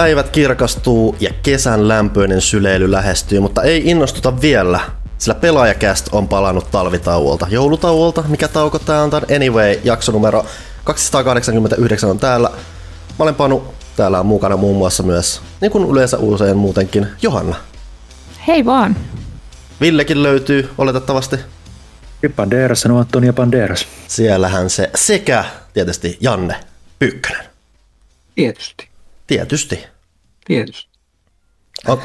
Päivät kirkastuu ja kesän lämpöinen syleily lähestyy, mutta ei innostuta vielä, sillä pelaajakäst on palannut talvitauolta, joulutauolta, mikä tauko tää on tämän Anyway, jakso numero 289 on täällä. Mä olen Panu, täällä on mukana muun muassa myös, niin kuin yleensä usein muutenkin, Johanna. Hei vaan. Villekin löytyy oletettavasti. Banderas sanoo Antonia Banderas. Siellähän se sekä tietysti Janne Pyykkönen. Tietysti. Tietysti. Tietysti. On,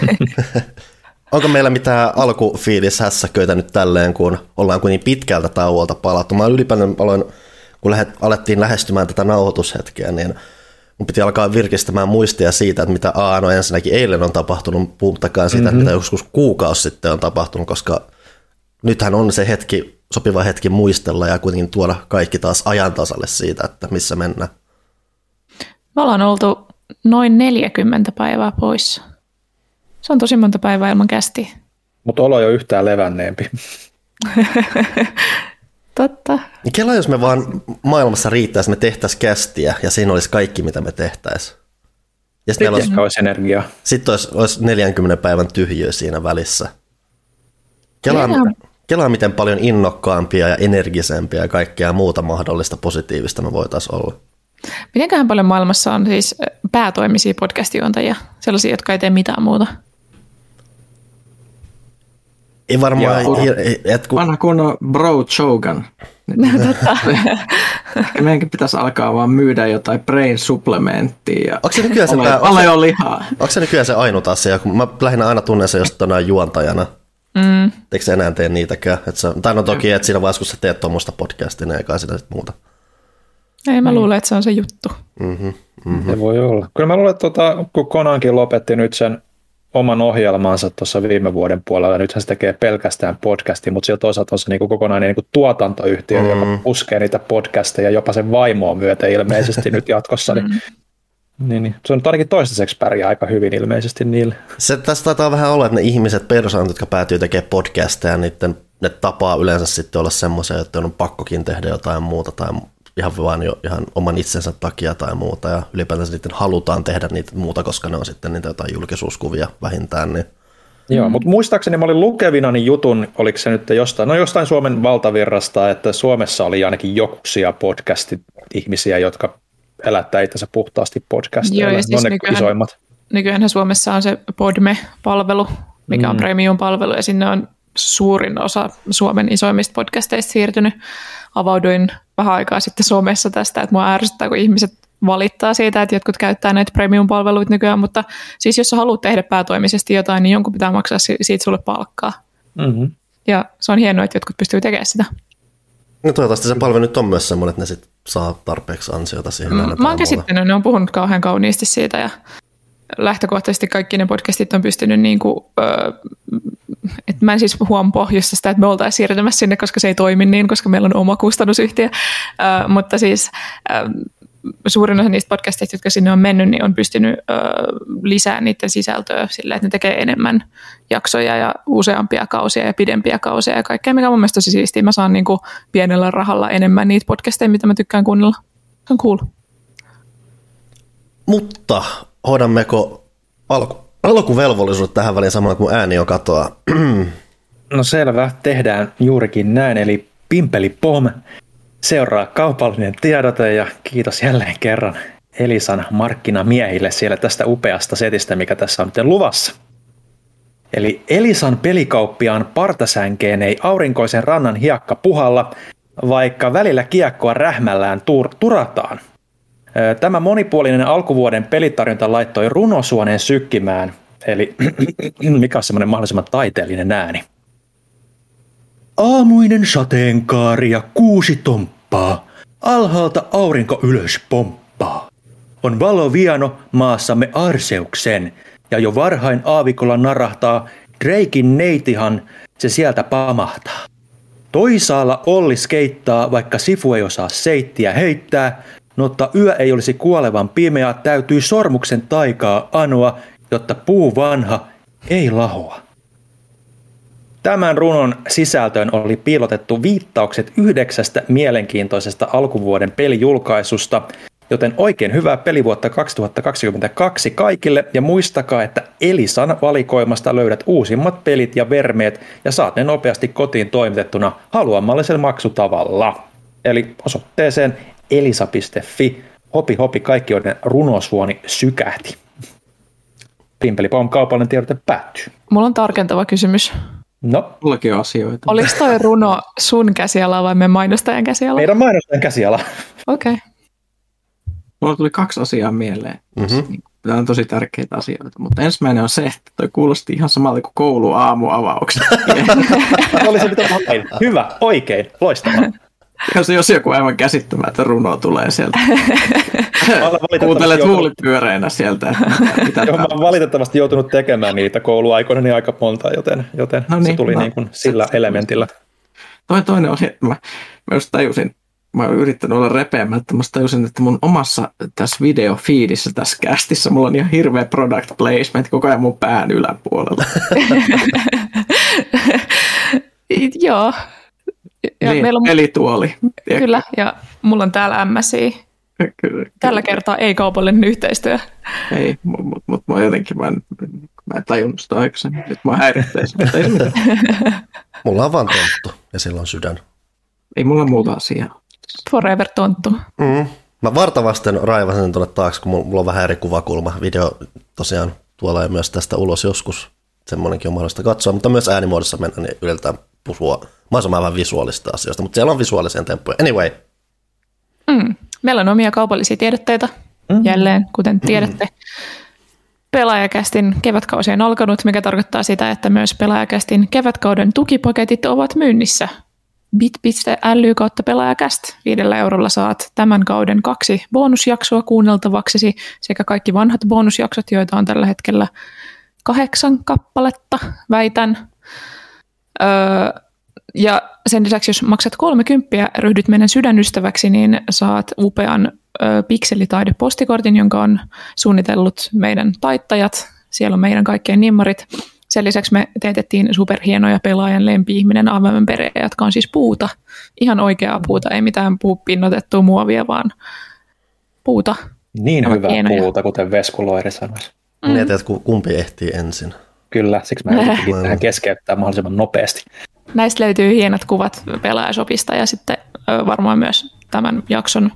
onko meillä mitään alkufiilis hässäköitä nyt tälleen, kun ollaan kuin niin pitkältä tauolta palattu? Mä ylipäätään aloin, kun lähet, alettiin lähestymään tätä nauhoitushetkeä, niin mun piti alkaa virkistämään muistia siitä, että mitä A, no ensinnäkin eilen on tapahtunut, puhuttakaan siitä, mm-hmm. mitä joskus kuukausi sitten on tapahtunut, koska nythän on se hetki, sopiva hetki muistella ja kuitenkin tuoda kaikki taas ajan tasalle siitä, että missä mennään. Me ollaan oltu noin 40 päivää poissa. Se on tosi monta päivää ilman kästi. Mutta olo ole yhtään levänneempi. Totta. Kela, jos me vaan maailmassa riittäisi, me tehtäisiin kästiä ja siinä olisi kaikki, mitä me tehtäisiin. Ja sitten olisi, olisi energiaa. Sitten olisi, olisi 40 päivän tyhjöä siinä välissä. Kela, Kela miten paljon innokkaampia ja energisempiä ja kaikkea muuta mahdollista positiivista me voitaisiin olla. Mitenköhän paljon maailmassa on siis päätoimisia podcast-juontajia, sellaisia, jotka ei tee mitään muuta? Ei varmaan... Et kun... Vanha kunnon bro Chogan. Totta. Meidänkin pitäisi alkaa vaan myydä jotain brain supplementtia. Ja onko se nykyään se, pää, onko, lihaa? Onko se nykyään se ainut asia, kun mä lähinnä aina tunnen se jostain juontajana. Mm. Eikö enää tee niitäkään? Et se, tai no toki, että siinä vaiheessa, kun sä teet tuommoista podcastia, niin eikä sitä muuta. Ei, mä luulen, että se on se juttu. Mm-hmm, mm-hmm. Se voi olla. Kyllä mä luulen, että tuota, kun Konankin lopetti nyt sen oman ohjelmansa tuossa viime vuoden puolella, nythän se tekee pelkästään podcastia, mutta siellä toisaalta on se niinku kokonainen niinku tuotantoyhtiö, mm. joka puskee niitä podcasteja jopa sen vaimoa myöten ilmeisesti nyt jatkossa, niin mm. Niin, niin. Se on ainakin toistaiseksi pärjää aika hyvin ilmeisesti niille. Se tässä taitaa vähän olla, että ne ihmiset, persoonat, jotka päätyy tekemään podcasteja, niiden, ne tapaa yleensä sitten olla semmoisia, että on pakkokin tehdä jotain muuta tai ihan vaan jo ihan oman itsensä takia tai muuta, ja ylipäätään sitten halutaan tehdä niitä muuta, koska ne on sitten niitä jotain julkisuuskuvia vähintään, niin Joo, mutta muistaakseni mä olin lukevina niin jutun, oliko se nyt jostain, no jostain Suomen valtavirrasta, että Suomessa oli ainakin jokusia podcastit ihmisiä, jotka elättää itsensä puhtaasti podcasteilla. Joo, ja siis nykyään, isoimmat. nykyään Suomessa on se Podme-palvelu, mikä on mm. premium-palvelu, ja sinne on suurin osa Suomen isoimmista podcasteista siirtynyt. Avauduin vähän aikaa sitten somessa tästä, että mua ärsyttää, kun ihmiset valittaa siitä, että jotkut käyttää näitä premium-palveluita nykyään, mutta siis jos sä haluat tehdä päätoimisesti jotain, niin jonkun pitää maksaa siitä sulle palkkaa. Mm-hmm. Ja se on hienoa, että jotkut pystyy tekemään sitä. No toivottavasti se palvelu nyt on myös semmoinen, että ne sit saa tarpeeksi ansiota siihen. Mm, mä oon käsittänyt, ne on puhunut kauhean kauniisti siitä ja lähtökohtaisesti kaikki ne podcastit on pystynyt niin kuin, öö, että mä en siis huom pohjusta sitä, että me oltaisiin siirtymässä sinne, koska se ei toimi niin, koska meillä on oma kustannusyhtiö, öö, mutta siis öö, suurin osa niistä podcasteista, jotka sinne on mennyt, niin on pystynyt ö, lisää niiden sisältöä sillä, että ne tekee enemmän jaksoja ja useampia kausia ja pidempiä kausia ja kaikkea, mikä on mun mielestä tosi siistiä. Mä saan niin kuin pienellä rahalla enemmän niitä podcasteja, mitä mä tykkään kuunnella. Se on cool. Mutta hoidammeko alku, alkuvelvollisuudet tähän väliin samalla kuin ääni on katoa? No selvä, tehdään juurikin näin, eli Pimpeli Pom seuraa kaupallinen tiedote ja kiitos jälleen kerran Elisan markkinamiehille siellä tästä upeasta setistä, mikä tässä on nyt luvassa. Eli Elisan pelikauppiaan partasänkeen ei aurinkoisen rannan hiekka puhalla, vaikka välillä kiekkoa rähmällään tur- turataan. Tämä monipuolinen alkuvuoden pelitarjonta laittoi runosuoneen sykkimään, eli mikä on semmoinen mahdollisimman taiteellinen ääni. Aamuinen sateenkaari ja kuusi tomppaa. Alhaalta aurinko ylös pomppaa. On valo viano maassamme Arseuksen, ja jo varhain aavikolla narahtaa Dreikin neitihan, se sieltä pamahtaa. Toisaalla Olli skeittaa, vaikka Sifu ei osaa seittiä heittää, mutta yö ei olisi kuolevan pimeä, täytyy sormuksen taikaa anoa, jotta puu vanha ei lahoa. Tämän runon sisältöön oli piilotettu viittaukset yhdeksästä mielenkiintoisesta alkuvuoden pelijulkaisusta, Joten oikein hyvää pelivuotta 2022 kaikille ja muistakaa, että Elisan valikoimasta löydät uusimmat pelit ja vermeet ja saat ne nopeasti kotiin toimitettuna haluamallisella maksutavalla. Eli osoitteeseen elisa.fi. Hopi hopi kaikki, joiden runosuoni sykähti. Pimpelipom kaupallinen tiedote päättyy. Mulla on tarkentava kysymys. No, Mullakin on asioita. Oliko toi runo sun käsiala vai me mainostajan käsiala? meidän mainostajan käsiala. Okei. Okay. Mulla tuli kaksi asiaa mieleen. Mhm. Tämä on tosi tärkeitä asioita, mutta ensimmäinen on se, että toi kuulosti ihan samalta kuin koulu aamuavaukset. Oli se mitä. Hyvä, oikein, loistavaa. jos, jos joku aivan käsittämätön runo tulee sieltä. olen Kuuntelet huulipyöreinä sieltä. Mitä, Joo, mä oon valitettavasti joutunut tekemään niitä kouluaikoina niin aika monta, joten, joten No se niin, tuli no. niin kuin sillä elementillä. Toi toinen oli, että mä, mä just tajusin, mä oon yrittänyt olla repeämättä, mä tajusin, että mun omassa tässä videofiidissä tässä kästissä mulla on ihan hirveä product placement koko ajan mun pään yläpuolella. Joo. Ja niin, meillä on, Pelituoli. Tiedätkö? kyllä, ja mulla on täällä MSI. Kyllä, Tällä kertaa ei kaupallinen yhteistyö. Ei, mutta mut, mut, mä jotenkin, mä en, mä en tajunnut sitä aikaisemmin. Nyt mä häiritsee sitä. Ei, se mitään. Mulla on vaan tonttu ja sillä on sydän. ei mulla muuta asiaa. Forever tonttu. Mm. Mä vartavasten raivasin sen tuonne taakse, kun mulla on vähän eri kuvakulma. Video tosiaan tuolla ja myös tästä ulos joskus. Semmoinenkin on mahdollista katsoa, mutta myös äänimuodossa mennä, niin yritetään puhua mahdollisimman vähän visuaalista asioista, mutta siellä on visuaalisia temppuja. Anyway, Mm. Meillä on omia kaupallisia tiedotteita mm. jälleen, kuten tiedätte. Pelaajakästin kevätkausi on alkanut, mikä tarkoittaa sitä, että myös pelaajakästin kevätkauden tukipaketit ovat myynnissä. bit.ly kautta pelaajakäst. Viidellä eurolla saat tämän kauden kaksi bonusjaksoa kuunneltavaksesi sekä kaikki vanhat bonusjaksot, joita on tällä hetkellä kahdeksan kappaletta, väitän. Öö, ja sen lisäksi, jos maksat 30 ja ryhdyt meidän sydänystäväksi, niin saat upean ö, pikselitaide-postikortin, jonka on suunnitellut meidän taittajat. Siellä on meidän kaikkien nimmarit. Sen lisäksi me teetettiin superhienoja pelaajan lempi-ihminen avaimen perejä, jotka on siis puuta. Ihan oikeaa puuta, ei mitään puupinnotettua muovia, vaan puuta. Niin hyvää hienoja. puuta, kuten Vesku Loiri sanoisi. mm. mietin, että ku- kumpi ehtii ensin. Kyllä, siksi mä yritin tähän keskeyttää mahdollisimman nopeasti. Näistä löytyy hienot kuvat pelaajasopista ja sitten varmaan myös tämän jakson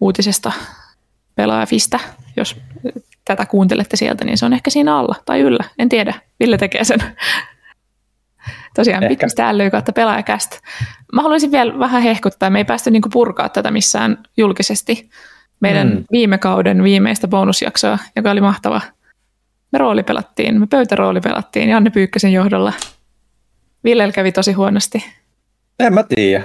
uutisesta pelaajafista. Jos tätä kuuntelette sieltä, niin se on ehkä siinä alla tai yllä. En tiedä. Ville tekee sen. Tosiaan pitkästä ly kautta pelaajakäst. Mä haluaisin vielä vähän hehkuttaa. Me ei päästy niinku purkaa tätä missään julkisesti. Meidän mm. viime kauden viimeistä bonusjaksoa, joka oli mahtava. Me roolipelattiin, me pöytäroolipelattiin Janne Pyykkösen johdolla. Villellä kävi tosi huonosti. En mä tiedä.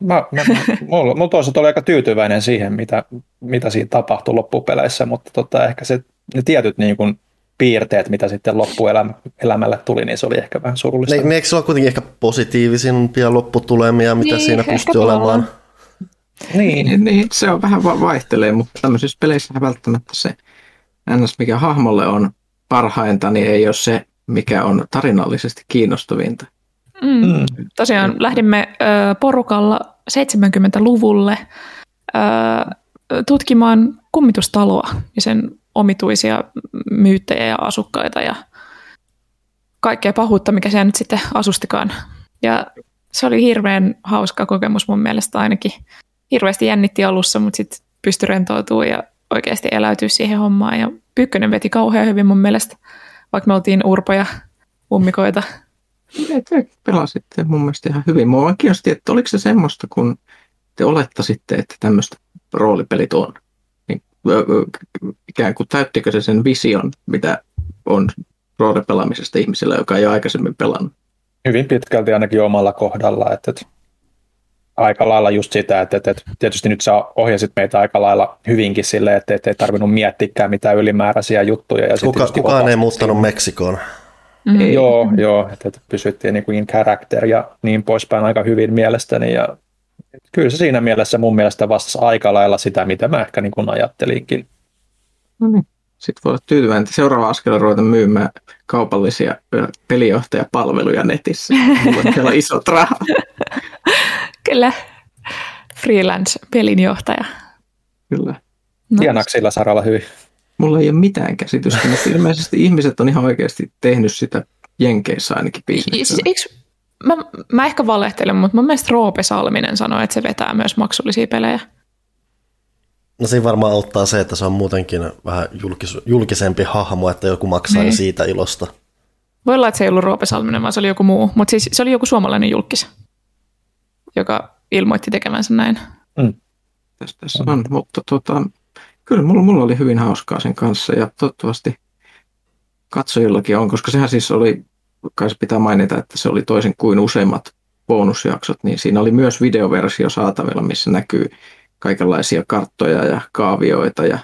Mä, mä, mulla, mulla toisaalta oli aika tyytyväinen siihen, mitä, mitä siinä tapahtui loppupeleissä, mutta tota, ehkä se, ne tietyt niin kuin, piirteet, mitä sitten loppuelämälle tuli, niin se oli ehkä vähän surullista. Ne, ne eikö se ole kuitenkin ehkä positiivisimpia lopputulemia, mitä Niin, siinä pystyy olemaan? Niin, Niin, niin, se on vähän va- vaihtelee, mutta tämmöisissä peleissä välttämättä se ns. mikä hahmolle on parhainta, niin ei ole se, mikä on tarinallisesti kiinnostavinta. Mm. Mm. Tosiaan lähdimme ö, porukalla 70-luvulle ö, tutkimaan kummitustaloa ja sen omituisia myyttejä ja asukkaita ja kaikkea pahuutta, mikä siellä nyt sitten asustikaan. Ja se oli hirveän hauska kokemus mun mielestä ainakin. Hirveästi jännitti alussa, mutta sitten pystyi rentoutumaan ja oikeasti eläytyä siihen hommaan. Ja Pyykkönen veti kauhean hyvin mun mielestä, vaikka me oltiin urpoja, ummikoita. Te, te pelasitte mun mielestä ihan hyvin. Mua vaan kiinnosti, että oliko se semmoista, kun te olettasitte, että tämmöistä roolipelit on. Niin, ikään kuin täyttikö se sen vision, mitä on roolipelaamisesta ihmisellä, joka ei ole aikaisemmin pelannut. hyvin pitkälti ainakin omalla kohdalla. Että, että aika lailla just sitä, että, että, että tietysti nyt sä ohjasit meitä aika lailla hyvinkin silleen, että, että ei tarvinnut miettiäkään mitään ylimääräisiä juttuja. Ja Kuka, tietysti kukaan ei vapaasti muuttanut. Meksikoon. Mm. Ei. Joo, joo, että, että pysyttiin niin kuin in character ja niin poispäin aika hyvin mielestäni. Ja kyllä se siinä mielessä mun mielestä vastasi aika lailla sitä, mitä mä ehkä niin kuin ajattelinkin. No niin. Sitten voi olla tyytyväinen, että seuraava askel on ruveta myymään kaupallisia pelijohtajapalveluja netissä. Mulla on siellä isot Kyllä. Freelance-pelinjohtaja. Kyllä. Tienaako sillä saralla hyvin? Mulla ei ole mitään käsitystä, mutta ilmeisesti ihmiset on ihan oikeasti tehnyt sitä Jenkeissä ainakin bisneksenä. Mä, mä ehkä valehtelen, mutta mun mielestä Roope Salminen sanoi, että se vetää myös maksullisia pelejä. No siinä varmaan auttaa se, että se on muutenkin vähän julkis, julkisempi hahmo, että joku maksaa niin. siitä ilosta. Voi olla, että se ei ollut Roope Salminen, vaan se oli joku muu. Mutta siis se oli joku suomalainen julkis, joka ilmoitti tekevänsä näin. Mm. Tässä, tässä on, mutta tota, kyllä mulla, mulla oli hyvin hauskaa sen kanssa ja toivottavasti katsojillakin on, koska sehän siis oli, kai se pitää mainita, että se oli toisin kuin useimmat bonusjaksot, niin siinä oli myös videoversio saatavilla, missä näkyy kaikenlaisia karttoja ja kaavioita ja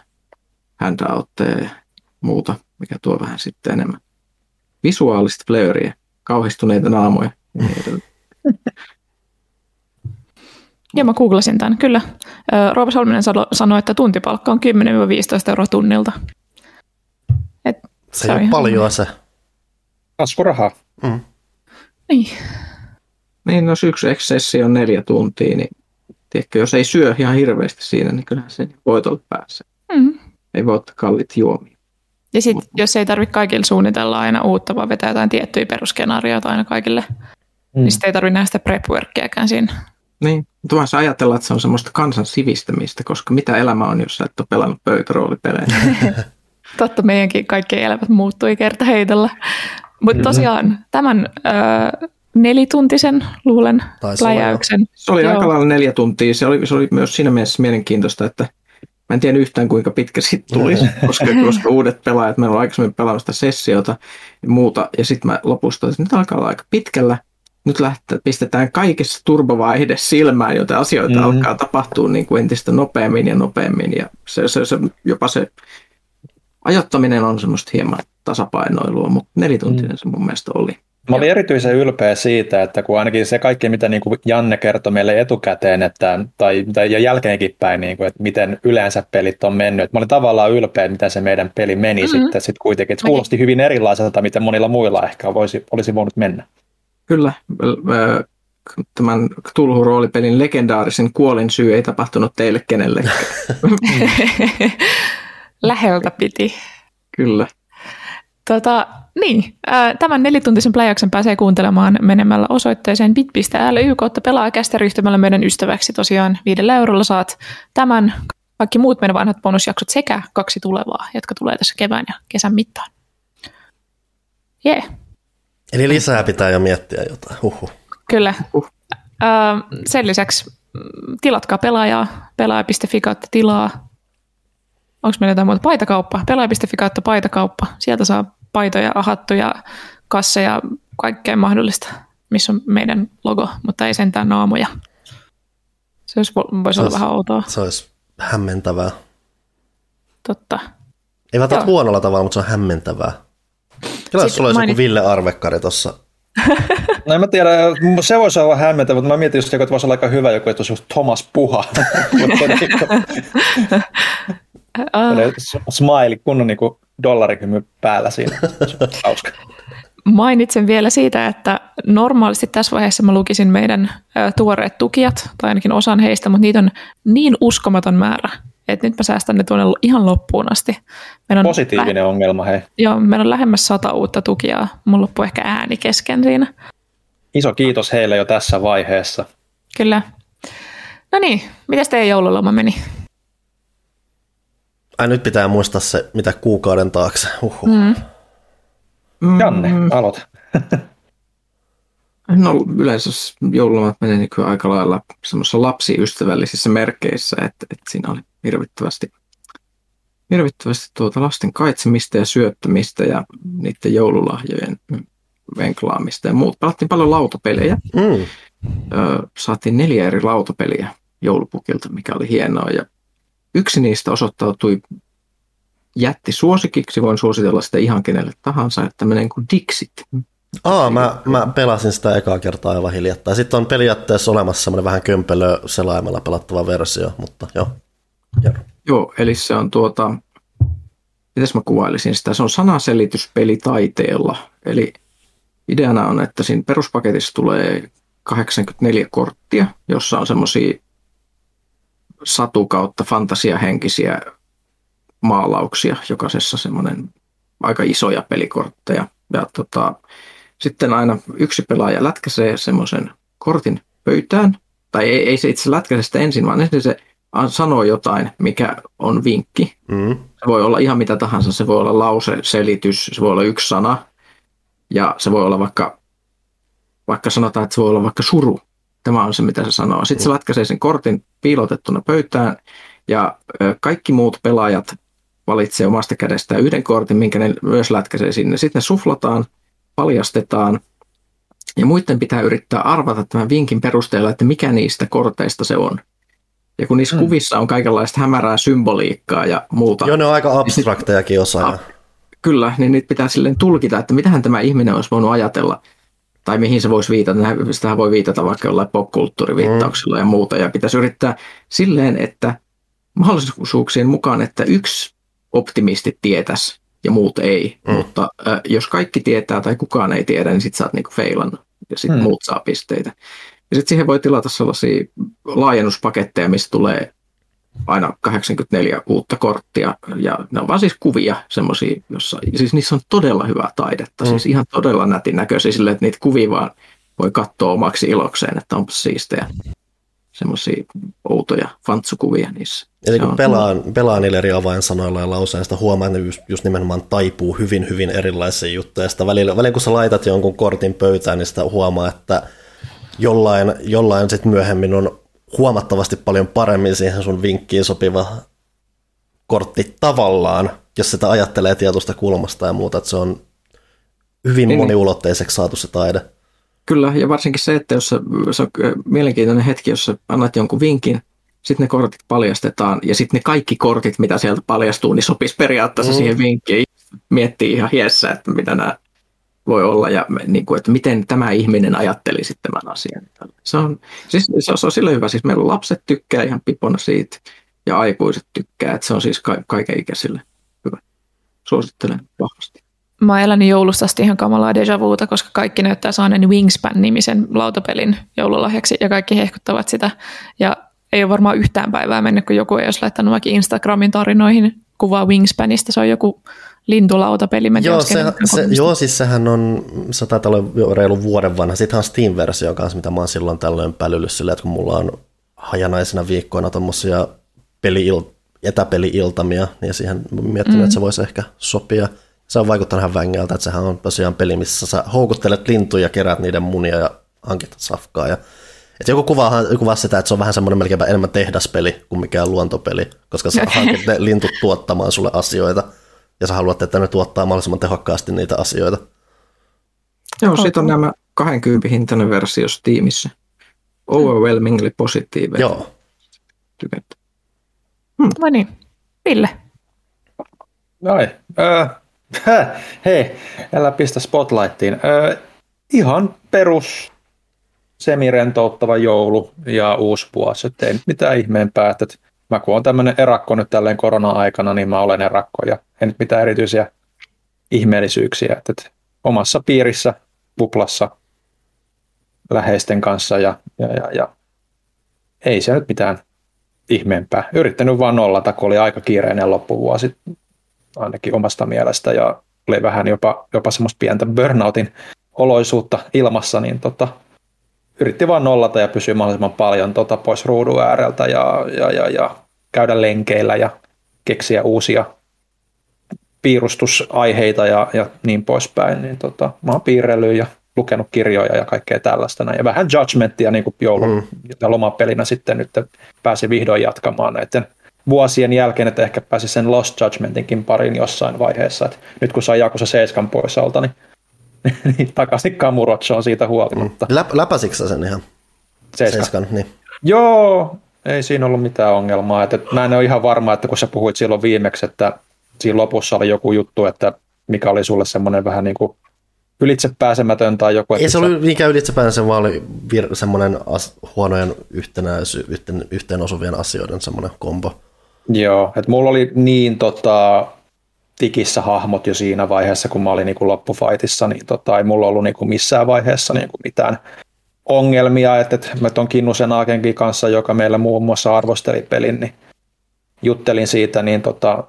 handoutteja ja muuta, mikä tuo vähän sitten enemmän visuaalista flööriä, kauhistuneita naamoja ja niin mä googlasin tämän, kyllä. Roope Salminen sanoi, että tuntipalkka on 10-15 euroa tunnilta. Et se, se ei ole paljon se. Kasvurahaa. Mm. Niin. Niin, no yksi eksessi on neljä tuntia, niin tiedätkö, jos ei syö ihan hirveästi siinä, niin kyllähän se voitolle pääsee. Mm. Ei voi ottaa kallit juomia. Ja sitten jos ei tarvitse kaikille suunnitella aina uutta, vaan vetää jotain tiettyjä perusskenaarioita aina kaikille, mm. niin sitten ei tarvitse näistä prep siinä. Niin, mutta voisi ajatella, että se on semmoista kansan sivistämistä, koska mitä elämä on, jos sä et ole pelannut pöytäroolipelejä. Totta, meidänkin kaikki elämät muuttui kerta heitolla. Mutta tosiaan tämän ö, nelituntisen luulen pläjäyksen. Se oli Joo. aika lailla neljä tuntia. Se oli, se oli myös siinä mielessä mielenkiintoista, että mä en tiedä yhtään kuinka pitkä siitä tulisi, koska, koska uudet pelaajat, meillä on aikaisemmin pelannut sitä sessiota ja muuta, ja sitten mä lopusta, että nyt alkaa olla aika pitkällä, nyt lähtee, pistetään kaikessa turbovaihde silmään, joten asioita mm. alkaa tapahtua niin kuin entistä nopeammin ja nopeammin. Ja se, se, se, jopa se ajattaminen on semmoista hieman tasapainoilua, mutta nelituntinen mm. se mun mielestä oli. Mä olin erityisen ylpeä siitä, että kun ainakin se kaikki, mitä niin kuin Janne kertoi meille etukäteen, että, tai, tai ja jälkeenkin päin, niin kuin, että miten yleensä pelit on mennyt. Että mä olin tavallaan ylpeä, miten se meidän peli meni mm-hmm. sitten sit kuitenkin. Että se kuulosti hyvin erilaiselta, miten monilla muilla ehkä voisi, olisi voinut mennä. Kyllä, tämän Cthulhu-roolipelin legendaarisen kuolin syy ei tapahtunut teille kenellekään. Läheltä piti. Kyllä. Tota, niin, tämän nelituntisen pläjäyksen pääsee kuuntelemaan menemällä osoitteeseen bit.ly kautta pelaajakästä ryhtymällä meidän ystäväksi. Tosiaan viidellä eurolla saat tämän, kaikki muut meidän vanhat bonusjaksot sekä kaksi tulevaa, jotka tulee tässä kevään ja kesän mittaan. Jee. Yeah. Eli lisää pitää jo miettiä jotain. Huhu. Kyllä. Uh. sen lisäksi mm, tilatkaa pelaajaa, pelaaja.fi kautta tilaa. Onko meillä jotain muuta? Paitakauppa, pelaaja.fi kautta paitakauppa. Sieltä saa paitoja, hattuja, kasseja, kaikkea mahdollista, missä on meidän logo, mutta ei sentään naamoja. Se olisi, voisi se olla olisi, vähän outoa. Se olisi hämmentävää. Totta. Ei välttämättä huonolla tavalla, mutta se on hämmentävää. Kyllä sulla olisi mainit... joku Ville Arvekkari tuossa. No en mä tiedä, se voisi olla hämmentävä, mutta mä mietin just, että voisi olla aika hyvä joku, että olisi just Thomas Puha. Smile, kunnon niin dollarikymy päällä siinä. Hauska. Mainitsen vielä siitä, että normaalisti tässä vaiheessa mä lukisin meidän tuoreet tukijat, tai ainakin osan heistä, mutta niitä on niin uskomaton määrä, että nyt mä säästän ne tuonne ihan loppuun asti. Meillä on Positiivinen lähe- ongelma, hei. Joo, meillä on lähemmäs sata uutta tukijaa. Mulla loppuu ehkä ääni kesken siinä. Iso kiitos heille jo tässä vaiheessa. Kyllä. No niin, miten teidän joululoma meni? Ai nyt pitää muistaa se, mitä kuukauden taakse. Uhuh. Mm. Janne, aloita. No yleensä joululomat menee niin aika lailla semmoisissa lapsiystävällisissä merkeissä, että, että siinä oli hirvittävästi, hirvittävästi tuota lasten kaitsemista ja syöttämistä ja niiden joululahjojen venklaamista ja muut. Pelattiin paljon lautapelejä. Mm. Ö, saatiin neljä eri lautapeliä joulupukilta, mikä oli hienoa ja Yksi niistä osoittautui jätti suosikiksi, voin suositella sitä ihan kenelle tahansa, että tämmöinen kuin Dixit. Aa, mä, mä pelasin sitä ekaa kertaa aivan hiljattain. Sitten on periaatteessa olemassa semmoinen vähän kömpelö selaimella pelattava versio, mutta joo. Joo, joo eli se on tuota, mitäs mä kuvailisin sitä, se on sanaselityspeli taiteella. Eli ideana on, että siinä peruspaketissa tulee 84 korttia, jossa on semmoisia satu kautta fantasiahenkisiä maalauksia, jokaisessa semmoinen aika isoja pelikortteja. Ja tota, sitten aina yksi pelaaja lätkäsee semmoisen kortin pöytään, tai ei, ei se itse lätkäse sitä ensin, vaan ensin se sanoo jotain, mikä on vinkki. Mm. Se voi olla ihan mitä tahansa, se voi olla lause, selitys, se voi olla yksi sana, ja se voi olla vaikka, vaikka sanotaan, että se voi olla vaikka suru. Tämä on se, mitä se sanoo. Sitten se lätkäsee sen kortin piilotettuna pöytään, ja kaikki muut pelaajat valitsee omasta kädestään yhden kortin, minkä ne myös lätkäsee sinne. Sitten ne suflataan, paljastetaan, ja muiden pitää yrittää arvata tämän vinkin perusteella, että mikä niistä korteista se on. Ja kun niissä hmm. kuvissa on kaikenlaista hämärää symboliikkaa ja muuta. Joo, ne on aika niin abstraktejakin osa. Kyllä, niin niitä pitää silleen tulkita, että mitähän tämä ihminen olisi voinut ajatella. Tai mihin se voisi viitata. Sitä voi viitata vaikka jollain popkulttuuriviittauksilla hmm. ja muuta. Ja pitäisi yrittää silleen, että mahdollisuuksien mukaan, että yksi optimisti tietäisi ja muut ei. Mm. Mutta äh, jos kaikki tietää tai kukaan ei tiedä, niin sitten sä oot niinku feilannut ja sitten mm. muut saa pisteitä. Ja sitten siihen voi tilata sellaisia laajennuspaketteja, missä tulee aina 84 uutta korttia, ja ne on vaan siis kuvia semmoisia, jossa, siis niissä on todella hyvää taidetta, mm. siis ihan todella nätin näköisiä sille, että niitä kuvia vaan voi katsoa omaksi ilokseen, että onpa siistejä semmoisia outoja fantsukuvia niissä. Eli kun pelaa, pelaa niillä eri avainsanoilla ja lauseista, huomaa, että ne just, just nimenomaan taipuu hyvin, hyvin erilaisia juttuja. Sitä välillä, välillä kun sä laitat jonkun kortin pöytään, niin sitä huomaa, että jollain, jollain sit myöhemmin on huomattavasti paljon paremmin siihen sun vinkkiin sopiva kortti tavallaan, jos sitä ajattelee tietoista kulmasta ja muuta, että se on hyvin niin. moniulotteiseksi saatu se taide. Kyllä, ja varsinkin se, että jos se on mielenkiintoinen hetki, jos annat jonkun vinkin, sitten ne kortit paljastetaan, ja sitten ne kaikki kortit, mitä sieltä paljastuu, niin sopisi periaatteessa mm. siihen vinkkiin. Miettii ihan hiessä, että mitä nämä voi olla, ja niin kuin, että miten tämä ihminen ajatteli sitten tämän asian. Se on, siis, se on, se on sille hyvä, siis meillä lapset tykkää ihan pipona siitä, ja aikuiset tykkää, että se on siis ka- kaiken ikäisille hyvä. Suosittelen vahvasti mä oon elänyt joulusta asti ihan kamalaa deja vuuta, koska kaikki näyttää saaneen Wingspan-nimisen lautapelin joululahjaksi ja kaikki hehkuttavat sitä. Ja ei ole varmaan yhtään päivää mennyt, kun joku ei olisi laittanut vaikka Instagramin tarinoihin kuvaa Wingspanista. Se on joku lintulautapeli. Mä joo, se, se, joo, siis sehän on, se taitaa olla jo reilu vuoden vanha. Sittenhän on Steam-versio kanssa, mitä mä oon silloin tällöin pälyllyt silleen, että kun mulla on hajanaisena viikkoina tuommoisia peli etäpeli-iltamia, niin siihen miettinyt, mm. että se voisi ehkä sopia – se on vaikuttanut ihan vängältä, että sehän on tosiaan peli, missä sä houkuttelet lintuja, kerät niiden munia ja hankit safkaa. Ja, että joku kuvaa, kuvaa sitä, että se on vähän semmoinen melkeinpä enemmän tehdaspeli kuin mikään luontopeli, koska sä hankit ne lintut tuottamaan sulle asioita ja sä haluat, että ne tuottaa mahdollisimman tehokkaasti niitä asioita. Joo, siitä on nämä 20 hintainen versio Steamissa. Overwhelmingly positiivinen. Joo. Tykättä. Hmm. No niin, Ville. Noin. Äh, Hei, älä pistä spotlightiin. Ö, ihan perus semirentouttava joulu ja uusi vuosi. Et ei mitään ihmeempää. Että mä kun on tämmöinen erakko nyt tälleen korona-aikana, niin mä olen erakko ja en nyt mitään erityisiä ihmeellisyyksiä. Että, että omassa piirissä, buplassa, läheisten kanssa ja, ja, ja, ja ei se nyt mitään ihmeempää. Yrittänyt vaan nollata, kun oli aika kiireinen loppuvuosi ainakin omasta mielestä ja oli vähän jopa, jopa semmoista pientä burnoutin oloisuutta ilmassa, niin tota, yritti vaan nollata ja pysyä mahdollisimman paljon tota pois ruudun ääreltä ja, ja, ja, ja käydä lenkeillä ja keksiä uusia piirustusaiheita ja, ja niin poispäin. Niin tota, mä oon piirrellyt ja lukenut kirjoja ja kaikkea tällaista. Näin. Ja vähän judgmentia niin kuin joulun mm. ja lomapelinä sitten nyt pääsi vihdoin jatkamaan näiden vuosien jälkeen, että ehkä pääsi sen Lost Judgmentinkin parin jossain vaiheessa. että nyt kun sai Jakusa 7 pois alta, niin, niin takaisin Kamurocho on siitä huolimatta. Mm. Läp, läpäsikö sen ihan? Seiskan. Seiskan niin. Joo, ei siinä ollut mitään ongelmaa. Että, mä en ole ihan varma, että kun sä puhuit silloin viimeksi, että siinä lopussa oli joku juttu, että mikä oli sulle semmoinen vähän niin kuin ylitsepääsemätön tai joku. Ei se ollut mikään ylitsepääsemätön, vaan oli vir- semmoinen as- huonojen yhtenäisy- yhteen, yhteen osuvien asioiden semmoinen kombo. Joo, että mulla oli niin tota, tikissä hahmot jo siinä vaiheessa, kun mä olin niin loppufaitissa, niin tota, ei mulla ollut niin kuin missään vaiheessa niin kuin mitään ongelmia, että, että mä ton Kinnusen Aakenkin kanssa, joka meillä muun muassa arvosteli pelin, niin juttelin siitä, niin tota,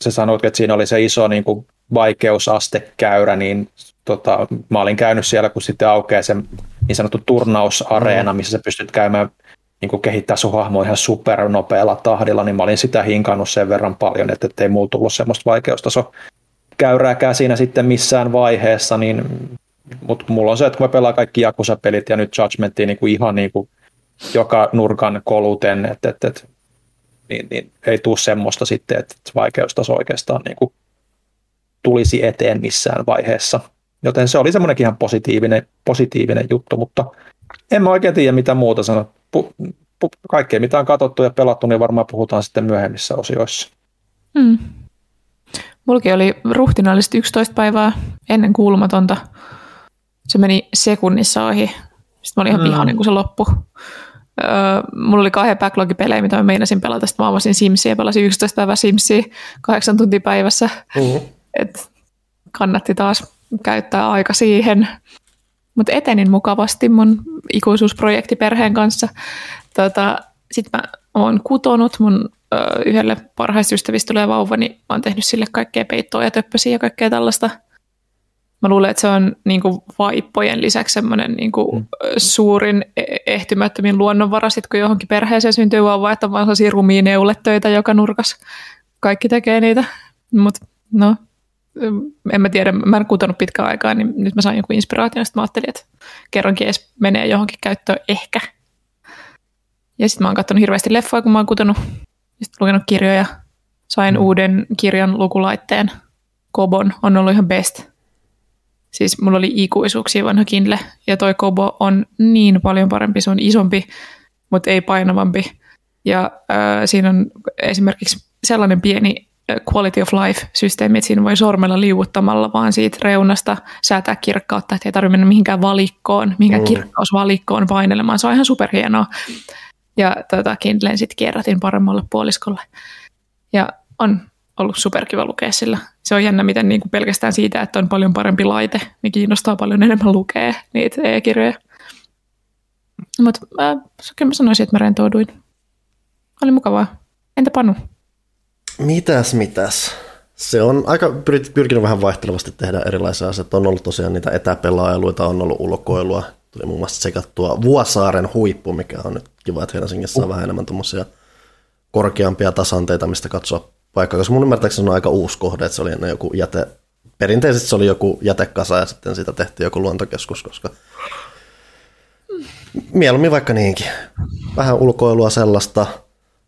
se sanoit, että siinä oli se iso niin kuin vaikeusastekäyrä, niin tota, mä olin käynyt siellä, kun sitten aukeaa se niin sanottu turnausareena, mm. missä sä pystyt käymään niin kehittää sun hahmo ihan supernopealla tahdilla, niin mä olin sitä hinkannut sen verran paljon, että ei mulla tullut semmoista vaikeustaso käyrääkään siinä sitten missään vaiheessa, niin mutta mulla on se, että kun mä pelaan kaikki Jakusa-pelit ja nyt Judgmentiin niin kuin ihan niin kuin joka nurkan koluten, että, että, että niin, niin ei tule semmoista sitten, että vaikeustaso oikeastaan niin kuin tulisi eteen missään vaiheessa. Joten se oli semmoinenkin ihan positiivinen, positiivinen juttu, mutta en mä oikein tiedä mitä muuta sanoa. Pu, pu, kaikkea mitä on katsottu ja pelattu, niin varmaan puhutaan sitten myöhemmissä osioissa. Hmm. Mulki oli ruhtinaallisesti 11 päivää ennen kuulumatonta. Se meni sekunnissa ohi. Sitten mä olin ihan vihainen, kun se loppui. Öö, mulla oli kahden backlogipelejä, mitä mä meinasin pelata. Sitten mä avasin Simsia ja pelasin 11 päivää Simsia kahdeksan tuntia päivässä. Uh-huh. Et kannatti taas käyttää aika siihen. Mutta etenin mukavasti mun ikuisuusprojektiperheen kanssa. Tota, Sitten mä oon kutonut mun ö, yhdelle parhaista ystävistä tulee vauva, niin mä oon tehnyt sille kaikkea peittoa ja töppösiä ja kaikkea tällaista. Mä luulen, että se on niin kuin vaippojen lisäksi semmoinen niin kuin mm. suurin e-, ehtymättömin luonnonvara, sit kun johonkin perheeseen syntyy vauva, että on vaan sellaisia rumia neuletöitä joka nurkas. Kaikki tekee niitä, mutta no, en mä tiedä, mä en kutonut pitkään aikaa, niin nyt mä sain joku inspiraation, sitten mä ajattelin, että kerrankin edes menee johonkin käyttöön ehkä. Ja sitten mä oon katsonut hirveästi leffoja, kun mä oon kutonut, sitten lukenut kirjoja. Sain mm. uuden kirjan lukulaitteen. Kobon on ollut ihan best. Siis mulla oli ikuisuuksia vanha Kindle, ja toi Kobo on niin paljon parempi, se on isompi, mutta ei painavampi. Ja äh, siinä on esimerkiksi sellainen pieni quality of life-systeemi, että siinä voi sormella liuuttamalla vaan siitä reunasta säätää kirkkautta, että ei tarvitse mennä mihinkään valikkoon, mihinkään mm. kirkkausvalikkoon painelemaan. Se on ihan superhienoa. Ja tota, Kindlen sitten kierrätin paremmalle puoliskolle. Ja on ollut superkiva lukea sillä. Se on jännä, miten niin kuin pelkästään siitä, että on paljon parempi laite, niin kiinnostaa paljon enemmän lukea niitä e-kirjoja. Mutta mä, mä sanoisin, että mä rentouduin. Oli mukavaa. Entä Panu? Mitäs, mitäs? Se on aika pyrkinyt vähän vaihtelevasti tehdä erilaisia asioita. On ollut tosiaan niitä etäpelailuita, on ollut ulkoilua. Tuli muun muassa sekattua Vuosaaren huippu, mikä on nyt kiva, että Helsingissä on uh. vähän enemmän tuommoisia korkeampia tasanteita, mistä katsoa paikkaa. Koska mun ymmärtääkseni se on aika uusi kohde, että se oli ennen joku jäte, perinteisesti se oli joku jätekasa ja sitten siitä tehtiin joku luontokeskus, koska mieluummin vaikka niinkin. Vähän ulkoilua sellaista.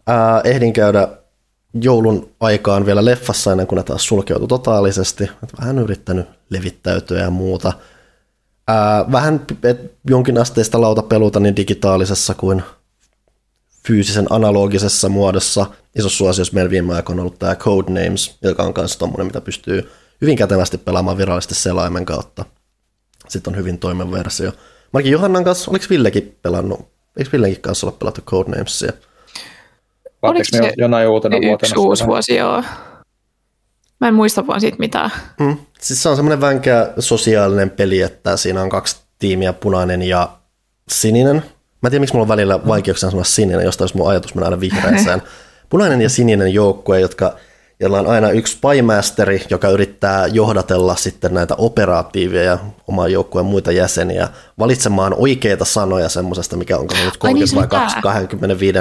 Ää, ehdin käydä joulun aikaan vielä leffassa ennen kuin ne taas sulkeutui totaalisesti. Et vähän yrittänyt levittäytyä ja muuta. Ää, vähän et, jonkin asteista lautapeluta niin digitaalisessa kuin fyysisen analogisessa muodossa. Isossa suosiossa meillä viime aikoina on ollut tämä Codenames, joka on myös tuommoinen, mitä pystyy hyvin kätevästi pelaamaan virallisesti selaimen kautta. Sitten on hyvin toimiva versio. Mäkin Johannan kanssa, oliko Villekin pelannut? Eikö Villekin kanssa olla pelattu Codenamesia? Oliko se jonain uutena yksi vuotena uusi vuosi, joo. Mä en muista vaan siitä mitään. Mm. Siis se on semmoinen vänkeä sosiaalinen peli, että siinä on kaksi tiimiä, punainen ja sininen. Mä en tiedä, miksi mulla on välillä vaikeuksia sanoa sininen, josta olisi mun ajatus mennä aina vihreäseen. Punainen ja sininen joukkue, jotka, joilla on aina yksi paimasteri, joka yrittää johdatella sitten näitä operatiivia ja oman joukkueen muita jäseniä valitsemaan oikeita sanoja semmoisesta, mikä on nyt 30 niin, vai 25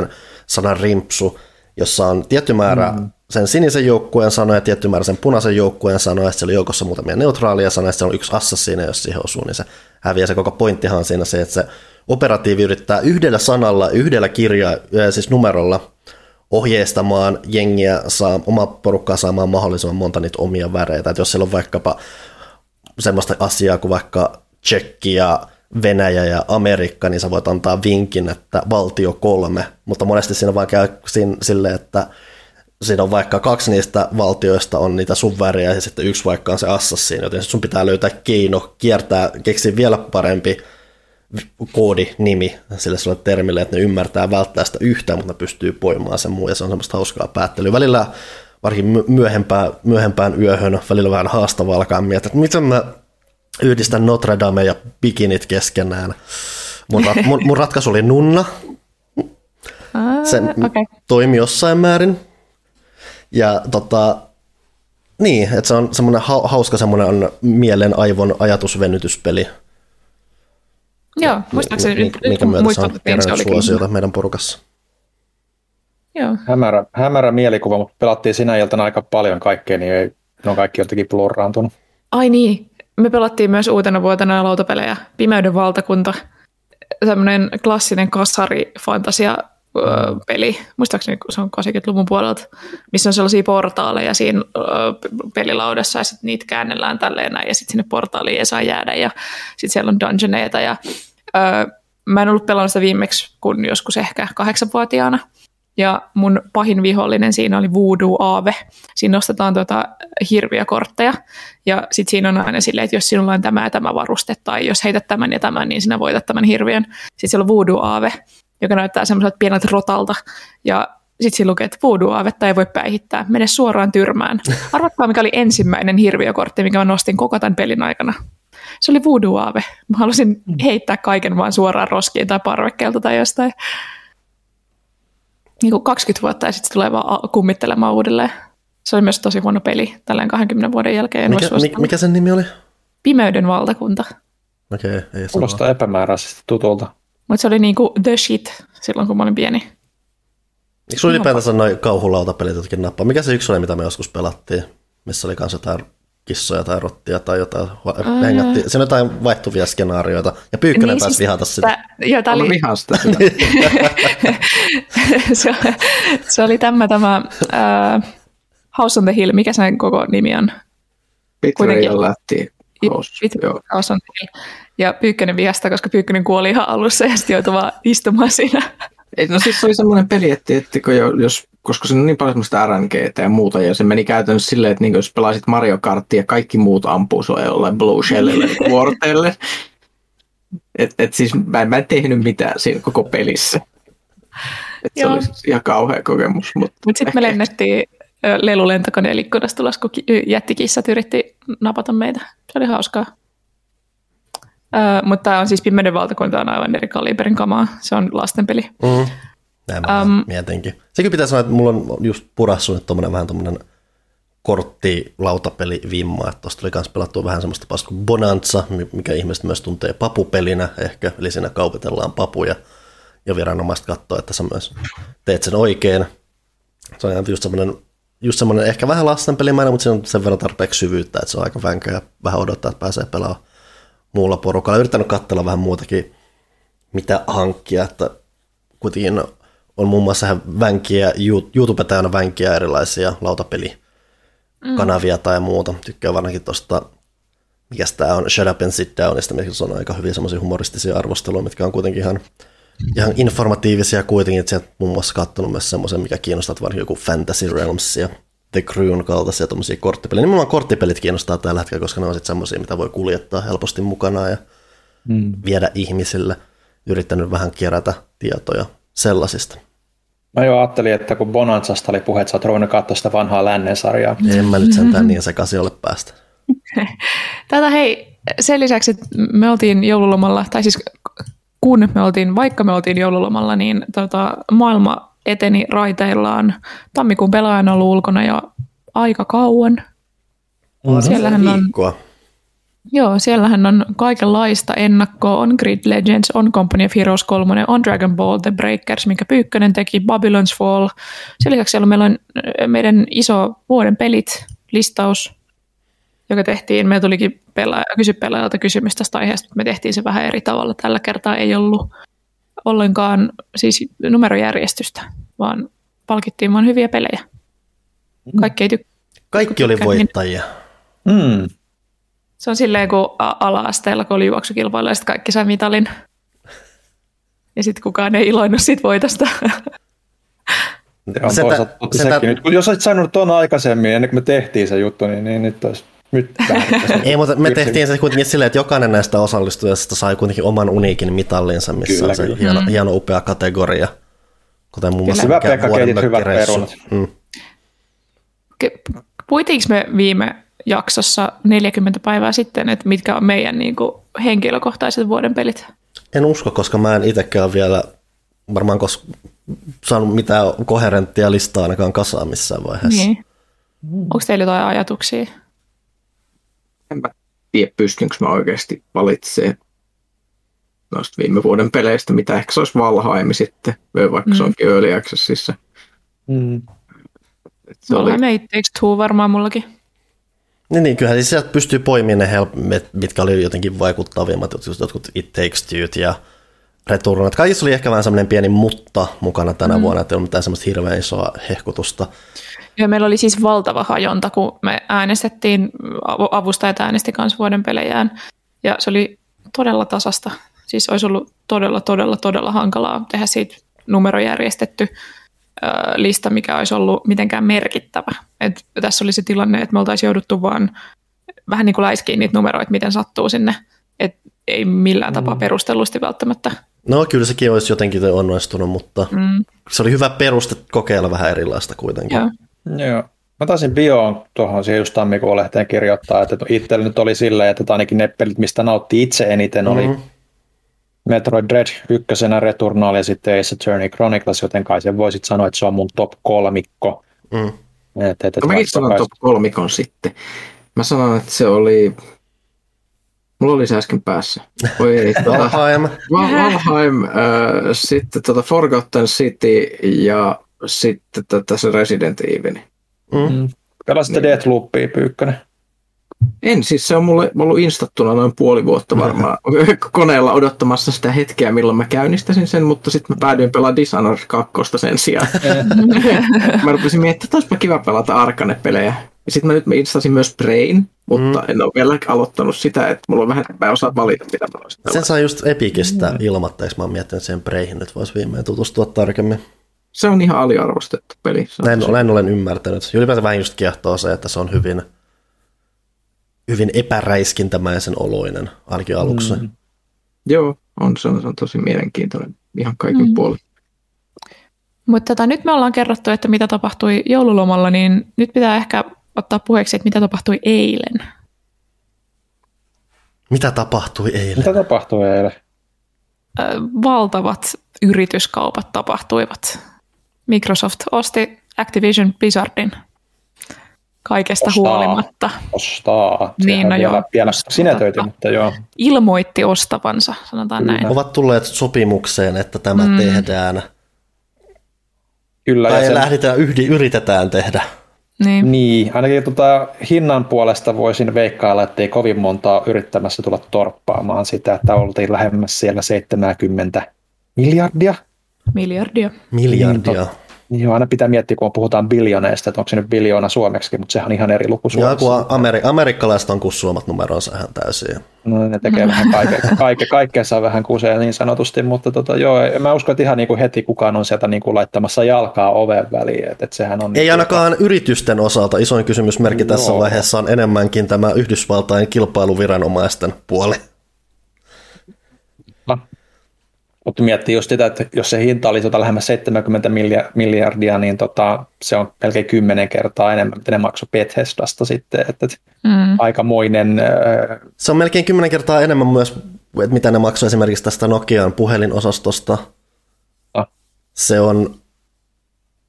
sanan rimpsu, jossa on tietty määrä mm. sen sinisen joukkueen sanoja ja tietty määrä sen punaisen joukkueen sanoja, ja siellä on joukossa muutamia neutraalia sanoja, ja siellä on yksi assassina, jos siihen osuu, niin se häviää. Se koko pointtihan on siinä se, että se operatiivi yrittää yhdellä sanalla, yhdellä kirja, siis numerolla ohjeistamaan jengiä, saa, oma porukkaa saamaan mahdollisimman monta niitä omia väreitä. Että jos siellä on vaikkapa semmoista asiaa kuin vaikka Tsekki ja Venäjä ja Amerikka, niin sä voit antaa vinkin, että valtio kolme, mutta monesti siinä vaan käy silleen, että siinä on vaikka kaksi niistä valtioista on niitä sun väriä ja sitten yksi vaikka on se assassiin, joten sun pitää löytää keino kiertää, keksiä vielä parempi koodinimi sille sille termille, että ne ymmärtää välttää sitä yhtä, mutta ne pystyy poimaan sen muu ja se on semmoista hauskaa päättelyä. Välillä varsinkin myöhempään, myöhempään yöhön, välillä vähän haastavaa alkaa miettiä, että miten mä yhdistän Notre Dame ja bikinit keskenään. Mun, rat, mun, mun ratkaisu oli nunna. Se okay. toimi jossain määrin. Ja tota, Niin, että se on semmoinen ha- hauska semmoinen mielen aivon ajatusvenytyspeli. Joo, muistaakseni mi- minkä myötä se on kerännyt suosiota meidän porukassa. Joo. Hämärä, hämärä mielikuva, mutta pelattiin sinä iltana aika paljon kaikkea, niin ei, ne on kaikki jotenkin blurraantunut. Ai niin, me pelattiin myös uutena vuotena lautapelejä. Pimeyden valtakunta, tämmöinen klassinen kassari-fantasia ö, peli, muistaakseni se on 80-luvun puolelta, missä on sellaisia portaaleja siinä pelilaudassa ja sitten niitä käännellään tälleen näin ja sitten sinne portaaliin ei saa jäädä ja sitten siellä on dungeoneita ja ö, mä en ollut pelannut sitä viimeksi kun joskus ehkä kahdeksanvuotiaana ja mun pahin vihollinen siinä oli Voodoo Aave. Siinä nostetaan tuota hirviökortteja ja sitten siinä on aina silleen, että jos sinulla on tämä ja tämä varuste tai jos heität tämän ja tämän, niin sinä voitat tämän hirviön. Sitten siellä on Voodoo Aave, joka näyttää semmoiselta pieneltä rotalta ja sitten siinä lukee, että Voodoo Aavetta ei voi päihittää, mene suoraan tyrmään. Arvatkaa, mikä oli ensimmäinen hirviökortti, mikä mä nostin koko tämän pelin aikana. Se oli Voodoo Aave. Mä halusin heittää kaiken vaan suoraan roskiin tai parvekkeelta tai jostain niin kuin 20 vuotta ja sitten se tulee vaan kummittelemaan uudelleen. Se oli myös tosi huono peli tällä 20 vuoden jälkeen. Mikä, mikä, mikä sen nimi oli? Pimeyden valtakunta. Okei, okay, ei Kuulostaa epämääräisesti tutulta. Mutta se oli niinku the shit silloin, kun mä olin pieni. Eikö ylipäätänsä noin kauhulautapelit jotenkin nappaa? Mikä se yksi oli, mitä me joskus pelattiin? Missä oli kanssa jotain kissoja tai rottia tai jotain. Ää. Hengättiin. Siinä on jotain vaihtuvia skenaarioita. Ja Pyykkönen niin, pääsi siis vihata sitä. Joo, tää Oli... vihaan sitä. se, se, oli tämä, tämä uh, House on the Hill. Mikä sen koko nimi on? Kuitenkin. Betrayal lähti. House on the Hill. Ja Pyykkönen vihasta, koska Pyykkönen kuoli ihan alussa ja sitten joutui vaan istumaan siinä. Ei, no siis se oli semmoinen peli, että, jo, jos, koska siinä on niin paljon semmoista RNGtä ja muuta, ja se meni käytännössä silleen, että niin jos pelasit Mario Karttia ja kaikki muut ampuu sua jollain Blue Shellille vuorotelle. Et, et siis mä, en- mä en tehnyt mitään siinä koko pelissä. Et se Joo. oli siis ihan kauhea kokemus. Mutta Mutta sitten me lennettiin lelulentokoneen ikkunasta ulos, kun ki- jättikissat yritti napata meitä. Se oli hauskaa. Mutta tämä on siis Pimeyden valtakunta on aivan eri kaliberin kamaa. Se on lastenpeli. Mm. Näin mä Um, mietinkin. Sekin pitää sanoa, että mulla on just purassu nyt tommonen vähän tommonen kortti lautapeli vimma, että tosta tuli kans pelattua vähän semmoista pasta kuin Bonanza, mi- mikä ihmiset myös tuntee papupelinä ehkä, eli siinä kaupitellaan papuja ja viranomaiset katsoo, että sä myös teet sen oikein. Se on just semmoinen, just semmoinen ehkä vähän lastenpelimäinen, mutta siinä on sen verran tarpeeksi syvyyttä, että se on aika vänkä ja vähän odottaa, että pääsee pelaamaan muulla porukalla. Yrittänyt katsella vähän muutakin, mitä hankkia, että kuitenkin on muun muassa vänkiä, You- YouTube täynnä vänkiä erilaisia lautapelikanavia tai muuta. Tykkään varsinkin tuosta, mikä tämä on, Shut Up and Sit Downista, missä on aika hyviä semmoisia humoristisia arvosteluja, mitkä on kuitenkin ihan, ihan informatiivisia kuitenkin, että sieltä muun muassa katsonut myös semmoisen, mikä kiinnostaa, että varsinkin joku Fantasy Realms ja The Crewn kaltaisia tommosia korttipelejä. Nimenomaan korttipelit kiinnostaa tällä hetkellä, koska ne on sitten semmoisia, mitä voi kuljettaa helposti mukana ja Mm. viedä ihmisille. Yrittänyt vähän kerätä tietoja sellaisista. Mä jo ajattelin, että kun Bonanzasta oli puhe, että sä oot ruvennut katsoa sitä vanhaa lännen sarjaa. En mä nyt sentään niin sekaisin ole päästä. Tätä hei, sen lisäksi, että me oltiin joululomalla, tai siis kun me oltiin, vaikka me oltiin joululomalla, niin tota, maailma eteni raiteillaan. Tammikuun pelaaja on ollut ulkona jo aika kauan. Siellähän on, Viikkoa. joo, siellähän on kaikenlaista ennakkoa. On Grid Legends, on Company of Heroes 3, on Dragon Ball The Breakers, minkä Pyykkönen teki, Babylon's Fall. Sen lisäksi siellä meillä on meidän iso vuoden pelit listaus, joka tehtiin. Me tulikin pelaaja, kysy pelaajalta kysymys tästä aiheesta, mutta me tehtiin se vähän eri tavalla. Tällä kertaa ei ollut ollenkaan siis numerojärjestystä, vaan palkittiin vain hyviä pelejä. Kaikki ei tykkää. Kaikki oli voittajia. Mm. Se on silleen kuin a- ala-asteella, kun oli juoksukilpailu ja sitten kaikki sai mitalin. Ja sitten kukaan ei iloinnut siitä voitosta. Se on Setä- toisaalta. Nyt, kun jos olisit sanonut tuon aikaisemmin, ennen kuin me tehtiin se juttu, niin, niin nyt olisi nyt Ei, mutta me tehtiin se kuitenkin silleen, että jokainen näistä osallistujista sai kuitenkin oman uniikin mitallinsa, missä Kyllä, on se kyllä. hieno, hieno upea kategoria. Kuten muun muassa Hyvä, Pekka, keitit hyvät perunat. Mm. Me viime jaksossa 40 päivää sitten, että mitkä on meidän niin kuin, henkilökohtaiset vuoden pelit? En usko, koska mä en itsekään vielä varmaan kos- saanut mitään koherenttia listaa ainakaan kasaan missään vaiheessa. Niin. Onko teillä jotain ajatuksia? Tiedä, pystynkö mä oikeasti valitsemaan noista viime vuoden peleistä, mitä ehkä se olisi Valheim sitten, vaikka mm. se onkin Early Accessissa. Mm. Se oli... It Takes Two varmaan mullakin. Niin, niin kyllähän siis sieltä pystyy poimimaan ne, help, mitkä oli jotenkin vaikuttavimmat, jotkut It Takes Two ja Returnat. Kaikissa oli ehkä vähän semmoinen pieni mutta mukana tänä mm. vuonna, että ei ollut mitään semmoista hirveän isoa hehkutusta. Ja meillä oli siis valtava hajonta, kun me äänestettiin, avustajat äänesti kanssa vuoden pelejään, ja se oli todella tasasta. Siis olisi ollut todella, todella, todella hankalaa tehdä siitä numerojärjestetty lista, mikä olisi ollut mitenkään merkittävä. Et tässä oli se tilanne, että me oltaisiin jouduttu vaan vähän niin kuin läiskiin niitä numeroita, miten sattuu sinne. Et ei millään tapaa mm. perustellusti välttämättä. No kyllä sekin olisi jotenkin onnistunut, mutta mm. se oli hyvä peruste kokeilla vähän erilaista kuitenkin. Joo. Joo. Mä taisin bioon tuohon siihen just tammikuun lehteen kirjoittaa, että itsellä nyt oli silleen, että ainakin ne pelit, mistä nautti itse eniten, mm-hmm. oli Metroid Dread ykkösenä Returnal ja sitten Ace Attorney Chronicles, joten kai sen voisit sanoa, että se on mun top kolmikko. Mm. Et, et, et no, mäkin sanon top kolmikon sitten. Mä sanon, että se oli... Mulla oli se äsken päässä. Voi ei, tuota, Valheim. Valheim, äh, sitten tuota Forgotten City ja sitten tätä se Resident Evil. Mm. mm. Pelasitte niin. Deathloopia, Pyykkönen? En, siis se on mulle ollut instattuna noin puoli vuotta varmaan koneella odottamassa sitä hetkeä, milloin mä käynnistäsin sen, mutta sitten mä päädyin pelaamaan Dishonored 2 sen sijaan. mä rupesin miettimään, että olisipa kiva pelata Arkane-pelejä. Ja sitten mä nyt mä instasin myös Brain, mutta mm. en ole vielä aloittanut sitä, että mulla on vähän, mä osaa valita, mitä mä olisin Sen saa just Epikistä mm. ilmatteeksi, mä oon miettinyt sen Brain, että voisi viimein tutustua tarkemmin. Se on ihan aliarvostettu peli. näin, näin olen ymmärtänyt. Ylipäänsä vähän just kiehtoo se, että se on hyvin, hyvin epäräiskintämäisen oloinen, ainakin aluksi. Mm. Joo, on se, on, se on tosi mielenkiintoinen ihan kaiken mm. puolin. Mutta tota, nyt me ollaan kerrottu, että mitä tapahtui joululomalla, niin nyt pitää ehkä ottaa puheeksi, että mitä tapahtui eilen. Mitä tapahtui eilen? Mitä tapahtui eilen? Valtavat yrityskaupat tapahtuivat. Microsoft osti Activision Blizzardin kaikesta ostaa, huolimatta. Ostaa. niin, no vielä, joo, vielä sinetöity, mutta joo. Ilmoitti ostavansa, sanotaan Kyllä. näin. Ovat tulleet sopimukseen, että tämä mm. tehdään. Kyllä. Tai ja sen... lähdetään, yhdi, yritetään tehdä. Niin. niin, ainakin tuota, hinnan puolesta voisin veikkailla, että ei kovin montaa yrittämässä tulla torppaamaan sitä, että oltiin lähemmäs siellä 70 miljardia. Miljardia. Miljardia. Niin, Joo, aina pitää miettiä, kun puhutaan biljoneista, että onko se nyt biljoona suomeksi, mutta sehän on ihan eri luku suomeksi. Joo, kun Ameri- amerikkalaiset on kussuomat numeronsa ihan täysin. No ne tekee vähän kaikkea, kaikke, kaikkea saa vähän kusea niin sanotusti, mutta tota, joo, mä uskon, että ihan niin kuin heti kukaan on sieltä niin kuin laittamassa jalkaa oven väliin. Että, että sehän on Ei niin ainakaan kuin... yritysten osalta isoin kysymysmerkki tässä vaiheessa on enemmänkin tämä Yhdysvaltain kilpailuviranomaisten puoli. Mutta miettii just sitä, että jos se hinta oli tota lähemmäs 70 miljardia, niin tota, se on melkein 10 kertaa enemmän, mitä ne maksoi Bethesdasta sitten. Että, mm. Aikamoinen... Äh... Se on melkein 10 kertaa enemmän myös, että mitä ne maksoi esimerkiksi tästä Nokian puhelinosastosta. Ah. Se on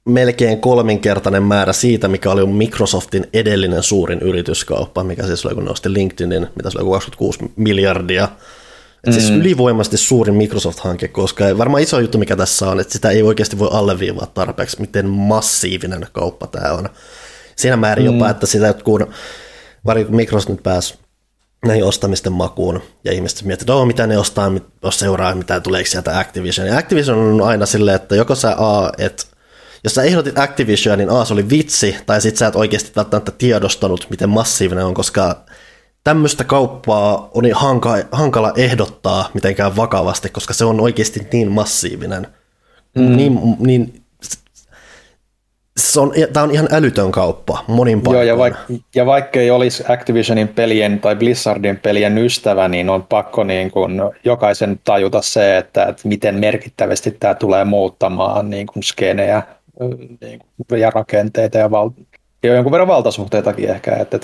melkein kolminkertainen määrä siitä, mikä oli Microsoftin edellinen suurin yrityskauppa, mikä siis oli, kun ne osti LinkedInin, mitä se oli 26 miljardia et siis mm. ylivoimasti suurin Microsoft-hanke, koska varmaan iso juttu, mikä tässä on, että sitä ei oikeasti voi alleviivaa tarpeeksi, miten massiivinen kauppa tämä on. Siinä määrin mm. jopa, että sitä kun Microsoft nyt pääsi näihin ostamisten makuun, ja ihmiset miettivät, että mitä ne ostaa, jos seuraa, mitä tulee sieltä Activision. Ja Activision on aina silleen, että joko sä A, että jos sä ehdotit Activision, niin A, se oli vitsi, tai sit sä et oikeasti välttämättä tiedostanut, miten massiivinen on, koska tämmöistä kauppaa on hanka, hankala ehdottaa mitenkään vakavasti, koska se on oikeasti niin massiivinen. Mm. Niin, niin, se on, tämä on ihan älytön kauppa monin paikoin. Joo, ja, vaik, ja vaikka ei olisi Activisionin pelien tai Blizzardin pelien ystävä, niin on pakko niin kuin jokaisen tajuta se, että, että miten merkittävästi tämä tulee muuttamaan niin kuin skenejä niin kuin, ja rakenteita ja, val, ja jonkun verran valtasuhteitakin ehkä. Että,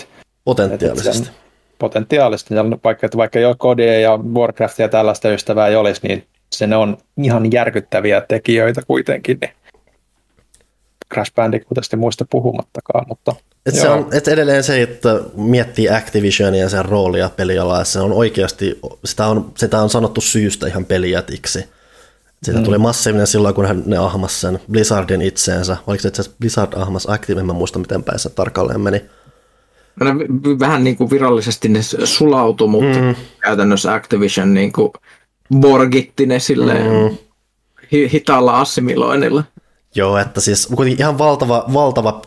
Potentiaalisesti. Että potentiaalisesti, vaikka, että vaikka jo kodia ja Warcraftia ja tällaista ystävää ei olisi, niin se ne on ihan järkyttäviä tekijöitä kuitenkin. Niin Crash Bandicootista muista puhumattakaan, mutta... Et se on et edelleen se, että miettii Activisionia ja sen roolia pelialaa, se on oikeasti, sitä on, sitä on sanottu syystä ihan pelijätiksi. Siitä mm. tuli massiivinen silloin, kun hän ne ahmas sen Blizzardin itseensä. Oliko se itse asiassa Blizzard ahmas Active, en mä muista miten päin se tarkalleen meni. No, vähän niin kuin virallisesti ne sulautui, mutta mm. käytännössä Activision niin kuin borgitti ne silleen mm. hitaalla assimiloinnilla. Joo, että siis kuitenkin ihan valtava, valtava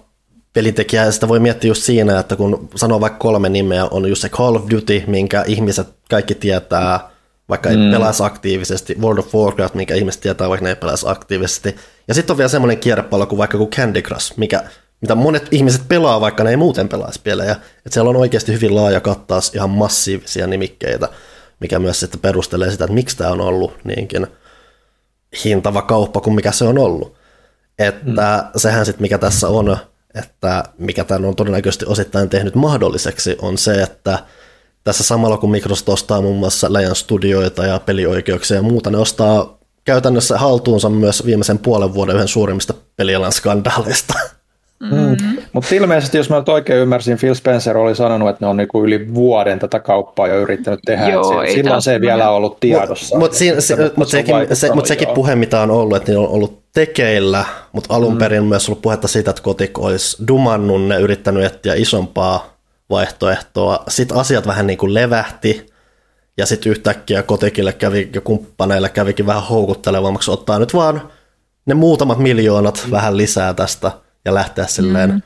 pelintekijä, ja sitä voi miettiä just siinä, että kun sanoo vaikka kolme nimeä, on just se Call of Duty, minkä ihmiset kaikki tietää, vaikka ei mm. pelaisi aktiivisesti, World of Warcraft, minkä ihmiset tietää, vaikka ne ei pelaisi aktiivisesti. Ja sitten on vielä semmoinen kierrepallo kuin vaikka kuin Candy Crush, mikä, mitä monet ihmiset pelaa, vaikka ne ei muuten pelaisi pelejä. Että siellä on oikeasti hyvin laaja kattaus ihan massiivisia nimikkeitä, mikä myös sitten perustelee sitä, että miksi tämä on ollut niinkin hintava kauppa kuin mikä se on ollut. Että mm. sehän sitten mikä tässä on, että mikä tämän on todennäköisesti osittain tehnyt mahdolliseksi, on se, että tässä samalla kun Microsoft ostaa muun muassa Lejan studioita ja pelioikeuksia ja muuta, ne ostaa käytännössä haltuunsa myös viimeisen puolen vuoden yhden suurimmista pelialan skandaaleista. Mm. Mutta ilmeisesti, jos mä nyt oikein ymmärsin, Phil Spencer oli sanonut, että ne on niinku yli vuoden tätä kauppaa jo yrittänyt tehdä. Joo, se, silloin se ei vielä ollut tiedossa. Mutta mut, se, mut sekin, se, mut sekin puhe, mitä on ollut, että ne on ollut tekeillä, mutta alun mm. perin myös ollut puhetta siitä, että Kotik olisi dumannut ne, yrittänyt etsiä isompaa vaihtoehtoa. Sitten asiat vähän niin kuin levähti, ja sitten yhtäkkiä Kotikille kävi ja kumppaneille kävikin vähän houkuttelevammaksi ottaa nyt vaan ne muutamat miljoonat mm. vähän lisää tästä ja lähteä silleen mm.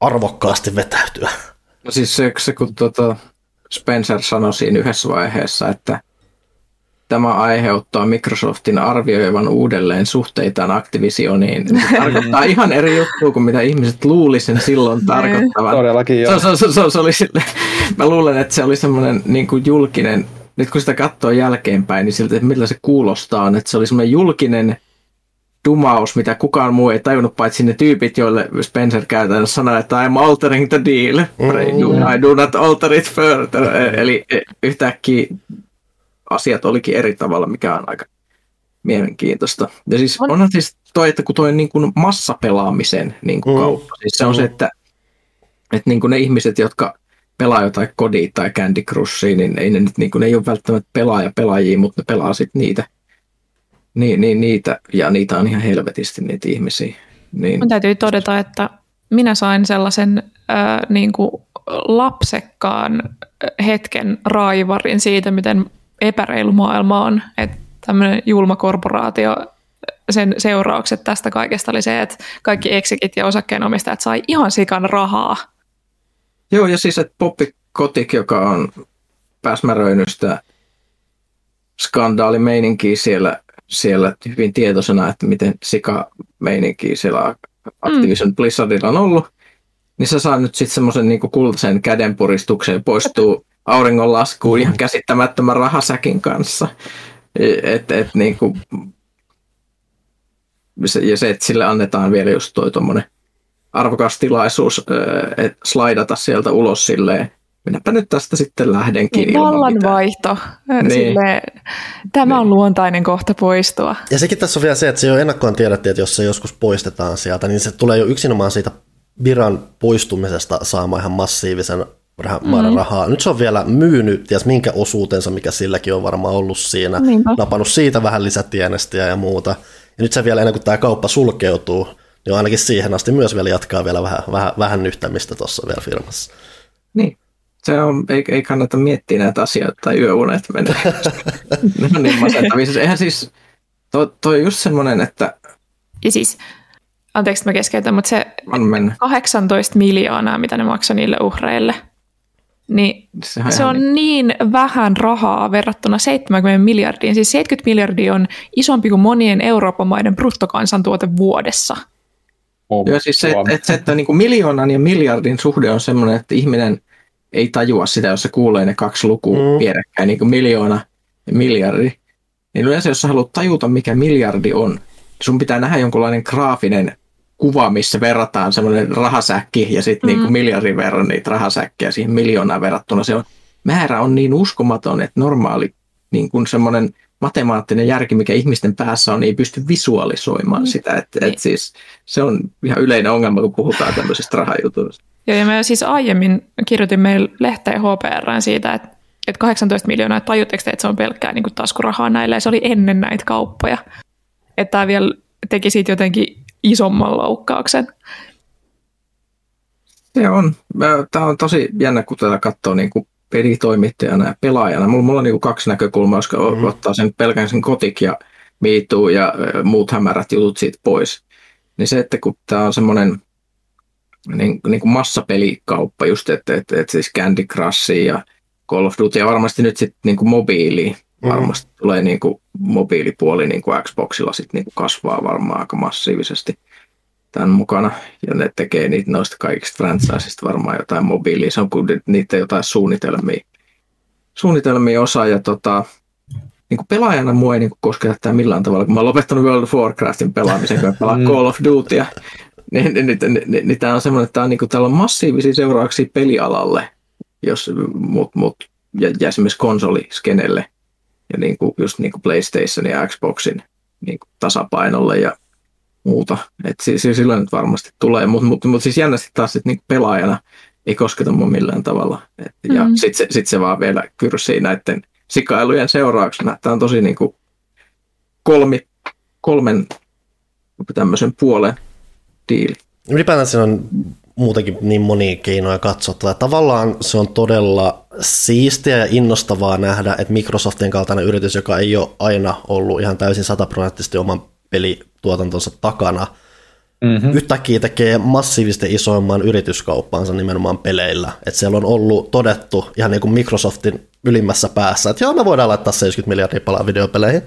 arvokkaasti vetäytyä. No siis se, se kun tuota Spencer sanoi siinä yhdessä vaiheessa, että tämä aiheuttaa Microsoftin arvioivan uudelleen suhteitaan Activisioniin. Se tarkoittaa ihan eri juttua kuin mitä ihmiset luulisivat silloin tarkoittavan. Todellakin joo. Se, se, se, se oli sille, mä luulen, että se oli semmoinen niin kuin julkinen, nyt kun sitä katsoo jälkeenpäin, niin siltä, että millä se kuulostaa, että se oli semmoinen julkinen dumaus, mitä kukaan muu ei tajunnut, paitsi ne tyypit, joille Spencer käytännössä sanoi, että I'm altering the deal, mm. I do not alter it further. E- eli e- yhtäkkiä asiat olikin eri tavalla, mikä on aika mielenkiintoista. Ja siis on. onhan siis toi, että kun toi niin kuin massapelaamisen niin kuin mm. kauppa, siis se on mm. se, että, että niin kuin ne ihmiset, jotka pelaa jotain kodia tai Candy Crushia, niin ei ne, nyt, niin kuin, ne ei ole välttämättä pelaaja pelaajia, mutta ne pelaa sitten niitä, niin, niin, niitä, ja niitä on ihan helvetisti niitä ihmisiä. Niin. Mun täytyy todeta, että minä sain sellaisen äh, niin kuin lapsekkaan hetken raivarin siitä, miten epäreilu maailma on, että tämmöinen julma korporaatio, sen seuraukset tästä kaikesta oli se, että kaikki eksikit ja osakkeenomistajat sai ihan sikan rahaa. Joo, ja siis, että Poppi Kotik, joka on pääsmäröinyt sitä skandaalimeininkiä siellä, siellä hyvin tietoisena, että miten sika meininkiä siellä Activision mm. Blizzardilla on ollut, niin se saa nyt sitten semmoisen niin kultaisen kädenpuristuksen poistuu auringonlaskuun ihan käsittämättömän rahasäkin kanssa. Et, et, niin kuin, se, ja se, että sille annetaan vielä just toi tuommoinen arvokas tilaisuus et slaidata sieltä ulos silleen, minäpä nyt tästä sitten lähdenkin. Niin, vallanvaihto. Niin. tämä on luontainen kohta poistua. Ja sekin tässä on vielä se, että se jo ennakkoon tiedettiin, että jos se joskus poistetaan sieltä, niin se tulee jo yksinomaan siitä viran poistumisesta saamaan ihan massiivisen määrän mm. rahaa. Nyt se on vielä myynyt, ties minkä osuutensa, mikä silläkin on varmaan ollut siinä, Niinpä. napannut siitä vähän lisätienestiä ja muuta. Ja nyt se vielä ennen kuin tämä kauppa sulkeutuu, niin ainakin siihen asti myös vielä jatkaa vielä vähän, vähän, vähän nyhtämistä tuossa vielä firmassa. Niin, se on, ei, ei kannata miettiä näitä asioita tai yöunet menee. ne on niin masentavissa. Eihän siis, toi, toi just semmoinen, että... Ja siis, anteeksi mä keskeytän, mutta se 18 miljoonaa, mitä ne maksoi niille uhreille – niin Sehän se on niin... niin vähän rahaa verrattuna 70 miljardiin. Siis 70 miljardia on isompi kuin monien Euroopan maiden bruttokansantuote vuodessa. Oh, Joo, siis se, että, se, että niin kuin miljoonan ja miljardin suhde on sellainen, että ihminen ei tajua sitä, jos se kuulee ne kaksi lukua mm. vierekkäin, niin kuin miljoona ja miljardi. Niin yleensä, jos sä haluat tajuta, mikä miljardi on, sun pitää nähdä jonkunlainen graafinen kuva, missä verrataan semmoinen rahasäkki ja sitten niinku mm. niin miljardin verran niitä rahasäkkejä siihen miljoonaan verrattuna. Se on, määrä on niin uskomaton, että normaali niin kuin semmoinen matemaattinen järki, mikä ihmisten päässä on, niin ei pysty visualisoimaan mm. sitä. Että niin. et siis, se on ihan yleinen ongelma, kun puhutaan tämmöisestä rahajutuista. Joo, ja mä siis aiemmin kirjoitin meille lehteen HPR siitä, että, että 18 miljoonaa, että tajutteko te, että se on pelkkää niin kuin taskurahaa näille, ja se oli ennen näitä kauppoja. Että tämä vielä teki siitä jotenkin isomman loukkauksen. Se on. Tämä on tosi jännä, kun tätä katsoo niin kuin pelitoimittajana ja pelaajana. Mulla, mulla on niin kuin kaksi näkökulmaa, koska mm-hmm. ottaa sen pelkän sen kotik ja miituu ja muut hämärät jutut siitä pois. Niin se, että kun tämä on semmoinen niin, niin kuin massapelikauppa, just että, että, että siis Candy Crush ja Call of Duty ja varmasti nyt sitten niin mobiili, mm. varmasti tulee niin kuin mobiilipuoli niin kuin Xboxilla sitten niin kuin kasvaa varmaan aika massiivisesti tämän mukana. Ja ne tekee niitä noista kaikista franchiseista varmaan jotain mobiilia. Se on kuin niitä jotain suunnitelmia, suunnitelmia osa. Ja tota, niin kuin pelaajana mua ei niin kosketa tämä millään tavalla, kun mä oon lopettanut World of Warcraftin pelaamisen, kun mä pelaan mm. Call of Dutya. Niin, niin, niin, niin, niin, tämä on semmoinen, että tää on, niin kuin, täällä on massiivisia seurauksia pelialalle, jos, mut, mut, ja, ja esimerkiksi konsoliskenelle ja niin kuin, just niin kuin PlayStation ja Xboxin niin kuin tasapainolle ja muuta. Et siis, siis silloin nyt varmasti tulee, mutta mut, mut siis jännästi taas sit niinku pelaajana ei kosketa mua millään tavalla. Et, mm-hmm. Ja sitten se, sit se vaan vielä kyrsii näiden sikailujen seurauksena. Tämä on tosi niinku kolmi, kolmen tämmöisen puolen diili. Ylipäätään se on muutenkin niin monia keinoja katsottava. Tavallaan se on todella siistiä ja innostavaa nähdä, että Microsoftin kaltainen yritys, joka ei ole aina ollut ihan täysin sataprosenttisesti oman pelituotantonsa takana, mm-hmm. yhtäkkiä tekee massiivisesti isoimman yrityskauppaansa nimenomaan peleillä. Että siellä on ollut todettu ihan niin kuin Microsoftin ylimmässä päässä, että joo, me voidaan laittaa 70 miljardia palaa videopeleihin.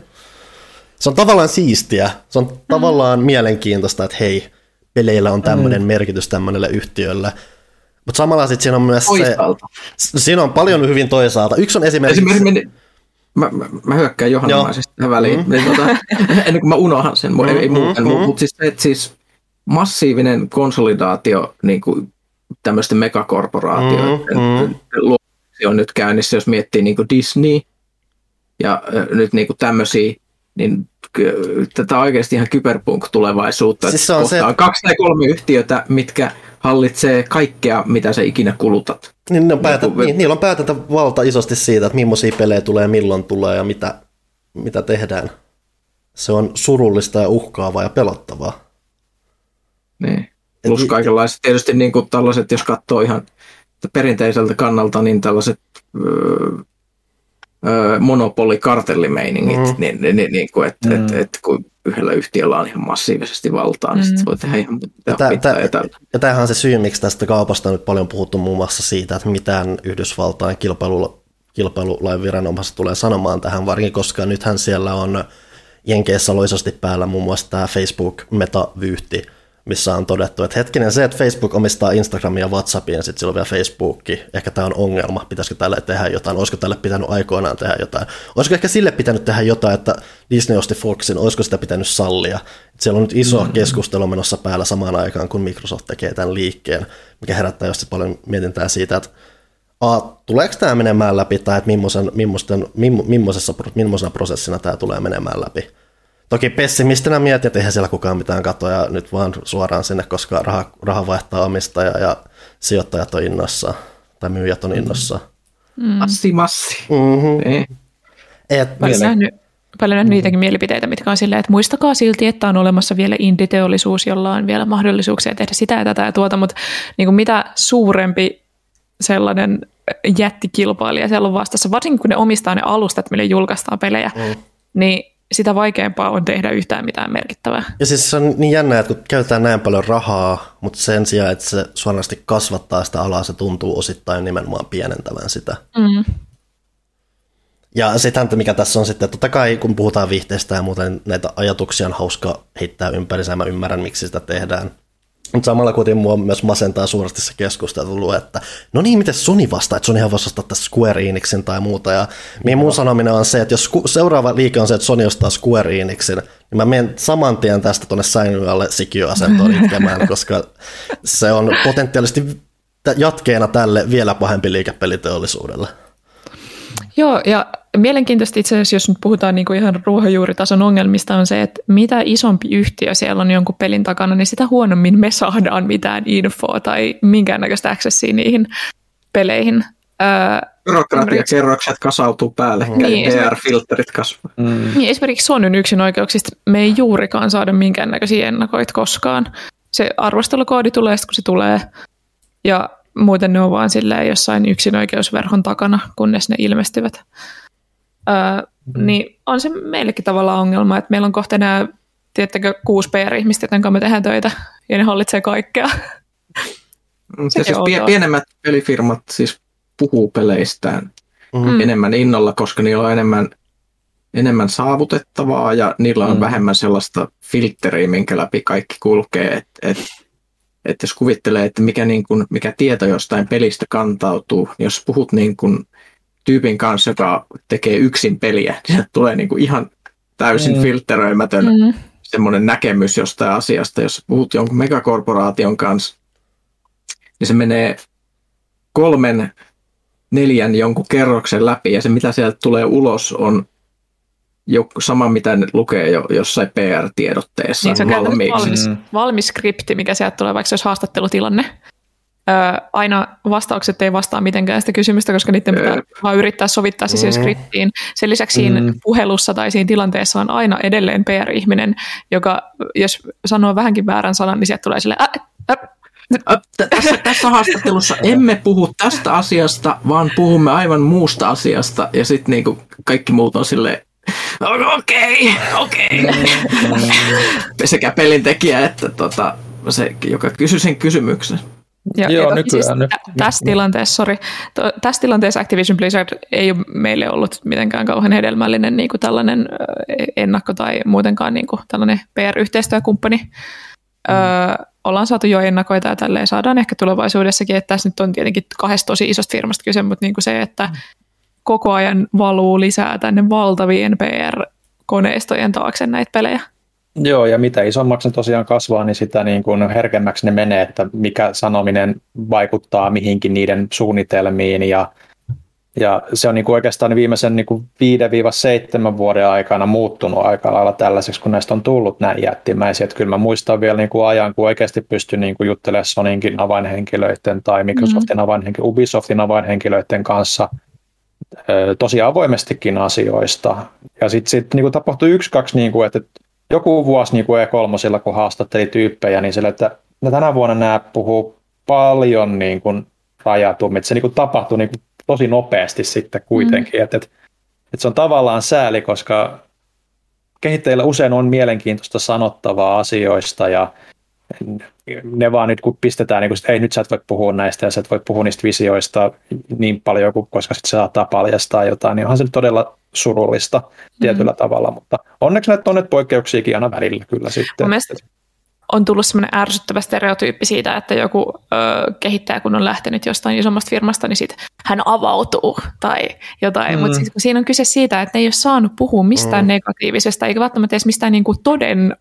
Se on tavallaan siistiä, se on mm-hmm. tavallaan mielenkiintoista, että hei, peleillä on tämmöinen mm. merkitys tämmöiselle yhtiölle. Mutta samalla sitten siinä on myös toisaalta. se, siinä on paljon hyvin toisaalta. Yksi on esimerkiksi... esimerkiksi mä, mä, mä hyökkään johannomaisesti tähän väliin, mm. niin, tota, ennen kuin mä unohan sen, mm, ei muuten, mm, mutta siis, et siis massiivinen konsolidaatio niin kuin tämmöisten megakorporaatioiden mm, mm. on nyt käynnissä, jos miettii niin kuin Disney ja nyt niin kuin tämmöisiä, niin tätä oikeasti ihan kyberpunk-tulevaisuutta. Siis se on se, kaksi tai kolme yhtiötä, mitkä hallitsee kaikkea, mitä sä ikinä kulutat. Niin, on päätä, niin, niin, niillä on päätäntävalta isosti siitä, että millaisia pelejä tulee, milloin tulee ja mitä, mitä tehdään. Se on surullista ja uhkaavaa ja pelottavaa. Niin. Plus Et, kaikenlaiset, tietysti niin kuin tällaiset, jos katsoo ihan perinteiseltä kannalta, niin tällaiset öö, monopolikartellimeiningit, mm. niin, niin, niin, niin kuin, että mm. et, et, kun yhdellä yhtiöllä on ihan massiivisesti valtaa, niin mm. sitten voi tehdä ihan mitä ja, tää, tää, ja tämähän on se syy, miksi tästä kaupasta on nyt paljon puhuttu muun muassa siitä, että mitään Yhdysvaltain kilpailu, kilpailulain viranomaiset tulee sanomaan tähän, varsinkin koska nythän siellä on Jenkeissä loisesti päällä muun muassa tämä Facebook-metavyyhti, missä on todettu, että hetkinen se, että Facebook omistaa Instagramia ja Whatsappia, ja sitten sillä on vielä Facebookki, ehkä tämä on ongelma, pitäisikö tälle tehdä jotain, olisiko tälle pitänyt aikoinaan tehdä jotain, olisiko ehkä sille pitänyt tehdä jotain, että Disney osti Foxin, olisiko sitä pitänyt sallia, että siellä on nyt iso mm-hmm. keskustelu menossa päällä samaan aikaan, kun Microsoft tekee tämän liikkeen, mikä herättää just paljon mietintää siitä, että A, tuleeko tämä menemään läpi, tai että millaisen, millaisen, millaisessa, millaisena prosessina tämä tulee menemään läpi. Toki pessimistinä mietin, että eihän siellä kukaan mitään katoja nyt vaan suoraan sinne, koska raha, raha vaihtaa omistaja ja sijoittajat on innossa tai myyjät on innossa. Mm. Massi, massi. Mm-hmm. Ei. Et, paljon nähnyt, paljon nähnyt niitäkin mielipiteitä, mitkä on silleen, että muistakaa silti, että on olemassa vielä inditeollisuus, jolla on vielä mahdollisuuksia tehdä sitä ja tätä ja tuota, mutta niin kuin mitä suurempi sellainen jättikilpailija siellä on vastassa, varsinkin kun ne omistaa ne alustat, mille julkaistaan pelejä, mm. niin sitä vaikeampaa on tehdä yhtään mitään merkittävää. Ja siis se on niin jännä, että kun käytetään näin paljon rahaa, mutta sen sijaan, että se suorasti kasvattaa sitä alaa, se tuntuu osittain nimenomaan pienentävän sitä. Mm. Ja sitten mikä tässä on sitten, totta kai kun puhutaan viihteestä ja muuten näitä ajatuksia on hauska heittää ympäri, mä ymmärrän miksi sitä tehdään. Mutta samalla kuitenkin mua myös masentaa suuresti se keskustelu, että no niin, miten Sony vastaa, että Sonyhan voisi ostaa Square Enixin tai muuta. Ja niin mun sanominen on se, että jos seuraava liike on se, että Sony ostaa Square Enixin, niin mä menen saman tien tästä tuonne säilyvälle sikiöasentoon itkemään, koska se on potentiaalisesti jatkeena tälle vielä pahempi liikepeliteollisuudelle. Joo, ja mielenkiintoista itse asiassa, jos nyt puhutaan niin kuin ihan ruohonjuuritason ongelmista, on se, että mitä isompi yhtiö siellä on jonkun pelin takana, niin sitä huonommin me saadaan mitään infoa tai minkäännäköistä accessia niihin peleihin. Byrokratiakerrokset kasautuu päälle, niin, PR-filterit kasvaa. Mm. Niin, esimerkiksi Sonyn yksin oikeuksista me ei juurikaan saada minkäännäköisiä ennakoita koskaan. Se arvostelukoodi tulee sitten, kun se tulee, ja muuten ne on vaan silleen jossain yksinoikeusverhon takana, kunnes ne ilmestyvät. Öö, mm. Niin on se meillekin tavallaan ongelma, että meillä on kohta nämä, tiettäkö, kuusi PR-ihmistä, joten me tehdään töitä, ja ne hallitsee kaikkea. Se siis pie- pienemmät pelifirmat siis puhuu peleistään mm. enemmän innolla, koska niillä on enemmän, enemmän saavutettavaa ja niillä on mm. vähemmän sellaista filtteriä, minkä läpi kaikki kulkee. Että et että jos kuvittelee, että mikä, niin kuin, mikä tieto jostain pelistä kantautuu, niin jos puhut niin kuin tyypin kanssa, joka tekee yksin peliä, niin se tulee niin kuin ihan täysin mm. filteröimätön mm. semmoinen näkemys jostain asiasta. Jos puhut jonkun megakorporaation kanssa, niin se menee kolmen, neljän jonkun kerroksen läpi ja se mitä sieltä tulee ulos on joku, sama mitä ne lukee jo jossain PR-tiedotteessa niin, valmiiksi. Valmis, mm. valmis skripti, mikä sieltä tulee, vaikka se olisi haastattelutilanne. Öö, aina vastaukset ei vastaa mitenkään sitä kysymystä, koska niiden pitää vaan yrittää sovittaa se siihen mm. skriptiin. Sen lisäksi siinä mm. puhelussa tai siinä tilanteessa on aina edelleen PR-ihminen, joka jos sanoo vähänkin väärän sanan, niin sieltä tulee sille tässä, tässä haastattelussa emme puhu tästä asiasta, vaan puhumme aivan muusta asiasta. Ja sitten niinku kaikki muut on silleen, okei, okei. Mm. Sekä pelintekijä että tota, se, joka kysyy sen kysymyksen. Ja, Joo, ja nykyään. Siis, nyt. Tässä tilanteessa, sorry, tässä tilanteessa Activision Blizzard ei ole meille ollut mitenkään kauhean hedelmällinen niin kuin tällainen ennakko tai muutenkaan niin kuin tällainen PR-yhteistyökumppani. Mm. Öö, ollaan saatu jo ennakoita ja tälleen saadaan ehkä tulevaisuudessakin, että tässä nyt on tietenkin kahdesta tosi isosta firmasta kyse, mutta niin kuin se, että mm koko ajan valuu lisää tänne valtavien PR-koneistojen taakse näitä pelejä. Joo, ja mitä isommaksi ne tosiaan kasvaa, niin sitä niin kuin herkemmäksi ne menee, että mikä sanominen vaikuttaa mihinkin niiden suunnitelmiin. Ja, ja se on niin kuin oikeastaan viimeisen niin kuin 5-7 vuoden aikana muuttunut aika lailla tällaiseksi, kun näistä on tullut näin jättimäisiä. Että kyllä mä muistan vielä niin kuin ajan, kun oikeasti pystyn niin kuin juttelemaan Soninkin avainhenkilöiden tai Microsoftin mm-hmm. avainhenkilöiden, Ubisoftin avainhenkilöiden kanssa – tosi avoimestikin asioista. Ja sitten sit, niin tapahtui yksi, kaksi, niin kuin, että joku vuosi niin kuin E3, kun haastatteli tyyppejä, niin sille, että no tänä vuonna nämä puhuu paljon niin kuin rajatummin, että se niin kuin tapahtui niin kuin tosi nopeasti sitten kuitenkin, mm. että, että, että se on tavallaan sääli, koska kehittäjillä usein on mielenkiintoista sanottavaa asioista ja ne vaan nyt kun pistetään, niin kun, että ei nyt sä et voi puhua näistä ja sä et voi puhua niistä visioista niin paljon, koska sitten se saattaa paljastaa jotain, niin onhan se nyt todella surullista tietyllä mm. tavalla, mutta onneksi näitä on nyt poikkeuksiakin aina välillä kyllä sitten. On tullut semmoinen ärsyttävä stereotyyppi siitä, että joku ö, kehittäjä, kun on lähtenyt jostain isommasta firmasta, niin sit hän avautuu tai jotain. Mm. Mutta siis, siinä on kyse siitä, että ne ei ole saanut puhua mistään mm. negatiivisesta, eikä välttämättä edes mistään niinku toden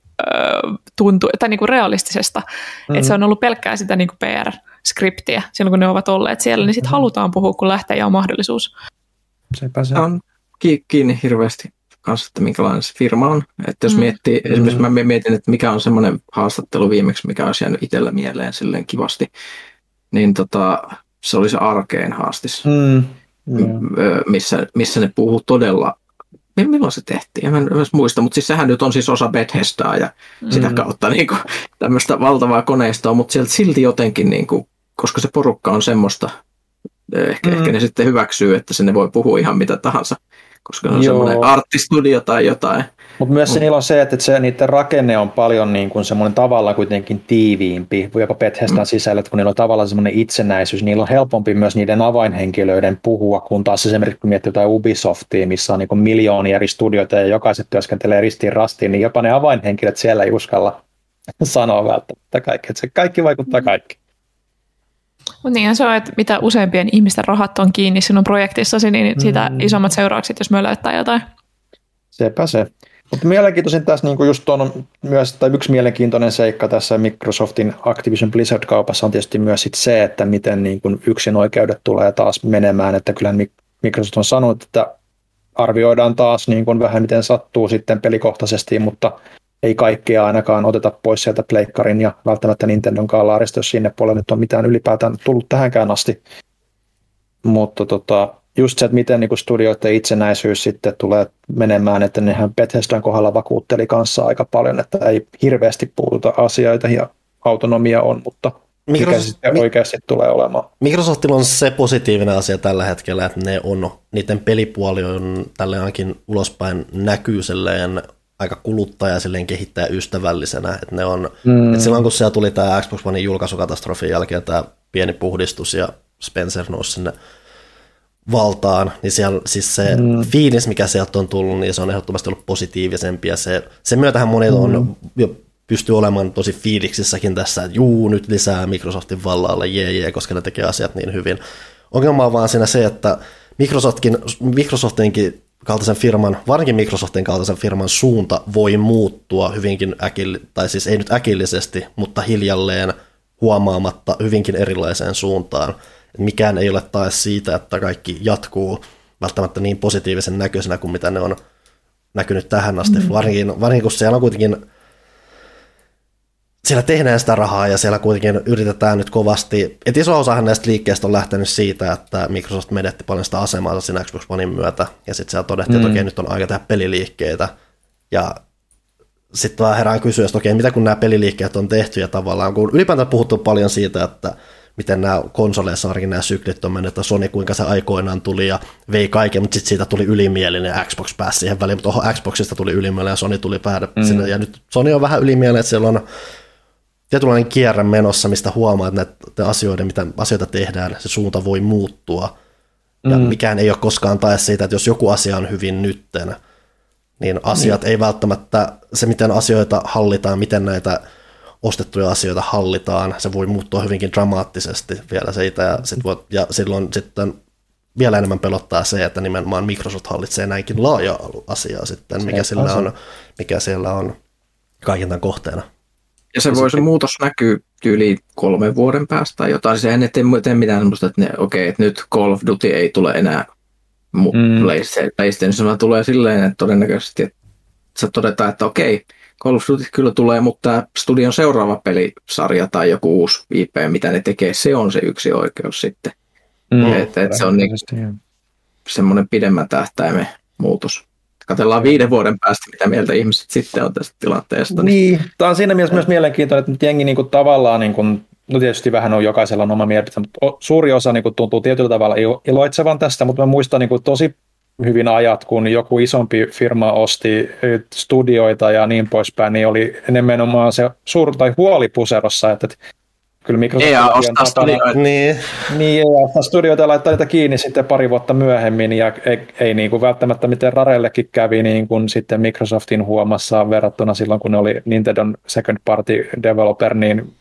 tuntu, tai niinku realistisesta. Mm. Että se on ollut pelkkää sitä niinku PR-skriptiä silloin, kun ne ovat olleet siellä, niin sitten mm. halutaan puhua, kun lähtee ja on mahdollisuus. Sepä se on kiinni hirveästi kanssa, että minkälainen se firma on. Että jos mm. miettii, esimerkiksi mä mietin, että mikä on semmoinen haastattelu viimeksi, mikä olisi jäänyt itsellä mieleen silleen kivasti, niin tota, se oli se arkeen haastis, mm. missä, missä ne puhuu todella milloin se tehtiin, en, en muista, mutta siis sehän nyt on siis osa Bethesdaa ja mm. sitä kautta niin kuin, tämmöistä valtavaa koneistoa, mutta sieltä silti jotenkin, niin kuin, koska se porukka on semmoista, ehkä, mm. ehkä ne sitten hyväksyy, että sinne voi puhua ihan mitä tahansa koska se on Joo. semmoinen arttistudio tai jotain. Mutta myös se niillä on se, että se, niiden rakenne on paljon niin kuin semmoinen tavalla kuitenkin tiiviimpi, jopa Bethesdan mm. sisällä, että kun niillä on tavallaan semmoinen itsenäisyys, niillä on helpompi myös niiden avainhenkilöiden puhua, kun taas esimerkiksi kun miettii jotain Ubisoftia, missä on niin kuin miljoonia eri studioita ja jokaiset työskentelee ristiin rastiin, niin jopa ne avainhenkilöt siellä ei uskalla sanoa välttämättä kaikki. Että se kaikki vaikuttaa mm. kaikki. Mutta niin se on, että mitä useampien ihmisten rahat on kiinni sinun projektissasi, niin sitä mm. isommat seuraukset, jos löytää jotain. Sepä se. Mutta mielenkiintoisin tässä niin just on myös, tai yksi mielenkiintoinen seikka tässä Microsoftin Activision Blizzard-kaupassa on tietysti myös sit se, että miten niin kuin yksin oikeudet tulee taas menemään, että kyllä Microsoft on sanonut, että arvioidaan taas niin kuin vähän miten sattuu sitten pelikohtaisesti, mutta ei kaikkea ainakaan oteta pois sieltä Pleikkarin ja välttämättä Nintendon kaalaarista, jos sinne puolelle nyt on mitään ylipäätään tullut tähänkään asti. Mutta tota, just se, että miten niin studioiden itsenäisyys sitten tulee menemään, että nehän Bethesdan kohdalla vakuutteli kanssa aika paljon, että ei hirveästi puututa asioita ja autonomia on, mutta mikä Microsoft, sitten oikeasti tulee olemaan. Microsoftilla on se positiivinen asia tällä hetkellä, että ne on, niiden pelipuoli on tälle ainakin ulospäin näkyy aika kuluttaja silleen kehittää ystävällisenä, että ne on, mm. että silloin kun siellä tuli tämä Xbox One julkaisukatastrofin jälkeen tämä pieni puhdistus ja Spencer nousi sinne valtaan, niin siellä, siis se mm. fiilis, mikä sieltä on tullut, niin se on ehdottomasti ollut positiivisempi, ja se, sen myötähän monet mm. on jo pystyy olemaan tosi fiiliksissäkin tässä, että juu, nyt lisää Microsoftin vallalle, jee, jee, koska ne tekee asiat niin hyvin. Ongelma on vaan siinä se, että Microsoftkin, Microsoftinkin kaltaisen firman, varsinkin Microsoftin kaltaisen firman suunta voi muuttua hyvinkin äkilli, tai siis ei nyt äkillisesti, mutta hiljalleen huomaamatta hyvinkin erilaiseen suuntaan mikään ei ole taas siitä, että kaikki jatkuu välttämättä niin positiivisen näköisenä kuin mitä ne on näkynyt tähän asti. Mm. Varsinkin, varsinkin kun siellä on kuitenkin siellä tehdään sitä rahaa ja siellä kuitenkin yritetään nyt kovasti. Et iso osahan näistä liikkeistä on lähtenyt siitä, että Microsoft menetti paljon sitä asemaa siinä Xbox Onein myötä. Ja sitten siellä todettiin, mm. että okei, nyt on aika tehdä peliliikkeitä. Ja sitten vaan herään kysyä, että okei, mitä kun nämä peliliikkeet on tehty ja tavallaan, kun ylipäätään puhuttu paljon siitä, että miten nämä konsoleissa ainakin nämä syklit on mennyt, että Sony kuinka se aikoinaan tuli ja vei kaiken, mutta sitten siitä tuli ylimielinen ja Xbox pääsi siihen väliin, mutta oho, Xboxista tuli ylimielinen ja Sony tuli päädä mm. sinne, ja nyt Sony on vähän ylimielinen, että siellä on tietynlainen kierre menossa, mistä huomaa, että näitä asioita, mitä asioita tehdään, se suunta voi muuttua, ja mm. mikään ei ole koskaan tae siitä, että jos joku asia on hyvin nytten, niin asiat mm. ei välttämättä, se miten asioita hallitaan, miten näitä ostettuja asioita hallitaan, se voi muuttua hyvinkin dramaattisesti vielä siitä, ja, sit voi, ja silloin sitten vielä enemmän pelottaa se, että nimenomaan Microsoft hallitsee näinkin laaja asiaa sitten, mikä, sillä on, mikä siellä on kaiken tämän kohteena. Ja se voi se muutos näkyy yli kolmen vuoden päästä tai jotain. Se ei tee mitään sellaista, että ne, okei, että nyt Call of Duty ei tule enää mm. PlayStation, tulee silleen, että todennäköisesti että se todetaan, että okei, Call of Duty kyllä tulee, mutta tämä studion seuraava pelisarja tai joku uusi IP, mitä ne tekee, se on se yksi oikeus sitten. Mm, et, et se on niin, semmoinen pidemmän tähtäimen muutos. Katellaan viiden vuoden päästä, mitä mieltä ihmiset sitten on tästä tilanteesta. Niin, tämä on siinä mielessä myös mielenkiintoinen, että nyt jengi niin kuin tavallaan, niin kuin, no tietysti vähän on jokaisella on oma mielipide, mutta suuri osa niin kuin tuntuu tietyllä tavalla iloitsevan tästä, mutta mä muistan niin kuin tosi hyvin ajat, kun joku isompi firma osti studioita ja niin poispäin, niin oli nimenomaan se suur tai huoli puserossa, että, että kyllä Microsoft EA ostaa studioita. Niin. niin, EA ostaa studioita ja laittaa niitä kiinni sitten pari vuotta myöhemmin, ja ei, ei niin kuin välttämättä miten Rarellekin kävi niin kuin sitten Microsoftin huomassa verrattuna silloin, kun ne oli Nintendo second party developer, niin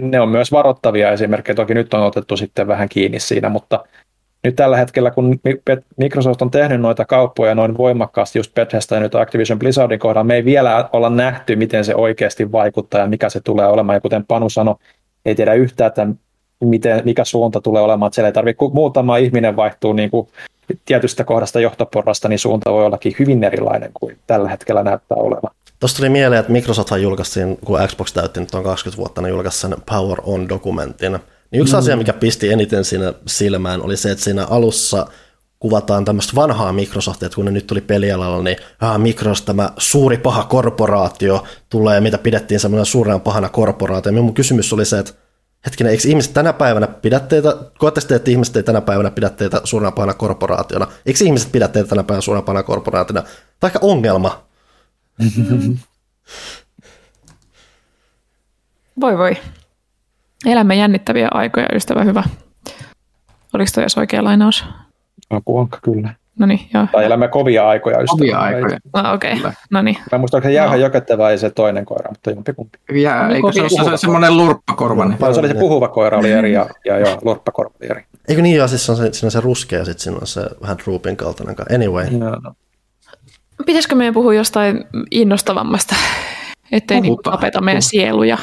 ne on myös varoittavia esimerkkejä. Toki nyt on otettu sitten vähän kiinni siinä, mutta nyt tällä hetkellä, kun Microsoft on tehnyt noita kauppoja noin voimakkaasti just Bethesda ja nyt Activision Blizzardin kohdalla, me ei vielä olla nähty, miten se oikeasti vaikuttaa ja mikä se tulee olemaan. Ja kuten Panu sanoi, ei tiedä yhtään, että miten, mikä suunta tulee olemaan. Että siellä ei tarvitse, kun muutama ihminen vaihtuu niin kuin tietystä kohdasta johtoporrasta, niin suunta voi ollakin hyvin erilainen kuin tällä hetkellä näyttää olevan. Tuosta tuli mieleen, että Microsoft julkaisi, kun Xbox täytti nyt on 20 vuotta, niin julkaisi sen Power On-dokumentin, niin yksi mm. asia, mikä pisti eniten siinä silmään, oli se, että siinä alussa kuvataan tämmöistä vanhaa Microsoftia, että kun ne nyt tuli pelialalla, niin ah, Microsoft, tämä suuri paha korporaatio tulee, mitä pidettiin semmoinen suurena pahana korporaatio. Ja mun kysymys oli se, että hetkinen, eikö ihmiset tänä päivänä pidä teitä, koette että ihmiset ei tänä päivänä pidä teitä suurena pahana korporaationa? Eikö ihmiset pidä teitä tänä päivänä suurena pahana korporaationa? Tai ehkä ongelma. Voi voi. Elämme jännittäviä aikoja, ystävä hyvä. Oliko toi edes oikea lainaus? Apuankka, kyllä. No niin, joo. Tai elämme kovia aikoja, ystävä. Kovia aikoja. Ah, okei, okay. no niin. Mä muistan, että jäähän no. vai se toinen koira, mutta jompikumpi. Jää, eikö se ole se, semmoinen lurppakorva? Niin. Se oli se puhuva koira oli eri ja, ja joo, lurppakorva oli eri. Eikö niin joo, siis on se, siinä on se ruskea ja sitten siinä on se vähän droopin kaltainen. Anyway. No, no. Pitäisikö meidän puhua jostain innostavammasta, ettei niin tapeta meidän sieluja?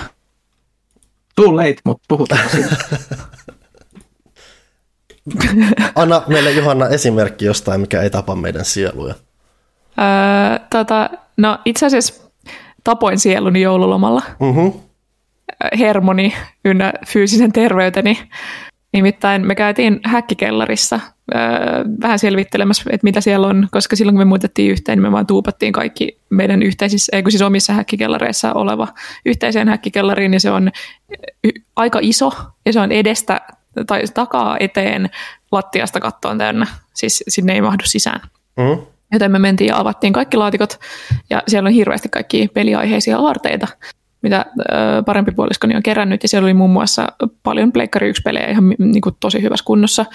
Too late, mutta puhutaan siitä. Anna meille Johanna esimerkki jostain, mikä ei tapa meidän sieluja. Öö, tota, no itse asiassa tapoin sieluni joululomalla. Mm-hmm. Hermoni ynnä fyysisen terveyteni. Nimittäin me käytiin häkkikellarissa öö, vähän selvittelemässä, että mitä siellä on, koska silloin kun me muutettiin yhteen, niin me vaan tuupattiin kaikki meidän yhteisissä, ei siis omissa häkkikellareissa oleva yhteiseen häkkikellariin, ja se on aika iso, ja se on edestä tai takaa eteen lattiasta kattoon täynnä, siis sinne ei mahdu sisään. Mm-hmm. Joten me mentiin ja avattiin kaikki laatikot, ja siellä on hirveästi kaikki peliaiheisia aarteita, mitä parempi puoliskoni on kerännyt, ja siellä oli muun muassa paljon Pleikkari 1-pelejä ihan niin kuin, tosi hyvässä kunnossa,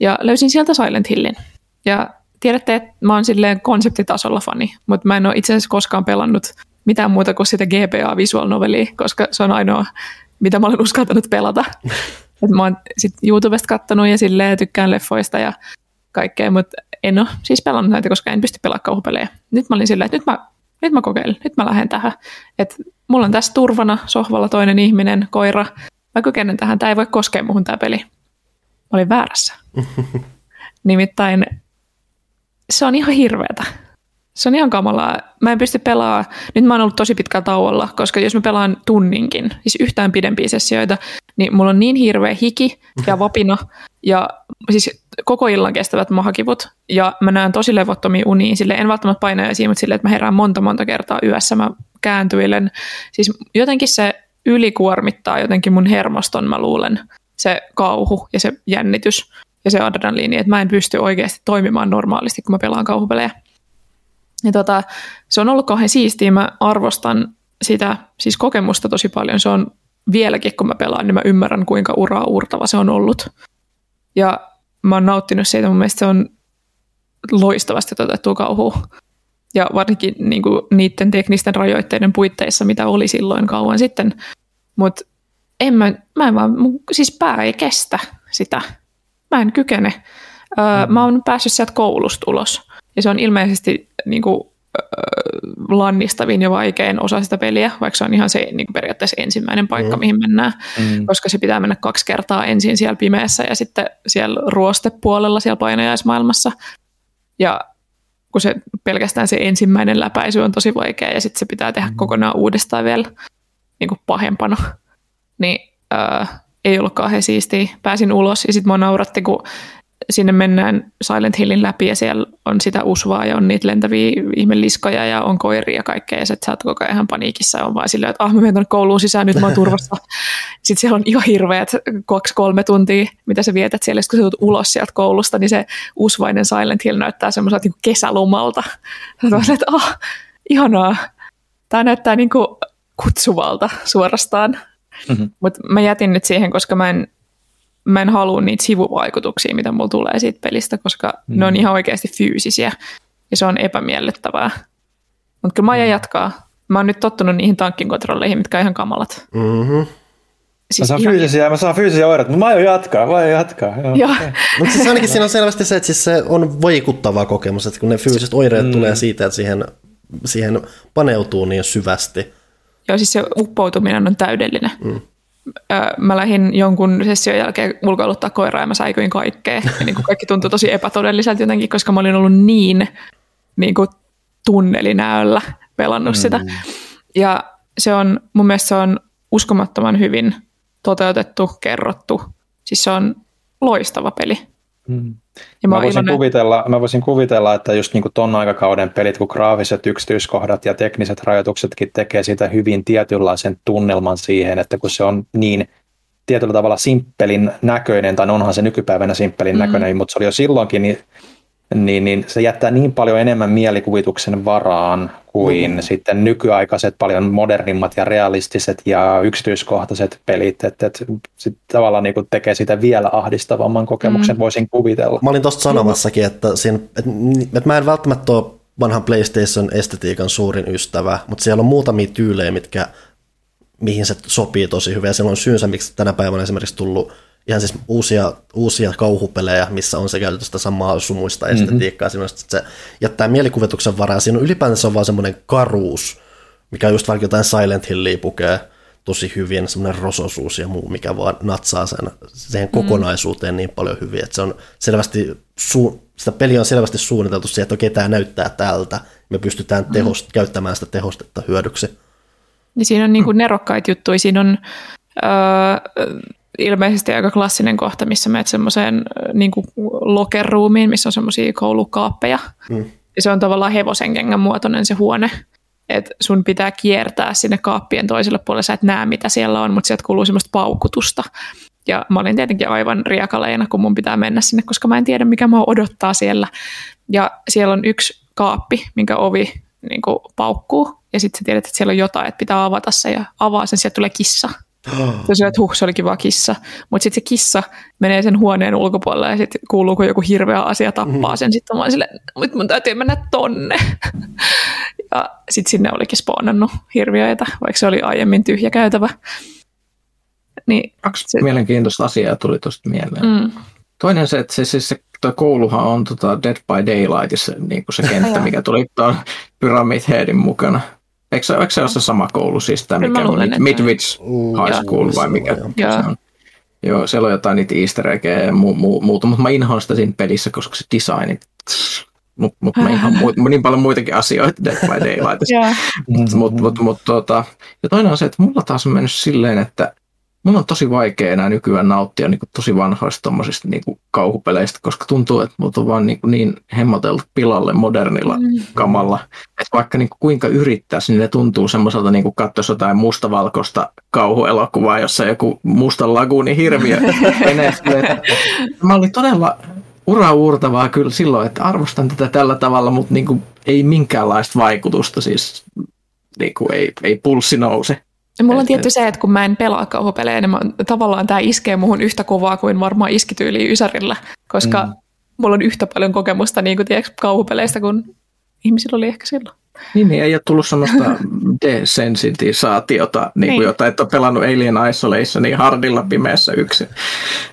ja löysin sieltä Silent Hillin. Ja tiedätte, että mä oon silleen konseptitasolla fani, mutta mä en ole itse asiassa koskaan pelannut mitään muuta kuin sitä GPA visual novelia, koska se on ainoa, mitä mä olen uskaltanut pelata. Et mä oon sit YouTubesta kattonut ja silleen tykkään leffoista ja kaikkea, mutta en ole siis pelannut näitä, koska en pysty pelaamaan kauhupelejä. Nyt mä olin silleen, että nyt mä, nyt mä kokeilen, nyt mä lähden tähän. Että mulla on tässä turvana sohvalla toinen ihminen, koira. Mä kykenen tähän, tämä ei voi koskea muhun tämä peli. Mä olin väärässä. Nimittäin se on ihan hirveetä. Se on ihan kamalaa. Mä en pysty pelaamaan. Nyt mä oon ollut tosi pitkällä tauolla, koska jos mä pelaan tunninkin, siis yhtään pidempiä sessioita, niin mulla on niin hirveä hiki ja vapina ja siis koko illan kestävät mahakivut. Ja mä näen tosi levottomia unia. Sille en välttämättä painajaisia, mutta silleen, että mä herään monta monta kertaa yössä. Mä kääntyilen. Siis jotenkin se ylikuormittaa jotenkin mun hermoston, mä luulen. Se kauhu ja se jännitys ja se adrenaliini, että mä en pysty oikeasti toimimaan normaalisti, kun mä pelaan kauhupelejä. Ja tota, se on ollut kauhean siistiä, mä arvostan sitä siis kokemusta tosi paljon. Se on vieläkin, kun mä pelaan, niin mä ymmärrän, kuinka uraa uurtava se on ollut. Ja mä oon nauttinut siitä, mun mielestä se on loistavasti toteutettu kauhu. Ja varsinkin niin kuin, niiden teknisten rajoitteiden puitteissa, mitä oli silloin kauan sitten. Mutta en mä, mä en vaan, mun, siis pää ei kestä sitä. Mä en kykene. Öö, mm. Mä oon päässyt sieltä koulusta ulos. Ja se on ilmeisesti niin kuin, lannistavin ja vaikein osa sitä peliä, vaikka se on ihan se niin kuin periaatteessa ensimmäinen paikka, mm. mihin mennään, mm. koska se pitää mennä kaksi kertaa ensin siellä pimeässä ja sitten siellä ruostepuolella siellä painajaismaailmassa. Ja kun se pelkästään se ensimmäinen läpäisy on tosi vaikea ja sitten se pitää tehdä mm. kokonaan uudestaan vielä niin kuin pahempana, niin äh, ei ollut kauhean siistiä. Pääsin ulos ja sitten mua nauratti, kun sinne mennään Silent Hillin läpi ja siellä on sitä usvaa ja on niitä lentäviä ihmeliskoja ja on koiria ja kaikkea ja sä oot koko ajan paniikissa ja on vaan silleen, että ah mä menen kouluun sisään, nyt mä oon turvassa. Sitten siellä on ihan hirveät kaksi-kolme tuntia, mitä sä vietät siellä, kun sä tulet ulos sieltä koulusta, niin se usvainen Silent Hill näyttää semmoiselta niin kesälomalta. Sä oot että ah, ihanaa. Tämä näyttää niin kuin kutsuvalta suorastaan. Mm-hmm. Mutta mä jätin nyt siihen, koska mä en mä en halua niitä sivuvaikutuksia, mitä mulla tulee siitä pelistä, koska mm. ne on ihan oikeasti fyysisiä ja se on epämiellyttävää. Mutta kyllä Maija mm. jatkaa. Mä oon nyt tottunut niihin tankkin kontrolleihin, mitkä on ihan kamalat. Mm-hmm. Siis mä saan ihan... fyysisiä, mä saan fyysisiä oireita, mutta mä aion jatkaa, mä aion jatkaa. Joo. Joo. mutta siis ainakin siinä on selvästi se, että siis se on vaikuttava kokemus, että kun ne fyysiset oireet mm. tulee siitä, että siihen, siihen paneutuu niin syvästi. Joo, siis se uppoutuminen on täydellinen. Mm mä lähdin jonkun session jälkeen ulkoiluttaa koiraa ja mä säikyin kaikkea. Ja niin kuin kaikki tuntui tosi epätodelliselta jotenkin, koska mä olin ollut niin, niin kuin tunnelinäöllä pelannut mm. sitä. Ja se on, mun mielestä se on uskomattoman hyvin toteutettu, kerrottu. Siis se on loistava peli. Mm. Ja mä, mä, voisin kuvitella, mä voisin kuvitella, että just niin kuin ton aikakauden pelit, kun graafiset yksityiskohdat ja tekniset rajoituksetkin tekee siitä hyvin tietynlaisen tunnelman siihen, että kun se on niin tietyllä tavalla simppelin näköinen, tai onhan se nykypäivänä simppelin mm. näköinen, mutta se oli jo silloinkin, niin niin, niin se jättää niin paljon enemmän mielikuvituksen varaan kuin mm. sitten nykyaikaiset, paljon modernimmat ja realistiset ja yksityiskohtaiset pelit, että et, sit tavallaan niin tekee sitä vielä ahdistavamman kokemuksen, mm. voisin kuvitella. Mä olin tuosta sanomassakin, että, siinä, että, että mä en välttämättä ole vanhan PlayStation-estetiikan suurin ystävä, mutta siellä on muutamia tyylejä, mitkä, mihin se sopii tosi hyvin, ja siellä on syynsä, miksi tänä päivänä esimerkiksi tullut ihan siis uusia, uusia kauhupelejä, missä on se käytetty sitä samaa sumuista mm-hmm. estetiikkaa, että se jättää mielikuvituksen varaan. Siinä on ylipäänsä se on vaan semmoinen karuus, mikä just vaikka jotain Silent Hillia pukee, tosi hyvin, semmoinen rososuus ja muu, mikä vaan natsaa sen, siihen mm. kokonaisuuteen niin paljon hyvin, että se on selvästi, su, sitä peli on selvästi suunniteltu siihen, että okei, tämä näyttää tältä, me pystytään tehost, mm. käyttämään sitä tehostetta hyödyksi. Niin siinä on niin kuin nerokkaita juttuja, siinä on öö, ilmeisesti aika klassinen kohta, missä menet semmoiseen niin locker roomiin, missä on semmoisia koulukaappeja. Mm. Ja se on tavallaan hevosen kengän muotoinen se huone. Et sun pitää kiertää sinne kaappien toiselle puolelle, sä et näe mitä siellä on, mutta sieltä kuuluu semmoista paukutusta. Ja mä olin tietenkin aivan riakaleena, kun mun pitää mennä sinne, koska mä en tiedä, mikä mua odottaa siellä. Ja siellä on yksi kaappi, minkä ovi niin paukkuu, ja sitten sä tiedät, että siellä on jotain, että pitää avata se, ja avaa sen, sieltä tulee kissa. Se että huh, se olikin vaan kissa. Mutta sitten se kissa menee sen huoneen ulkopuolelle ja sitten kuuluu, kun joku hirveä asia tappaa sen. Sitten mä sille, että mun täytyy mennä tonne. ja sitten sinne olikin spawnannut hirviöitä, vaikka se oli aiemmin tyhjä käytävä. Niin, Kaksi se... mielenkiintoista asiaa tuli tuosta mieleen. Mm. Toinen se, että se, se, se toi kouluhan on tota Dead by Daylightissa niin kuin se kenttä, mikä tuli tuon Pyramid Headin mukana. Eikö se, eikö se ole se sama koulu siis, tämä mikä luulen, on Midwich High School vai mikä se on? Joo, siellä on jotain niitä easter eggejä ja mu- mu- muuta, mutta mä inhoan sitä siinä pelissä, koska se design, mutta mut mä inhoan mu- niin paljon muitakin asioita Dead by Daylight. mutta mut, mut, mut, tota, ja toinen on se, että mulla taas on mennyt silleen, että Mun on tosi vaikea enää nykyään nauttia niin kuin tosi vanhoista tommosista niin kuin kauhupeleistä, koska tuntuu, että mut on vaan niin, kuin niin hemmoteltu pilalle modernilla mm. kamalla. Että vaikka niin kuin kuinka yrittäisi, niin ne tuntuu semmoiselta niin kuin katsoisi jotain mustavalkoista kauhuelokuvaa, jossa joku musta laguuni hirviö Mä olin todella ura-uurtavaa kyllä silloin, että arvostan tätä tällä tavalla, mutta niin kuin ei minkäänlaista vaikutusta, siis niin kuin ei, ei pulssi nouse. Ja mulla on tietty se, että kun mä en pelaa kauhupelejä, niin mä, tavallaan tämä iskee muhun yhtä kovaa kuin varmaan iskityyli Ysärillä, koska mm. mulla on yhtä paljon kokemusta niin kuin, tiedätkö, kauhupeleistä kuin ihmisillä oli ehkä silloin. Niin, niin ei ole tullut sellaista desensitisaatiota, niin kuin niin. jota et ole pelannut Alien Isolationia hardilla pimeässä yksin.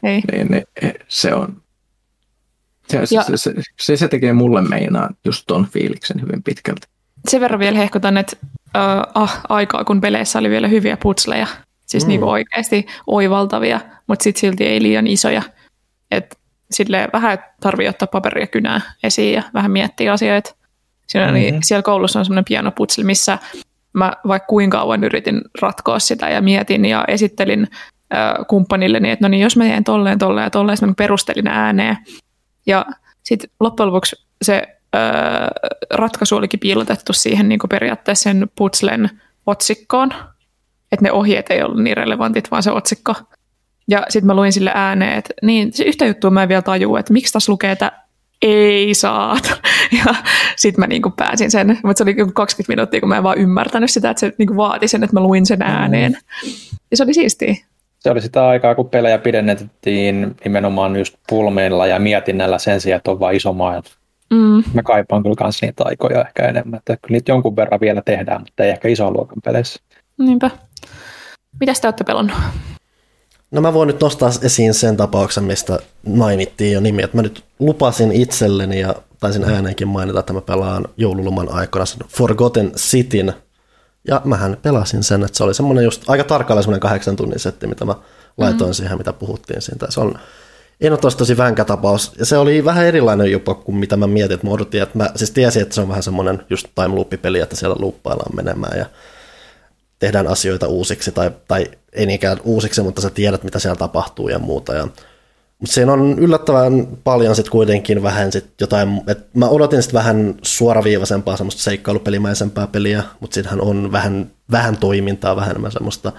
Ei. Niin, niin, se on, se, se, se, se, se tekee mulle meinaan just ton fiiliksen hyvin pitkälti. Sen verran vielä hehkutan, että uh, ah, aikaa, kun peleissä oli vielä hyviä putsleja. Siis mm. niinku oikeasti oivaltavia, mutta sitten silti ei liian isoja. Et sille vähän tarvii ottaa paperia kynää esiin ja vähän miettiä asioita. Siinä oli, mm-hmm. Siellä koulussa on semmoinen pianoputsli, missä mä vaikka kuinka kauan yritin ratkoa sitä ja mietin ja esittelin äh, kumppanilleni, että no niin, jos mä teen tolleen, tolleen ja tolleen, mä perustelin ääneen. Ja sitten loppujen lopuksi se ratkaisu olikin piilotettu siihen niin kuin periaatteessa sen putslen otsikkoon, että ne ohjeet ei ollut niin relevantit, vaan se otsikko. Ja sitten mä luin sille ääneen, että niin, se yhtä juttua mä en vielä tajua, että miksi tässä lukee, että ei saat. Ja sitten mä niinku pääsin sen, mutta se oli 20 minuuttia, kun mä en vaan ymmärtänyt sitä, että se niinku vaati sen, että mä luin sen ääneen. Mm. Ja se oli siistiä. Se oli sitä aikaa, kun pelejä pidennettiin nimenomaan just pulmeilla ja mietinnällä sen sijaan, että on vain iso maailma. Mm. Mä kaipaan kyllä kans niitä aikoja ehkä enemmän. Että kyllä niitä jonkun verran vielä tehdään, mutta ei ehkä ison luokan peleissä. Niinpä. Mitäs te olette pelannut? No mä voin nyt nostaa esiin sen tapauksen, mistä mainittiin jo nimi, että mä nyt lupasin itselleni ja taisin ääneenkin mainita, että mä pelaan joululoman aikana sen Forgotten Cityn. Ja mähän pelasin sen, että se oli semmoinen just aika tarkalleen semmoinen kahdeksan tunnin setti, mitä mä laitoin mm. siihen, mitä puhuttiin siitä. Se on Ehdottomasti tosi vänkä tapaus. Ja se oli vähän erilainen jopa kuin mitä mä mietin, että mä odotin, että mä siis tiesin, että se on vähän semmoinen just time loop-peli, että siellä luuppaillaan menemään ja tehdään asioita uusiksi, tai, tai ei niinkään uusiksi, mutta sä tiedät, mitä siellä tapahtuu ja muuta. Ja, mutta siinä on yllättävän paljon sitten kuitenkin vähän sit jotain, että mä odotin sitten vähän suoraviivaisempaa, semmoista seikkailupelimäisempää peliä, mutta siinähän on vähän, vähän toimintaa, vähän semmoista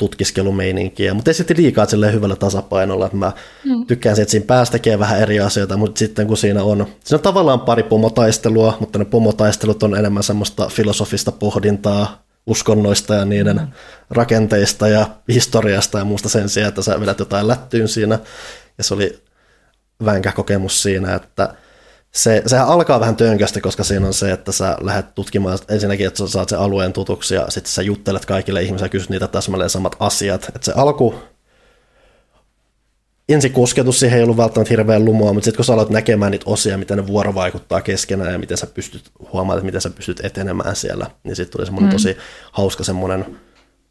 tutkiskelumeininkiä, mutta ei sitten liikaa silleen hyvällä tasapainolla, että mä mm. tykkään siitä, että siinä päästä tekee vähän eri asioita, mutta sitten kun siinä on, siinä on tavallaan pari pomotaistelua, mutta ne pomotaistelut on enemmän semmoista filosofista pohdintaa uskonnoista ja niiden mm. rakenteista ja historiasta ja muusta sen sijaan, että sä vedät jotain lättyyn siinä, ja se oli vänkä kokemus siinä, että se, sehän alkaa vähän tönkästä, koska siinä on se, että sä lähdet tutkimaan ensinnäkin, että sä saat sen alueen tutuksi ja sitten sä juttelet kaikille ihmisille ja kysyt niitä täsmälleen samat asiat. Että se alku, ensi kosketus siihen ei ollut välttämättä hirveän lumua, mutta sitten kun sä aloit näkemään niitä osia, miten ne vuoro vaikuttaa keskenään ja miten sä pystyt huomaamaan, että miten sä pystyt etenemään siellä, niin sitten tuli semmoinen mm. tosi hauska semmoinen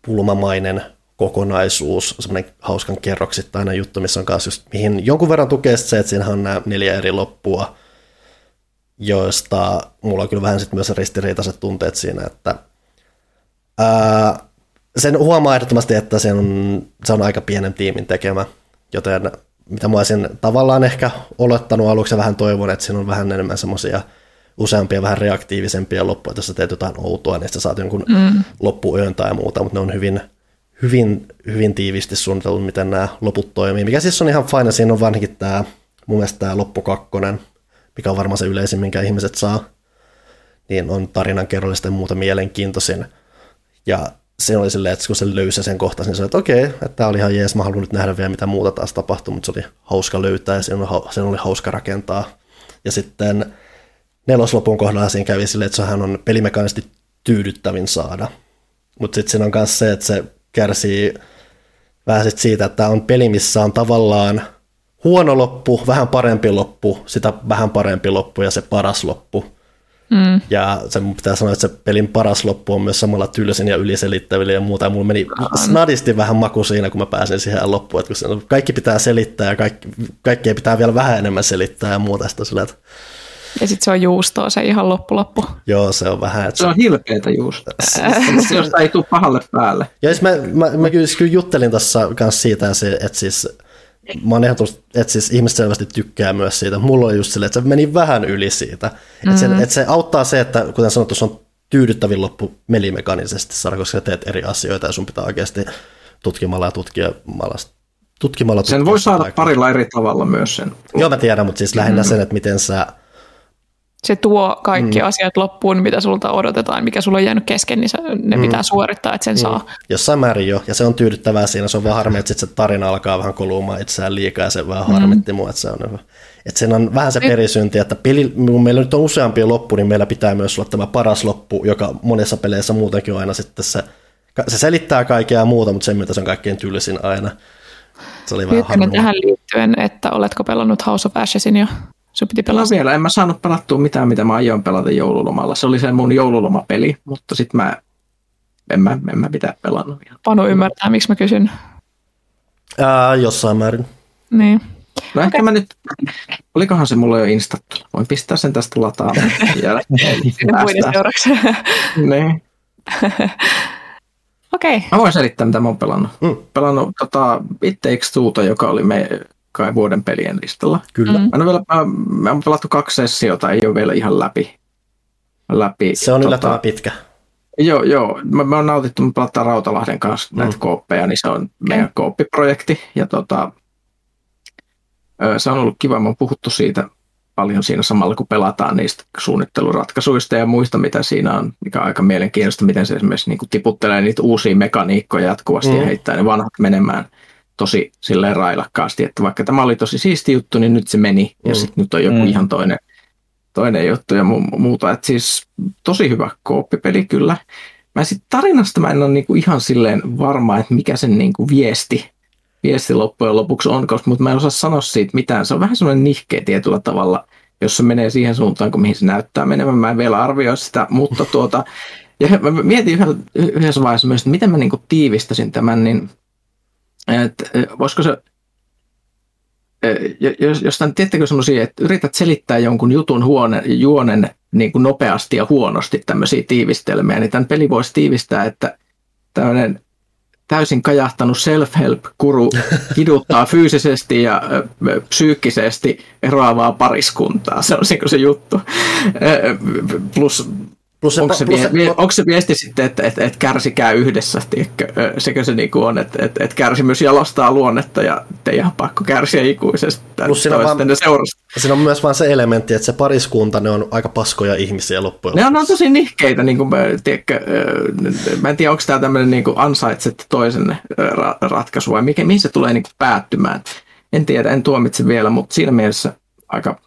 pulmamainen kokonaisuus, semmoinen hauskan kerroksittainen juttu, missä on kanssa just, mihin jonkun verran tukee se, että siinä on nämä neljä eri loppua, joista mulla on kyllä vähän sitten myös ristiriitaiset tunteet siinä, että ää, sen huomaa ehdottomasti, että se on, se on aika pienen tiimin tekemä, joten mitä mä olisin tavallaan ehkä olettanut aluksi vähän toivon, että siinä on vähän enemmän semmoisia useampia vähän reaktiivisempia loppuja, jos sä teet jotain outoa, niin sä saat jonkun mm. loppuyön tai muuta, mutta ne on hyvin, hyvin, hyvin tiivisti suunniteltu, miten nämä loput toimii. Mikä siis on ihan fine, siinä on varsinkin tämä, mun mielestä tämä loppu kakkonen, mikä on varmaan se yleisin, minkä ihmiset saa, niin on tarinan kerrallista ja muuta mielenkiintoisin. Ja se oli silleen, että kun se löysi sen kohta, niin se oli, että okei, että tämä oli ihan jees, mä haluan nyt nähdä vielä mitä muuta taas tapahtuu, mutta se oli hauska löytää ja sen oli, hauska rakentaa. Ja sitten neloslopun kohdalla siinä kävi silleen, että sehän on pelimekaanisesti tyydyttävin saada. Mutta sitten siinä on myös se, että se kärsii vähän siitä, että on peli, missä on tavallaan huono loppu, vähän parempi loppu, sitä vähän parempi loppu ja se paras loppu. Mm. Ja se mun pitää sanoa, että se pelin paras loppu on myös samalla tylsin ja yliselittävillä ja muuta. Ja mulla meni snadisti vähän maku siinä, kun mä pääsin siihen loppuun. Että kun kaikki pitää selittää ja kaikki, kaikkea pitää vielä vähän enemmän selittää ja muuta. Sitä sillä, että... Ja sitten se on juustoa se ihan loppu-loppu. Joo, se on vähän. Että se on hilpeätä juustoa. Josta ei tule pahalle päälle. Ja siis mä, mä, mä kyllä, kyllä juttelin tässä kanssa siitä, että siis mä oon että siis ihmiset selvästi tykkää myös siitä. Mulla oli just silleen, että se meni vähän yli siitä. Mm-hmm. Että, se, että se auttaa se, että kuten sanottu, se on tyydyttävin loppu melimekanisesti saada, koska sä teet eri asioita ja sun pitää oikeasti tutkimalla ja tutkimalla tutkimalla Sen voi saada aikaa. parilla eri tavalla myös sen. Joo, mä tiedän, mutta siis lähinnä mm-hmm. sen, että miten sä se tuo kaikki mm. asiat loppuun, mitä sulta odotetaan, mikä sulla on jäänyt kesken, niin ne mm. pitää suorittaa, että sen mm. saa. Jossain määrin jo, ja se on tyydyttävää siinä, se on vaan harmi, että se tarina alkaa vähän kolumaan itseään liikaa, ja se vähän mm. harmitti mua, että se on että siinä on vähän se perisynti, että peli, kun meillä nyt on useampia loppu, niin meillä pitää myös olla tämä paras loppu, joka monessa peleissä muutenkin on aina sitten se, se selittää kaikkea muuta, mutta se, mitä se on kaikkein tylsin aina. Se oli vähän tähän liittyen, että oletko pelannut House of Ashesin jo? Se piti pelata. No vielä, en mä saanut pelattua mitään, mitä mä aion pelata joululomalla. Se oli se mun joululomapeli, mutta sitten mä en mä, en mä mitään pelannut. Panu ymmärtää, miksi mä kysyn. Ää, jossain määrin. Niin. No ehkä mä nyt, olikohan se mulla jo instattu. Voin pistää sen tästä lataamaan. Sinne muiden seuraksi. niin. Okei. Okay. Mä voin selittää, mitä mä oon pelannut. Mm. Pelannut tota, It Takes Two, joka oli me, kai vuoden pelien listalla. Kyllä. Mm. Mä, vielä, mä, mä oon pelattu kaksi sessiota, ei ole vielä ihan läpi. läpi Se on tota, yllättävän pitkä. Joo, joo. Mä, mä oon nautittu, me pelataan Rautalahden kanssa mm. näitä kooppeja, niin se on meidän kooppiprojekti. Ja tota, se on ollut kiva, me on puhuttu siitä paljon siinä samalla, kun pelataan niistä suunnitteluratkaisuista ja muista, mitä siinä on, mikä on aika mielenkiintoista, miten se esimerkiksi niin kuin tiputtelee niitä uusia mekaniikkoja jatkuvasti mm. ja heittää ne vanhat menemään tosi silleen railakkaasti, että vaikka tämä oli tosi siisti juttu, niin nyt se meni ja mm. sitten nyt on joku mm. ihan toinen, toinen juttu ja mu- muuta. Että siis tosi hyvä kooppipeli kyllä. Mä sit tarinasta mä en ole niinku ihan silleen varma, että mikä sen niinku viesti, viesti loppujen lopuksi on, koska, mutta mä en osaa sanoa siitä mitään. Se on vähän semmoinen nihkeä tietyllä tavalla, jos se menee siihen suuntaan, kuin mihin se näyttää menemään. Mä en vielä arvioi sitä, mutta tuota, ja mä mietin yhdessä vaiheessa myös, että miten mä niinku tiivistäisin tämän, niin että voisiko se, jos, jos tämän, tiedättekö semmoisia, että yrität selittää jonkun jutun huone, juonen niin kuin nopeasti ja huonosti tämmöisiä tiivistelmiä, niin tämän peli voisi tiivistää, että tämmöinen täysin kajahtanut self-help-kuru kiduttaa fyysisesti ja psyykkisesti eroavaa pariskuntaa. Se on se juttu. Plus Plus se, onko, se, plus se, vie, onko se viesti sitten, että, että, että kärsikää yhdessä, tiedätkö? sekö se niin on, että, että, että kärsimys jalostaa luonnetta ja te ihan pakko kärsiä ikuisesti plus siinä on, vaan, siinä on myös vain se elementti, että se pariskunta, ne on aika paskoja ihmisiä loppujen Ne on, on tosi nihkeitä, niin kuin, tiedätkö, mä en tiedä, onko tämä tämmöinen niin ansaitset toisen ratkaisu vai mikä, mihin se tulee niin kuin päättymään. En tiedä, en tuomitse vielä, mutta siinä mielessä aika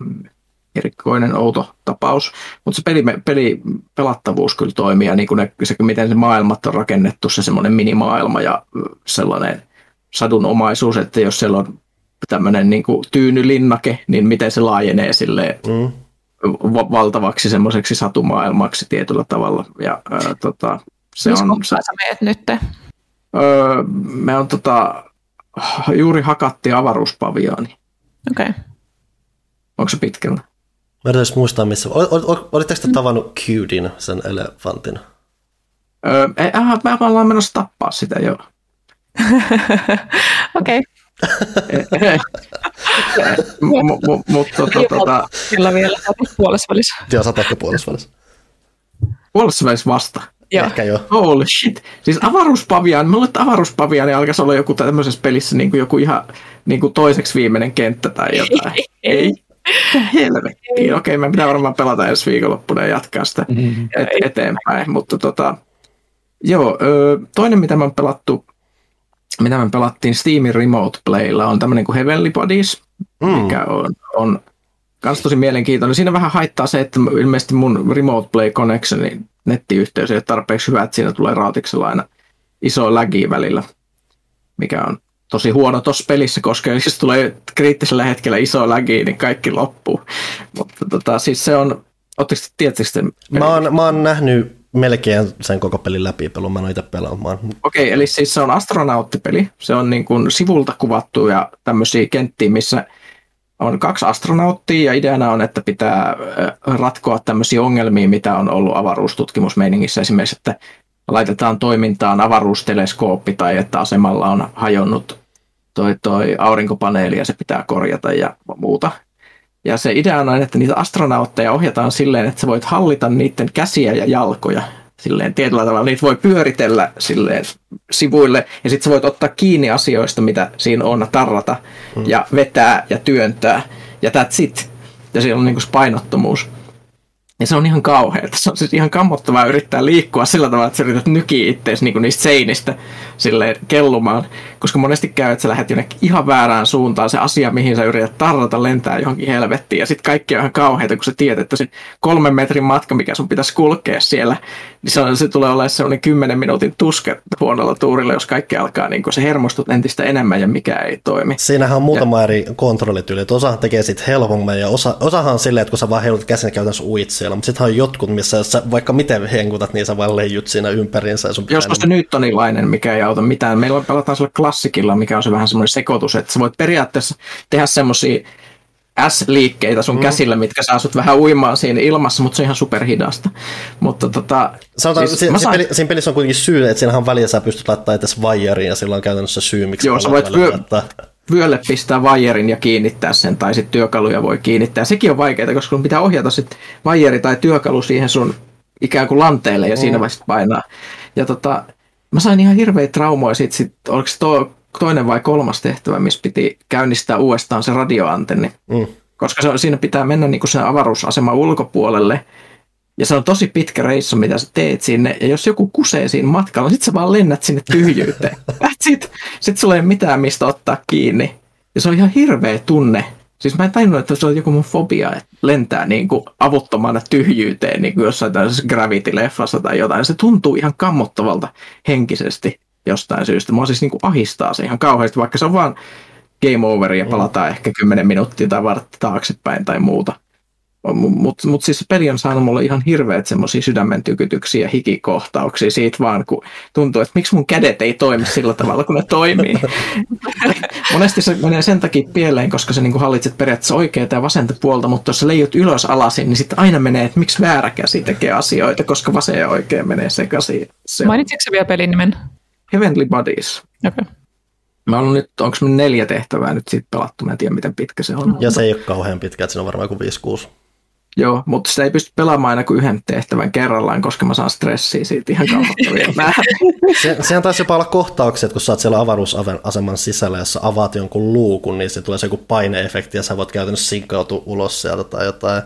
erikoinen, outo tapaus. Mutta se peli, peli, pelattavuus kyllä toimii ja niin kuin ne, se, miten se maailmat on rakennettu, se semmoinen minimaailma ja sellainen sadunomaisuus, että jos siellä on tämmöinen niin kuin tyynylinnake, niin miten se laajenee silleen mm. valtavaksi semmoiseksi satumaailmaksi tietyllä tavalla. Ja, ää, tota, se Missä on, se... sä meet nyt? Öö, me on tota, juuri hakattiin avaruuspaviaani. Okei. Okay. Onko se pitkällä? Mä yritän just muistaa, missä... ol- ol- ol- Olitteko te tavannut Cudin, sen elefantin? Öö, ei, äh, me ollaan menossa tappaa sitä jo. Okei. Mutta tota, tota, Kyllä vielä puolessa välissä. Joo, sä oot puolessa välissä. puolessa välissä vasta. Joo. Ehkä joo. Holy shit. Siis avaruuspaviaan, mä luulen, että avaruuspaviaani alkaisi olla joku tämmöisessä pelissä niin kuin joku ihan niin kuin toiseksi viimeinen kenttä tai jotain. Ei. Mitä helvettiä. Okei, mä pitää varmaan pelata ensi viikonloppuna ja jatkaa sitä et, eteenpäin. Mutta tota, joo, toinen mitä mä oon pelattu, mitä me pelattiin Steamin Remote Playlla on tämmöinen kuin Heavenly Bodies, Mm. mikä on, on kans tosi mielenkiintoinen. Siinä vähän haittaa se, että ilmeisesti mun Remote Play Connectioni nettiyhteys ei ole tarpeeksi hyvä, että siinä tulee raatiksella aina iso lagi välillä, mikä on tosi huono tuossa pelissä, koska jos tulee kriittisellä hetkellä iso lagi, niin kaikki loppuu. Mutta tota, siis se on, ootteko te- tiedättekö te? Mä oon, mä oon nähnyt melkein sen koko pelin läpi pelun, mä en itse pelaamaan. Okei, eli siis se on astronauttipeli. Se on niin kuin sivulta kuvattuja tämmöisiä kenttiä, missä on kaksi astronauttia ja ideana on, että pitää ratkoa tämmöisiä ongelmia, mitä on ollut avaruustutkimusmeiningissä. Esimerkiksi, että laitetaan toimintaan avaruusteleskooppi tai että asemalla on hajonnut toi, toi aurinkopaneeli ja se pitää korjata ja muuta. Ja se idea on, että niitä astronautteja ohjataan silleen, että sä voit hallita niiden käsiä ja jalkoja silleen tietyllä tavalla. Niitä voi pyöritellä silleen sivuille ja sitten sä voit ottaa kiinni asioista, mitä siinä on, tarrata mm. ja vetää ja työntää ja that's it. Ja siellä on niinku painottomuus. Ja se on ihan kauheaa. Se on siis ihan kammottavaa yrittää liikkua sillä tavalla, että sä yrität nykiä itseäsi niinku niistä seinistä silleen kellumaan. Koska monesti käy, että sä lähdet jonnekin ihan väärään suuntaan. Se asia, mihin sä yrität tarrata, lentää johonkin helvettiin. Ja sitten kaikki on ihan kauheita, kun sä tiedät, että se kolmen metrin matka, mikä sun pitäisi kulkea siellä, niin se, on, se tulee olemaan sellainen kymmenen minuutin tuska huonolla tuurilla, jos kaikki alkaa, niin se hermostut entistä enemmän ja mikä ei toimi. Siinähän on muutama eri kontrollityyli, osahan tekee sit helpommin ja osa, osahan on silleen, että kun sä vaan heilut käsin niin käytännössä uit siellä, mutta sittenhän on jotkut, missä jos sä vaikka miten henkutat, niin sä vaan leijut siinä ympäriinsä. Ja sun pitää Joskus se newtonilainen, mikä ei auta mitään. Meillä on- pelataan sillä klassikilla, mikä on se vähän semmoinen sekoitus, että sä voit periaatteessa tehdä semmoisia S-liikkeitä sun mm. käsillä, mitkä saa sut vähän uimaan siinä ilmassa, mutta se on ihan superhidasta. Mutta tota, Sanotaan, siis siis, mä si, sain- peli, siinä pelissä on kuitenkin syy, että siinähän väliä sä pystyt laittamaan edes vajariin ja sillä on käytännössä syy, miksi Joo, sä voit vyö- laittaa. Vyölle pistää vaijerin ja kiinnittää sen, tai sitten työkaluja voi kiinnittää. Sekin on vaikeaa, koska sun pitää ohjata sit vaijeri tai työkalu siihen sun ikään kuin lanteelle ja siinä vaiheessa painaa. Ja tota, mä sain ihan hirveitä traumoja sit, sit oliko se to, toinen vai kolmas tehtävä, missä piti käynnistää uudestaan se radioantenni. Mm. Koska se siinä pitää mennä niin sen avaruusaseman ulkopuolelle. Ja se on tosi pitkä reissu, mitä sä teet sinne. Ja jos joku kusee siinä matkalla, niin sit sä vaan lennät sinne tyhjyyteen. Sitten sit sulla ei ole mitään, mistä ottaa kiinni. Ja se on ihan hirveä tunne. Siis mä en tajunnut, että se on joku mun fobia, että lentää niin kuin avuttomana tyhjyyteen niin kuin jossain tällaisessa Gravity-leffassa tai jotain. Se tuntuu ihan kammottavalta henkisesti jostain syystä. Mua siis niin kuin ahistaa se ihan kauheasti, vaikka se on vaan game over ja palataan ehkä 10 minuuttia tai vartti taaksepäin tai muuta. Mutta mut siis se peli on saanut mulle ihan hirveät semmoisia sydämen tykytyksiä ja hikikohtauksia siitä vaan, kun tuntuu, että miksi mun kädet ei toimi sillä tavalla, kun ne toimii. Monesti se menee sen takia pieleen, koska sä niin hallitset periaatteessa oikeaa ja vasenta puolta, mutta jos sä leijut ylös alasin, niin sitten aina menee, että miksi väärä käsi tekee asioita, koska vasen ja oikein menee sekaisin. Se Mainitsitko vielä pelin nimen? Heavenly Bodies. Okay. Mä oon nyt, onko me neljä tehtävää nyt siitä pelattu, mä en tiedä miten pitkä se on. Ja se ei ole kauhean pitkä, että siinä on varmaan joku 5-6. Joo, mutta sitä ei pysty pelaamaan aina kuin yhden tehtävän kerrallaan, koska mä saan stressiä siitä ihan kauhettavia määrä. Se, sehän taisi jopa olla kohtauksia, että kun sä oot siellä avaruusaseman sisällä, jos sä avaat jonkun luukun, niin se tulee se joku paineefekti ja sä voit käytännössä sinkkautua ulos sieltä tai jotain.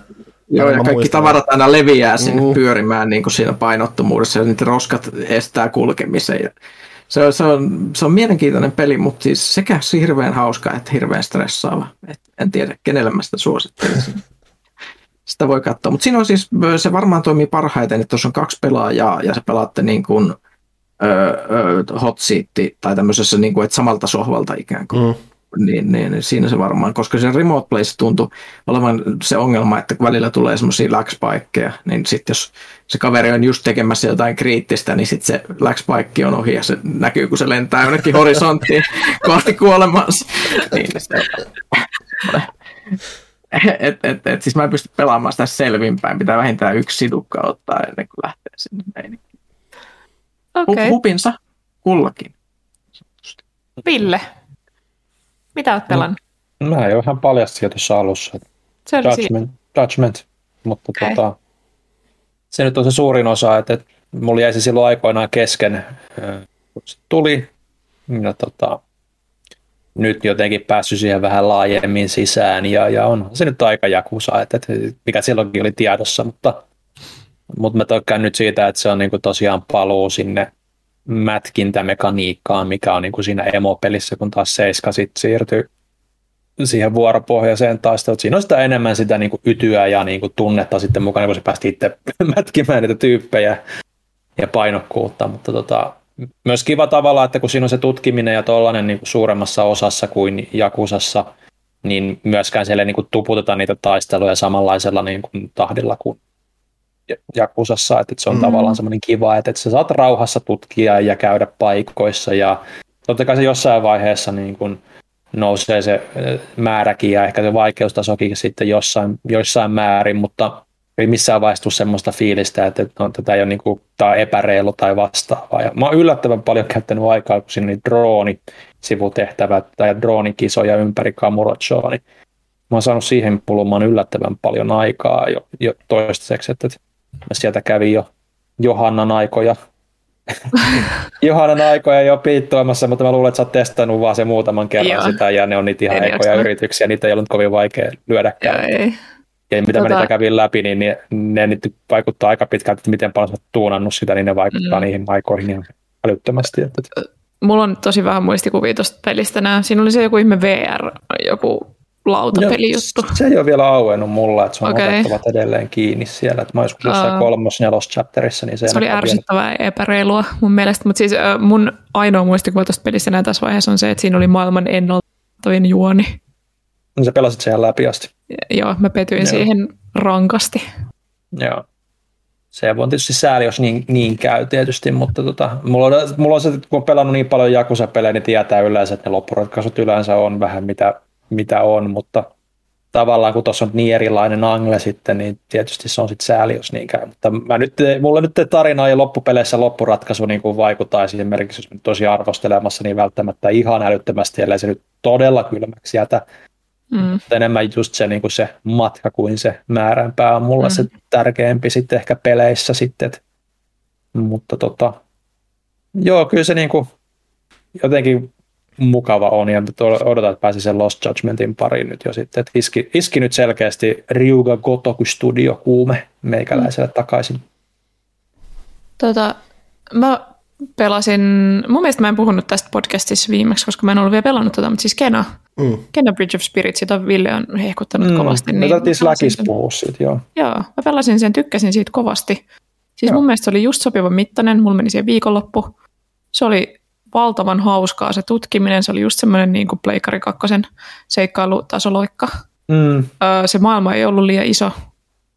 Joo, ja kaikki muistan. tavarat aina leviää sinne Mm. pyörimään niin kuin siinä painottomuudessa, ja niitä roskat estää kulkemisen. Ja se, on, se, on, se on mielenkiintoinen peli, mutta siis sekä hirveän hauska että hirveän stressaava. Et en tiedä, kenelle mä sitä suosittelisin. Sitä voi katsoa. Mutta siinä on siis, se varmaan toimii parhaiten, että tuossa on kaksi pelaajaa ja se pelaatte niin kuin hot seat tai tämmöisessä, niin kuin, että samalta sohvalta ikään kuin. Mm. Niin, niin, niin, siinä se varmaan, koska se remote place tuntui olevan se ongelma, että välillä tulee semmoisia lagspaikkeja, niin sitten jos se kaveri on just tekemässä jotain kriittistä, niin sitten se lagspaikki on ohi ja se näkyy, kun se lentää jonnekin horisonttiin kohti kuolemansa. Niin, se, et, et, et, siis mä en pysty pelaamaan sitä selvinpäin, pitää vähintään yksi sidukka ottaa ennen kuin lähtee sinne meininkiin. Okei. Hupinsa kullakin. Ville, mitä oot pelannut? Mä jo ihan paljasti jo tuossa alussa. Se oli siinä. Judgment, judgment. mutta Okei. tota, se nyt on se suurin osa, että, että mulla jäi se silloin aikoinaan kesken, ö, kun se tuli, ja tota, nyt jotenkin päässyt siihen vähän laajemmin sisään, ja, ja on se nyt aika jakusa, että, että mikä silloinkin oli tiedossa, mutta, mutta mä tykkään nyt siitä, että se on niinku tosiaan paluu sinne mätkintämekaniikkaan, mikä on niinku siinä emopelissä, kun taas Seiska sit siirtyy siihen vuoropohjaiseen taisteluun. Siinä on sitä enemmän sitä niin kuin ytyä ja niin kuin tunnetta sitten mukana, kun se päästi itse mätkimään niitä tyyppejä ja painokkuutta, mutta tota, myös kiva tavalla, että kun siinä on se tutkiminen ja tollainen niin suuremmassa osassa kuin Jakusassa, niin myöskään siellä ei niin kuin tuputeta niitä taisteluja samanlaisella niin kuin tahdilla kuin Jakusassa, että se on mm. tavallaan semmoinen kiva, että, että sä saat rauhassa tutkia ja käydä paikoissa ja totta kai se jossain vaiheessa niin kuin nousee se määräkin ja ehkä se vaikeustasokin sitten jossain, jossain määrin, mutta ei missään vaiheessa tule semmoista fiilistä, että no, tätä ei ole, niin kuin, tämä on epäreilu tai vastaavaa. Ja mä oon yllättävän paljon käyttänyt aikaa, kun siinä oli droonisivutehtävät tai droonikisoja ympäri Kamurochoa, niin mä oon saanut siihen pulumaan yllättävän paljon aikaa jo, jo toistaiseksi, että, mä sieltä kävin jo Johannan aikoja Johannan aikoja jo piittoimassa, mutta mä luulen, että sä oot testannut vaan se muutaman kerran Joo. sitä, ja ne on niitä ihan ekoja jaksanut. yrityksiä, niitä ei ollut kovin vaikea Joo, lyödäkään. ei. Ja mitä mä Tota- niitä kävin läpi, niin ne, ne nyt vaikuttaa aika pitkälti, että miten paljon sä tuunannut sitä, niin ne vaikuttaa Mm. niihin aikoihin ihan älyttömästi. Että, Mulla on tosi vähän muistikuvia tuosta pelistä nää. Siinä oli se joku ihme VR, joku lautapelijuttu. Se ei ole vielä auennut mulla, että se on okay. otettavat edelleen kiinni siellä. Että mä joskus jossain Aa. kolmos, nelos chapterissa, niin se, Se oli ärsyttävää ja epäreilua mun mielestä, mutta siis äh, mun ainoa muistikuva tuosta pelistä näin tässä vaiheessa on se, että siinä oli maailman ennaltavin juoni. niin sä pelasit sen läpi asti. Joo, mä petyin Joo. siihen rankasti. Joo. Se on tietysti sääli, jos niin, niin käy tietysti, mutta tota, mulla, on, mulla on se, että kun on pelannut niin paljon Jakusa-pelejä, niin tietää yleensä, että ne loppuratkaisut yleensä on vähän mitä, mitä on, mutta tavallaan kun tuossa on niin erilainen angle sitten, niin tietysti se on sitten sääli, jos niin käy. Mutta mä nyt, mulla nyt tarina ja loppupeleissä loppuratkaisu niin kuin vaikuttaa esimerkiksi, jos nyt tosi arvostelemassa, niin välttämättä ihan älyttömästi, ellei se nyt todella kylmäksi jätä. Mm. Mutta enemmän just se, niin kuin se matka kuin se määränpää on mulla Mm. se tärkeämpi sitten ehkä peleissä sitten. Et, mutta tota, joo, kyllä se niin kuin jotenkin mukava on ja odotan, että pääsi sen Lost Judgmentin pariin nyt jo sitten. Et iski, iski nyt selkeästi Ryuga Gotoku Studio kuume meikäläiselle takaisin. Tota, mä pelasin, mun mielestä mä en puhunut tästä podcastissa viimeksi, koska mä en ollut vielä pelannut tota, mutta siis Kena, Mm. Kena Bridge of Spirits, jota Ville on hehkuttanut mm, kovasti. me niin tarvittiin mä pelasin Slackissa sen. puhua siitä, joo. Joo, mä pelasin sen, tykkäsin siitä kovasti. Siis Joo. mun mielestä se oli just sopivan mittainen, mulla meni siihen viikonloppu. Se oli valtavan hauskaa se tutkiminen, se oli just semmoinen niin kuin Pleikari kakkosen seikkailutasoloikka. Mm, Öö, se maailma ei ollut liian iso.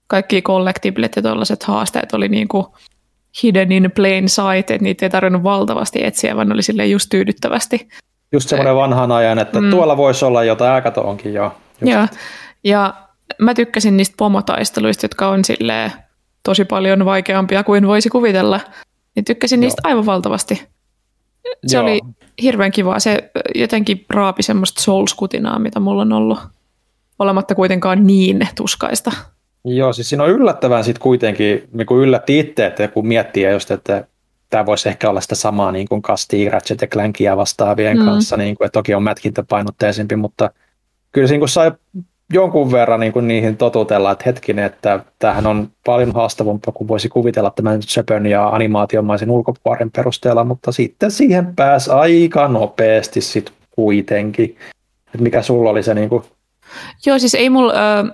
Kaikki collectiblet ja tällaiset haasteet oli niin kuin hidden in plain sight, että niitä ei tarvinnut valtavasti etsiä, vaan ne oli silleen just tyydyttävästi. just semmoinen vanhan ajan, että Mm. tuolla voisi olla jotain, aika onkin. Just. Joo. Ja mä tykkäsin niistä pomotaisteluista, jotka on silleen tosi paljon vaikeampia kuin voisi kuvitella. Niin tykkäsin niistä aivan valtavasti. Se Joo. oli hirveän kiva. Se jotenkin raapi semmoista souls-kutinaa, mitä mulla on ollut. Olematta kuitenkaan niin tuskaista. Joo, siis siinä on yllättävän sitten kuitenkin, niin kuin yllätti itse, että kun miettii just, että tämä voisi ehkä olla sitä samaa niin kuin Castia, Ratchet ja Clankia vastaavien Mm. kanssa, niin kuin, että toki on mätkintäpainotteisempi, mutta kyllä se niin kuin sai jonkun verran niin kuin niihin totutella, että hetkinen, että tämähän on paljon haastavampaa kuin voisi kuvitella tämän söpön ja animaatiomaisen ulkopuolen perusteella, mutta sitten siihen pääsi aika nopeasti sitten kuitenkin. Et mikä sulla oli se niin kuin Joo, siis ei mulla, äh,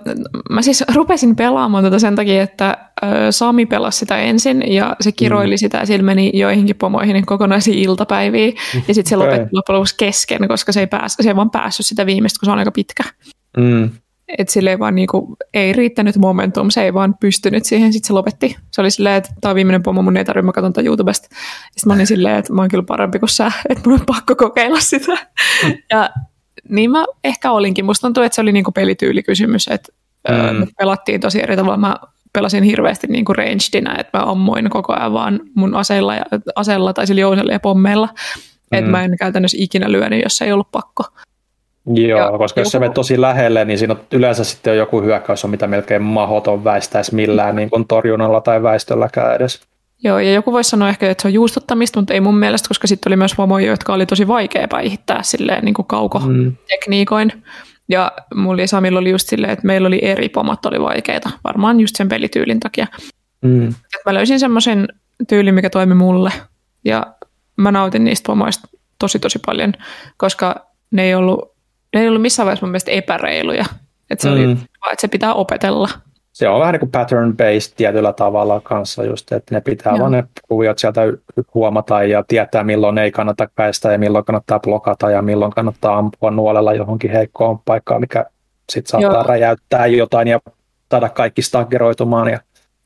mä siis rupesin pelaamaan tätä sen takia, että äh, Sami pelasi sitä ensin ja se kiroili mm. sitä ja sillä meni joihinkin pomoihin kokonaisia iltapäiviä ja sitten se lopetti loppujen lopuksi kesken, koska se ei, pääs, se ei vaan päässyt sitä viimeistä, kun se on aika pitkä. Mm. Että sille ei vaan niinku, ei riittänyt momentum, se ei vaan pystynyt siihen, sitten se lopetti. Se oli silleen, että tämä on viimeinen pomo, mun ei tarvitse, mä katson YouTubesta. Sitten mä olin silleen, että mä oon kyllä parempi kuin sä, että mun on pakko kokeilla sitä. Mm. Ja niin mä ehkä olinkin. Musta tuntuu, että se oli niinku pelityylikysymys, että mm. me pelattiin tosi eri tavalla. Mä pelasin hirveästi niinku rangedina, että mä ammoin koko ajan vaan mun aseilla, ja, aseella tai sillä jousella ja pommeilla. Mm. Että mä en käytännössä ikinä lyönyt, jos ei ollut pakko. Joo, ja koska joku... jos se menee tosi lähelle, niin siinä on yleensä sitten on joku hyökkäys, on mitä melkein mahoton väistäisi millään niin kuin torjunnalla tai väistölläkään edes. Joo, ja joku voisi sanoa ehkä, että se on juustuttamista, mutta ei mun mielestä, koska sitten oli myös pomoja, jotka oli tosi vaikea päihittää silleen niin kuin kaukotekniikoin. Mm. Ja mulla ja Samilla oli just silleen, että meillä oli eri pomat oli vaikeita, varmaan just sen pelityylin takia. Mm. Et mä löysin semmoisen tyylin, mikä toimi mulle, ja mä nautin niistä pomoista tosi tosi paljon, koska ne ei ollut, ne ei ollut missään vaiheessa mun mielestä epäreiluja. Että se, mm. oli, että se pitää opetella se on vähän niin kuin pattern-based tietyllä tavalla kanssa just, että ne pitää Joo. vaan ne kuviot sieltä huomata ja tietää milloin ei kannata päästä ja milloin kannattaa blokata ja milloin kannattaa ampua nuolella johonkin heikkoon paikkaan, mikä sitten saattaa Joo. räjäyttää jotain ja saada kaikki staggeroitumaan. Ja...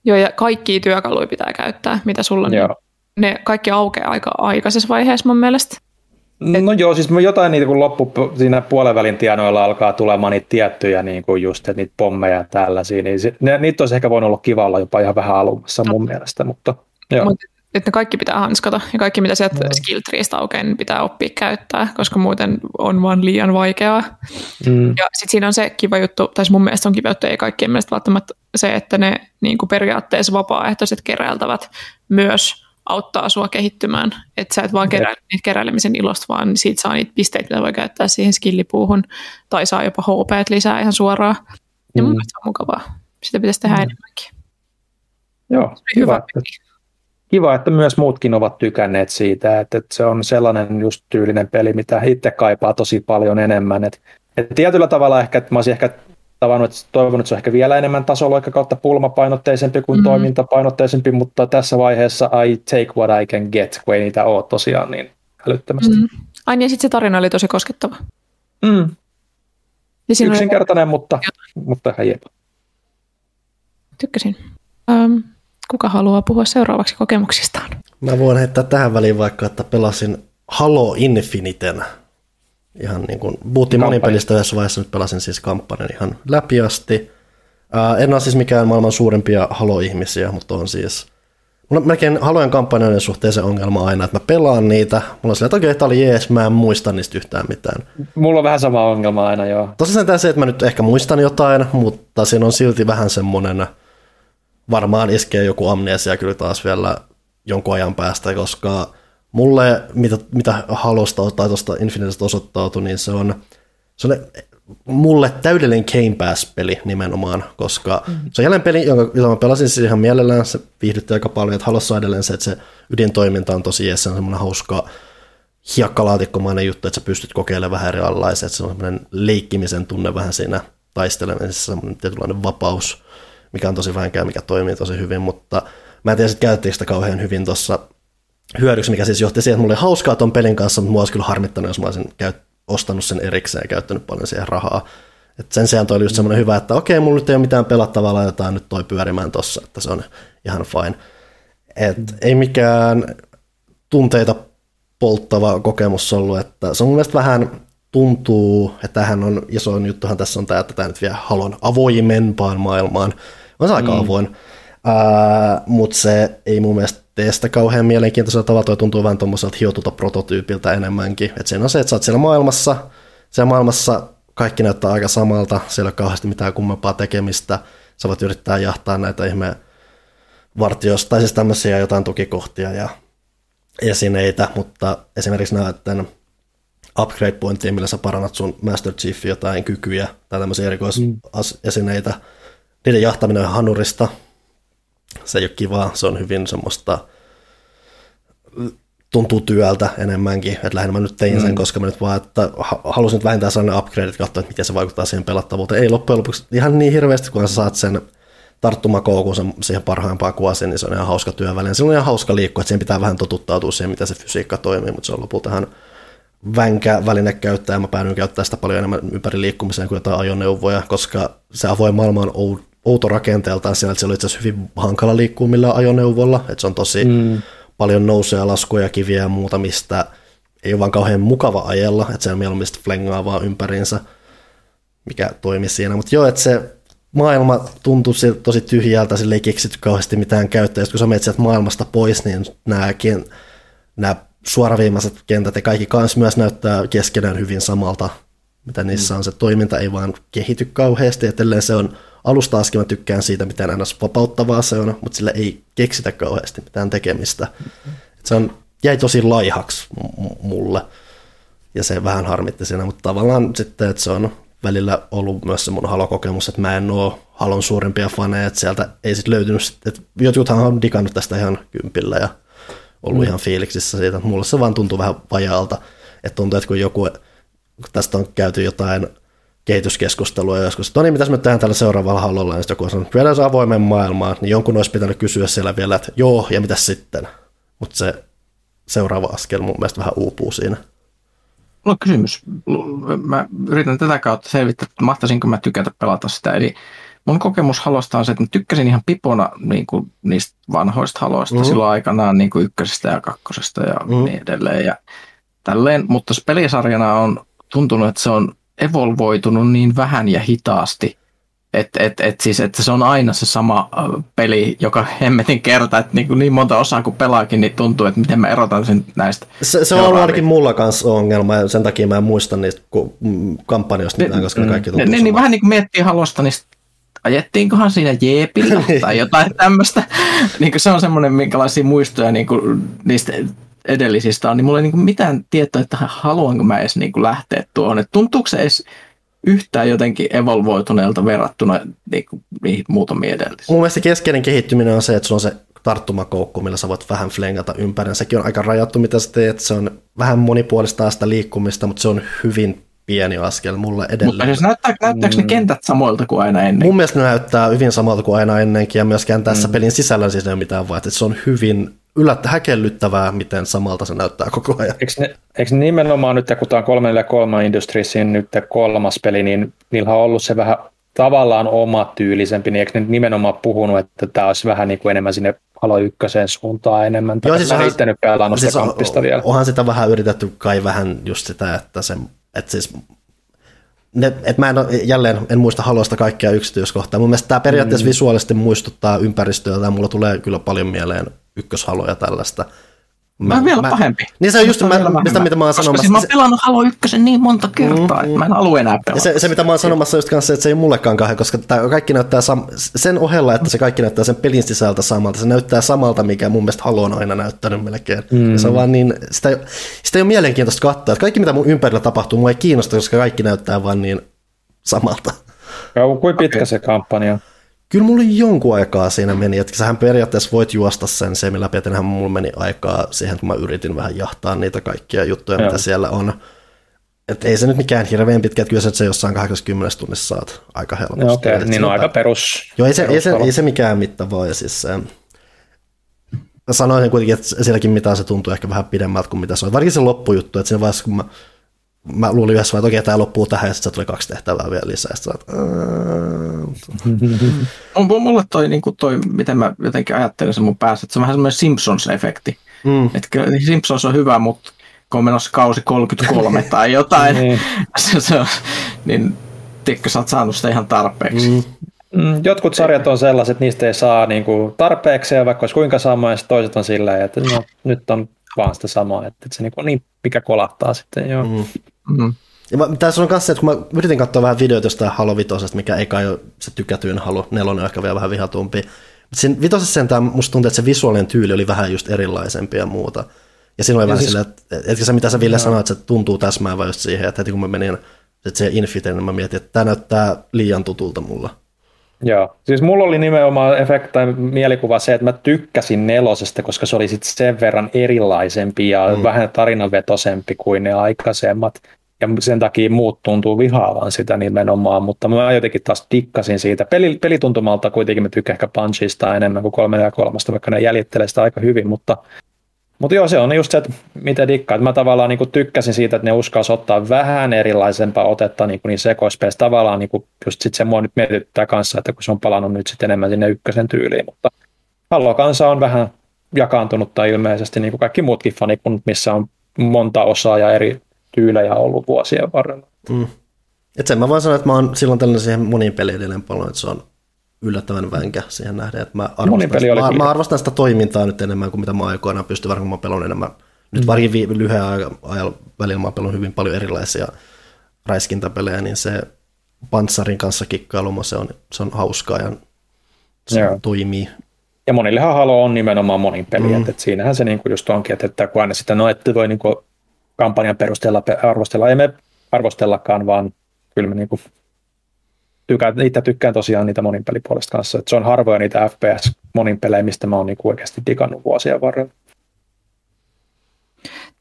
Joo, ja kaikki työkaluja pitää käyttää, mitä sulla on. Joo. Ne kaikki aukeaa aika aikaisessa vaiheessa mun mielestä. Et... No joo, siis jotain niitä, kun loppu siinä puolenvälin tienoilla alkaa tulemaan niitä tiettyjä niin kuin just, että niitä pommeja ja tällaisia, niin se, ne, niitä olisi ehkä voinut olla kiva olla jopa ihan vähän alumassa mun mielestä, mutta joo. Mut, että ne kaikki pitää hanskata ja kaikki mitä sieltä no. skill treestä aukeaa, niin pitää oppia käyttää, koska muuten on vaan liian vaikeaa. Mm. Ja sitten siinä on se kiva juttu, tai mun mielestä on kiva juttu, ei kaikkien mielestä välttämättä se, että ne niin kuin periaatteessa vapaaehtoiset keräiltävät myös auttaa sua kehittymään. Että sä et vaan kerää niitä keräilemisen ilosta, vaan siitä saa niitä pisteitä, mitä voi käyttää siihen skillipuuhun, tai saa jopa HP lisää ihan suoraan. Ja mm. mun mielestä on mukavaa. Sitä pitäisi tehdä mm. enemmänkin. Joo, hyvä. Että, kiva, että myös muutkin ovat tykänneet siitä, että, että se on sellainen just tyylinen peli, mitä itse kaipaa tosi paljon enemmän. Että, että tietyllä tavalla ehkä, että mä olisin ehkä tavannut, että toivon, että se on ehkä vielä enemmän tasoloikka kautta pulmapainotteisempi kuin mm. toimintapainotteisempi, mutta tässä vaiheessa I take what I can get, kun ei niitä ole tosiaan niin älyttömästi. Mm. Ai niin, sitten se tarina oli tosi koskettava. Mm. Niin Yksinkertainen, oli... mutta, mutta ihan jepa. Tykkäsin. Um, kuka haluaa puhua seuraavaksi kokemuksistaan? Mä voin heittää tähän väliin vaikka, että pelasin Halo Infiniten ihan niin kuin, puhuttiin monipelistä yhdessä vaiheessa, nyt pelasin siis kampanjan ihan läpi asti. Ää, en ole siis mikään maailman suurimpia Halo-ihmisiä, mutta on siis, mulla on melkein Halojen kampanjoiden suhteen se ongelma aina, että mä pelaan niitä, mulla on silleen, että okei, tämä oli jees, mä en muista niistä yhtään mitään. Mulla on vähän sama ongelma aina, joo. Tosiaan se, että mä nyt ehkä muistan jotain, mutta siinä on silti vähän semmoinen, varmaan iskee joku amnesia kyllä taas vielä jonkun ajan päästä, koska mulle, mitä, mitä Halosta tai tuosta Infinitesta osoittautui, niin se on, se on mulle täydellinen Game Pass-peli nimenomaan, koska mm-hmm. se on jälleen peli, jonka, jota mä pelasin siis ihan mielellään, se viihdytti aika paljon, että Halossa on edelleen se, että se ydintoiminta on tosi jees, se on semmoinen hauska hiekkalaatikkomainen juttu, että sä pystyt kokeilemaan vähän erilaisia, että se on semmoinen leikkimisen tunne vähän siinä taistelemisessa, semmoinen tietynlainen vapaus, mikä on tosi vähänkään, mikä toimii tosi hyvin, mutta mä en tiedä, että käytettiinkö sitä kauhean hyvin tuossa hyödyksi, mikä siis johti siihen, että mulla oli hauskaa ton pelin kanssa, mutta mua olisi kyllä harmittanut, jos mä olisin käy, ostanut sen erikseen ja käyttänyt paljon siihen rahaa. Et sen sijaan toi oli just semmoinen hyvä, että okei, mulla nyt ei ole mitään pelattavaa, laitetaan nyt toi pyörimään tossa, että se on ihan fine. Et ei mikään tunteita polttava kokemus ollut, että se on mun mielestä vähän tuntuu, että tähän on isoin juttuhan tässä on tämä, että tämä nyt vie halon avoimempaan maailmaan. On se aika mm. avoin, uh, mutta se ei mun mielestä tee sitä kauhean mielenkiintoisella tavalla, toi tuntuu vähän tuommoiselta hiotulta prototyypiltä enemmänkin. Et siinä on se, että sä oot siellä maailmassa, siellä maailmassa kaikki näyttää aika samalta, siellä ei ole kauheasti mitään kummempaa tekemistä, sä voit yrittää jahtaa näitä ihme vartioista, tai siis tämmöisiä jotain tukikohtia ja esineitä, mutta esimerkiksi näiden upgrade pointtia, millä sä parannat sun Master Chiefin jotain kykyjä tai tämmöisiä erikoisesineitä, mm. niiden jahtaminen on hanurista, se ei ole kivaa, se on hyvin semmoista tuntuu työltä enemmänkin, että lähinnä mä nyt tein sen, mm. koska mä nyt vaan, että halusin nyt vähintään sellainen upgrade, katsoa, että miten se vaikuttaa siihen pelattavuuteen. Ei loppujen lopuksi ihan niin hirveästi, kun sä saat sen tarttumakoukun siihen parhaimpaan kuosiin, niin se on ihan hauska työväline. Se on ihan hauska liikkua, että siihen pitää vähän totuttautua siihen, miten se fysiikka toimii, mutta se on lopulta ihan vänkä väline käyttää, ja mä päädyin käyttää sitä paljon enemmän ympäri liikkumiseen kuin jotain ajoneuvoja, koska se avoin maailma on outo rakenteeltaan siellä, että siellä on itse asiassa hyvin hankala liikkua millään ajoneuvolla, että se on tosi mm. paljon nousee laskuja, kiviä ja muuta, mistä ei ole vaan kauhean mukava ajella, että se on mieluummin flengaa vaan ympäriinsä, mikä toimi siinä, mutta joo, että se maailma tuntuu tosi tyhjältä, sille ei keksitty kauheasti mitään käyttöä, kun sä menet sieltä maailmasta pois, niin nämäkin, nämä suoraviimaiset kentät ja kaikki kans myös näyttää keskenään hyvin samalta, mitä niissä on. Se toiminta ei vaan kehity kauheasti, että se on alusta asti mä tykkään siitä, miten aina vapauttavaa se on, mutta sille ei keksitä kauheasti mitään tekemistä. Et se on, jäi tosi laihaksi mulle, ja se vähän harmitti siinä, mutta tavallaan sitten, että se on välillä ollut myös se mun halokokemus, että mä en ole halon suurimpia faneja, että sieltä ei sitten löytynyt, että jotkuthan on digannut tästä ihan kympillä ja ollut mm. ihan fiiliksissä siitä, mulle se vaan tuntuu vähän vajaalta, että tuntuu, että kun joku, kun tästä on käyty jotain kehityskeskustelua joskus, että no niin, mitäs me tehdään tällä seuraavalla halolla, ja sitten joku on sanonut, viedään se avoimen maailmaan, niin jonkun olisi pitänyt kysyä siellä vielä, että joo, ja mitä sitten? Mutta se seuraava askel mun mielestä vähän uupuu siinä. Mulla on kysymys. Mä yritän tätä kautta selvittää, että mahtaisinko mä tykätä pelata sitä. Eli mun kokemus halosta on se, että mä tykkäsin ihan pipona niin kuin niistä vanhoista haloista mm-hmm. silloin aikanaan niin kuin ykkösestä ja kakkosesta ja mm-hmm. niin edelleen. Ja tälleen, mutta pelisarjana on tuntunut, että se on evolvoitunut niin vähän ja hitaasti, että et, et siis, että se on aina se sama peli, joka hemmetin kerta, että niin, niin monta osaa kuin pelaakin, niin tuntuu, että miten mä erotan sen näistä. Se, se on ollut ainakin mulla kanssa ongelma, ja sen takia mä en muista niistä mm, kampanjoista mitään, koska ne kaikki tuntuu niin, niin vähän niin kuin miettii halosta, niin ajettiinkohan siinä jeepillä tai jotain tämmöistä. niin se on semmoinen, minkälaisia muistoja niin kuin niistä edellisistä on, niin mulla ei niin kuin mitään tietoa, että haluanko mä edes niin kuin lähteä tuohon. Että tuntuuko se edes yhtään jotenkin evolvoituneelta verrattuna niin kuin niihin muutamiin edellisiin? Mun mielestä keskeinen kehittyminen on se, että sulla on se tarttumakoukku, millä sä voit vähän flengata ympäri. Sekin on aika rajattu, mitä sä teet. Se on vähän monipuolista sitä liikkumista, mutta se on hyvin pieni askel mulle edelleen. Mutta siis näyttää, näyttääkö ne mm. kentät samoilta kuin aina ennen? Mun mielestä ne näyttää hyvin samalta kuin aina ennenkin, ja myöskään tässä mm. pelin sisällä siis ei ole mitään että se on hyvin yllättä häkellyttävää, miten samalta se näyttää koko ajan. Eikö, ne, eikö nimenomaan nyt, kun tämä on 343 Industriesin nyt kolmas peli, niin niillä on ollut se vähän tavallaan oma tyylisempi, niin eikö ne nimenomaan puhunut, että tämä olisi vähän niin kuin enemmän sinne Halo ykkösen suuntaan enemmän. Joo, siis onhan, nyt pelannut siis on, vielä. Onhan sitä vähän yritetty kai vähän just sitä, että se, että siis ne, et mä en, jälleen en muista Halosta kaikkia yksityiskohtaa. Mun mielestä tämä periaatteessa mm. visuaalisesti muistuttaa ympäristöä, ja mulla tulee kyllä paljon mieleen ykköshaloja tällaista. Mä, mä vielä mä, pahempi. Niin se on just mä, mistä, mitä mä oon sanomassa. Siis mä oon pelannut Halo 1 niin monta kertaa, mm, että mä en halua enää pelata. Se, se, mitä mä oon sanomassa just kanssa, että se ei mullekaan kahden, koska tää kaikki näyttää sam- sen ohella, että se kaikki näyttää sen pelin sisältä samalta. Se näyttää samalta, mikä mun mielestä Halo on aina näyttänyt melkein. Mm. Ja se on vaan niin, sitä ei, sitä ei ole mielenkiintoista katsoa. Että kaikki mitä mun ympärillä tapahtuu, mua ei kiinnosta, koska kaikki näyttää vaan niin samalta. Ja kuinka pitkä okay. se kampanja Kyllä mulla jonkun aikaa siinä meni, että sähän periaatteessa voit juosta sen se, läpi, että mulla meni aikaa siihen, kun mä yritin vähän jahtaa niitä kaikkia juttuja, Joo. mitä siellä on. Että ei se nyt mikään hirveän pitkä, että kyllä se, se jossain 80 tunnissa saat aika helposti. Joo, okay. niin on aika perus. Joo, ei se, ei se, ei se mikään mittavaa. Ja siis, äh, sanoisin kuitenkin, että sielläkin mitä se tuntuu ehkä vähän pidemmältä kuin mitä se on. Varsinkin se loppujuttu, että siinä vaiheessa kun mä mä luulin yhdessä että okei, tämä loppuu tähän, ja sitten tuli kaksi tehtävää vielä lisää. Sitten on mulle toi, niin kuin toi, miten mä jotenkin ajattelin sen mun päässä, että se on vähän semmoinen Simpsons-efekti. Mm. Että kyllä Simpsons on hyvä, mutta kun on menossa kausi 33 tai jotain, niin. se, se on, niin tiedätkö, sä oot saanut sitä ihan tarpeeksi. Mm. Mm, jotkut sarjat on sellaiset, että niistä ei saa niin kuin tarpeeksi, ja vaikka olisi kuinka sama, ja toiset on sillä että no, nyt on vaan sitä samaa, että se niin, niin mikä kolahtaa sitten. Joo. Mm. Mm. Ja mä, tässä on myös se, että kun mä yritin katsoa vähän videoita jostain Halo Vitosesta, mikä ei kai ole se tykätyin Halo, nelonen on ehkä vielä vähän vihatumpi. Mutta siinä Vitosessa sentään musta tuntuu, että se visuaalinen tyyli oli vähän just erilaisempi ja muuta. Ja siinä oli ja vähän siis, silleen, että, että se mitä sä Ville sanoit, että se tuntuu täsmäävä just siihen, että heti kun mä menin että se Infiteen, niin mä mietin, että tämä näyttää liian tutulta mulla. Joo, siis mulla oli nimenomaan efekti tai mielikuva se, että mä tykkäsin nelosesta, koska se oli sitten sen verran erilaisempi ja mm. vähän tarinavetosempi kuin ne aikaisemmat. Ja sen takia muut tuntuu vihaavan sitä nimenomaan, mutta mä jotenkin taas dikkasin siitä. Peli, pelituntumalta kuitenkin mä tykkään ehkä Punchista enemmän kuin kolme ja kolmasta, vaikka ne jäljittelee sitä aika hyvin, mutta mutta joo, se on just se, että mitä dikkaa. Mä tavallaan niin tykkäsin siitä, että ne uskalsi ottaa vähän erilaisempaa otetta niin, niin sekoispeista. Tavallaan niin kuin just sit se mua nyt mietittää kanssa, että kun se on palannut nyt sitten enemmän sinne ykkösen tyyliin. Mutta Halo kanssa on vähän jakaantunut tai ilmeisesti niin kuin kaikki muutkin fanikunnat, missä on monta osaa ja eri tyylejä ollut vuosien varrella. Mm. Et sen mä voin sanoa, että mä oon silloin tällainen siihen moniin peleihin paljon, että se on yllättävän vänkä siihen nähden, että mä arvostan, sitä, mä, mä arvostan sitä toimintaa nyt enemmän kuin mitä mä aikoinaan pystyn, varmaan mä pelon enemmän. Nyt mm. varsinkin lyhyen ajan välillä mä pelon hyvin paljon erilaisia räiskintäpelejä, niin se panssarin kanssa kikkailu, se on, se on hauskaa ja se Joo. toimii. Ja monillehan Halo on nimenomaan monin peli, mm. että, että siinähän se niinku just onkin, että, että kun aina sitä, no ette voi niinku kampanjan perusteella arvostella, ei me arvostellakaan, vaan kyllä me niinku tykkään, itse tykkään tosiaan niitä monin pelipuolesta kanssa. että se on harvoja niitä FPS monin pelejä, mistä mä oon niinku oikeasti digannut vuosien varrella.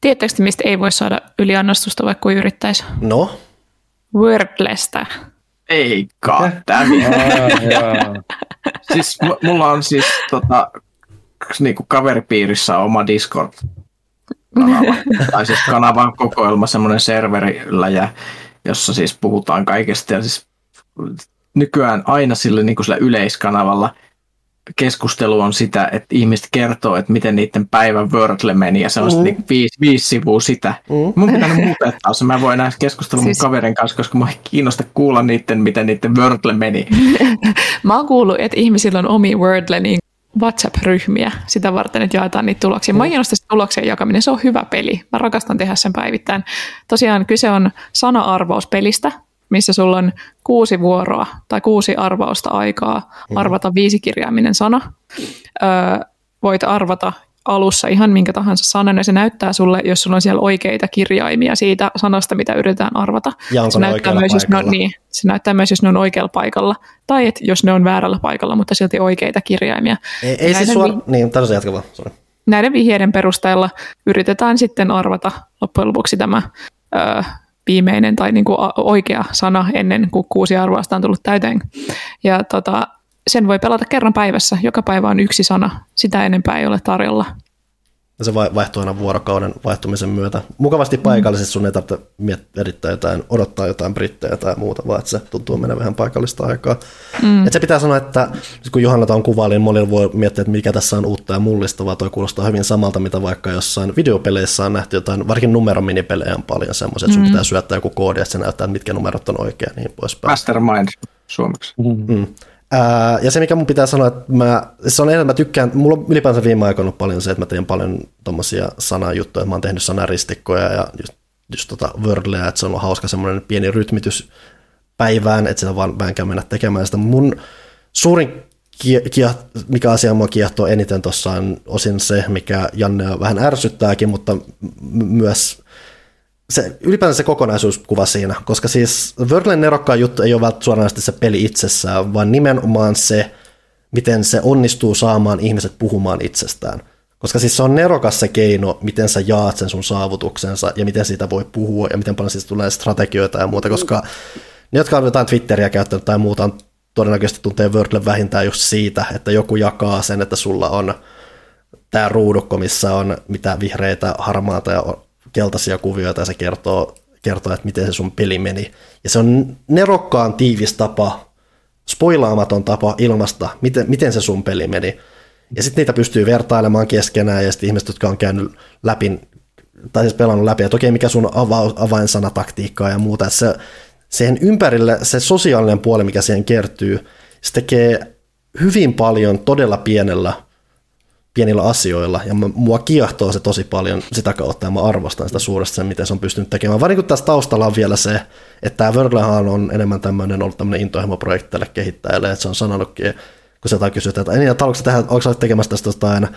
Tiedättekö mistä ei voi saada yliannostusta, vaikka kuin yrittäisi? No? Wordlesta. Ei siis m- mulla on siis tota, niinku kaveripiirissä oma Discord kanava, tai siis kanavan kokoelma, semmoinen serverillä, jossa siis puhutaan kaikesta. Ja siis nykyään aina sille, niin kuin sillä yleiskanavalla keskustelu on sitä, että ihmiset kertoo, että miten niiden päivän Wordle meni, ja se on mm. niin viisi, viisi sivua sitä. Mm. Mun pitää muuttaa se. Mä voin näistä keskustella siis... mun kaverin kanssa, koska mä kiinnosta kuulla niiden, miten niiden Wordle meni. mä oon kuullut, että ihmisillä on omi Wordle niin WhatsApp-ryhmiä sitä varten, että jaetaan niitä tuloksia. Mä kiinnostaa tuloksien jakaminen, se on hyvä peli. Mä rakastan tehdä sen päivittäin. Tosiaan kyse on sana-arvauspelistä, missä sulla on kuusi vuoroa tai kuusi arvausta aikaa mm. arvata viisikirjaiminen sana. Öö, voit arvata alussa ihan minkä tahansa sanan, ja se näyttää sulle, jos sulla on siellä oikeita kirjaimia siitä sanasta, mitä yritetään arvata. Ja onko se, näyttää myös, jos ne on, niin, se näyttää myös, jos ne on oikealla paikalla, tai et, jos ne on väärällä paikalla, mutta silti oikeita kirjaimia. Ei, ei siis suor... vi- niin, tässä jatka vaan, sorry. Näiden vihjeiden perusteella yritetään sitten arvata loppujen lopuksi tämä öö, viimeinen tai niin kuin oikea sana ennen kuin kuusi arvoista on tullut täyteen. Ja tota, sen voi pelata kerran päivässä. Joka päivä on yksi sana. Sitä enempää ei ole tarjolla. Ja se vaihtuu aina vuorokauden vaihtumisen myötä. Mukavasti paikallisesti sun ei tarvitse miettiä jotain, odottaa jotain brittejä tai muuta, vaan että se tuntuu menevän vähän paikallista aikaa. Mm. Et se pitää sanoa, että kun Johanna on kuvaili, niin monilla voi miettiä, että mikä tässä on uutta ja mullistavaa. Toi kuulostaa hyvin samalta, mitä vaikka jossain videopeleissä on nähty jotain, varsinkin numerominipelejä on paljon semmoisia, että sun mm. pitää syöttää joku koodi, että se näyttää, että mitkä numerot on oikein, niin poispäin. Mastermind suomeksi. Mm. Mm. Ää, ja se, mikä mun pitää sanoa, että mä, se on enemmän, mä tykkään, mulla on ylipäänsä viime aikoina paljon se, että mä teen paljon tommosia sanajuttuja, että mä oon tehnyt sanaristikkoja ja just, just tota Wordleä, että se on ollut hauska semmoinen pieni rytmitys päivään, että sitä vaan vähän mennä tekemään sitä. Mun suurin mikä asia mua kiehtoo eniten tuossa on osin se, mikä Janne vähän ärsyttääkin, mutta myös se, ylipäänsä se kokonaisuuskuva siinä, koska siis Wordlen nerokkaan juttu ei ole välttämättä suoranaisesti se peli itsessään, vaan nimenomaan se, miten se onnistuu saamaan ihmiset puhumaan itsestään. Koska siis se on nerokas se keino, miten sä jaat sen sun saavutuksensa ja miten siitä voi puhua ja miten paljon siitä tulee strategioita ja muuta, koska ne, jotka on jotain Twitteriä käyttänyt tai muuta, on todennäköisesti tuntee Wordle vähintään just siitä, että joku jakaa sen, että sulla on tämä ruudukko, missä on mitä vihreitä, harmaata ja keltaisia kuvioita ja se kertoo, kertoo, että miten se sun peli meni. Ja se on nerokkaan tiivis tapa, spoilaamaton tapa ilmasta, miten, miten se sun peli meni. Ja sitten niitä pystyy vertailemaan keskenään ja sitten ihmiset, jotka on käynyt läpi, tai siis pelannut läpi, että okei, mikä sun ava- avainsanataktiikkaa ja muuta. Että se, siihen ympärille, se sosiaalinen puoli, mikä siihen kertyy, se tekee hyvin paljon todella pienellä pienillä asioilla, ja mua kiehtoo se tosi paljon sitä kautta, ja mä arvostan sitä suuresti sen, miten se on pystynyt tekemään. Vaan kun tässä taustalla on vielä se, että tämä Wordlehan on enemmän tämmöinen, ollut tämmöinen intohimoprojekti tälle kehittäjälle, että se on sanonutkin, kun se jotain kysytään, että niin, haluatko tehdä, onko sä tekemässä tästä jotain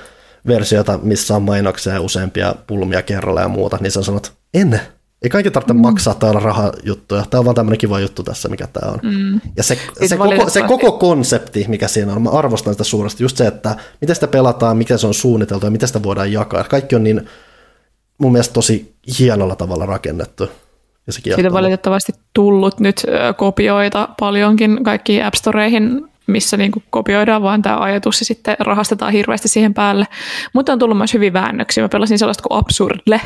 versiota, missä on mainoksia ja useampia pulmia kerralla ja muuta, niin se on sanonut, en, Ei kaikki tarvitse mm. maksaa olla rahajuttuja. Tämä on vaan tämmöinen kiva juttu tässä, mikä tämä on. Mm. Ja se, se, koko, se koko konsepti, mikä siinä on, mä arvostan sitä suuresti, just se, että miten sitä pelataan, miten se on suunniteltu ja miten sitä voidaan jakaa. Kaikki on niin mun mielestä tosi hienolla tavalla rakennettu. Ja se Siitä on valitettavasti tullut nyt kopioita paljonkin kaikkiin App Storeihin, missä niin kuin kopioidaan vaan tämä ajatus ja sitten rahastetaan hirveästi siihen päälle. Mutta on tullut myös hyvin väännöksiä. Mä pelasin sellaista kuin Absurdle,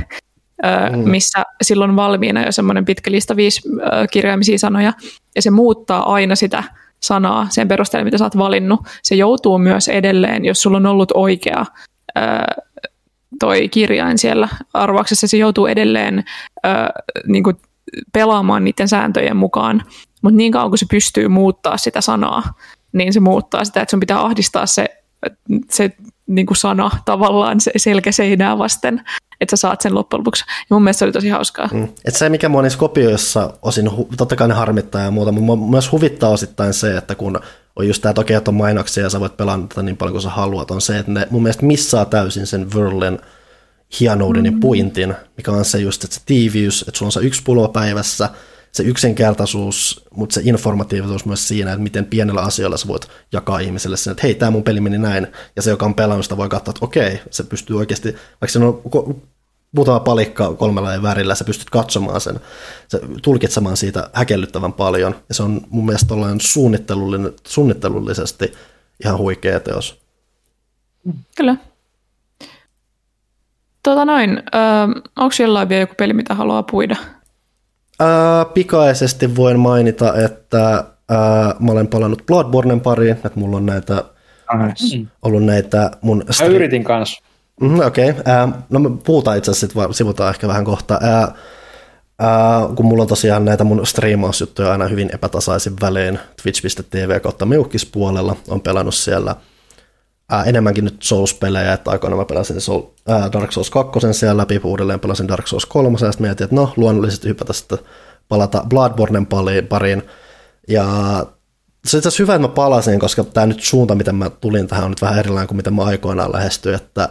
mm. missä silloin valmiina jo semmoinen pitkä lista viisi kirjaimisia sanoja, ja se muuttaa aina sitä sanaa sen perusteella, mitä sä oot valinnut. Se joutuu myös edelleen, jos sulla on ollut oikea toi kirjain siellä arvauksessa, se joutuu edelleen niin kuin pelaamaan niiden sääntöjen mukaan, mutta niin kauan kuin se pystyy muuttaa sitä sanaa, niin se muuttaa sitä, että sun pitää ahdistaa se, se niin kuin sana tavallaan se selkäseinää vasten, että sä saat sen loppujen lopuksi. Ja mun mielestä se oli tosi hauskaa. Mm. Et se, mikä mua niissä kopioissa osin, totta kai ne harmittaa ja muuta, mutta myös huvittaa osittain se, että kun on just tämä, toki, että on mainoksia ja sä voit pelata niin paljon kuin sä haluat, on se, että ne mun mielestä missaa täysin sen Verlen hienouden mm. ja pointin, mikä on se just, että se tiiviys, että sulla on se yksi pullo päivässä, se yksinkertaisuus, mutta se informatiivisuus myös siinä, että miten pienellä asioilla sä voit jakaa ihmiselle sen, että hei, tämä mun peli meni näin, ja se, joka on pelannut sitä, voi katsoa, että okei, se pystyy oikeasti, vaikka se on muutama palikka kolmella värillä, sä pystyt katsomaan sen, se, tulkitsemaan siitä häkellyttävän paljon, ja se on mun mielestä suunnittelullinen, suunnittelullisesti ihan huikea teos. Kyllä. Tota noin, onko jollain vielä joku peli, mitä haluaa puida? Ää, pikaisesti voin mainita, että ää, mä olen palannut Bloodbornen pariin, että mulla on näitä, nice. ollut näitä mun... Stri- mä yritin kanssa. Mm, Okei, okay. no me puhutaan itse asiassa, sivutaan ehkä vähän kohta. Ää, ää, kun mulla on tosiaan näitä mun striimausjuttuja aina hyvin epätasaisin välein twitch.tv kautta meukkispuolella, on pelannut siellä – ää, enemmänkin nyt Souls-pelejä, että aikoina mä pelasin Soul, ää, Dark Souls 2 siellä läpi, uudelleen pelasin Dark Souls 3, ja sitten mietin, että no luonnollisesti hypätä sitten palata Bloodbornen pariin, ja se itse asiassa hyvä, että mä palasin, koska tämä nyt suunta, miten mä tulin tähän, on nyt vähän erilainen kuin mitä mä aikoinaan lähestyin, että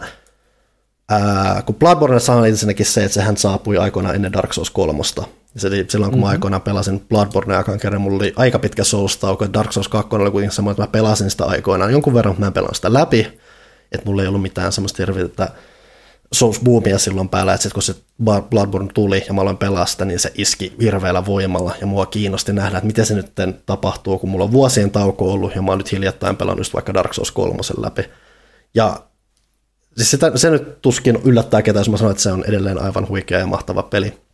ää, kun Bloodborne saa ensinnäkin se, että sehän saapui aikoinaan ennen Dark Souls 3, se silloin, kun mm-hmm. mä aikoinaan pelasin Bloodborne aikaan kerran, mulla oli aika pitkä Souls-tauko, ja Dark Souls 2 oli kuitenkin semmoinen, että mä pelasin sitä aikoinaan jonkun verran, mutta mä en pelannut sitä läpi, että mulla ei ollut mitään semmoista hirveätä Souls-boomia silloin päällä, että sit kun se Bloodborne tuli ja mä aloin pelaa sitä, niin se iski hirveällä voimalla ja mua kiinnosti nähdä, että miten se nyt tapahtuu, kun mulla on vuosien tauko ollut ja mä oon nyt hiljattain pelannut just vaikka Dark Souls 3 läpi. Ja siis sitä, se nyt tuskin yllättää ketään, jos mä sanon, että se on edelleen aivan huikea ja mahtava peli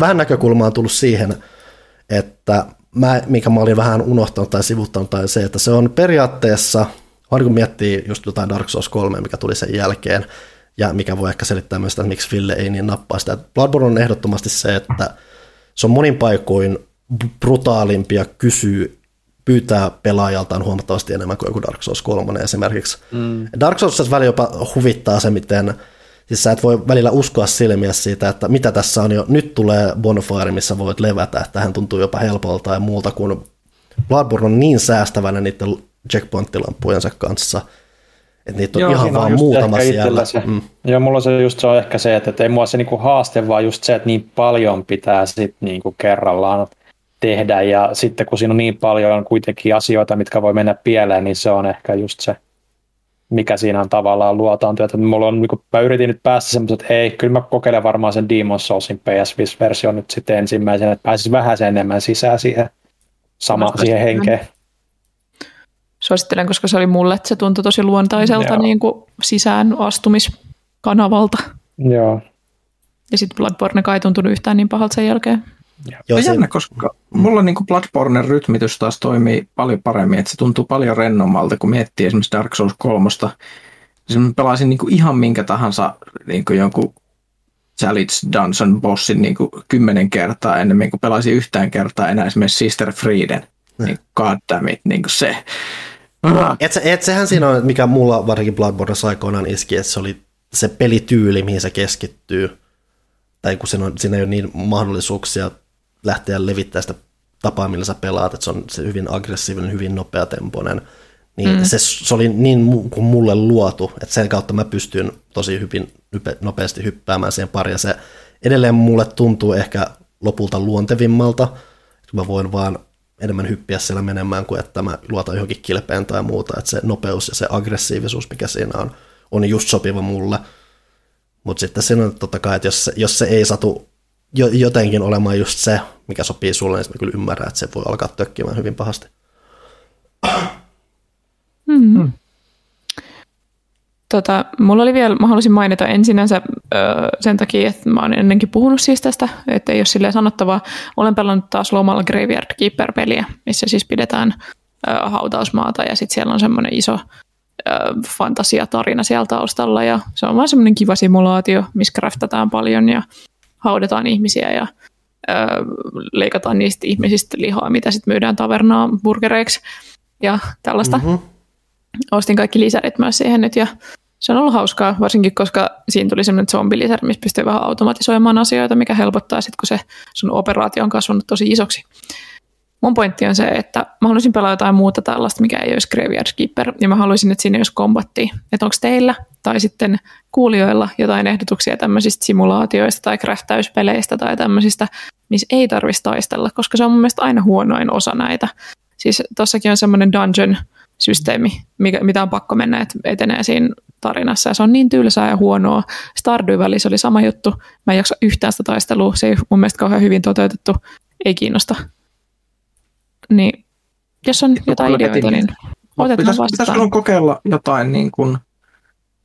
vähän näkökulmaa on tullut siihen, että mä, mikä mä olin vähän unohtanut tai sivuttanut, tai se, että se on periaatteessa, aina kun miettii just jotain Dark Souls 3, mikä tuli sen jälkeen, ja mikä voi ehkä selittää myös sitä, että miksi Fille ei niin nappaa sitä. Bloodborne on ehdottomasti se, että se on monin paikoin brutaalimpia kysyy, pyytää pelaajaltaan huomattavasti enemmän kuin joku Dark Souls 3 esimerkiksi. Mm. Dark Souls välillä jopa huvittaa se, miten Siis sä et voi välillä uskoa silmiä siitä, että mitä tässä on jo, nyt tulee bonfire, missä voit levätä, että tähän tuntuu jopa helpolta ja muuta, kun Bloodborne on niin säästävänä niiden checkpointtilampujensa kanssa, että niitä on Joo, ihan vaan on muutama siellä. Se. Mm. Joo, mulla se just se on ehkä se, että, että ei mua se niinku haaste, vaan just se, että niin paljon pitää sit niinku kerrallaan tehdä, ja sitten kun siinä on niin paljon kuitenkin asioita, mitkä voi mennä pieleen, niin se on ehkä just se, mikä siinä on tavallaan luotaan työtä. Mulla on, niin mä yritin nyt päästä semmoisen, että hei, kyllä mä kokeilen varmaan sen Demon Soulsin PS5-version nyt sitten ensimmäisenä, että pääsis vähän sen enemmän sisään siihen, sama, siihen henkeen. Suosittelen, koska se oli mulle, että se tuntui tosi luontaiselta niin kuin sisään astumiskanavalta. Joo. Ja sitten Bloodborne kai tuntunut yhtään niin pahalta sen jälkeen. Joo, se... jännä, koska mulla niin Bloodborne rytmitys taas toimii paljon paremmin, että se tuntuu paljon rennommalta, kun miettii esimerkiksi Dark Souls 3. Siis mä pelasin niin kuin ihan minkä tahansa niin kuin jonkun Challenge Dungeon bossin niin kuin kymmenen kertaa ennen kuin pelasin yhtään kertaa enää esimerkiksi Sister Frieden. Niin god damn it, niin kuin se. Et, se, et sehän siinä on, mikä mulla varsinkin Bloodborne aikoinaan iski, että se oli se pelityyli, mihin se keskittyy. Tai kun siinä, on, siinä ei ole niin mahdollisuuksia lähteä levittämään sitä tapaa, millä sä pelaat, että se on se hyvin aggressiivinen, hyvin nopeatempoinen, niin mm. se, se, oli niin kuin mulle luotu, että sen kautta mä pystyn tosi hyvin nopeasti hyppäämään siihen pariin, ja se edelleen mulle tuntuu ehkä lopulta luontevimmalta, että mä voin vaan enemmän hyppiä siellä menemään kuin että mä luotan johonkin kilpeen tai muuta, että se nopeus ja se aggressiivisuus, mikä siinä on, on just sopiva mulle. Mutta sitten siinä on totta kai, että jos, se, jos se ei satu jotenkin olemaan just se, mikä sopii sulle, niin mä kyllä ymmärrän, että se voi alkaa tökkimään hyvin pahasti. Mm. Tota, mulla oli vielä, mä haluaisin mainita ensinnänsä ö, sen takia, että mä oon ennenkin puhunut siis tästä, että ei ole silleen sanottavaa. Olen pelannut taas lomalla Graveyard Keeper-peliä, missä siis pidetään ö, hautausmaata ja sitten siellä on semmoinen iso ö, fantasiatarina siellä taustalla ja se on vaan semmoinen kiva simulaatio, missä craftataan paljon ja haudataan ihmisiä ja ö, leikataan niistä ihmisistä lihaa, mitä sitten myydään tavernaa burgereiksi ja tällaista. Mm-hmm. Ostin kaikki lisärit myös siihen nyt ja se on ollut hauskaa, varsinkin koska siinä tuli semmoinen zombilisäri, missä pystyy vähän automatisoimaan asioita, mikä helpottaa sitten, kun se sun operaatio on kasvanut tosi isoksi. Mun pointti on se, että mä haluaisin pelata jotain muuta tällaista, mikä ei olisi Graveyard Keeper, ja mä haluaisin, että siinä olisi kombatti. Että onko teillä tai sitten kuulijoilla jotain ehdotuksia tämmöisistä simulaatioista tai craftäyspeleistä tai tämmöisistä, missä ei tarvitsisi taistella, koska se on mun mielestä aina huonoin osa näitä. Siis tossakin on semmoinen dungeon systeemi, mikä, mitä on pakko mennä, että etenee siinä tarinassa. Ja se on niin tylsää ja huonoa. Stardew välissä oli sama juttu. Mä en jaksa yhtään sitä taistelua. Se ei mun mielestä kauhean hyvin toteutettu. Ei kiinnosta. Niin, jos on jotain ideoita, niin otetaan pitäis, vastaan. Pitäisikö kokeilla jotain, niin kun,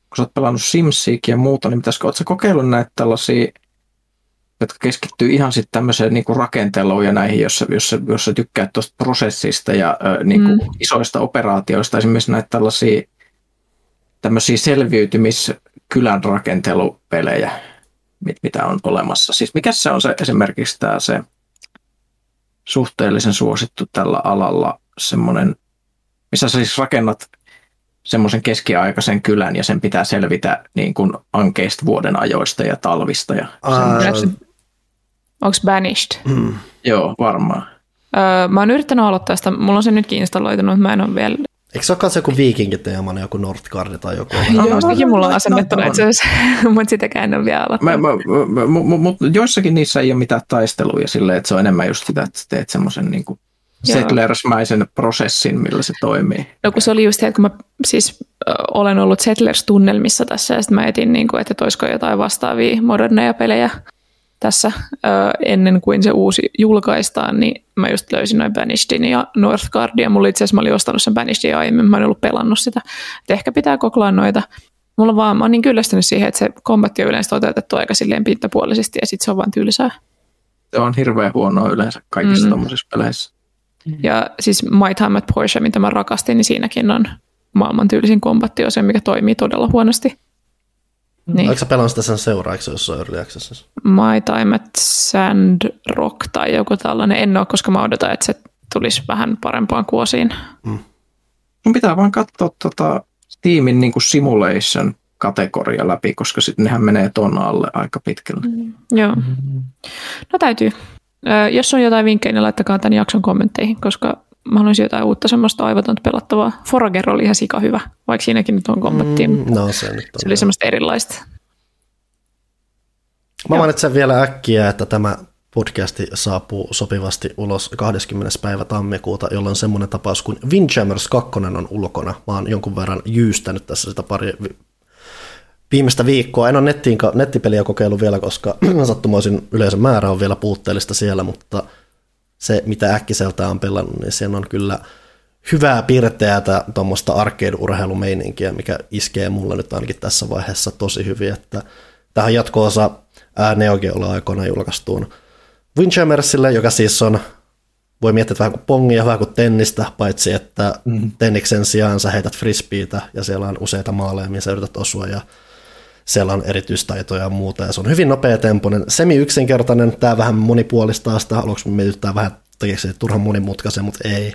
kun sä oot pelannut Simsiikin ja muuta, niin pitäisikö, ootko kokeillut näitä tällaisia jotka keskittyy ihan sitten tämmöiseen niin rakenteluun ja näihin, jos, jos, jos sä tykkäät tuosta prosessista ja ö, niin kuin mm. isoista operaatioista, esimerkiksi näitä tällaisia tämmöisiä selviytymiskylän rakentelupelejä, mit, mitä on olemassa. Siis mikä se on se esimerkiksi tämä se suhteellisen suosittu tällä alalla semmoinen, missä sä siis rakennat semmoisen keskiaikaisen kylän ja sen pitää selvitä niin kuin ankeista vuoden ajoista ja talvista. Ja Onko Banished? Mm. Joo, varmaan. Öö, mä oon yrittänyt aloittaa sitä, mulla on se nytkin installoitunut, mutta mä en ole vielä Eikö se olekaan se joku viikinkiteemana, joku Nordgard tai joku? Joo, sekin mulla on asennettuna itse asiassa, mutta sitäkään en ole vielä aloittanut. Mutta joissakin niissä ei ole mitään taisteluja silleen, että se on enemmän just sitä, että teet semmoisen niin kuin Settlersmäisen prosessin, millä se toimii. No kun se oli just se, että kun mä siis ö, olen ollut Settlers-tunnelmissa tässä ja sitten mä etin, niin kuin, että olisiko jotain vastaavia moderneja pelejä tässä ö, ennen kuin se uusi julkaistaan, niin mä just löysin noin Banishedin ja Northgardin, mulla itse asiassa mä olin ostanut sen Banishedin aiemmin, mä en ollut pelannut sitä. Et ehkä pitää koklaa noita. Mulla vaan, mä oon niin kyllästynyt siihen, että se kombatti on yleensä toteutettu aika silleen pintapuolisesti ja sitten se on vaan tylsää. Se on hirveän huonoa yleensä kaikissa mm. tommosissa peleissä. Ja siis My Time at Porsche, mitä mä rakastin, niin siinäkin on maailman tyylisin kombatti on se, mikä toimii todella huonosti. Niin. Oletko sä pelannut sitä sen seuraavaksi, jos on Early Access? My Time at Sandrock tai joku tällainen. En ole, koska mä odotan, että se tulisi vähän parempaan kuosiin. Mm. Mun pitää vaan katsoa tota Steamin niin simulation kategoria läpi, koska sitten nehän menee ton alle aika pitkälle. Mm. Joo. No täytyy. Jos on jotain vinkkejä, niin laittakaa tämän jakson kommentteihin, koska mä haluaisin jotain uutta semmoista aivotonta pelattavaa. Forager oli ihan sika hyvä, vaikka siinäkin nyt on kommentti. Mm, no, se, nyt on se oli semmoista erilaista. Mä mainitsen vielä äkkiä, että tämä podcasti saapuu sopivasti ulos 20. päivä tammikuuta, jolloin semmoinen tapaus kuin Windjammers 2 on ulkona. Mä oon jonkun verran jyystänyt tässä sitä pari viimeistä viikkoa. En ole nettiin, nettipeliä kokeillut vielä, koska sattumoisin yleisön määrä on vielä puutteellista siellä, mutta se, mitä äkkiseltä on pelannut, niin siellä on kyllä hyvää piirteätä tuommoista arcade-urheilumeininkiä, mikä iskee mulle nyt ainakin tässä vaiheessa tosi hyvin, että tähän jatko-osa Neo Geolla aikoina julkaistuun Windjammersille, joka siis on, voi miettiä että vähän kuin pongia, vähän kuin tennistä, paitsi että mm. tenniksen sijaan sä heität frisbeitä ja siellä on useita maaleja, missä yrität osua ja siellä on erityistaitoja ja muuta, ja se on hyvin nopea tempoinen, semi-yksinkertainen, tämä vähän monipuolistaa sitä, aluksi mietityttää vähän se turhan monimutkaisen, mutta ei,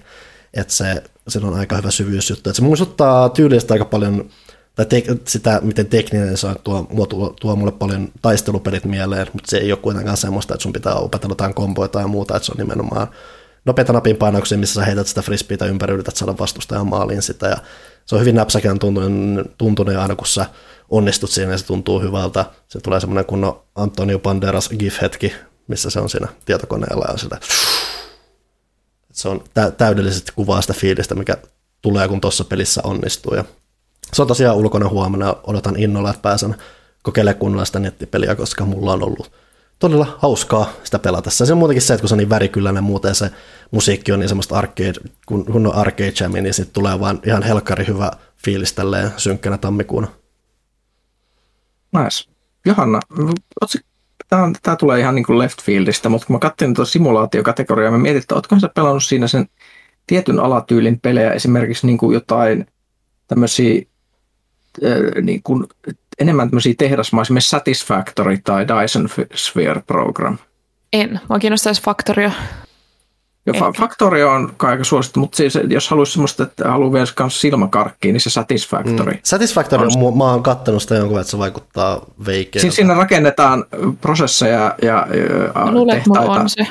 että se, se on aika hyvä syvyysjuttu, että se muistuttaa tyylistä aika paljon, tai te, sitä, miten tekninen se on, tuo, tuo, tuo mulle paljon taistelupelit mieleen, mutta se ei ole kuitenkaan semmoista, että sun pitää opetella jotain komboita ja muuta, että se on nimenomaan nopeita napinpainauksia, missä sä heität sitä frisbeitä ympäri, yrität saada vastustajan maaliin sitä, ja se on hyvin näpsäkään tuntunut, tuntunut aina kun sä onnistut siinä ja se tuntuu hyvältä. Se tulee semmoinen kunnon Antonio Banderas GIF-hetki, missä se on siinä tietokoneella ja sitä se on täydellisesti kuvaa sitä fiilistä, mikä tulee, kun tuossa pelissä onnistuu. Ja se on tosiaan ulkona huomenna. Odotan innolla, että pääsen kokeilemaan kunnolla sitä nettipeliä, koska mulla on ollut todella hauskaa sitä pelata. Se on muutenkin se, että kun se on niin värikylläinen muuten se musiikki on niin semmoista arcade, kun, kun on arcade jami, niin sitten tulee vaan ihan helkkari hyvä fiilis tälleen synkkänä tammikuuna. Nice. Johanna, tämä, tämä tulee ihan niin kuin left fieldistä, mutta kun mä katsoin tuota simulaatiokategoriaa, mä mietin, että ootko sä pelannut siinä sen tietyn alatyylin pelejä, esimerkiksi niin kuin jotain tämmöisiä niin kuin, enemmän tämmöisiä tehdasmaisia, Satisfactory tai Dyson Sphere Program? En. Mua kiinnostaisi Factorio. Jo, Factorio on aika suosittu, mutta siis, jos haluaisi semmoista, että haluaa vielä myös silmäkarkkiin, niin se Satisfactory. Mm. Satisfactory, on, mä oon kattonut sitä jonkun että se vaikuttaa veikeältä. Siis siinä rakennetaan prosesseja ja, ja luulen, tehtaita. on se.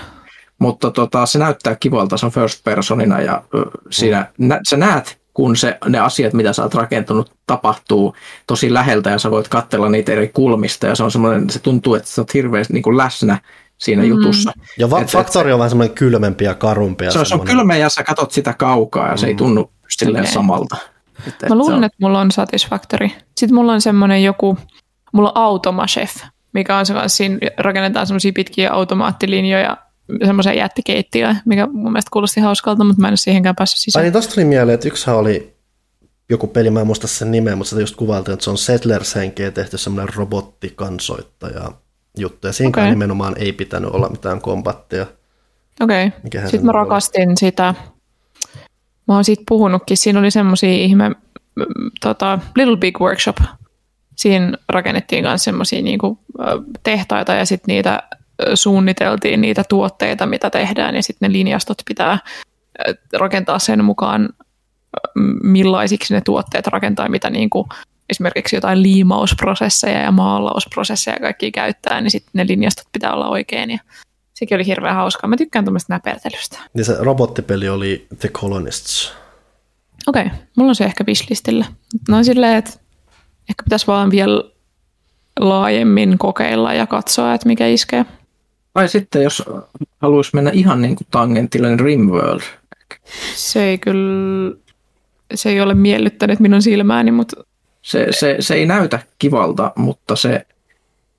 Mutta tota, se näyttää kivalta, se on first personina ja siinä mm. nä, sä näet kun se, ne asiat, mitä sä oot rakentunut, tapahtuu tosi läheltä ja sä voit katsella niitä eri kulmista ja se on semmoinen, se tuntuu, että sä oot hirveästi niin kuin läsnä siinä mm. jutussa. Ja va- et, Faktori on vähän semmoinen kylmempi ja karumpi. Ja se, se on kylmä ja sä katot sitä kaukaa ja mm. se ei mm. tunnu silleen okay. samalta. Et, Mä luulen, on... että mulla on Satisfactory. Sitten mulla on semmoinen joku, mulla on Automachef, mikä on se kanssa, siinä rakennetaan semmoisia pitkiä automaattilinjoja semmoisen jättikeittiöön, mikä mun mielestä kuulosti hauskalta, mutta mä en siihenkään päässyt sisään. Ai niin tosta tuli mieleen, että yksihän oli joku peli, mä en muista sen nimeä, mutta sitä just kuvailtiin, että se on Settlers henkeä tehty semmoinen robottikansoittaja juttu, ja siinä okay. nimenomaan ei pitänyt olla mitään kombattia. Okei, okay. sitten mä rakastin oli? sitä, mä oon siitä puhunutkin, siinä oli semmoisia ihme, tota, Little Big Workshop, siinä rakennettiin myös semmoisia niinku, tehtaita ja sitten niitä suunniteltiin niitä tuotteita, mitä tehdään, ja sitten ne linjastot pitää rakentaa sen mukaan, millaisiksi ne tuotteet rakentaa, mitä niin kuin esimerkiksi jotain liimausprosesseja ja maalausprosesseja kaikki käyttää, niin sitten ne linjastot pitää olla oikein. Ja sekin oli hirveän hauskaa. Mä tykkään tuommoista näpertelystä. Niin se robottipeli oli The Colonists. Okei, okay. mulla on se ehkä wishlistillä. No silleen, että ehkä pitäisi vaan vielä laajemmin kokeilla ja katsoa, että mikä iskee. Tai sitten jos haluaisi mennä ihan niin kuin tangentille, niin Rimworld. Se ei kyllä, se ei ole miellyttänyt minun silmääni, mutta... Se, se, se ei näytä kivalta, mutta se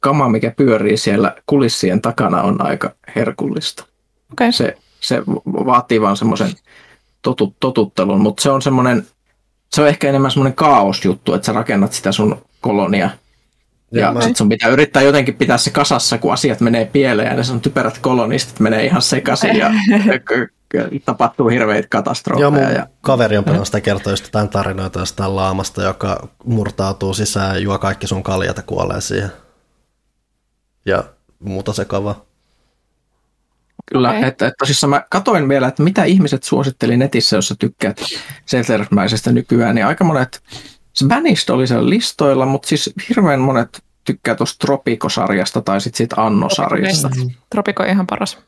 kama, mikä pyörii siellä kulissien takana, on aika herkullista. Okay. Se, se vaatii vaan semmoisen totut, totuttelun, mutta se on semmoinen, se on ehkä enemmän semmoinen kaosjuttu, että sä rakennat sitä sun kolonia – ja mä... sit sun pitää yrittää jotenkin pitää se kasassa, kun asiat menee pieleen ja ne sun typerät kolonistit menee ihan sekaisin ja tapahtuu hirveitä katastrofeja. Joo, mun ja... kaveri on pelannut sitä kertoa just jotain tarinoita jostain laamasta, joka murtautuu sisään ja juo kaikki sun kaljat ja kuolee siihen. Ja muuta sekava. Kyllä, okay. että, että tosissaan mä katoin vielä, että mitä ihmiset suositteli netissä, jos sä tykkäät seltermäisestä nykyään, niin aika monet se Banished oli siellä listoilla, mutta siis hirveän monet tykkää tuosta Tropico-sarjasta tai sitten siitä Anno-sarjasta. Tropico on ihan paras.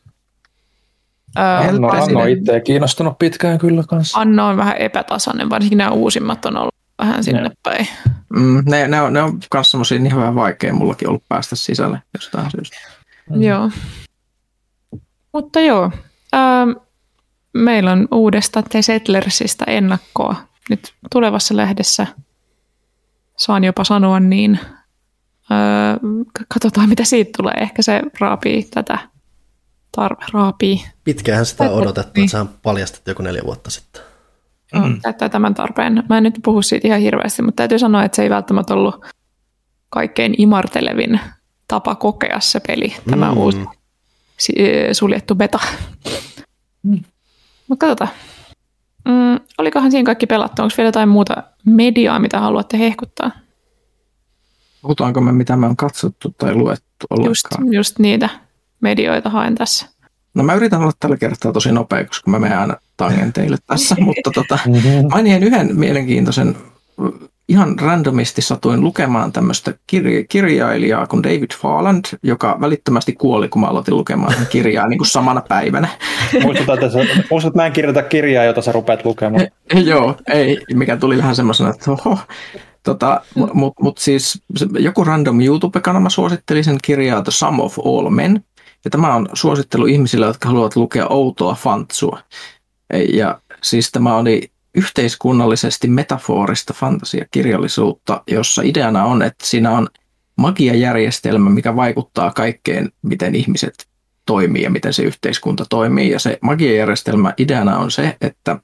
Anno, Anno itse kiinnostunut pitkään kyllä kanssa. Anno on vähän epätasainen, varsinkin nämä uusimmat on ollut vähän sinne ne. päin. Mm, ne, ne, on, ne on myös semmoisia niin vähän vaikea mullakin ollut päästä sisälle jostain syystä. Mm. Joo. Mutta joo, ähm, meillä on uudesta The Settlersista ennakkoa nyt tulevassa lehdessä – saan jopa sanoa niin. Öö, katsotaan, mitä siitä tulee. Ehkä se raapii tätä. Tarve, raapii. Pitkähän sitä on odotettu, niin. että sehän paljastettiin joku neljä vuotta sitten. Mm. Täyttää tämän tarpeen. Mä en nyt puhu siitä ihan hirveästi, mutta täytyy sanoa, että se ei välttämättä ollut kaikkein imartelevin tapa kokea se peli, tämä mm. uusi suljettu beta. Mm. Mutta katsotaan. Mm, olikohan siinä kaikki pelattu? Onko vielä jotain muuta mediaa, mitä haluatte hehkuttaa? Puhutaanko me, mitä me on katsottu tai luettu Just, just niitä medioita haen tässä. No mä yritän olla tällä kertaa tosi nopea, koska mä menen aina tangenteille tässä, mutta tota, mm-hmm. mainin yhden mielenkiintoisen ihan randomisti satuin lukemaan tämmöistä kir- kirjailijaa kuin David Farland, joka välittömästi kuoli, kun mä aloitin lukemaan kirjaa niin kuin samana päivänä. Muistutan, että, sä, että mä en kirjoita kirjaa, jota sä rupeat lukemaan. Joo, ei, mikä tuli vähän semmoisena, että oho. Tota, Mutta mut siis joku random YouTube-kanava suositteli sen kirjaa The Sum of All Men. Ja tämä on suosittelu ihmisille, jotka haluavat lukea outoa fantsua. Ja siis tämä oli yhteiskunnallisesti metaforista fantasiakirjallisuutta, jossa ideana on, että siinä on magiajärjestelmä, mikä vaikuttaa kaikkeen, miten ihmiset toimii ja miten se yhteiskunta toimii. Ja se magiajärjestelmä ideana on se, että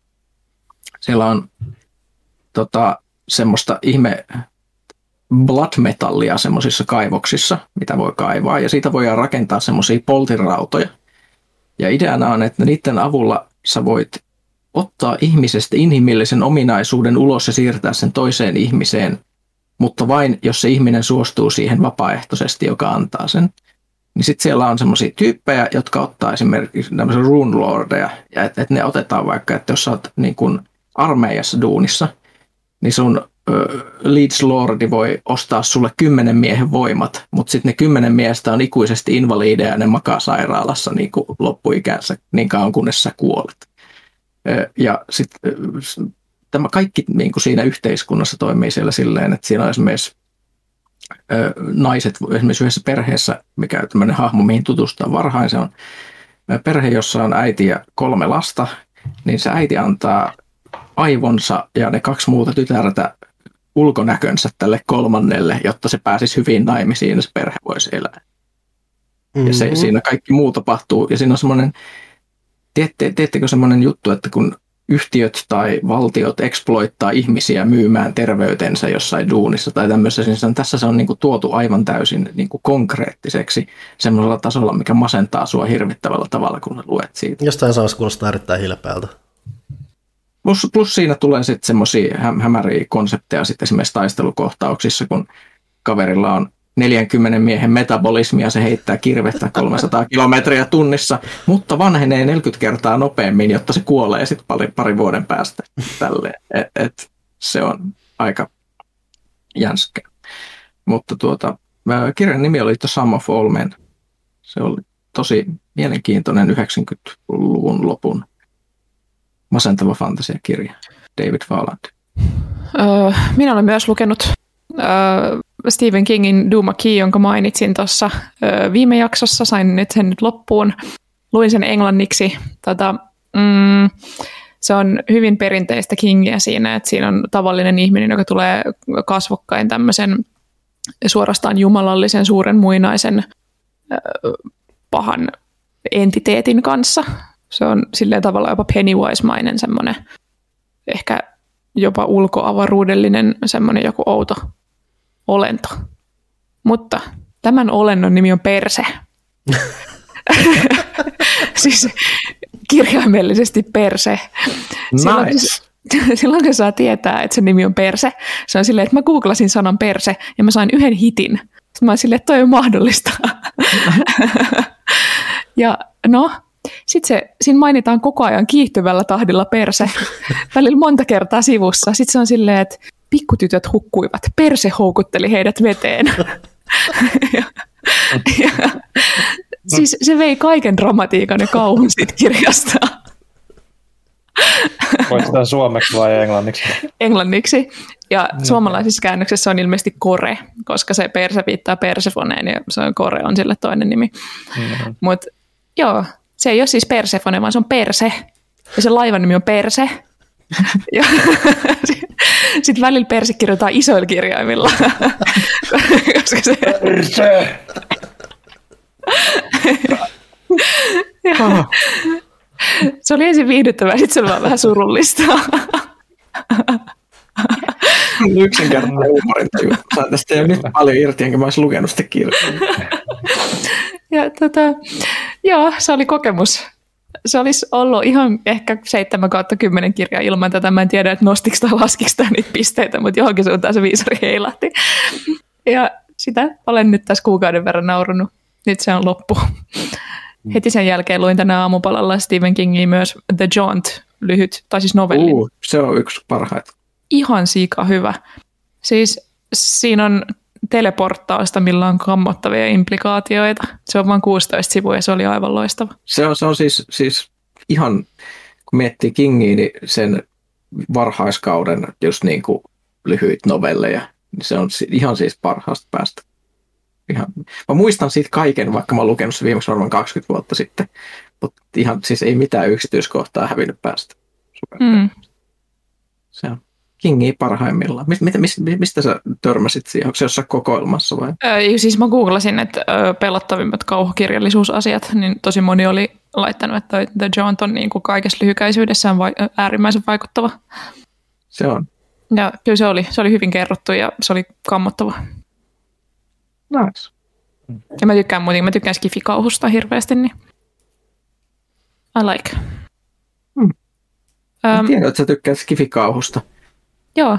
siellä on tota, semmoista ihme blood metallia semmoisissa kaivoksissa, mitä voi kaivaa, ja siitä voidaan rakentaa semmoisia poltirautoja. Ja ideana on, että niiden avulla sä voit ottaa ihmisestä inhimillisen ominaisuuden ulos ja siirtää sen toiseen ihmiseen, mutta vain jos se ihminen suostuu siihen vapaaehtoisesti, joka antaa sen. Niin sitten siellä on semmoisia tyyppejä, jotka ottaa esimerkiksi tämmöisiä rune lordeja, ja että et ne otetaan vaikka, että jos sä oot niin kun armeijassa duunissa, niin sun Leeds Lordi voi ostaa sulle kymmenen miehen voimat, mutta sitten ne kymmenen miestä on ikuisesti invaliideja ja ne makaa sairaalassa niin kuin loppuikänsä niin kauan kunnes sä kuolet. Ja sitten tämä kaikki niin kuin siinä yhteiskunnassa toimii siellä silleen, että siinä on esimerkiksi naiset, esimerkiksi yhdessä perheessä, mikä on tämmöinen hahmo, mihin tutustua varhain, se on perhe, jossa on äiti ja kolme lasta, niin se äiti antaa aivonsa ja ne kaksi muuta tytärtä ulkonäkönsä tälle kolmannelle, jotta se pääsisi hyvin naimisiin ja se perhe voisi elää. Mm-hmm. Ja se, mm-hmm. siinä kaikki muu tapahtuu. Ja siinä on semmoinen Tiedätte, teettekö semmoinen juttu, että kun yhtiöt tai valtiot exploittaa ihmisiä myymään terveytensä jossain duunissa tai tämmöisessä, niin tässä se on niin kuin tuotu aivan täysin niin kuin konkreettiseksi semmoisella tasolla, mikä masentaa sua hirvittävällä tavalla, kun luet siitä. Jostain samassa kuulostaa erittäin hilpeältä. Plus, plus siinä tulee sitten semmoisia hämäriä konsepteja sitten esimerkiksi taistelukohtauksissa, kun kaverilla on 40 miehen metabolismia, se heittää kirvettä 300 kilometriä tunnissa, mutta vanhenee 40 kertaa nopeammin, jotta se kuolee sitten pari, pari vuoden päästä. Et, et, se on aika jänskä. Mutta tuota, kirjan nimi oli The Sum of All Men. Se oli tosi mielenkiintoinen 90-luvun lopun masentava fantasiakirja. David Farland. Öö, minä olen myös lukenut Stephen Kingin Duma Key, jonka mainitsin tuossa viime jaksossa, sain nyt sen nyt loppuun. Luin sen englanniksi. Tota, mm, se on hyvin perinteistä Kingia siinä, että siinä on tavallinen ihminen, joka tulee kasvokkain tämmöisen suorastaan jumalallisen suuren muinaisen pahan entiteetin kanssa. Se on silleen tavalla jopa Pennywise-mainen semmoinen ehkä jopa ulkoavaruudellinen semmoinen joku outo olento. Mutta tämän olennon nimi on perse. siis kirjaimellisesti perse. Silloin, nice. silloin kun saa tietää, että se nimi on perse, se on silleen, että mä googlasin sanan perse ja mä sain yhden hitin. Sitten mä oon silleen, että toi on mahdollista. ja no, sitten se, siinä mainitaan koko ajan kiihtyvällä tahdilla perse, välillä monta kertaa sivussa. Sitten se on silleen, että pikkutytöt hukkuivat, perse houkutteli heidät veteen. ja, ja, siis se vei kaiken dramatiikan ja kauhun siitä kirjasta. Voiko suomeksi vai englanniksi? Englanniksi. Ja no. suomalaisessa käännöksessä on ilmeisesti kore, koska se perse viittaa Persefoneen ja se on kore on sille toinen nimi. Mm-hmm. Mutta joo, se ei ole siis Persefone, vaan se on Perse. Ja se laivan nimi on Perse. ja sitten välillä Perse kirjoitetaan isoilla kirjaimilla. Koska se... Perse! se oli ensin viihdyttävää, sitten se oli vaan vähän surullista. Yksinkertainen huumorin Saan tästä jo nyt paljon irti, enkä mä olisi lukenut sitä kirjaa. ja tota, joo, se oli kokemus. Se olisi ollut ihan ehkä 7 kautta 10 kirjaa ilman tätä. Mä en tiedä, että nostiko tai laskiko tämä niitä pisteitä, mutta johonkin suuntaan se viisari heilahti. Ja sitä olen nyt tässä kuukauden verran naurunut. Nyt se on loppu. Heti sen jälkeen luin tänä aamupalalla Stephen Kingin myös The Jaunt, lyhyt, tai siis novellin. Uh, se on yksi parhaita. Ihan siika hyvä. Siis siinä on teleporttausta, millä on kammottavia implikaatioita. Se on vain 16 sivua ja se oli aivan loistava. Se on, se on siis, siis ihan, kun miettii Kingiä, niin sen varhaiskauden just niin kuin lyhyitä novelleja, niin se on ihan siis parhaasta päästä. Ihan. Mä muistan siitä kaiken, vaikka mä oon lukenut se viimeksi varmaan 20 vuotta sitten, mutta ihan siis ei mitään yksityiskohtaa hävinnyt päästä. Mm. Se on Kingi parhaimmillaan. Mist, mistä, mistä, mistä sä törmäsit siihen? Onko se jossain kokoelmassa vai? Öö, siis mä googlasin, että öö, pelottavimmat kauhukirjallisuusasiat, niin tosi moni oli laittanut, että The Jaunt on niin kuin kaikessa lyhykäisyydessään vai, äärimmäisen vaikuttava. Se on. Ja kyllä se oli, se oli hyvin kerrottu ja se oli kammottava. Nice. Ja mä tykkään muutenkin, mä tykkään skifikauhusta hirveästi, niin I like. Hmm. Um, tiedän, että sä tykkäät skifikauhusta. Joo.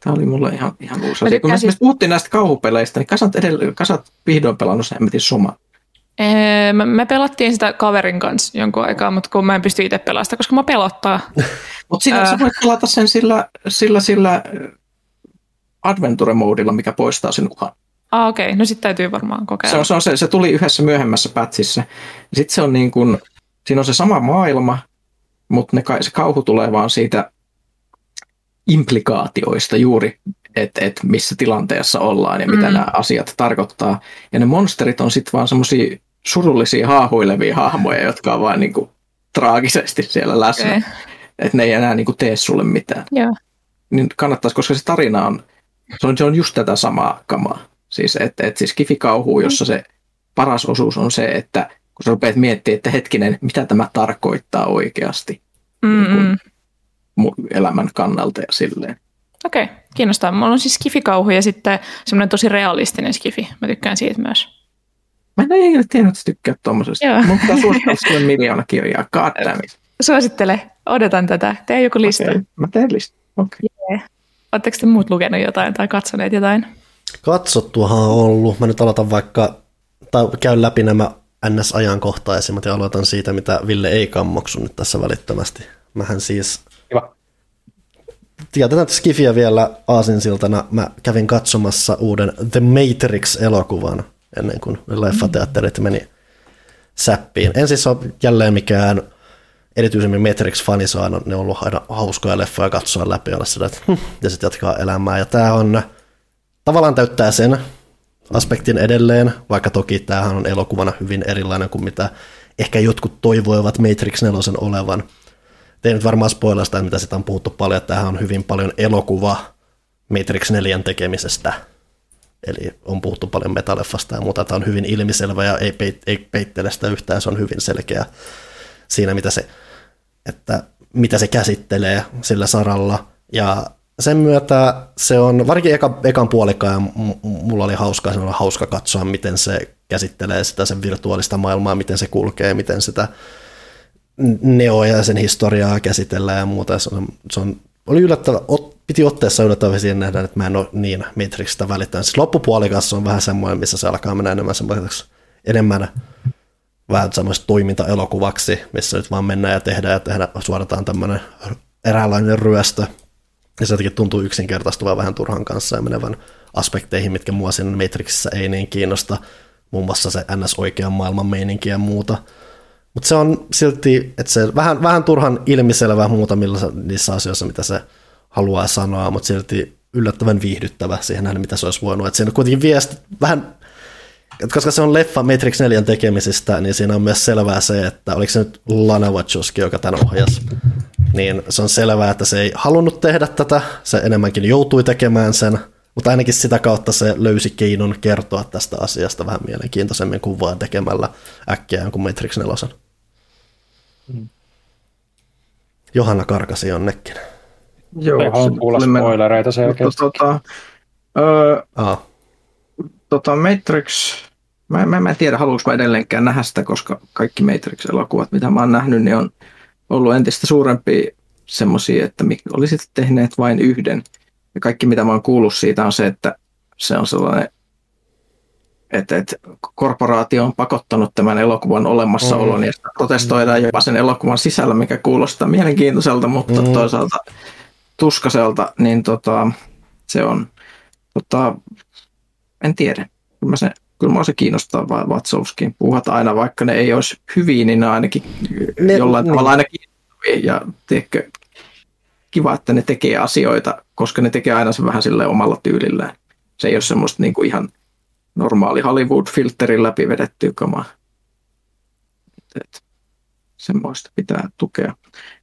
Tämä oli mulle ihan, ihan uusi asia. Kun me, puhuttiin näistä kauhupeleistä, niin kasat, edellä, kasat vihdoin pelannut sen hemmetin soma. Ee, me, me pelattiin sitä kaverin kanssa jonkun aikaa, mutta kun mä en pysty itse pelaamaan kun mä pelottaa. Mutta siinä Ää. sä voit pelata sen sillä, sillä, sillä adventure-moodilla, mikä poistaa sen uhan. Ah, okei, okay. no sitten täytyy varmaan Se, kokeilla. on, se, on se, se tuli yhdessä myöhemmässä pätsissä. Sitten se on niin kuin, siinä on se sama maailma, mutta ne, se kauhu tulee vaan siitä implikaatioista juuri, että et missä tilanteessa ollaan ja mitä Mm. nämä asiat tarkoittaa. Ja ne monsterit on sitten vaan semmoisia surullisia haahuilevia hahmoja, jotka on vaan niin kuin traagisesti siellä läsnä. Okay. Että ne ei enää niin kuin tee sulle mitään. Joo. Niin kannattaisi, koska se tarina on, se on, se on just tätä samaa kamaa. Siis, että et siis kifikauhu, jossa se paras osuus on se, että kun sä rupeat miettimään, että hetkinen, mitä tämä tarkoittaa oikeasti Mm-mm. mun elämän kannalta ja silleen. Okei, okay. kiinnostaa. Mulla on siis skifikauhu ja sitten semmoinen tosi realistinen skifi. Mä tykkään siitä myös. Mä en ikinä tiennyt, että tykkää pitää suositella sulle miljoona kirjaa. God damn it. Suosittele, odotan tätä. Tee joku lista. Okay. Mä teen listan. Okay. Oletteko te muut lukenut jotain tai katsoneet jotain? Katsottuahan on ollut. Mä nyt aloitan vaikka, tai käyn läpi nämä NS-ajankohtaisimmat ja aloitan siitä, mitä Ville ei kammoksu nyt tässä välittömästi. Mähän siis. Tiedetään, että Skifiä vielä aasinsiltana. Mä kävin katsomassa uuden The Matrix-elokuvan ennen kuin leffateatterit meni säppiin. En siis ole jälleen mikään erityisemmin Matrix-fani, aina, ne on ollut aina hauskoja leffoja katsoa läpi, olla sitä, että hm, ja sitten jatkaa elämää. Ja tämä on, tavallaan täyttää sen aspektin edelleen, vaikka toki tämähän on elokuvana hyvin erilainen kuin mitä ehkä jotkut toivoivat Matrix 4 olevan ei nyt varmaan spoilaa sitä, mitä sitä on puhuttu paljon, että tämähän on hyvin paljon elokuva Matrix 4 tekemisestä. Eli on puhuttu paljon metaleffasta ja muuta. Tämä on hyvin ilmiselvä ja ei, peit, ei peittele sitä yhtään, se on hyvin selkeä siinä, mitä se, että mitä se käsittelee sillä saralla. Ja sen myötä se on, varsinkin eka, ekan puolikkaan, mulla oli hauskaa, se on hauska katsoa, miten se käsittelee sitä sen virtuaalista maailmaa, miten se kulkee, miten sitä Neo ja sen historiaa käsitellään ja muuta. Se on, se on oli yllättävä, ot, piti otteessa yllättävä siihen nähdä, että mä en ole niin Matrixista välittänyt. Siis loppupuolikassa on vähän semmoinen, missä se alkaa mennä enemmän semmoiseksi, enemmän vähän semmoista toimintaelokuvaksi, missä nyt vaan mennään ja tehdään ja tehdään, suodataan tämmöinen eräänlainen ryöstö. Ja se jotenkin tuntuu yksinkertaistuvan vähän turhan kanssa ja menevän aspekteihin, mitkä mua siinä Matrixissa ei niin kiinnosta. Muun muassa se NS-oikean maailman meininki ja muuta. Mutta se on silti, että se vähän, vähän turhan ilmiselvä muutamilla niissä asioissa, mitä se haluaa sanoa, mutta silti yllättävän viihdyttävä siihen nähden, mitä se olisi voinut. Että siinä kuitenkin viesti vähän, että koska se on leffa Matrix 4 tekemisistä, niin siinä on myös selvää se, että oliko se nyt Lana Wachowski, joka tämän ohjasi, niin se on selvää, että se ei halunnut tehdä tätä, se enemmänkin joutui tekemään sen, mutta ainakin sitä kautta se löysi keinon kertoa tästä asiasta vähän mielenkiintoisemmin kuin vaan tekemällä äkkiä jonkun Matrix 4. Johanna karkasi jonnekin. Joo, halua kuulla spoilereita selkeästi. Mutta tota, öö, Ah, tota Matrix, mä, mä, mä en tiedä haluanko mä edelleenkään nähdä sitä, koska kaikki Matrix-elokuvat, mitä mä oon nähnyt, niin on ollut entistä suurempia semmoisia, että mik- olisit tehneet vain yhden. Ja kaikki mitä mä oon kuullut siitä on se, että se on sellainen, että, että korporaatio on pakottanut tämän elokuvan olemassaolon Mm. ja sitä protestoidaan jopa sen elokuvan sisällä, mikä kuulostaa mielenkiintoiselta, mutta Mm. toisaalta tuskaselta, niin tota, Se on, tota, en tiedä. Kyllä, mä se, kyllä mua se kiinnostaa vaan Vatsovskin. Puhat aina, vaikka ne ei olisi hyviä, niin ne ainakin ne, jollain niin. tavalla aina kiinnostavia. Ja tiedätkö, kiva, että ne tekee asioita, koska ne tekee aina sen vähän sille omalla tyylillään. Se ei ole semmoista niin kuin ihan normaali Hollywood-filterin läpi vedettyä kamaa. Et, semmoista pitää tukea.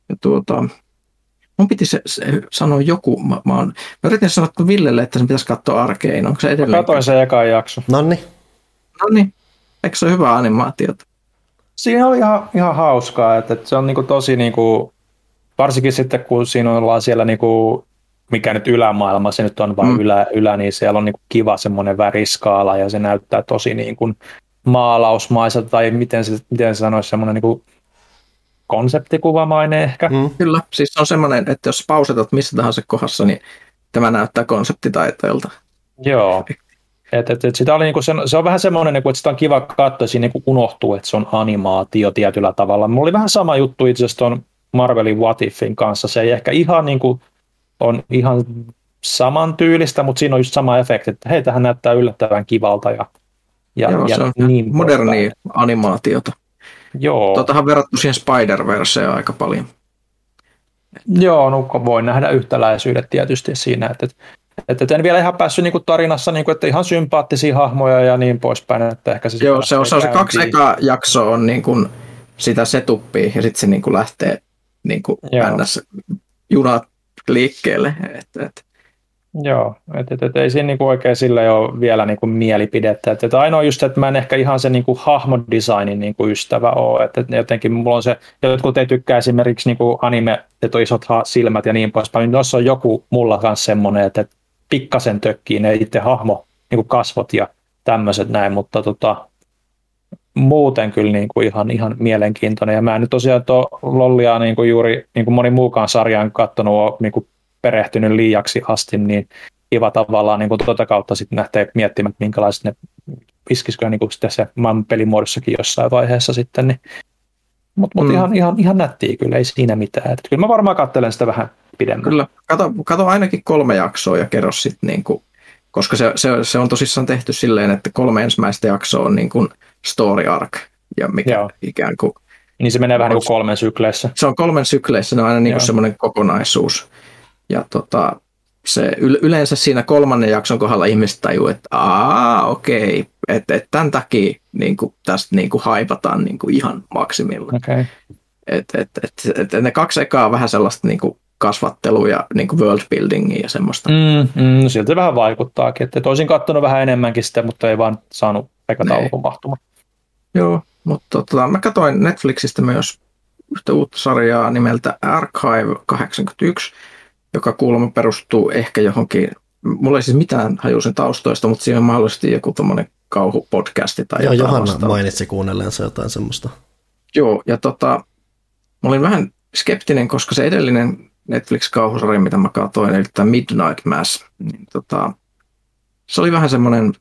Ja tuota, mun piti se, se sanoa joku, mä, mä, on, mä yritin sanoa Villelle, että sen pitäisi katsoa arkein. Onko se edelleen? Mä katsoin sen eka jakso. Nonni. Nonni. Eikö se ole hyvä animaatiota? Siinä oli ihan, ihan hauskaa, että, että se on niinku tosi niinku, varsinkin sitten kun siinä ollaan siellä niinku, mikä nyt ylämaailma, se nyt on vain mm. ylä, ylä, niin siellä on niinku kiva semmoinen väriskaala ja se näyttää tosi niinku maalausmaiselta tai miten se, miten se sanoisi semmoinen niinku konseptikuvamainen ehkä. Mm. Kyllä, siis se on semmoinen, että jos pausetat missä tahansa kohdassa, niin tämä näyttää konseptitaiteelta. Joo. Et, et, et sitä oli niinku se, se on vähän semmoinen, niinku, että sitä on kiva katsoa, siinä niinku unohtuu, että se on animaatio tietyllä tavalla. Mulla oli vähän sama juttu itse asiassa tuon Marvelin What Ifin kanssa. Se ei ehkä ihan niinku, on ihan samantyylistä, mutta siinä on just sama efekti, että hei, tähän näyttää yllättävän kivalta ja, ja, Joo, ja se on niin modernia animaatiota. Joo. Totahan verrattu siihen Spider-Verseen aika paljon. Joo, no voin nähdä yhtäläisyydet tietysti siinä, että, että, että en vielä ihan päässyt niin kuin tarinassa, niin kuin, että ihan sympaattisia hahmoja ja niin poispäin. Että ehkä se Joo, se on, se se kaksi ekaa jaksoa on niin kuin sitä setuppia ja sitten se niin kuin lähtee niin kuin junat liikkeelle. Että, että Joo, että et, et, ei siinä niinku oikein sille ole vielä niinku mielipidettä. Et, et ainoa just, että mä en ehkä ihan se niinku hahmodesignin niinku ystävä ole. Että et jotenkin mulla on se, jotkut ei tykkää esimerkiksi niinku anime, että on isot silmät ja niin poispäin. Niin on joku mulla kanssa semmoinen, että et pikkasen tökkii ne itse hahmo niinku kasvot ja tämmöiset näin, mutta tota, muuten kyllä niin kuin ihan, ihan mielenkiintoinen. Ja mä en nyt tosiaan tuo Lollia niin kuin juuri niin kuin moni muukaan sarjaan katsonut niin kuin perehtynyt liiaksi asti, niin kiva tavallaan niin kuin tuota kautta sitten lähtee miettimään, että minkälaiset ne iskisikö niin kuin sitten se maailman pelimuodossakin jossain vaiheessa sitten. Niin. Mutta mut mm. ihan, ihan, ihan nättiä kyllä, ei siinä mitään. Et kyllä mä varmaan katselen sitä vähän pidemmän. Kyllä, kato, kato ainakin kolme jaksoa ja kerro sitten, niin kuin, koska se, se, se, on tosissaan tehty silleen, että kolme ensimmäistä jaksoa on niin kuin story arc, ja mikä Joo. ikään kuin niin se menee vähän niin kuin kolmen sykleissä. Se on kolmen sykleissä, ne on aina niin kuin semmoinen kokonaisuus. Ja tota, se yleensä siinä kolmannen jakson kohdalla ihmiset tajuu, että aa, okei, että et tämän takia niin kuin, tästä niin kuin haipataan niin kuin ihan maksimilla. Okay. Et, et, et, et, ne kaksi ekaa on vähän sellaista niin kuin kasvattelua ja niin kuin world buildingia ja semmoista. Mm, mm, no siltä vähän vaikuttaakin, että olisin katsonut vähän enemmänkin sitä, mutta ei vaan saanut aikatauluun mahtumaan. Joo, mutta tota, mä katsoin Netflixistä myös yhtä uutta sarjaa nimeltä Archive 81, joka kuulemma perustuu ehkä johonkin, mulla ei siis mitään haju sen taustoista, mutta siinä on mahdollisesti joku tämmöinen kauhupodcasti tai Joo, Johanna vastaava. mainitsi kuunnelleensa jotain semmoista. Joo, ja tota, mä olin vähän skeptinen, koska se edellinen Netflix-kauhusarja, mitä mä katsoin, eli tämä Midnight Mass, niin tota, se oli vähän semmoinen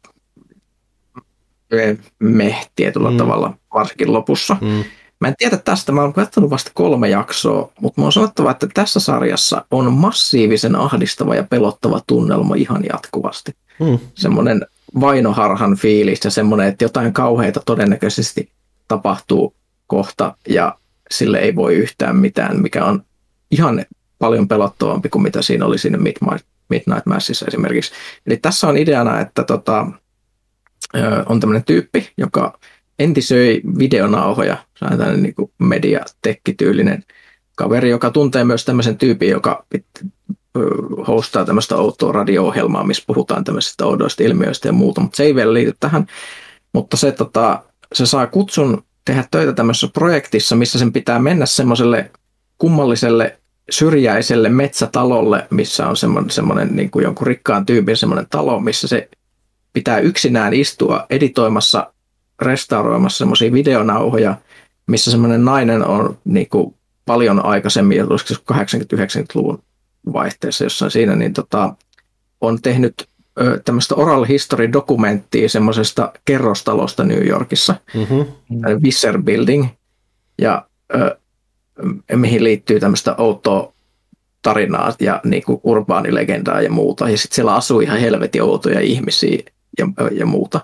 meh tietyllä mm. tavalla, varsinkin lopussa. Mm. Mä en tiedä tästä, mä oon katsonut vasta kolme jaksoa, mutta mä oon sanottava, että tässä sarjassa on massiivisen ahdistava ja pelottava tunnelma ihan jatkuvasti. Mm. Semmoinen vainoharhan fiilis ja semmoinen, että jotain kauheita todennäköisesti tapahtuu kohta ja sille ei voi yhtään mitään, mikä on ihan paljon pelottavampi kuin mitä siinä oli siinä Midnight, Midnight Massissa esimerkiksi. Eli tässä on ideana, että tota, on tämmöinen tyyppi, joka entisöi videonauhoja. Tämmöinen niin mediatekkityylinen kaveri, joka tuntee myös tämmöisen tyypin, joka hostaa tämmöistä outoa radio-ohjelmaa, missä puhutaan tämmöisistä oudoista ilmiöistä ja muuta, mutta se ei vielä liity tähän. Mutta se, tota, se saa kutsun tehdä töitä tämmöisessä projektissa, missä sen pitää mennä semmoiselle kummalliselle syrjäiselle metsätalolle, missä on semmoinen, semmoinen niin kuin jonkun rikkaan tyypin semmoinen talo, missä se pitää yksinään istua editoimassa restauroimassa semmoisia videonauhoja, missä semmoinen nainen on niin kuin paljon aikaisemmin, olisiko 80-90-luvun vaihteessa jossain siinä, niin tota, on tehnyt tämmöistä oral history dokumenttia semmoisesta kerrostalosta New Yorkissa, mm-hmm. Visser Building, ja ö, mihin liittyy tämmöistä outoa tarinaa ja niin kuin urbaanilegendaa ja muuta. Ja sitten siellä asuu ihan helvetin outoja ihmisiä ja, ja muuta.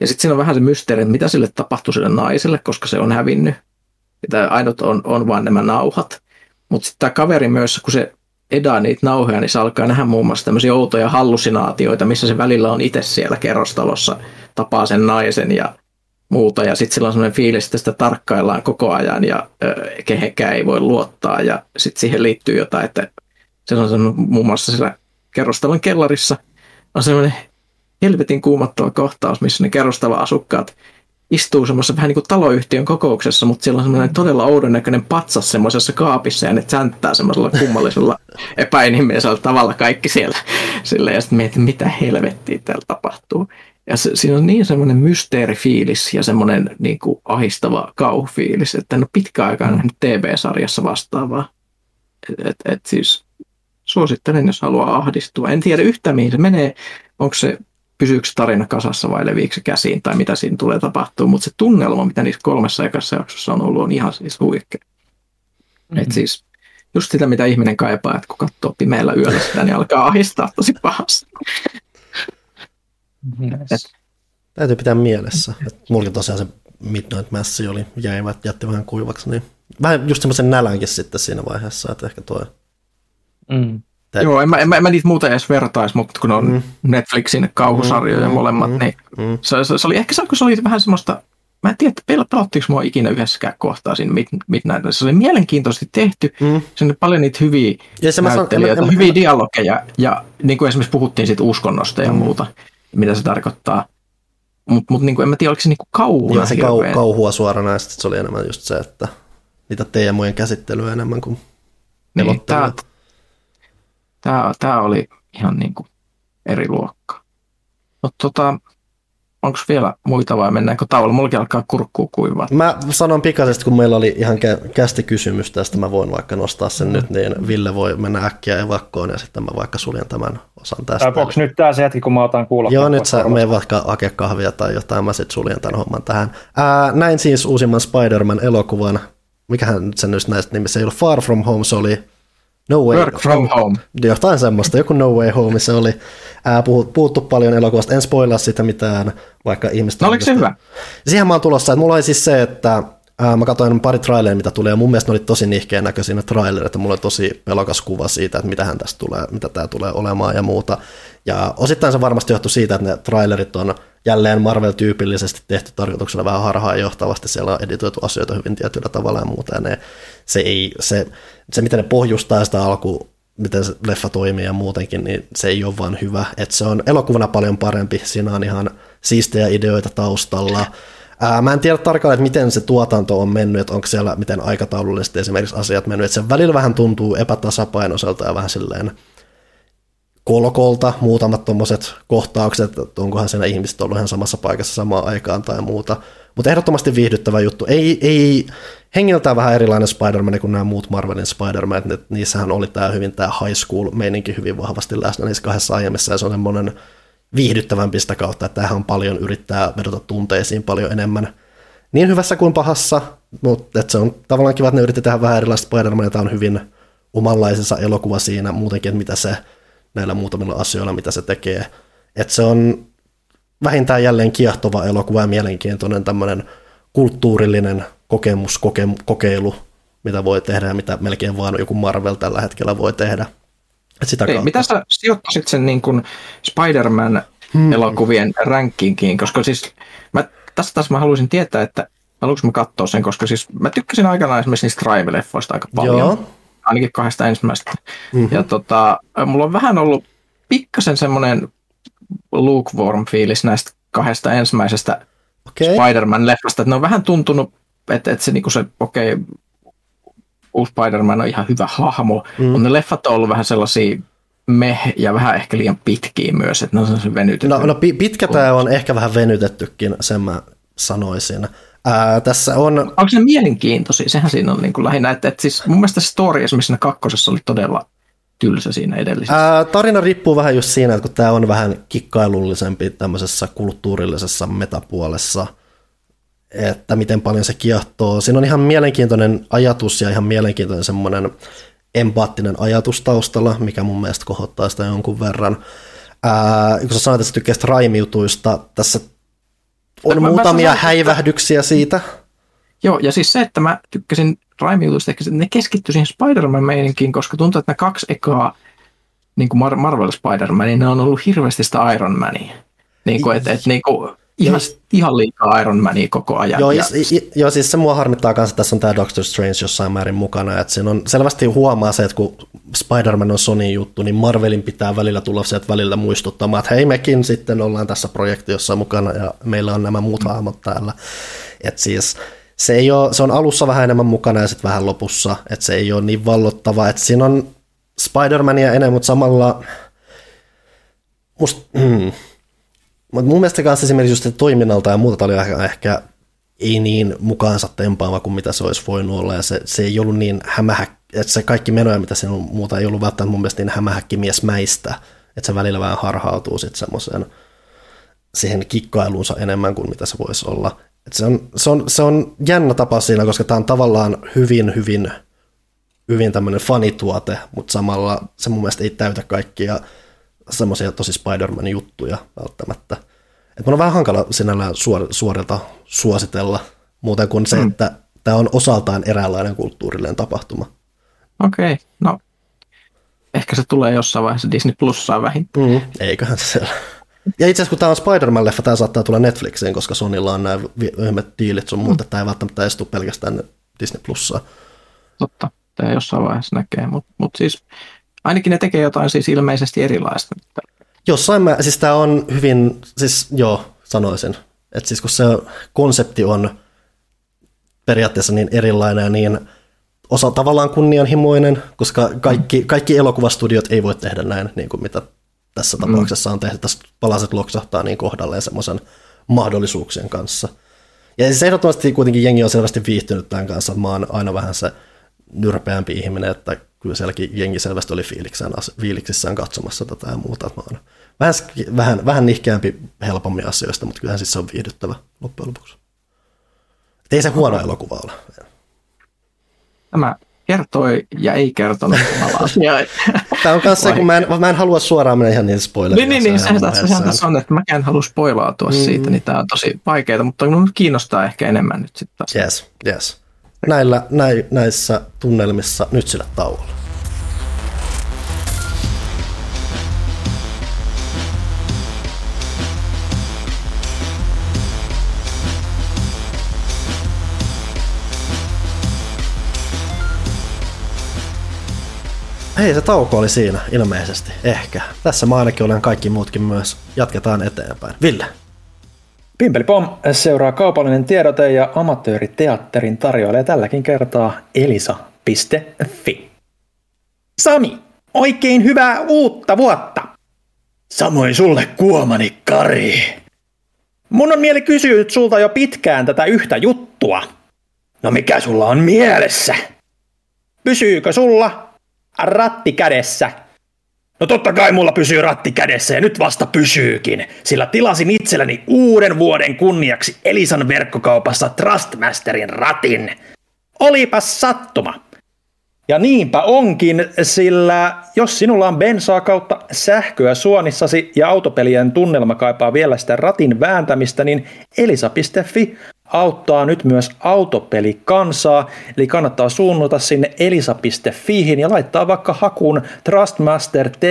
Ja sitten siinä on vähän se mysteeri, että mitä sille tapahtui sille naiselle, koska se on hävinnyt. Tämä ainut on, on vain nämä nauhat. Mutta sitten tämä kaveri myös, kun se edaa niitä nauhoja, niin se alkaa nähdä muun muassa tämmöisiä outoja hallusinaatioita, missä se välillä on itse siellä kerrostalossa, tapaa sen naisen ja muuta. Ja sitten sillä on sellainen fiilis, että sitä tarkkaillaan koko ajan ja ö, kehenkään ei voi luottaa. Ja sitten siihen liittyy jotain, että se on muun muassa siellä kerrostalon kellarissa on sellainen helvetin kuumattava kohtaus, missä ne kerrostalon asukkaat istuu semmoisessa vähän niin kuin taloyhtiön kokouksessa, mutta siellä on semmoinen todella oudon näköinen patsas semmoisessa kaapissa ja ne sänttää semmoisella kummallisella epäinhimillisellä tavalla kaikki siellä. Sille, ja sitten mietin, mitä helvettiä täällä tapahtuu. Ja se, siinä on niin semmoinen mysteerifiilis ja semmoinen niin kuin ahistava kauhufiilis, että en ole pitkään aikaan nähnyt TV-sarjassa vastaavaa. Et, et, et siis suosittelen, jos haluaa ahdistua. En tiedä yhtään, mihin se menee. Onko se pysyykö tarina kasassa vai leviikö se käsiin tai mitä siinä tulee tapahtua, mutta se tunnelma, mitä niissä kolmessa ekassa jaksossa on ollut, on ihan siis huikea. Mm-hmm. Et siis just sitä, mitä ihminen kaipaa, että kun katsoo pimeällä yöllä sitä, niin alkaa ahistaa tosi pahasti. Yes. Täytyy pitää mielessä, että mulla tosiaan se Midnight Mass oli, jäivät, jätti vähän kuivaksi, niin vähän just semmoisen nälänkin sitten siinä vaiheessa, että ehkä tuo mm. Tä... Joo, en mä, en, mä, en mä niitä muuta edes vertaisi, mutta kun on mm. Netflixin kauhusarjoja mm, molemmat, mm, niin mm. Se, se, se, oli ehkä se, kun se oli vähän semmoista, mä en tiedä, että pelattiinko mua ikinä yhdessäkään kohtaa siinä Midnight. Se oli mielenkiintoisesti tehty, mm. se on paljon niitä hyviä ja se näyttelijöitä, mä, hyviä dialogeja, ja niin kuin esimerkiksi puhuttiin siitä uskonnosta ja mm. muuta, mitä se tarkoittaa. Mutta mut, niin en mä tiedä, oliko se niinku kauhua. Joo, se kau, kauhua suoranaisesti, se oli enemmän just se, että niitä teemojen käsittelyä enemmän kuin niin, tää, Tämä, tämä oli ihan niin kuin eri luokka. No, tota, onko vielä muita vai mennäänkö tauolla? Mullakin alkaa kurkkuu kuivaa. Mä sanon pikaisesti, kun meillä oli ihan kästi kysymys tästä, mä voin vaikka nostaa sen mm. nyt, niin Ville voi mennä äkkiä evakkoon ja sitten mä vaikka suljen tämän osan tästä. onko nyt tämä se hetki, kun mä otan kuulla? Joo, nyt sä me vaikka hakea kahvia tai jotain, mä sitten suljen tämän homman tähän. Ää, näin siis uusimman Spider-Man elokuvan, mikähän se nyt näistä nimissä ei ollut Far From Home, se oli No way Work from home. Jotain semmoista, joku No Way Home, se oli ää, puhuttu paljon elokuvasta. En spoilaa sitä mitään, vaikka ihmiset... No oliko se hyvä? Siihen mä oon tulossa, että mulla oli siis se, että ää, mä katsoin pari traileria, mitä tulee, ja mun mielestä ne oli tosi nihkeä näköisiä ne trailerit, että mulla oli tosi pelokas kuva siitä, että mitä hän tästä tulee, mitä tämä tulee olemaan ja muuta. Ja osittain se varmasti johtui siitä, että ne trailerit on jälleen Marvel-tyypillisesti tehty tarkoituksella vähän harhaan johtavasti. Siellä on editoitu asioita hyvin tietyllä tavalla ja muuta. Ja ne, se, ei, se, se, miten ne pohjustaa sitä alku, miten se leffa toimii ja muutenkin, niin se ei ole vaan hyvä. Et se on elokuvana paljon parempi. Siinä on ihan siistejä ideoita taustalla. Ää, mä en tiedä tarkalleen, että miten se tuotanto on mennyt, että onko siellä miten aikataulullisesti esimerkiksi asiat mennyt. Että se välillä vähän tuntuu epätasapainoiselta ja vähän silleen kolkolta muutamat tuommoiset kohtaukset, että onkohan siinä ihmiset ollut ihan samassa paikassa samaan aikaan tai muuta. Mutta ehdottomasti viihdyttävä juttu. Ei, ei hengiltään vähän erilainen Spider-Man kuin nämä muut Marvelin Spider-Man. Niissähän oli tämä hyvin tämä high school meininki hyvin vahvasti läsnä niissä kahdessa aiemmissa ja se on semmoinen viihdyttävämpi sitä kautta, että tämähän on paljon yrittää vedota tunteisiin paljon enemmän niin hyvässä kuin pahassa, mutta se on tavallaan kiva, että ne yritti tehdä vähän erilaista Spider-Man, ja tämä on hyvin omanlaisensa elokuva siinä muutenkin, että mitä se näillä muutamilla asioilla, mitä se tekee. Että se on vähintään jälleen kiehtova elokuva ja mielenkiintoinen tämmöinen kulttuurillinen kokemus, koke, kokeilu, mitä voi tehdä ja mitä melkein vaan joku Marvel tällä hetkellä voi tehdä. Et sitä Hei, mitä sä sijoittaisit sen niin kuin Spider-Man hmm. elokuvien rankingkiin, koska siis mä, tässä taas mä haluaisin tietää, että haluanko mä katsoa sen, koska siis mä tykkäsin aikanaan esimerkiksi niistä Drive-leffoista aika paljon. Joo ainakin kahdesta ensimmäisestä. Mm-hmm. Ja tota, mulla on vähän ollut pikkasen semmoinen lukewarm fiilis näistä kahdesta ensimmäisestä okay. Spider-Man-leffasta, että ne on vähän tuntunut, että, että se, niin se okei, okay, uusi Spider-Man on ihan hyvä hahmo, mm. mutta ne leffat on ollut vähän sellaisia meh ja vähän ehkä liian pitkiä myös, että ne on venytetty. No, no pitkä tämä on ehkä vähän venytettykin, sen mä sanoisin. Ää, tässä on... Onko se mielenkiintoisia? Sehän siinä on niin kuin lähinnä, että, että siis mun mielestä story esimerkiksi siinä kakkosessa oli todella tylsä siinä edellisessä. Ää, tarina riippuu vähän just siinä, että kun tämä on vähän kikkailullisempi tämmöisessä kulttuurillisessa metapuolessa, että miten paljon se kiehtoo. Siinä on ihan mielenkiintoinen ajatus ja ihan mielenkiintoinen semmoinen empaattinen ajatus taustalla, mikä mun mielestä kohottaa sitä jonkun verran. Ää, kun sä sanoit, että sä tykkäisit raimiutuista, tässä on Mä- mä muutamia sanoin, että- häivähdyksiä siitä. Joo, ja siis se, että mä tykkäsin raimiutusta, ehkä ne keskittyi siihen Spider-Man-meininkiin, koska tuntuu, että ne kaksi ekaa niin kuin Mar- Marvel Spider-Man, niin ne on ollut hirveästi sitä Iron Mania. Niin kuin, että, että niin kuin, ihan, ihan liikaa Iron Mania koko ajan. Joo, ja, i- joo, siis se mua harmittaa kanssa, että tässä on tämä Doctor Strange jossain määrin mukana, että siinä on selvästi huomaa se, että kun Spider-Man on Sony juttu, niin Marvelin pitää välillä tulla sieltä välillä muistuttamaan, että hei mekin sitten ollaan tässä projektiossa mukana ja meillä on nämä muut hahmot täällä. että siis se, ei ole, se on alussa vähän enemmän mukana ja sitten vähän lopussa, että se ei ole niin vallottava, että siinä on Spider-Mania enemmän, mutta samalla musta, mm, mutta mun mielestä kanssa esimerkiksi just toiminnalta ja muuta oli ehkä, ehkä ei niin mukaansa tempaava kuin mitä se olisi voinut olla, ja se, se ei ollut niin hämähäkki, että se kaikki menoja, mitä siinä on muuta, ei ollut välttämättä mun mielestä niin hämähäkkimiesmäistä, että se välillä vähän harhautuu sitten semmoiseen siihen kikkailuunsa enemmän kuin mitä se voisi olla. Et se, on, se, on, se on jännä tapa siinä, koska tämä on tavallaan hyvin, hyvin, hyvin tämmöinen fanituote, mutta samalla se mun mielestä ei täytä kaikkia semmoisia tosi Spider-Man-juttuja välttämättä. Et mun on vähän hankala sinällään suor, suorilta suositella, muuten kuin se, mm. että tämä on osaltaan eräänlainen kulttuurillinen tapahtuma. Okei, okay, no ehkä se tulee jossain vaiheessa Disney Plussaan vähintään. Mm. Eiköhän se siellä. Ja itse asiassa kun tämä on Spider-Man-leffa, tämä saattaa tulla Netflixiin, koska Sonylla on nämä yhdet diilit sun muuta, tämä ei välttämättä edes tule pelkästään Disney Plussaa. Totta, tämä jossain vaiheessa näkee, mutta mut siis ainakin ne tekee jotain siis ilmeisesti erilaista. Jossain mä, siis tämä on hyvin, siis joo, sanoisin, että siis kun se konsepti on periaatteessa niin erilainen ja niin osa tavallaan kunnianhimoinen, koska kaikki, kaikki elokuvastudiot ei voi tehdä näin, niin kuin mitä tässä tapauksessa on tehty. Tässä palaset loksahtaa niin kohdalleen semmoisen mahdollisuuksien kanssa. Ja siis ehdottomasti kuitenkin jengi on selvästi viihtynyt tämän kanssa, mä oon aina vähän se nyrpeämpi ihminen, että kyllä sielläkin jengi selvästi oli fiiliksissään, fiiliksissään katsomassa tätä ja muuta. Että mä oon vähän, vähän, vähän nihkeämpi helpommin asioista, mutta kyllähän siis se on viihdyttävä loppujen lopuksi. Et ei se huono elokuva ole. Tämä kertoi ja ei kertonut asiaa. Tämä on kanssa se, kun mä en, mä en halua suoraan mennä ihan niin spoileria. niin, niin, niin sehän tässä, sehän tässä on, että mäkään halua spoilaatua mm. siitä, niin tämä on tosi vaikeaa, mutta minun kiinnostaa ehkä enemmän nyt sitten. Yes, yes. Näillä, näin, näissä tunnelmissa nyt sillä tauolla. Hei, se tauko oli siinä ilmeisesti, ehkä. Tässä mä ainakin olen kaikki muutkin myös. Jatketaan eteenpäin. Ville. Pimpeli Pom seuraa kaupallinen tiedote ja amatööriteatterin tarjoilee tälläkin kertaa elisa.fi. Sami, oikein hyvää uutta vuotta! Samoin sulle kuomani Kari. Mun on mieli kysyä sulta jo pitkään tätä yhtä juttua. No mikä sulla on mielessä? Pysyykö sulla ratti kädessä? No totta kai mulla pysyy ratti kädessä ja nyt vasta pysyykin, sillä tilasin itselleni uuden vuoden kunniaksi Elisan verkkokaupassa Trustmasterin ratin. Olipas sattuma. Ja niinpä onkin, sillä jos sinulla on bensaa kautta sähköä suonissasi ja autopelien tunnelma kaipaa vielä sitä ratin vääntämistä, niin elisa.fi auttaa nyt myös autopelikansaa, eli kannattaa suunnata sinne elisa.fiihin ja laittaa vaikka hakuun Trustmaster T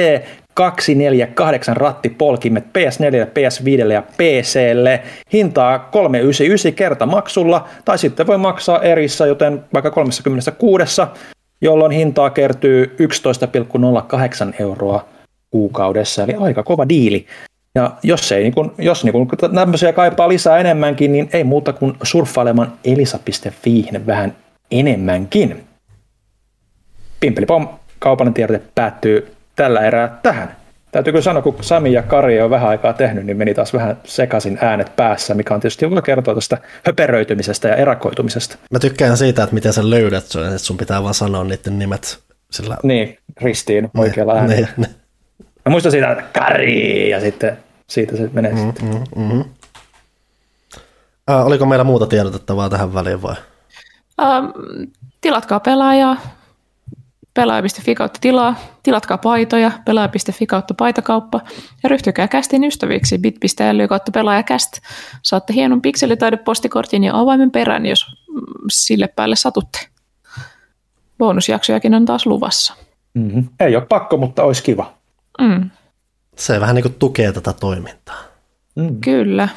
248 rattipolkimet PS4, PS5 ja PClle. Hintaa 399 kerta maksulla, tai sitten voi maksaa erissä, joten vaikka 36, jolloin hintaa kertyy 11,08 euroa kuukaudessa, eli aika kova diili. Ja jos, ei, niin kun, jos niin kun, tämmöisiä kaipaa lisää enemmänkin, niin ei muuta kuin surffailemaan elisa.fiihin vähän enemmänkin. Pimpelipom, kaupallinen tiedote päättyy tällä erää tähän. Täytyykö sanoa, kun Sami ja Kari on vähän aikaa tehnyt, niin meni taas vähän sekaisin äänet päässä, mikä on tietysti joku kertoo tästä höperöitymisestä ja erakoitumisesta. Mä tykkään siitä, että miten sä löydät sen, että sun pitää vaan sanoa niiden nimet sillä... Niin, ristiin oikealla äänellä. Niin, niin. Mä muistan siitä, että Kari, ja sitten siitä se menee mm, sitten. Mm, mm. Äh, oliko meillä muuta tiedotettavaa tähän väliin vai? Ähm, tilatkaa pelaajaa. pelaaja.fi kautta tilaa, tilatkaa paitoja, pelaaja.fi kautta paitakauppa ja ryhtykää kästin ystäviksi bit.ly kautta pelaajakäst. Saatte hienon pikselitaidepostikortin ja avaimen perään, jos mm, sille päälle satutte. Bonusjaksojakin on taas luvassa. Mm-hmm. Ei ole pakko, mutta olisi kiva. Mm, Se vähän niin kuin tukee tätä toimintaa. Mm. kyllä.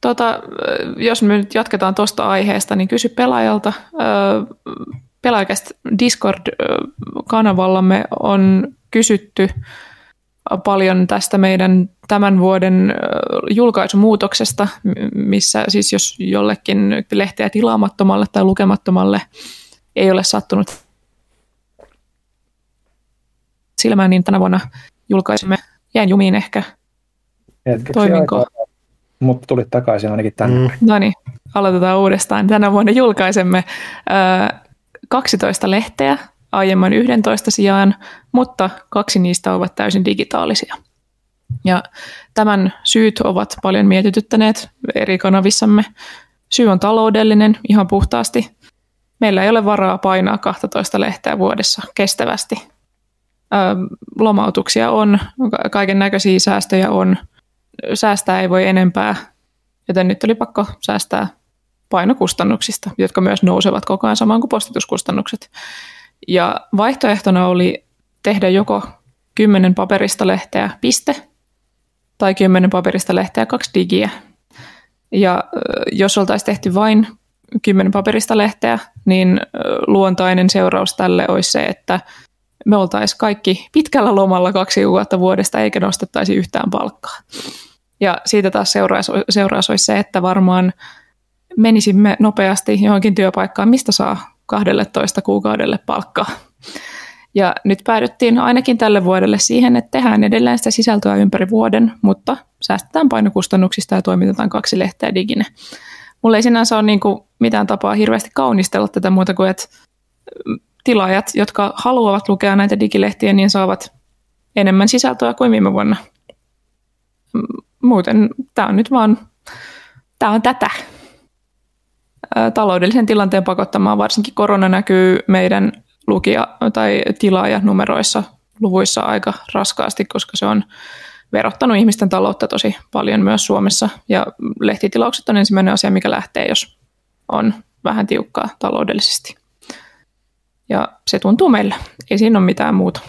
Tota, jos me nyt jatketaan tuosta aiheesta, niin kysy pelaajalta. Pelaajakästä Discord-kanavallamme on kysytty paljon tästä meidän tämän vuoden julkaisumuutoksesta, missä siis jos jollekin lehteä tilaamattomalle tai lukemattomalle ei ole sattunut silmään, niin tänä vuonna julkaisimme, jäin jumiin ehkä, Hetkeksi Toiminko? aikaa, Mutta tulit takaisin ainakin tänne. Mm. Mm. No niin, aloitetaan uudestaan. Tänä vuonna julkaisemme ö, 12 lehteä aiemman 11 sijaan, mutta kaksi niistä ovat täysin digitaalisia. Ja tämän syyt ovat paljon mietityttäneet eri kanavissamme. Syy on taloudellinen ihan puhtaasti. Meillä ei ole varaa painaa 12 lehteä vuodessa kestävästi. Ö, lomautuksia on, kaiken näköisiä säästöjä on. Säästää ei voi enempää, joten nyt oli pakko säästää painokustannuksista, jotka myös nousevat koko ajan samaan kuin postituskustannukset. Ja vaihtoehtona oli tehdä joko 10 paperista lehteä piste tai 10 paperista lehteä kaksi digiä. Ja jos oltaisiin tehty vain 10 paperista lehteä, niin luontainen seuraus tälle olisi se, että me oltaisiin kaikki pitkällä lomalla kaksi kuukautta vuodesta eikä nostettaisi yhtään palkkaa. Ja siitä taas seuraus, seuraus olisi se, että varmaan menisimme nopeasti johonkin työpaikkaan, mistä saa 12 kuukaudelle palkkaa. Ja nyt päädyttiin ainakin tälle vuodelle siihen, että tehdään edelleen sitä sisältöä ympäri vuoden, mutta säästetään painokustannuksista ja toimitetaan kaksi lehteä diginä. Mulla ei sinänsä ole niin kuin mitään tapaa hirveästi kaunistella tätä muuta kuin, että tilaajat, jotka haluavat lukea näitä digilehtiä, niin saavat enemmän sisältöä kuin viime vuonna. Muuten tämä on nyt vaan, tämä on tätä. Taloudellisen tilanteen pakottamaan varsinkin korona näkyy meidän lukija- tai tilaajanumeroissa luvuissa aika raskaasti, koska se on verottanut ihmisten taloutta tosi paljon myös Suomessa. Ja lehtitilaukset on ensimmäinen asia, mikä lähtee, jos on vähän tiukkaa taloudellisesti. Ja se tuntuu meillä. Ei siinä ole mitään muuta.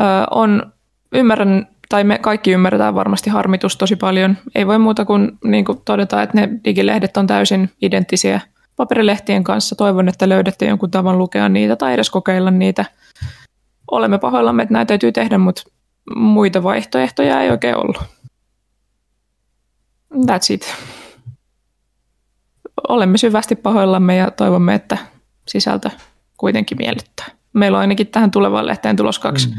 Öö, on, ymmärrän, tai me kaikki ymmärretään varmasti harmitus tosi paljon. Ei voi muuta kuin, niin kuin todeta, että ne digilehdet on täysin identtisiä paperilehtien kanssa. Toivon, että löydätte jonkun tavan lukea niitä tai edes kokeilla niitä. Olemme pahoillamme, että näitä täytyy tehdä, mutta muita vaihtoehtoja ei oikein ollut. That's it. Olemme syvästi pahoillamme ja toivomme, että sisältö kuitenkin miellyttää. Meillä on ainakin tähän tulevaan lehteen tulos kaksi mm.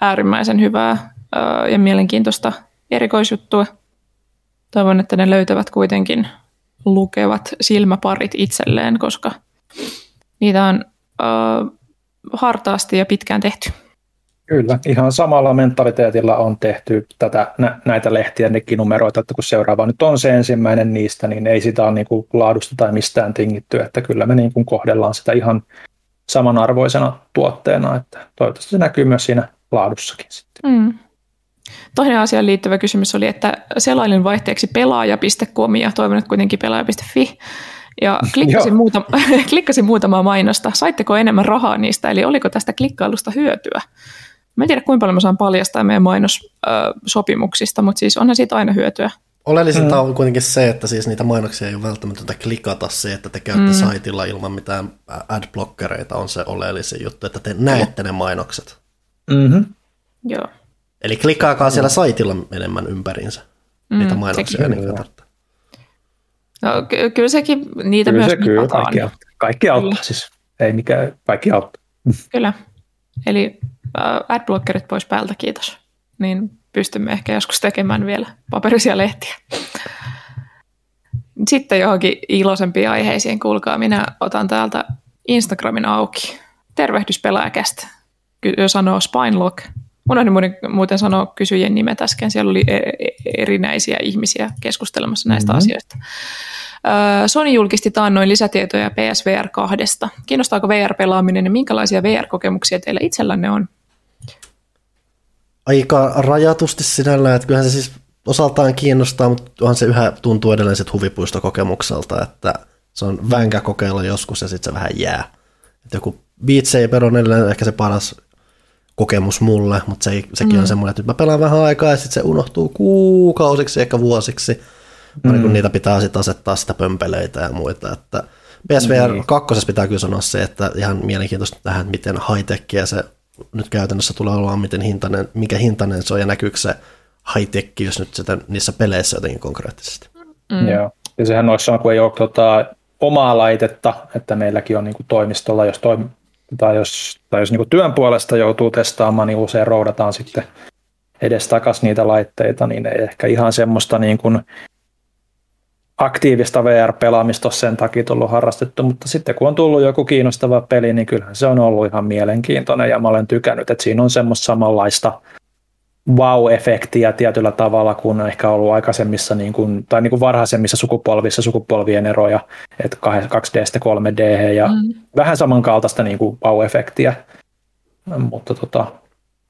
äärimmäisen hyvää ää, ja mielenkiintoista erikoisjuttua. Toivon, että ne löytävät kuitenkin lukevat silmäparit itselleen, koska niitä on ää, hartaasti ja pitkään tehty. Kyllä, ihan samalla mentaliteetilla on tehty tätä, nä, näitä lehtiä, nekin numeroita, että kun seuraava nyt on se ensimmäinen niistä, niin ei sitä ole niin kuin laadusta tai mistään tingitty, että kyllä me niin kuin kohdellaan sitä ihan samanarvoisena tuotteena, että toivottavasti se näkyy myös siinä laadussakin sitten. Mm. Toinen asiaan liittyvä kysymys oli, että selailin vaihteeksi pelaaja.com ja toivon, että kuitenkin pelaaja.fi. Ja klikkasin, muuta, klikkasin muutamaa mainosta. Saitteko enemmän rahaa niistä, eli oliko tästä klikkailusta hyötyä? Mä en tiedä, kuinka paljon mä saan paljastaa meidän mainossopimuksista, mutta siis onhan siitä aina hyötyä. Oleellisinta on kuitenkin se, että siis niitä mainoksia ei ole välttämätöntä klikata. Se, että te käytte Mm. saitilla ilman mitään adblockereita on se oleellisin juttu, että te näette ne mainokset. Mm-hmm. Joo. Eli klikkaakaa siellä saitilla enemmän ympäriinsä niitä Mm, mainoksia. sekin. Niin. No, ky- kyllä sekin niitä Kyllä myös se kyllä, mitataan. kaikki auttaa. Kaikki auttaa Kyllä. siis. Ei mikään, kaikki auttaa. Kyllä. Eli äh, adblockerit pois päältä, kiitos. Niin pystymme ehkä joskus tekemään vielä paperisia lehtiä. Sitten johonkin iloisempiin aiheisiin, kuulkaa, minä otan täältä Instagramin auki. Tervehdys pelaajakästä. Sanoo Spinelock. Unohdin muuten sanoa kysyjien nimet äsken. Siellä oli e- e- erinäisiä ihmisiä keskustelemassa näistä mm-hmm. asioista. Sony julkisti taannoin lisätietoja PSVR 2. Kiinnostaako VR-pelaaminen ja minkälaisia VR-kokemuksia teillä itsellänne on? Aika rajatusti sinällään, että kyllähän se siis osaltaan kiinnostaa, mutta onhan se yhä tuntuu edelleen sit huvipuistokokemukselta, että se on vänkä kokeilla joskus ja sitten se vähän jää. Et joku Beat Saber on edelleen ehkä se paras kokemus mulle, mutta se, sekin mm. on semmoinen, että nyt mä pelaan vähän aikaa ja sitten se unohtuu kuukausiksi, ehkä vuosiksi. Mm. kun niitä pitää sitten asettaa sitä pömpeleitä ja muita. Että PSVR mm. 2 pitää kyllä sanoa se, että ihan mielenkiintoista tähän, miten high se nyt käytännössä tulee olemaan, miten hintainen, mikä hintainen se on ja näkyykö se high jos nyt sitä, niissä peleissä jotenkin konkreettisesti. Mm. Joo, ja sehän olisi sama kuin ei ole tota, omaa laitetta, että meilläkin on niin kuin toimistolla, jos, toim- tai jos, tai jos niin kuin työn puolesta joutuu testaamaan, niin usein roudataan sitten edestakas niitä laitteita, niin ei ehkä ihan semmoista niin kuin aktiivista VR-pelaamista sen takia tullut harrastettu, mutta sitten kun on tullut joku kiinnostava peli, niin kyllähän se on ollut ihan mielenkiintoinen ja mä olen tykännyt, että siinä on semmoista samanlaista wow-efektiä tietyllä tavalla kuin ehkä ollut aikaisemmissa niin kuin, tai niin kuin varhaisemmissa sukupolvissa sukupolvien eroja, että 2D 3D ja mm. vähän samankaltaista niin kuin wow-efektiä, mutta tota,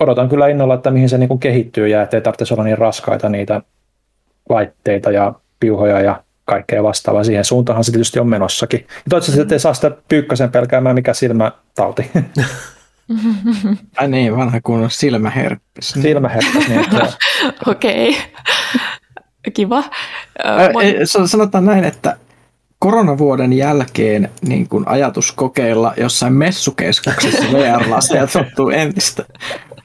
odotan kyllä innolla, että mihin se niin kuin kehittyy ja ettei tarvitse olla niin raskaita niitä laitteita ja piuhoja ja kaikkea vastaavaa. Siihen suuntaan se tietysti on menossakin. Ja toivottavasti ettei saa sitä pyykkösen pelkäämään mikä silmätauti. Ai niin, vanha kunnon silmäherpes. Silmäherpes, niin. Okei. okay. Kiva. Äh, sanotaan näin, että koronavuoden jälkeen niin kun ajatus kokeilla jossain messukeskuksessa VR-lasteja tottuu entistä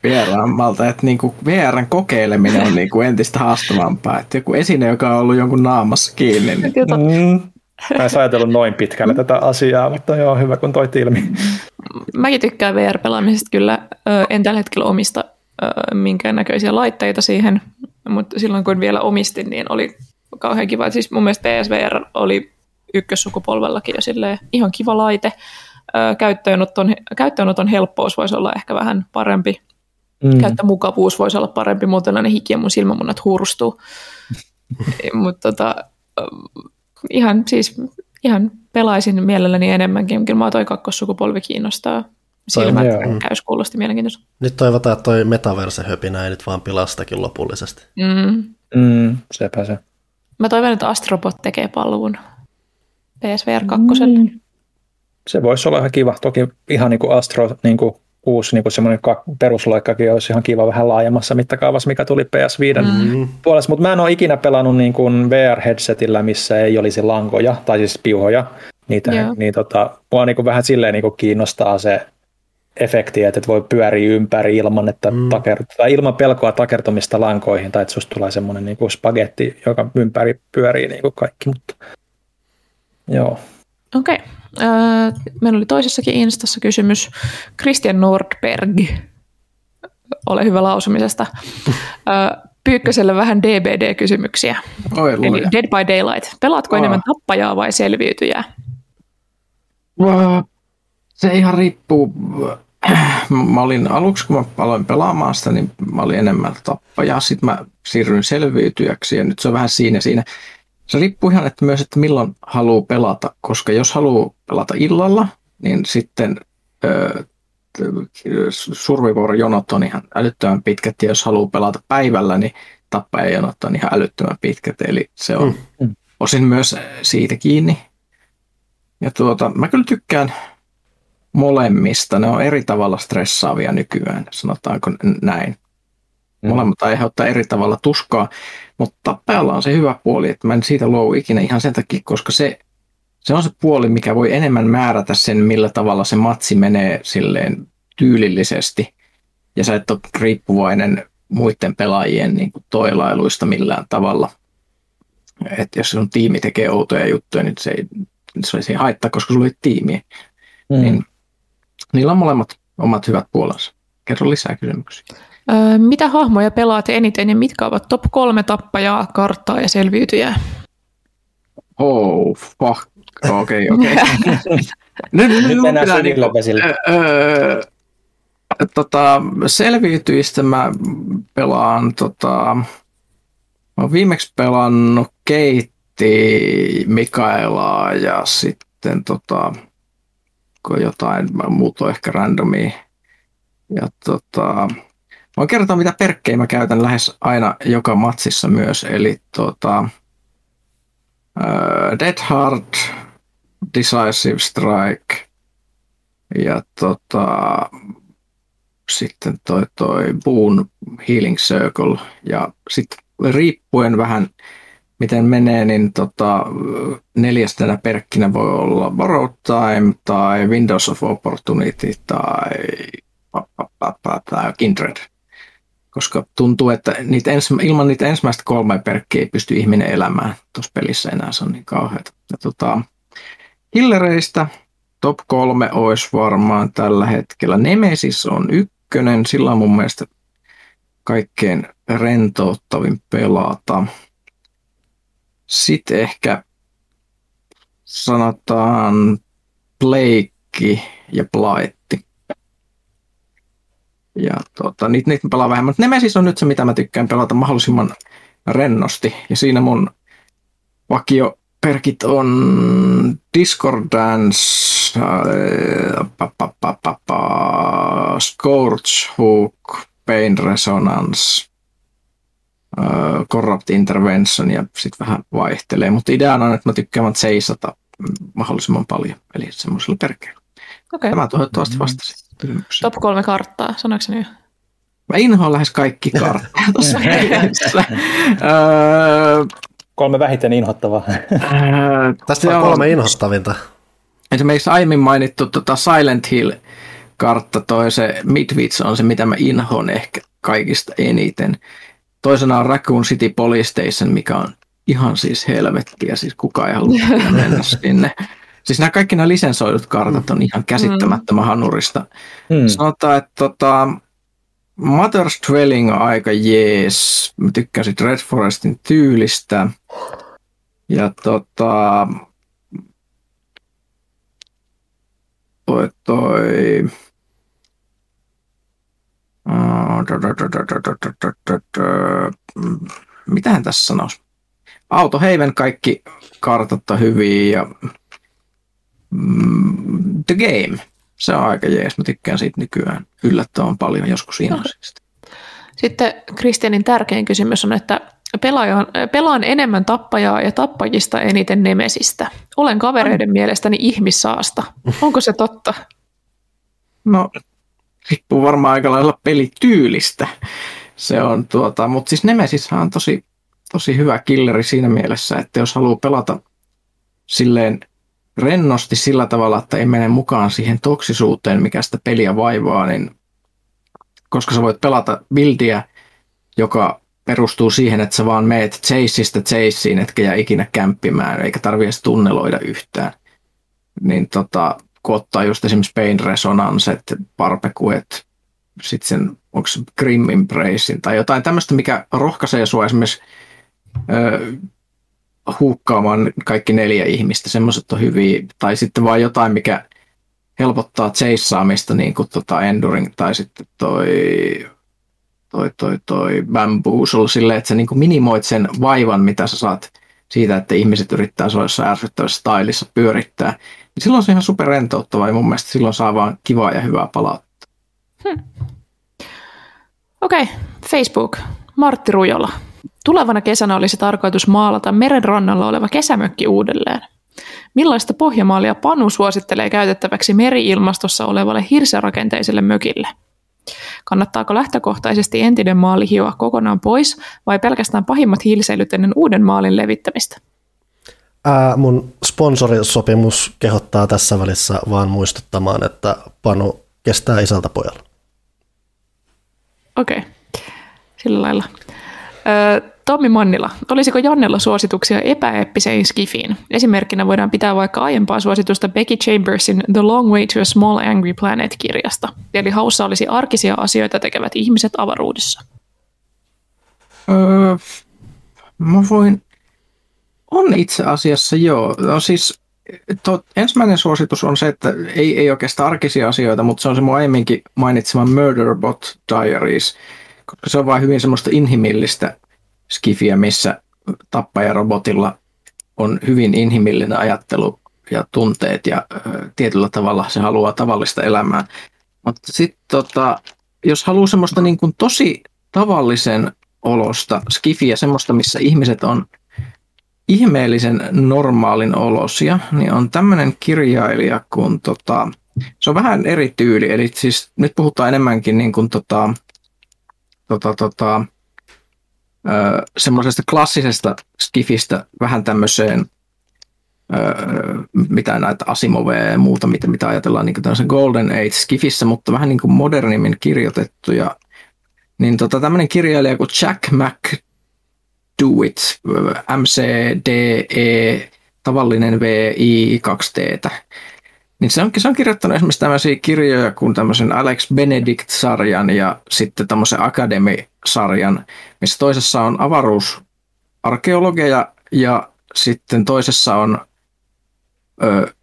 vieraammalta, että niin kuin VRn kokeileminen on niin kuin entistä haastavampaa. Että joku esine, joka on ollut jonkun naamassa kiinni. Niin... Mm. Mä en ajatellut noin pitkälle tätä asiaa, mutta joo, hyvä kun toit ilmi. Mäkin tykkään VR-pelaamisesta kyllä. En tällä hetkellä omista minkäännäköisiä laitteita siihen, mutta silloin kun vielä omistin, niin oli kauhean kiva. Siis mun mielestä PSVR oli ykkössukupolvellakin jo silleen ihan kiva laite. Käyttöönoton, käyttöönoton helppous voisi olla ehkä vähän parempi. Mm. Käyttömukavuus voisi olla parempi, muuten aina hiki ja mun silmämunat huurustuu. mutta tota, ihan siis ihan pelaisin mielelläni enemmänkin. Kyllä mä toi kakkossukupolvi kiinnostaa. Silmät käys kuulosti mielenkiintoista. Nyt toivotaan, että toi metaverse-höpinä ei nyt vaan pilastakin lopullisesti. Mm. Mm, sepä se. Mä toivon, että Astrobot tekee palvelun PSVR 2. Mm. Se voisi olla ihan kiva. Toki ihan niin kuin Astro niin kuin uusi niin semmoinen perusloikkakin olisi ihan kiva vähän laajemmassa mittakaavassa, mikä tuli PS5 mm. puolesta, mutta mä en ole ikinä pelannut niin kuin VR-headsetillä, missä ei olisi lankoja, tai siis piuhoja, niitä, yeah. niin tota, mua niin kuin vähän silleen niin kuin kiinnostaa se efekti, että voi pyöriä ympäri ilman, että mm. taker, tai ilman pelkoa takertumista lankoihin, tai että susta tulee semmoinen niin kuin spagetti, joka ympäri pyörii niin kuin kaikki, mutta joo. Okei. Okay. Meillä oli toisessakin Instassa kysymys. Christian Nordberg, ole hyvä lausumisesta. Pyykköselle vähän DBD-kysymyksiä. Oi, Eli Dead by Daylight. Pelaatko oh. enemmän tappajaa vai selviytyjää? Se ihan riippuu. Mä olin aluksi, kun mä aloin pelaamaan sitä, niin mä olin enemmän tappajaa. Sitten mä siirryin selviytyjäksi ja nyt se on vähän siinä siinä. Se riippuu ihan että myös, että milloin haluaa pelata, koska jos haluaa pelata illalla, niin sitten survivor-jonot on ihan älyttömän pitkät, ja jos haluaa pelata päivällä, niin tappajajonot on ihan älyttömän pitkät, eli se on mm. osin myös siitä kiinni. Ja tuota, mä kyllä tykkään molemmista, ne on eri tavalla stressaavia nykyään, sanotaanko näin. Mm. Molemmat aiheuttaa eri tavalla tuskaa, mutta tappajalla on se hyvä puoli, että mä en siitä luovu ikinä ihan sen takia, koska se, se on se puoli, mikä voi enemmän määrätä sen, millä tavalla se matsi menee silleen tyylillisesti. Ja sä et ole riippuvainen muiden pelaajien niin kuin toilailuista millään tavalla. Että jos sun tiimi tekee outoja juttuja, niin se ei, se ei haittaa, koska sulla ei tiimiä. Mm. Niin, niillä on molemmat omat hyvät puolensa. Kerro lisää kysymyksiä. Mitä hahmoja pelaat eniten ja mitkä ovat top kolme tappajaa, karttaa ja selviytyjää? Oh, fuck. Okei, okay, okei. Okay. nyt, nyt, nyt mennään syvillä vesillä. tota, selviytyistä mä pelaan, tota, mä oon viimeksi pelannut Keitti, Mikaelaa ja sitten tota, kun jotain muuta ehkä randomia. Ja tota, Voin kertoa, mitä perkkejä mä käytän lähes aina joka matsissa myös. Eli tota, uh, Dead Heart, Decisive Strike ja tota, sitten toi, toi Boon Healing Circle. Ja sitten riippuen vähän miten menee, niin tota, neljästänä perkkinä voi olla Borrowed Time tai Windows of Opportunity tai Kindred koska tuntuu, että niitä ens, ilman niitä ensimmäistä kolme perkkiä ei pysty ihminen elämään tuossa pelissä enää, se on niin kauheata. Ja tota, Hillereistä top kolme olisi varmaan tällä hetkellä. Nemesis on ykkönen, sillä on mun mielestä kaikkein rentouttavin pelata. Sitten ehkä sanotaan Blake ja Blightti. Ja tota, niitä, niitä pelaa vähemmän. Nemesis on nyt se, mitä mä tykkään pelata mahdollisimman rennosti. Ja siinä mun vakioperkit on Discord Dance, äh, pa, pa, pa, pa, pa, Scourge Hook, Pain Resonance, äh, Corrupt Intervention ja sitten vähän vaihtelee. Mutta ideana on, että mä tykkään seisata mahdollisimman paljon, eli semmoisella perkeillä. Okay. Tämä toivottavasti vastasi kysymykseen. Top kolme karttaa, sanoiko se niin? Mä inhoan lähes kaikki karttaa tuossa kolme vähiten inhottavaa. Tästä on kolme inhottavinta. Esimerkiksi aiemmin mainittu tota Silent Hill-kartta, toi se Midwich on se, mitä mä inhoan ehkä kaikista eniten. Toisena on Raccoon City Police Station, mikä on ihan siis helvettiä, siis kukaan ei halua mennä sinne. Siis nämä kaikki nämä lisensoidut kartat on ihan käsittämättömän hanurista. Mm. Sanotaan, että tota, Mother's Dwelling on aika jees. Mä tykkäsin Red Forestin tyylistä. Ja tota, toi, toi, mitähän tässä sanoisi? Auto Heiven kaikki kartat on hyviä ja Mm, The Game. Se on aika jees. Mä tykkään siitä nykyään yllättävän paljon joskus innosista. Sitten Kristianin tärkein kysymys on, että pelaajan, pelaan enemmän tappajaa ja tappajista eniten nemesistä. Olen kavereiden mielestäni ihmissaasta. Onko se totta? No, riippuu varmaan aika lailla pelityylistä. Se on tuota, mutta siis Nemesis on tosi, tosi hyvä killeri siinä mielessä, että jos haluaa pelata silleen rennosti sillä tavalla, että ei mene mukaan siihen toksisuuteen, mikä sitä peliä vaivaa, niin koska sä voit pelata bildiä, joka perustuu siihen, että sä vaan meet chaseista chaseen, etkä jää ikinä kämppimään, eikä tarvitse edes tunneloida yhtään. Niin tota, kun ottaa just esimerkiksi Pain Resonanceet, Parpekuet, sitten sen, onko Grim Embracein tai jotain tämmöistä, mikä rohkaisee sua esimerkiksi ö, huukkaamaan kaikki neljä ihmistä, semmoiset on hyviä, tai sitten vaan jotain, mikä helpottaa chaseaamista, niin kuin tota Enduring, tai sitten toi, toi, toi, toi Bamboozle, silleen, että sä niin kuin minimoit sen vaivan, mitä sä saat siitä, että ihmiset yrittää sellaisessa ärsyttävässä stylissa pyörittää. Niin silloin se on ihan super rentouttava ja mun mielestä silloin saa vaan kivaa ja hyvää palautetta. Hmm. Okei, okay. Facebook. Martti Rujola. Tulevana kesänä olisi tarkoitus maalata meren rannalla oleva kesämökki uudelleen. Millaista pohjamaalia Panu suosittelee käytettäväksi meriilmastossa olevalle hirsirakenteiselle mökille? Kannattaako lähtökohtaisesti entinen maali hioa kokonaan pois vai pelkästään pahimmat hiilisäilyt ennen uuden maalin levittämistä? Ää, mun sponsorisopimus kehottaa tässä välissä vaan muistuttamaan, että Panu kestää isältä pojalla. Okei, okay. sillä lailla. Tommi Mannila, olisiko Jannella suosituksia epäeppiseen skifiin? Esimerkkinä voidaan pitää vaikka aiempaa suositusta Becky Chambersin The Long Way to a Small Angry Planet-kirjasta. Eli haussa olisi arkisia asioita tekevät ihmiset avaruudessa. Öö, mä voin... On itse asiassa joo. No siis to, ensimmäinen suositus on se, että ei, ei oikeastaan arkisia asioita, mutta se on se mun aiemminkin mainitsema Murderbot Diaries, koska se on vain hyvin semmoista inhimillistä skifiä, missä tappajarobotilla on hyvin inhimillinen ajattelu ja tunteet ja tietyllä tavalla se haluaa tavallista elämää. Mutta sitten tota, jos haluaa semmoista niin kuin tosi tavallisen olosta skifiä, semmoista, missä ihmiset on ihmeellisen normaalin olosia, niin on tämmöinen kirjailija kuin tota, se on vähän eri tyyli, eli siis nyt puhutaan enemmänkin niin kuin tota, tota, tota, semmoisesta klassisesta skifistä vähän tämmöiseen mitä näitä Asimoveja ja muuta, mitä, mitä ajatellaan niin kuin Golden Age skifissä, mutta vähän niin kuin modernimmin kirjoitettuja. Niin tota, tämmöinen kirjailija kuin Jack McDewitt, MCDE, tavallinen VI 2T. Niin se on, se on kirjoittanut esimerkiksi tämmöisiä kirjoja kuin tämmöisen Alex Benedict-sarjan ja sitten tämmöisen Academy-sarjan, missä toisessa on avaruusarkeologeja ja sitten toisessa on ö,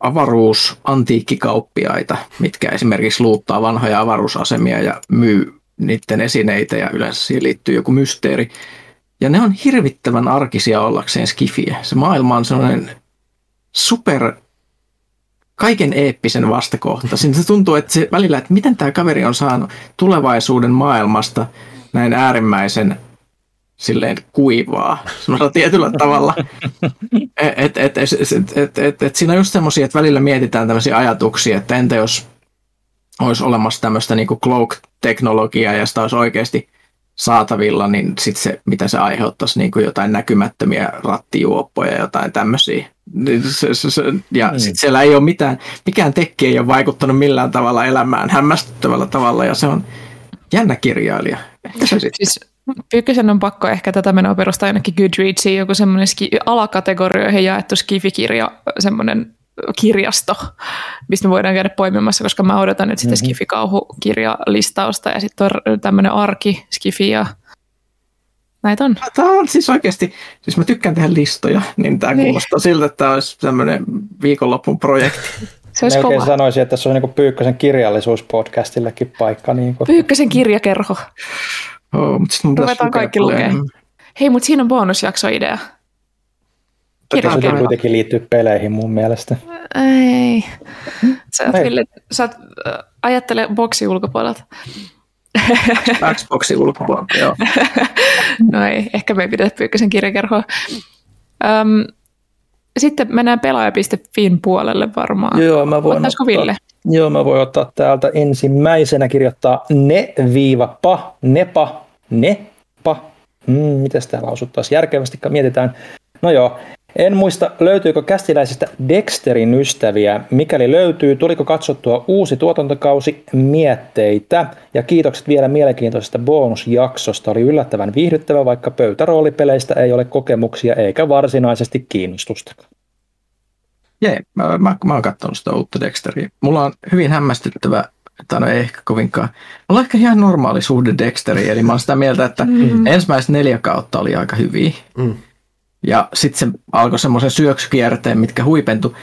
avaruusantiikkikauppiaita, mitkä esimerkiksi luuttaa vanhoja avaruusasemia ja myy niiden esineitä ja yleensä siihen liittyy joku mysteeri. Ja ne on hirvittävän arkisia ollakseen skifiä. Se maailma on sellainen super kaiken eeppisen vastakohta. Siinä se tuntuu, että se välillä, että miten tämä kaveri on saanut tulevaisuuden maailmasta näin äärimmäisen silleen kuivaa, semmoisella tietyllä tavalla. Et, et, et, et, et, et, et siinä on just semmoisia, että välillä mietitään tämmöisiä ajatuksia, että entä jos olisi olemassa tämmöistä niin cloak-teknologiaa ja sitä olisi oikeasti saatavilla, niin sitten se, mitä se aiheuttaisi, niin kuin jotain näkymättömiä rattijuoppoja ja jotain tämmöisiä. Niin ja mm. sitten siellä ei ole mitään, mikään tekki ei ole vaikuttanut millään tavalla elämään hämmästyttävällä tavalla ja se on jännä kirjailija. Ehkä se siis Pyykkösen on pakko ehkä tätä menoa perustaa jonnekin Goodreadsiin, joku semmoinen ski- alakategorioihin jaettu skifikirja, semmoinen kirjasto, mistä me voidaan käydä poimimassa, koska mä odotan nyt sitten mm-hmm. skifikauhukirjalistausta ja sitten on tämmöinen arki, skifi ja näitä on. Tämä on siis oikeasti, siis mä tykkään tehdä listoja, niin tämä niin. kuulostaa siltä, että tämä olisi tämmöinen viikonlopun projekti. Se olisi kova. sanoisin, että se on niin Pyykkösen kirjallisuuspodcastillekin paikka. Niin kuin. Pyykkösen kirjakerho. Oh, mutta mun Ruvetaan kaikki lukea. Hei, mutta siinä on bonusjaksoidea. Se kuitenkin liittyy peleihin mun mielestä. Ei. Sä, oot, Ville, sä oot, ajattele boksi ulkopuolelta. Xboxin ulkopuolelta, joo. no ei, ehkä me ei pidetä Pyykkösen kirjakerhoa. Öm, sitten mennään pelaaja.fin puolelle varmaan. Joo, mä voin ottaa, Ville? Joo, mä voin ottaa täältä ensimmäisenä kirjoittaa ne-pa, nepa, nepa. Hmm, miten sitä lausuttaisiin järkevästi, mietitään. No joo, en muista, löytyykö kästiläisistä Dexterin ystäviä. Mikäli löytyy, tuliko katsottua uusi tuotantokausi mietteitä. Ja kiitokset vielä mielenkiintoisesta bonusjaksosta. Oli yllättävän viihdyttävä, vaikka pöytäroolipeleistä ei ole kokemuksia eikä varsinaisesti kiinnostusta. Jee, mä, mä, mä oon katsonut sitä uutta Dexteria. Mulla on hyvin hämmästyttävä tai no ei ehkä kovinkaan. Mulla on ehkä ihan normaali suhde Dexteriin, eli mä oon sitä mieltä, että mm. ensimmäiset neljä kautta oli aika hyviä. Mm. Ja sitten se alkoi semmoisen syöksykierteen, mitkä huipentu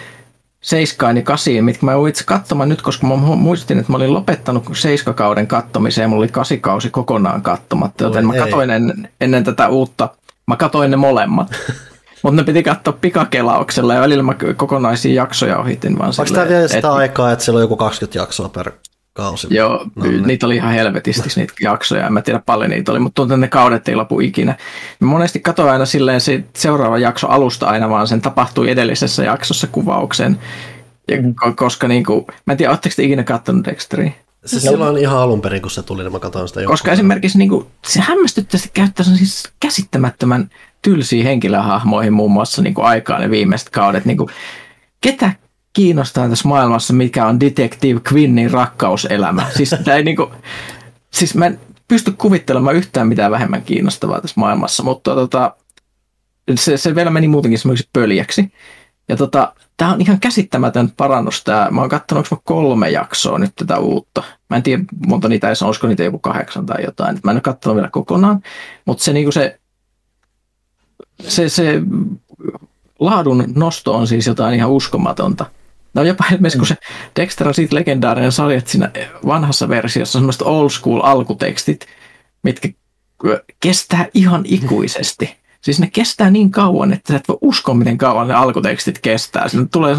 seiskaan ja kasiin, mitkä mä itse katsomaan nyt, koska mä muistin, että mä olin lopettanut seiskakauden kattomiseen. Ja mulla oli kasikausi kokonaan kattomatta, joten Oi, mä katoin ennen, ennen tätä uutta, mä katoin ne molemmat. Mutta ne piti katsoa pikakelauksella ja välillä mä kokonaisia jaksoja ohitin vaan Onko tämä vielä sitä et... aikaa, että siellä on joku 20 jaksoa per kausi? Joo, no, niin. niitä oli ihan helvetisti niitä jaksoja, en mä tiedä paljon niitä oli, mutta tuntuu, että ne kaudet ei lopu ikinä. Mä monesti katsoin aina silleen se seuraava jakso alusta aina, vaan sen tapahtui edellisessä jaksossa kuvauksen. Ja mm. koska niin kuin, mä en tiedä, oletteko te ikinä katsonut Dexteria? Se no. silloin ihan alun perin, kun se tuli, niin mä katsoin sitä Koska joku. esimerkiksi niin kuin, se hämmästyttävästi käyttää siis käsittämättömän tylsiä henkilöhahmoihin muun muassa niin kuin aikaan ne viimeiset kaudet. Niin kuin, ketä kiinnostaa tässä maailmassa, mikä on Detective Quinnin rakkauselämä? Siis, ei, niin kuin, siis mä en pysty kuvittelemaan yhtään mitään vähemmän kiinnostavaa tässä maailmassa, mutta tota, se, se vielä meni muutenkin semmoiksi pöljäksi. Ja tota, tämä on ihan käsittämätön parannus. Tää. Mä oon katsonut kolme jaksoa nyt tätä uutta. Mä en tiedä, monta niitä ei olisiko niitä joku kahdeksan tai jotain. Mä en ole katsonut vielä kokonaan. Mutta se, niinku se se, se laadun nosto on siis jotain ihan uskomatonta. No jopa esimerkiksi kun se Dexter on siitä legendaarinen sarja, että siinä vanhassa versiossa on semmoiset old school alkutekstit, mitkä kestää ihan ikuisesti. Siis ne kestää niin kauan, että sä et voi uskoa, miten kauan ne alkutekstit kestää. Siinä tulee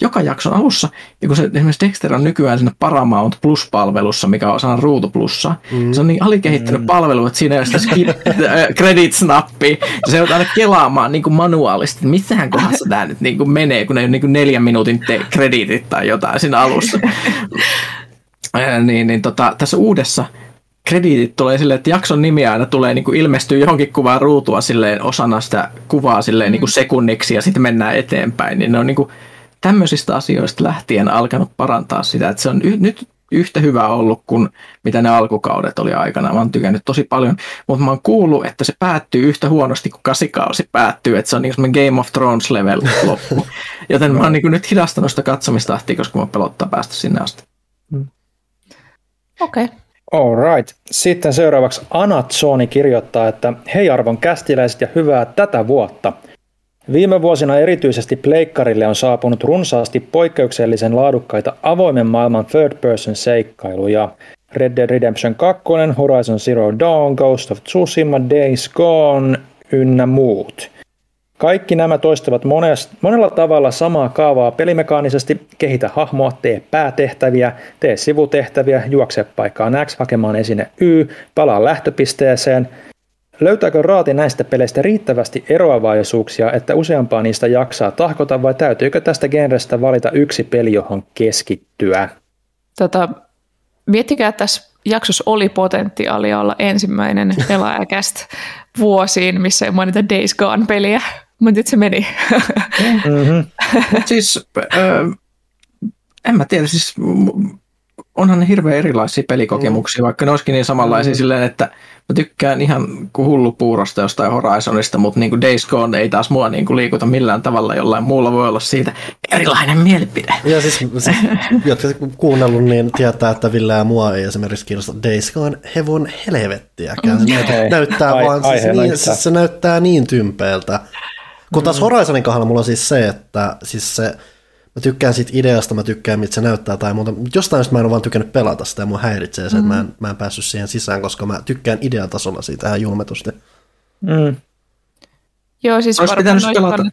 joka jakson alussa, ja kun se esimerkiksi Dexter on nykyään siinä Paramount Plus-palvelussa, mikä on sana Ruutu Plussa, mm. se on niin alikehittynyt mm. palvelu, että siinä ei ole sitä skip credits-nappia. Se joutuu aina kelaamaan niin kuin manuaalisesti, että missähän kohdassa tämä nyt niin kuin menee, kun ne on niin kuin neljän minuutin te- krediitit tai jotain siinä alussa. niin, niin tota, tässä uudessa krediitit tulee silleen, että jakson nimi aina tulee niin kuin ilmestyy johonkin kuvaan ruutua silleen osana sitä kuvaa silleen niin kuin sekunniksi ja sitten mennään eteenpäin. Niin ne on niin kuin tämmöisistä asioista lähtien alkanut parantaa sitä, että se on y- nyt yhtä hyvä ollut kuin mitä ne alkukaudet oli aikana. Mä oon tykännyt tosi paljon, mutta mä oon kuullut, että se päättyy yhtä huonosti kuin kasikausi päättyy, että se on niin kuin Game of Thrones level loppu. Joten mä oon niin kuin nyt hidastanut sitä katsomistahtia, koska mä pelottaa päästä sinne asti. Okei. Okay. Alright. Sitten seuraavaksi Anatsoni kirjoittaa, että hei arvon kästiläiset ja hyvää tätä vuotta. Viime vuosina erityisesti pleikkarille on saapunut runsaasti poikkeuksellisen laadukkaita avoimen maailman third person seikkailuja. Red Dead Redemption 2, Horizon Zero Dawn, Ghost of Tsushima, Days Gone ynnä muut. Kaikki nämä toistavat monella tavalla samaa kaavaa pelimekaanisesti, kehitä hahmoa, tee päätehtäviä, tee sivutehtäviä, juokse paikkaan X hakemaan esine Y, palaa lähtöpisteeseen. Löytääkö raati näistä peleistä riittävästi eroavaisuuksia, että useampaa niistä jaksaa tahkota vai täytyykö tästä genrestä valita yksi peli, johon keskittyä? Tota, miettikää, että tässä jaksossa oli potentiaalia olla ensimmäinen pelaajakäst vuosiin, missä ei mainita Days Gone-peliä. Mutta nyt se meni. mm-hmm. siis, äh, en mä tiedä, siis onhan ne hirveän erilaisia pelikokemuksia, mm. vaikka ne olisikin niin samanlaisia mm. silleen, että mä tykkään ihan kuin hullu puurosta jostain Horizonista, mutta niin kuin Days Gone ei taas mua niin kuin liikuta millään tavalla, jollain muulla voi olla siitä erilainen mielipide. Ja siis, siis jotka kuunnellut, niin tietää, että Ville ja mua ei esimerkiksi kiinnosta Days Gone hevon helvettiäkään. Se mm. näyttää, ai, vaan, siis niin, siis se näyttää niin tympeältä. Kun taas mm. Horizonin kohdalla mulla on siis se, että siis se, mä tykkään siitä ideasta, mä tykkään, mitä se näyttää tai muuta. Jostain mä en ole vaan tykännyt pelata sitä ja mua häiritsee se, mm. että mä en, mä en päässyt siihen sisään, koska mä tykkään ideatasolla siitä ihan julmetusti. Mm. Joo, siis Olisi pitänyt pelata,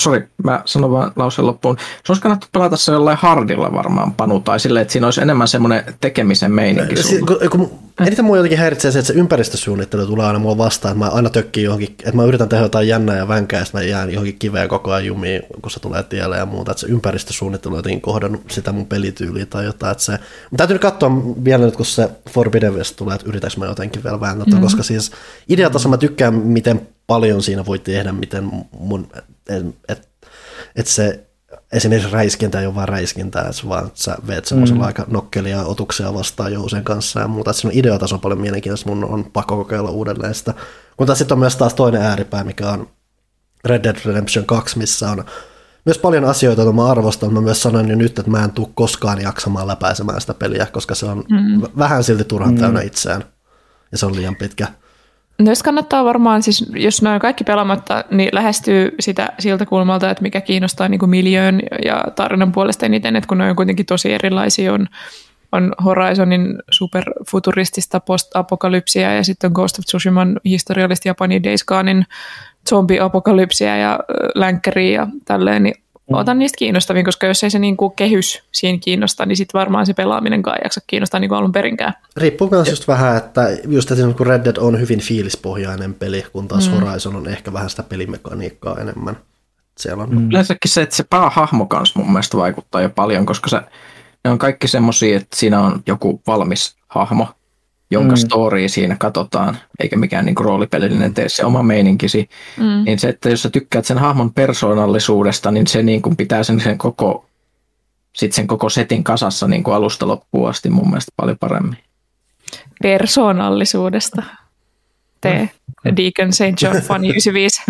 sori, mä sanon vaan lauseen loppuun. Se olisi kannattu pelata se jollain hardilla varmaan, Panu, tai silleen, että siinä olisi enemmän semmoinen tekemisen meininki. Si- kun, kun, eniten mua jotenkin häiritsee se, että se ympäristösuunnittelu tulee aina mulla vastaan, että mä aina tökkii johonkin, että mä yritän tehdä jotain jännää ja vänkää, ja mä jään johonkin kiveen koko ajan jumiin, kun se tulee tielle ja muuta, että se ympäristösuunnittelu on jotenkin kohdannut sitä mun pelityyliä tai jotain, että se, mutta täytyy katsoa vielä nyt, kun se Forbidden West tulee, että yritäks mä jotenkin vielä vääntää, mm-hmm. koska siis ideatasolla mä tykkään, miten paljon siinä voi tehdä, miten mun, et, et, että se esimerkiksi räiskintä ei ole vain räiskintää, että vaan sä veet semmoisella mm. aika nokkelia otuksia vastaan jousen kanssa ja muuta. Että siinä on ideataso paljon mielenkiintoista, mun on pakko kokeilla uudelleen sitä. Mutta sitten on myös taas toinen ääripää, mikä on Red Dead Redemption 2, missä on myös paljon asioita, joita mä arvostan. Mä myös sanoin jo nyt, että mä en tule koskaan jaksamaan läpäisemään sitä peliä, koska se on mm. vähän silti turhan mm. täynnä itseään. Ja se on liian pitkä. Jos kannattaa varmaan, siis jos noin kaikki pelaamatta, niin lähestyy sitä siltä kulmalta, että mikä kiinnostaa niin kuin miljöön ja tarinan puolesta eniten, että kun ne on kuitenkin tosi erilaisia, on, on Horizonin superfuturistista post-apokalypsia ja sitten on Ghost of Tsushiman historiallista Japanin Days Gonein zombi-apokalypsia ja länkkäriä ja tälleen, niin Mm. otan niistä kiinnostavia, koska jos ei se niin kuin kehys siinä kiinnosta, niin sitten varmaan se pelaaminenkaan ei jaksa kiinnostaa niin kuin alun perinkään. Riippuu myös just vähän, että just että kun Red Dead on hyvin fiilispohjainen peli, kun taas mm. Horizon on ehkä vähän sitä pelimekaniikkaa enemmän. Siellä on... Mm. Yleensäkin se, että se päähahmo kanssa mun mielestä vaikuttaa jo paljon, koska se, ne on kaikki semmoisia, että siinä on joku valmis hahmo, jonka mm. story siinä katsotaan, eikä mikään niin roolipelillinen tee se oma meininkisi, mm. niin se, että jos sä tykkäät sen hahmon persoonallisuudesta, niin se niin kuin pitää sen, sen koko sit sen koko setin kasassa niin kuin alusta loppuun asti mun mielestä paljon paremmin. Persoonallisuudesta. Tee mm. Deacon St. John Fun 95.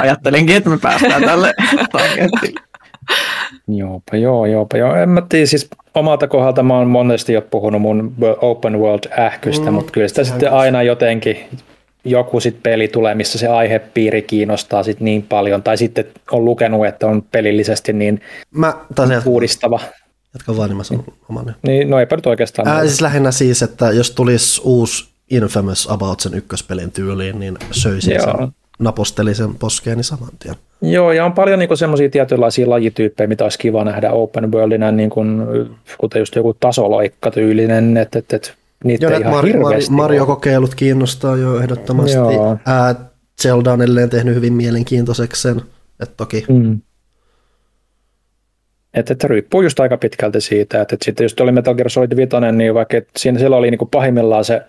Ajattelinkin, että me päästään tälle tangentille. Joopa joo, joopa joo. En mä tiedä, siis omalta kohdalta mä oon monesti jo puhunut mun open world ähkystä, mm, mutta kyllä sitä sitten aina jotenkin joku sit peli tulee, missä se aihepiiri kiinnostaa sit niin paljon, tai sitten on lukenut, että on pelillisesti niin Mä taas uudistava. Jatka vaan, niin mä sanon oman. Niin, no eipä nyt oikeastaan. Ää, siis lähinnä siis, että jos tulisi uusi Infamous About sen ykköspelin tyyliin, niin söisin Joo. sen, naposteli sen poskeeni saman tien. Joo, ja on paljon niin semmoisia tietynlaisia lajityyppejä, mitä olisi kiva nähdä open worldina, niin kuin, kuten just joku tasoloikka-tyylinen, että, että, että niitä Joo, ei ihan Mario, Mario, Mario-kokeilut kiinnostaa jo ehdottomasti. Joo. Ää, Zelda on edelleen tehnyt hyvin mielenkiintoiseksi sen, että toki Mm. Että, että riippuu just aika pitkälti siitä, että, että sitten just oli Metal Gear Solid 5, niin vaikka siinä siellä oli niin kuin pahimmillaan se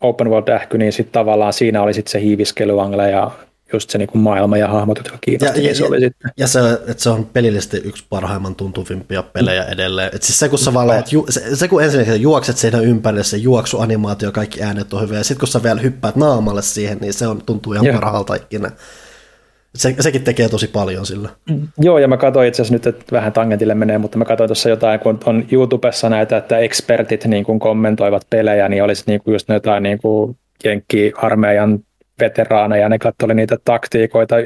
open world ähky, niin sitten tavallaan siinä oli sitten se hiiviskelyangle ja just se niin kuin maailma ja hahmot, jotka kiinnosti, Ja- ja- niin se oli sitten. Ja se, että se on pelillisesti yksi parhaimman tuntuvimpia pelejä edelleen. Et siis se, kun sä ju, se, se, kun ensinnäkin juokset siinä ympärille, se juoksuanimaatio, kaikki äänet on hyviä, ja sitten kun sä vielä hyppäät naamalle siihen, niin se on, tuntuu ihan Joo. parhaalta ikinä. Se, sekin tekee tosi paljon sillä. Joo, ja mä katsoin itse asiassa nyt, että vähän tangentille menee, mutta mä katsoin tuossa jotain, kun on YouTubessa näitä, että expertit niin kuin kommentoivat pelejä, niin olisi niin kuin just jotain niin kuin Jenkki-armeijan veteraaneja, ne katsoi niitä taktiikoita.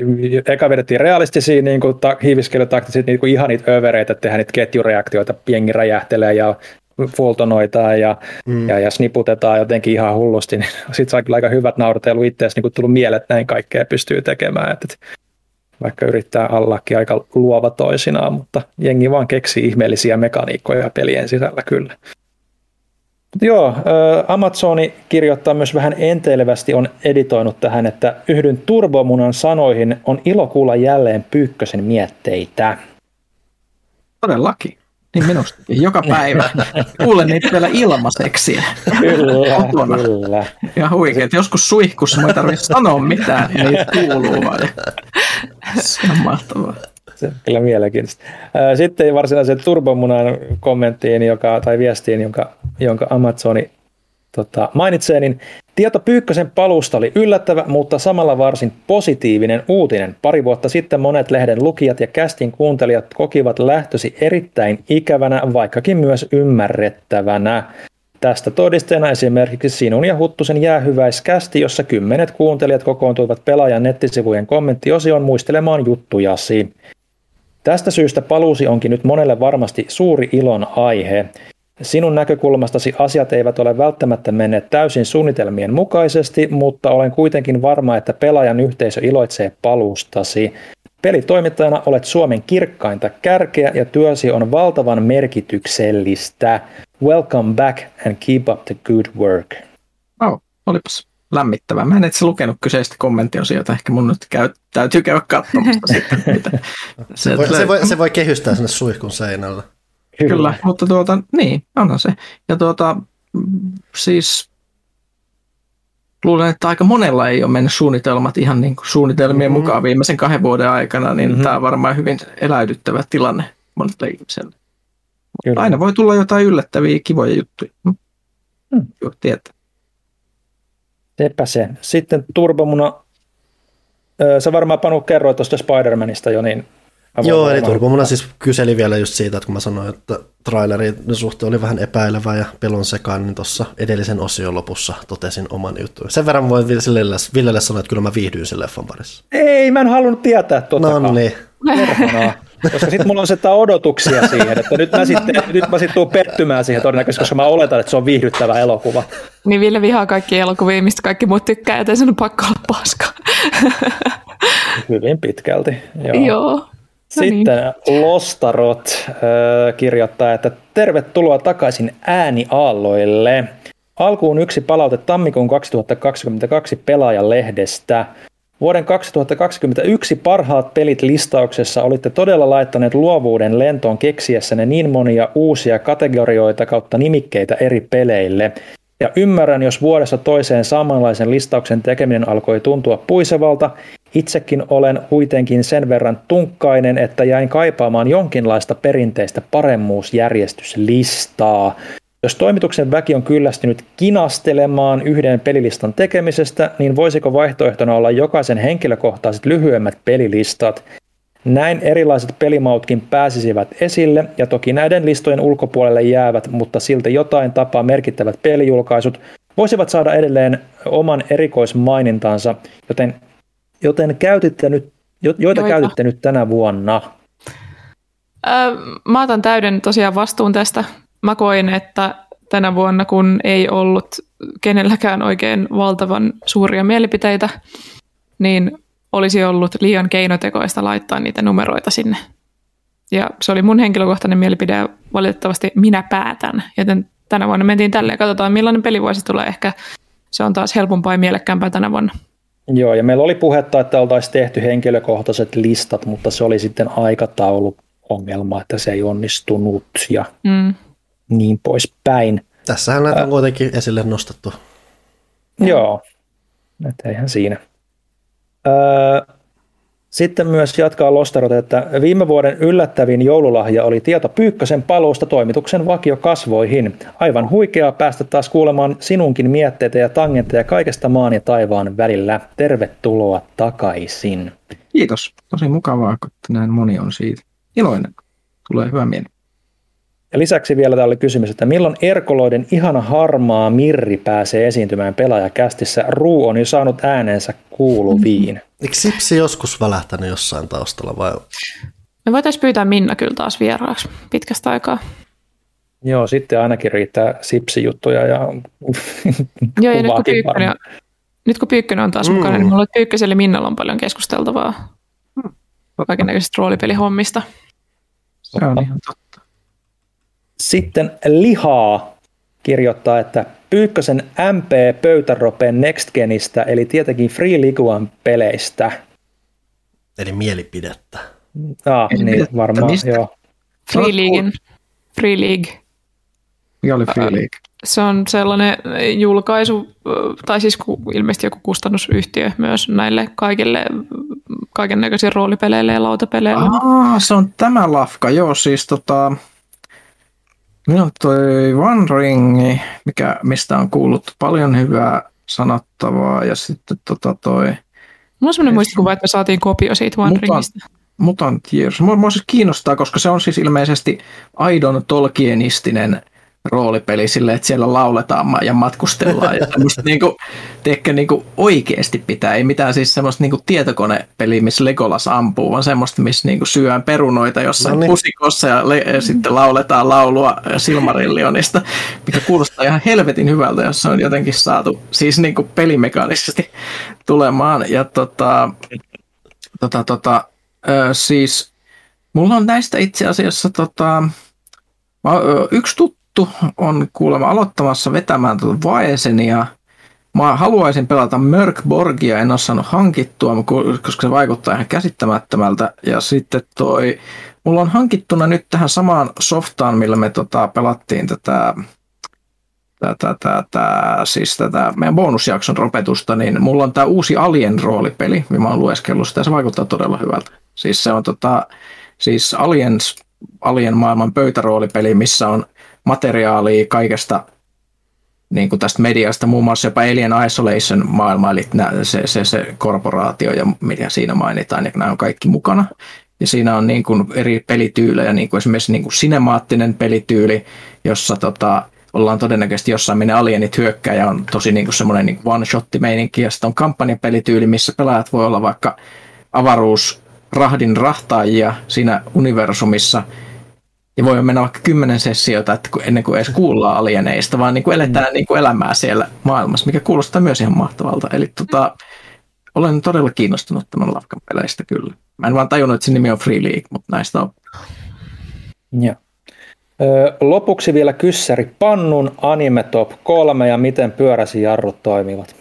Eka vedettiin realistisia niin kuin ta- hiiviskelytaktisia, niin kuin ihan niitä övereitä, että tehdään niitä ketjureaktioita, jengi räjähtelee ja fultonoitaan ja, mm. ja, ja sniputetaan jotenkin ihan hullusti, niin sitten saa kyllä aika hyvät naurutelu itseäsi niin tullut mieleen, että näin kaikkea pystyy tekemään. Että, että vaikka yrittää allakin aika luova toisinaan, mutta jengi vaan keksii ihmeellisiä mekaniikkoja pelien sisällä kyllä. Joo, Amazoni kirjoittaa myös vähän enteilevästi, on editoinut tähän, että yhdyn Turbomunan sanoihin, on ilo kuulla jälleen Pyykkösen mietteitä. Todellakin. Niin minustakin. Joka päivä. Kuulen niitä vielä ilmaiseksi. Kyllä, Kotona. kyllä. Ja huikeet. Joskus suihkussa mun ei tarvitse sanoa mitään. niin kuuluu vaan. Se on mahtavaa. Se on kyllä mielenkiintoista. Sitten varsinaisen Turbomunan kommenttiin joka, tai viestiin, jonka, jonka Amazoni tota, mainitsee, niin tieto Pyykkösen palusta oli yllättävä, mutta samalla varsin positiivinen uutinen. Pari vuotta sitten monet lehden lukijat ja kästin kuuntelijat kokivat lähtösi erittäin ikävänä, vaikkakin myös ymmärrettävänä. Tästä todisteena esimerkiksi sinun ja Huttusen jäähyväiskästi, jossa kymmenet kuuntelijat kokoontuivat pelaajan nettisivujen kommenttiosioon muistelemaan juttujasi. Tästä syystä paluusi onkin nyt monelle varmasti suuri ilon aihe. Sinun näkökulmastasi asiat eivät ole välttämättä menneet täysin suunnitelmien mukaisesti, mutta olen kuitenkin varma, että pelaajan yhteisö iloitsee paluustasi. Pelitoimittajana olet Suomen kirkkainta kärkeä ja työsi on valtavan merkityksellistä. Welcome back and keep up the good work. Oh, olipas lämmittävää. Mä en itse lukenut kyseistä kommenttiosiota. Ehkä mun nyt käy, täytyy käydä katsomassa sitten. Mitä Se voi, se, voi, se voi kehystää sinne suihkun seinällä. Kyllä, mutta tuota, niin, onhan se. Ja tuota, siis luulen, että aika monella ei ole mennyt suunnitelmat ihan niin kuin suunnitelmien Mhm. mukaan viimeisen kahden vuoden aikana, niin Mhm. tämä on varmaan hyvin eläydyttävä tilanne monelle ihmiselle. Kyllä. Aina voi tulla jotain yllättäviä, kivoja juttuja. Mm. Mm. Joo, tietää. Sepä se. Sitten Turbomuna, sä varmaan Panu kerroit tuosta Spider-Manista jo, niin... Joo, eli varmaan- Turbo Muna siis kyseli vielä just siitä, että kun mä sanoin, että trailerin suhteen oli vähän epäilevä ja pelon sekaan, niin tuossa edellisen osion lopussa totesin oman jutun. Sen verran voin Villelle, Villelle sanoa, että kyllä mä viihdyin sen leffan parissa. Ei, mä en halunnut tietää tuota. No niin. Koska sitten mulla on sitä odotuksia siihen, että nyt mä sitten nyt mä sit tuun pettymään siihen todennäköisesti, koska mä oletan, että se on viihdyttävä elokuva. Niin Ville vihaa kaikki elokuvia, mistä kaikki muut tykkää, joten sen on pakko olla paska. Hyvin pitkälti. Joo. Joo. No niin. Sitten Lostarot äh, kirjoittaa, että tervetuloa takaisin ääniaalloille. Alkuun yksi palaute tammikuun 2022 pelaajalehdestä. Vuoden 2021 parhaat pelit listauksessa olitte todella laittaneet luovuuden lentoon keksiessänne niin monia uusia kategorioita kautta nimikkeitä eri peleille. Ja ymmärrän, jos vuodessa toiseen samanlaisen listauksen tekeminen alkoi tuntua puisevalta. Itsekin olen kuitenkin sen verran tunkkainen, että jäin kaipaamaan jonkinlaista perinteistä paremmuusjärjestyslistaa. Jos toimituksen väki on kyllästynyt kinastelemaan yhden pelilistan tekemisestä, niin voisiko vaihtoehtona olla jokaisen henkilökohtaiset lyhyemmät pelilistat? Näin erilaiset pelimautkin pääsisivät esille, ja toki näiden listojen ulkopuolelle jäävät, mutta silti jotain tapaa merkittävät pelijulkaisut, voisivat saada edelleen oman erikoismainintansa, joten, joten käytitte nyt, jo, joita Joita? käytitte nyt tänä vuonna? Öö, mä otan täyden tosiaan vastuun tästä. Mä koin, että tänä vuonna, kun ei ollut kenelläkään oikein valtavan suuria mielipiteitä, niin olisi ollut liian keinotekoista laittaa niitä numeroita sinne. Ja se oli mun henkilökohtainen mielipide ja valitettavasti minä päätän. Joten tänä vuonna mentiin tälleen. Katsotaan millainen pelivuosi tulee. Ehkä se on taas helpompaa ja mielekkäämpää tänä vuonna. Joo, ja meillä oli puhetta, että oltaisiin tehty henkilökohtaiset listat, mutta se oli sitten aikatauluongelma, että se ei onnistunut ja Mm. Niin poispäin. Tässähän näitä on kuitenkin esille nostettu. Joo, että eihän siinä. Öö, sitten myös jatkaa Lostarot, että viime vuoden yllättävin joululahja oli tieto Pyykkösen paluusta toimituksen vakiokasvoihin. Aivan huikeaa päästä taas kuulemaan sinunkin mietteitä ja tangentteja kaikesta maan ja taivaan välillä. Tervetuloa takaisin. Kiitos. Tosi mukavaa, kun näin moni on siitä. Iloinen. Tulee hyvä mieli. Ja lisäksi vielä täällä oli kysymys, että milloin Erkoloiden ihana harmaa Mirri pääsee esiintymään pelaajakästissä? Ruu on jo saanut äänensä kuuluviin. Eikö Sipsi joskus välähtänyt jossain taustalla vai? Me voitaisiin pyytää Minna kyllä taas vieraaksi pitkästä aikaa. Joo, sitten ainakin riittää sipsijuttuja ja Joo, ja nyt kun, Pyykkönen, varmaan. nyt kun Pyykkönen on taas Mm. mm. mukana, niin mulla on Pyykköselle Minnalla on paljon keskusteltavaa kaikennäköisistä roolipelihommista. Se on ihan totta. Sitten lihaa kirjoittaa, että Pyykkösen MP Pöytäropeen Next Genistä, eli tietenkin Free Liguan peleistä. Eli mielipidettä. Ah, niin varmaan, mistä? joo. Free Olet Leaguein, Free League. Mikä oli Free League? Se on sellainen julkaisu, tai siis ku- ilmeisesti joku kustannusyhtiö myös näille kaikille kaiken näköisille roolipeleille ja lautapeleille. Aa, se on tämä lafka, joo, siis tota... On toi One Ring, mikä, mistä on kuullut paljon hyvää sanottavaa, ja sitten tota toi Mulla on sellainen muistikuva, että me saatiin kopio siitä One Mutant- Ringistä. Mutant Years. Mua, mua siis kiinnostaa, koska se on siis ilmeisesti aidon tolkienistinen roolipeli sille, että siellä lauletaan ja matkustellaan ja semmoista niinku, teekö, niinku oikeasti pitää, ei mitään siis semmoista niinku tietokonepeliä, missä Legolas ampuu, vaan semmoista, missä niinku syön perunoita jossain No no niin. pusikossa ja, le- ja sitten lauletaan laulua Silmarillionista, mikä kuulostaa ihan helvetin hyvältä, jos se on jotenkin saatu siis niinku pelimekaanisesti tulemaan ja tota, tota, tota, Ö, siis mulla on näistä itse asiassa tota, mä, yksi tuttu on kuulemma aloittamassa vetämään tuota Vaesenia. Mä haluaisin pelata Mörkborgia, en ole saanut hankittua, koska se vaikuttaa ihan käsittämättömältä. Ja sitten toi, mulla on hankittuna nyt tähän samaan softaan, millä me tota, pelattiin tätä tätä, tätä, siis tätä meidän bonusjakson ropetusta, niin mulla on tämä uusi Alien roolipeli, ja mä oon lueskellut sitä, se vaikuttaa todella hyvältä. Siis se on tota, siis Aliens, Alien maailman pöytäroolipeli, missä on materiaalia kaikesta niin kuin tästä mediasta, muun muassa jopa Alien Isolation maailma, eli se, se, se korporaatio ja mitä siinä mainitaan, niin nämä on kaikki mukana. Ja siinä on niin kuin eri pelityylejä, niin kuin esimerkiksi niin kuin sinemaattinen pelityyli, jossa tota, ollaan todennäköisesti jossain minne alienit hyökkää ja on tosi niin kuin semmoinen niin one-shot-meininki. Ja sitten on kampanjapelityyli, missä pelaajat voi olla vaikka avaruusrahdin rahtaajia siinä universumissa. Ja voi mennä vaikka kymmenen sessiota että kun- ennen kuin edes kuullaan alieneista, vaan niin kuin eletään niin kuin elämää siellä maailmassa, mikä kuulostaa myös ihan mahtavalta. Eli tota, olen todella kiinnostunut tämän lafkan peleistä kyllä. Mä en vaan tajunnut, että se nimi on Free League, mutta näistä on. Joo. Ö, Lopuksi vielä kyssäri Pannun Anime Top 3 ja miten pyöräsi jarrut toimivat.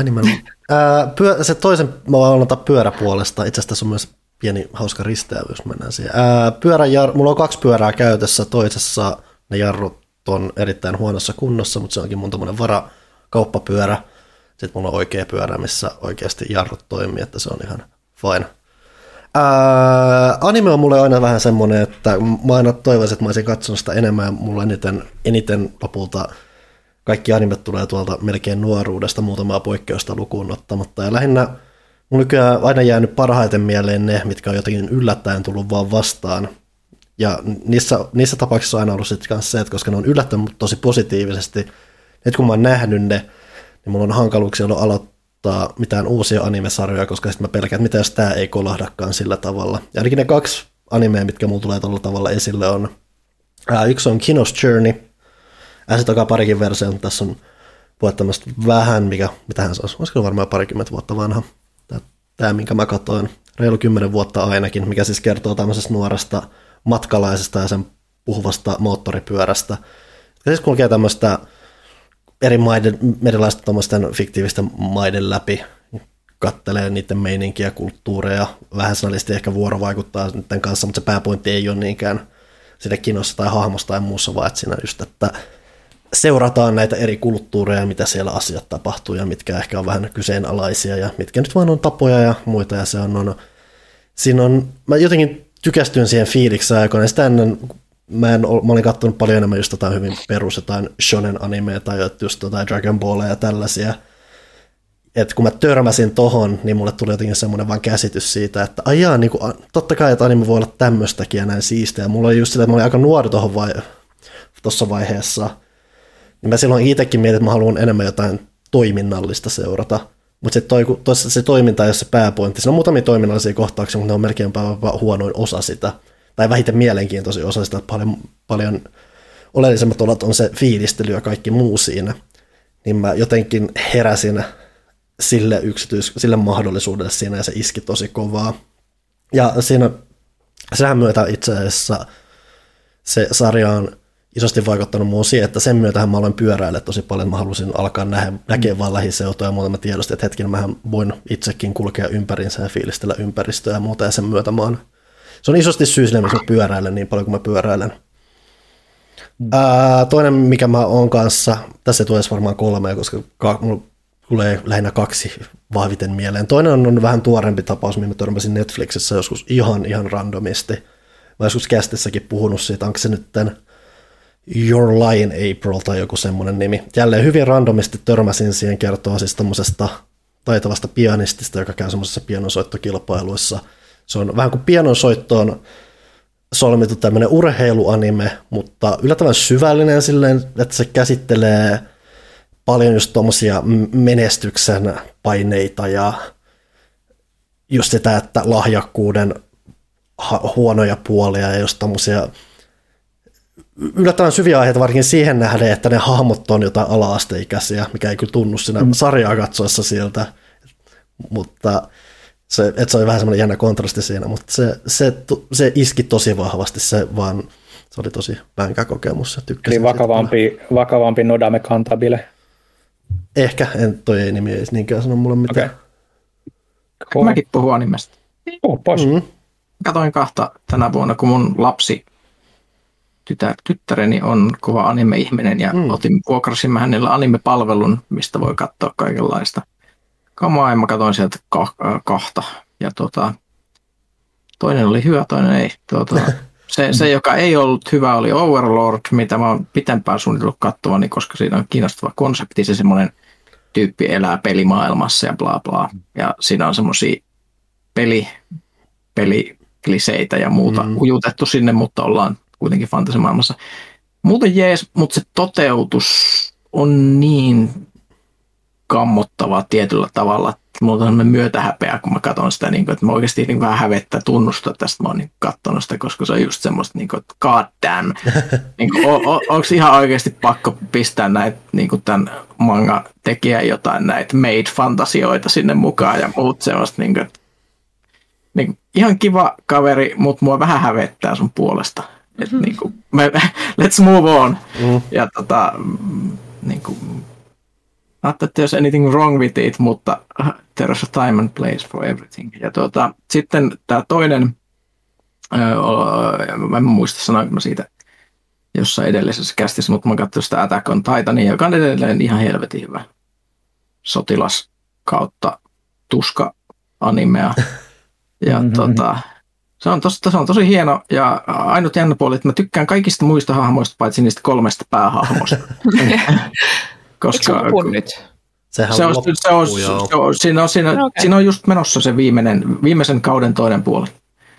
Animal. Ää, pyö, se toisen mä voin ottaa pyöräpuolesta. Itse asiassa tässä on myös pieni hauska risteävyys, mennään siihen. Ää, pyöräjar, mulla on kaksi pyörää käytössä. Toisessa ne jarrut on erittäin huonossa kunnossa, mutta se onkin mun tommonen varakauppapyörä. Sitten mulla on oikea pyörä, missä oikeasti jarrut toimii, että se on ihan fine. Ää, anime on mulle aina vähän semmoinen, että mä aina toivoisin, että mä olisin katsonut sitä enemmän ja mulla eniten, eniten lopulta kaikki animet tulee tuolta melkein nuoruudesta muutamaa poikkeusta lukuun ottamatta. Ja lähinnä mulla nykyään aina jäänyt parhaiten mieleen ne, mitkä on jotenkin yllättäen tullut vaan vastaan. Ja niissä, niissä tapauksissa on aina ollut sitten kanssa se, että koska ne on yllättänyt mut tosi positiivisesti, Nyt kun mä oon nähnyt ne, niin mulla on hankaluuksia ollut aloittaa mitään uusia animesarjoja, koska sitten mä pelkään, että mitä jos tää ei kolahdakaan sillä tavalla. Ja ainakin ne kaksi animea, mitkä mulla tulee tällä tavalla esille on, ää, yksi on Kinos Journey, ja sitten on parikin versio, tässä on puhua tämmöistä vähän, mikä, mitähän se olisi, olisiko varmaan parikymmentä vuotta vanha, tämä, minkä mä katsoin, reilu kymmenen vuotta ainakin, mikä siis kertoo tämmöisestä nuoresta matkalaisesta ja sen puhuvasta moottoripyörästä. Ja siis kulkee tämmöistä eri maiden, tuommoisten fiktiivisten maiden läpi, kattelee niiden meininkiä, kulttuureja, vähän sanallisesti ehkä vuorovaikuttaa niiden kanssa, mutta se pääpointti ei ole niinkään siinä kinossa tai hahmossa tai muussa, vaan että siinä just, että seurataan näitä eri kulttuureja, mitä siellä asiat tapahtuu ja mitkä ehkä on vähän kyseenalaisia ja mitkä nyt vaan on tapoja ja muita ja se on, on siinä on, mä jotenkin tykästyin siihen fiilikseen aikoina, sitä ennen mä, en, mä olin katsonut paljon enemmän just jotain hyvin perus, jotain shonen animea tai just jotain Dragon Ballia ja tällaisia. Et kun mä törmäsin tohon, niin mulle tuli jotenkin semmoinen vaan käsitys siitä, että ajaa, niin kuin, totta kai, että anime voi olla tämmöistäkin ja näin siistiä. Mulla oli just sitä, että mä olin aika nuori tohon vai, tossa vaiheessa. Niin mä silloin itsekin mietin, että mä haluan enemmän jotain toiminnallista seurata. Mutta se, toi, se toiminta ei ole se pääpointti. Siinä on muutamia toiminnallisia kohtauksia, mutta ne on melkein huonoin osa sitä tai vähiten mielenkiintoisin osa sitä, paljon, paljon oleellisemmat olot on se fiilistely ja kaikki muu siinä, niin mä jotenkin heräsin sille, yksityis, sille mahdollisuudelle siinä ja se iski tosi kovaa. Ja siinä sehän myötä itse asiassa se sarja on isosti vaikuttanut muuhun siihen, että sen myötähän mä olen pyöräille tosi paljon. Mä halusin alkaa nähdä, näkeä vaan lähiseutoja ja muuta. Mä tiedostin, että hetken mä voin itsekin kulkea ympärinsä ja fiilistellä ympäristöä ja muuta. Ja sen myötä mä oon se on isosti syy sille, miksi mä pyöräilen niin paljon kuin mä pyöräilen. Ää, toinen, mikä mä oon kanssa, tässä tulee varmaan kolme, koska ka- mulla tulee lähinnä kaksi vahviten mieleen. Toinen on, on vähän tuorempi tapaus, mihin mä törmäsin Netflixissä joskus ihan, ihan randomisti. Mä joskus kästissäkin puhunut siitä, onko se nyt tämän Your Line April tai joku semmoinen nimi. Jälleen hyvin randomisti törmäsin siihen kertoa siis tommosesta taitavasta pianistista, joka käy semmoisessa pianosoittokilpailuissa – se on vähän kuin pianonsoittoon solmittu tämmöinen urheiluanime, mutta yllättävän syvällinen silleen, että se käsittelee paljon just tuommoisia menestyksen paineita ja just sitä, että lahjakkuuden huonoja puolia ja just tommosia yllättävän syviä aiheita varsinkin siihen nähden, että ne hahmot on jotain ala-asteikäisiä, mikä ei kyllä tunnu siinä mm. sarjaa katsoessa sieltä, mutta se, että se oli vähän semmoinen jännä kontrasti siinä, mutta se, se, se iski tosi vahvasti, se vaan, se oli tosi vänkä kokemus. Ja Eli vakavampi, vakavampi Nodame Cantabile. Ehkä, en, toi ei nimi ei niinkään sano mulle mitään. Okay. Mäkin puhun animesta. Puhu pois. Mm-hmm. Katoin kahta tänä vuonna, kun mun lapsi tytär, tyttäreni on kova anime-ihminen ja mm. otin, vuokrasin hänellä anime-palvelun, mistä voi katsoa kaikenlaista kamaa ja mä katsoin sieltä kahta. Ja tota, toinen oli hyvä, toinen ei. Tota, se, se, joka ei ollut hyvä, oli Overlord, mitä mä oon pitempään suunnitellut katsovani, koska siinä on kiinnostava konsepti, se semmoinen tyyppi elää pelimaailmassa ja bla bla. Ja siinä on semmoisia peli, pelikliseitä ja muuta mm. ujutettu sinne, mutta ollaan kuitenkin fantasimaailmassa. Muuten jees, mutta se toteutus on niin kammottavaa tietyllä tavalla. Mulla on sellainen myötähäpeä, kun mä katson sitä, niin kuin, että mä oikeasti niin vähän hävettä tunnustaa tästä, mä oon niin katsonut sitä, koska se on just semmoista, niin kuin, että god damn. niin kuin, o, o, onko ihan oikeasti pakko pistää näitä, niin kuin tämän manga tekijä jotain näitä made-fantasioita sinne mukaan ja muut semmoista, niin kuin, niin kuin, ihan kiva kaveri, mutta mua vähän hävettää sun puolesta. Et, mm-hmm. niin kuin, me, let's move on. Mm. Ja tota, niin kuin, Not that there's anything wrong with it, mutta there's a time and place for everything. Ja tuota, sitten tämä toinen, mä en muista sanoinko mä siitä jossain edellisessä kästissä, mutta mä katsoin sitä Attack on Titania, joka on edelleen ihan helvetin hyvä sotilas kautta tuska animea. Ja mm-hmm. tota, se on, tos, se on tosi hieno ja ainut jännä puoli, että mä tykkään kaikista muista hahmoista paitsi niistä kolmesta päähahmosta. Koska, Eikö nyt? Sehän se on, loppu, se on, se on, siinä, on, siinä, okay. siinä on just menossa se viimeinen, viimeisen kauden toinen puoli.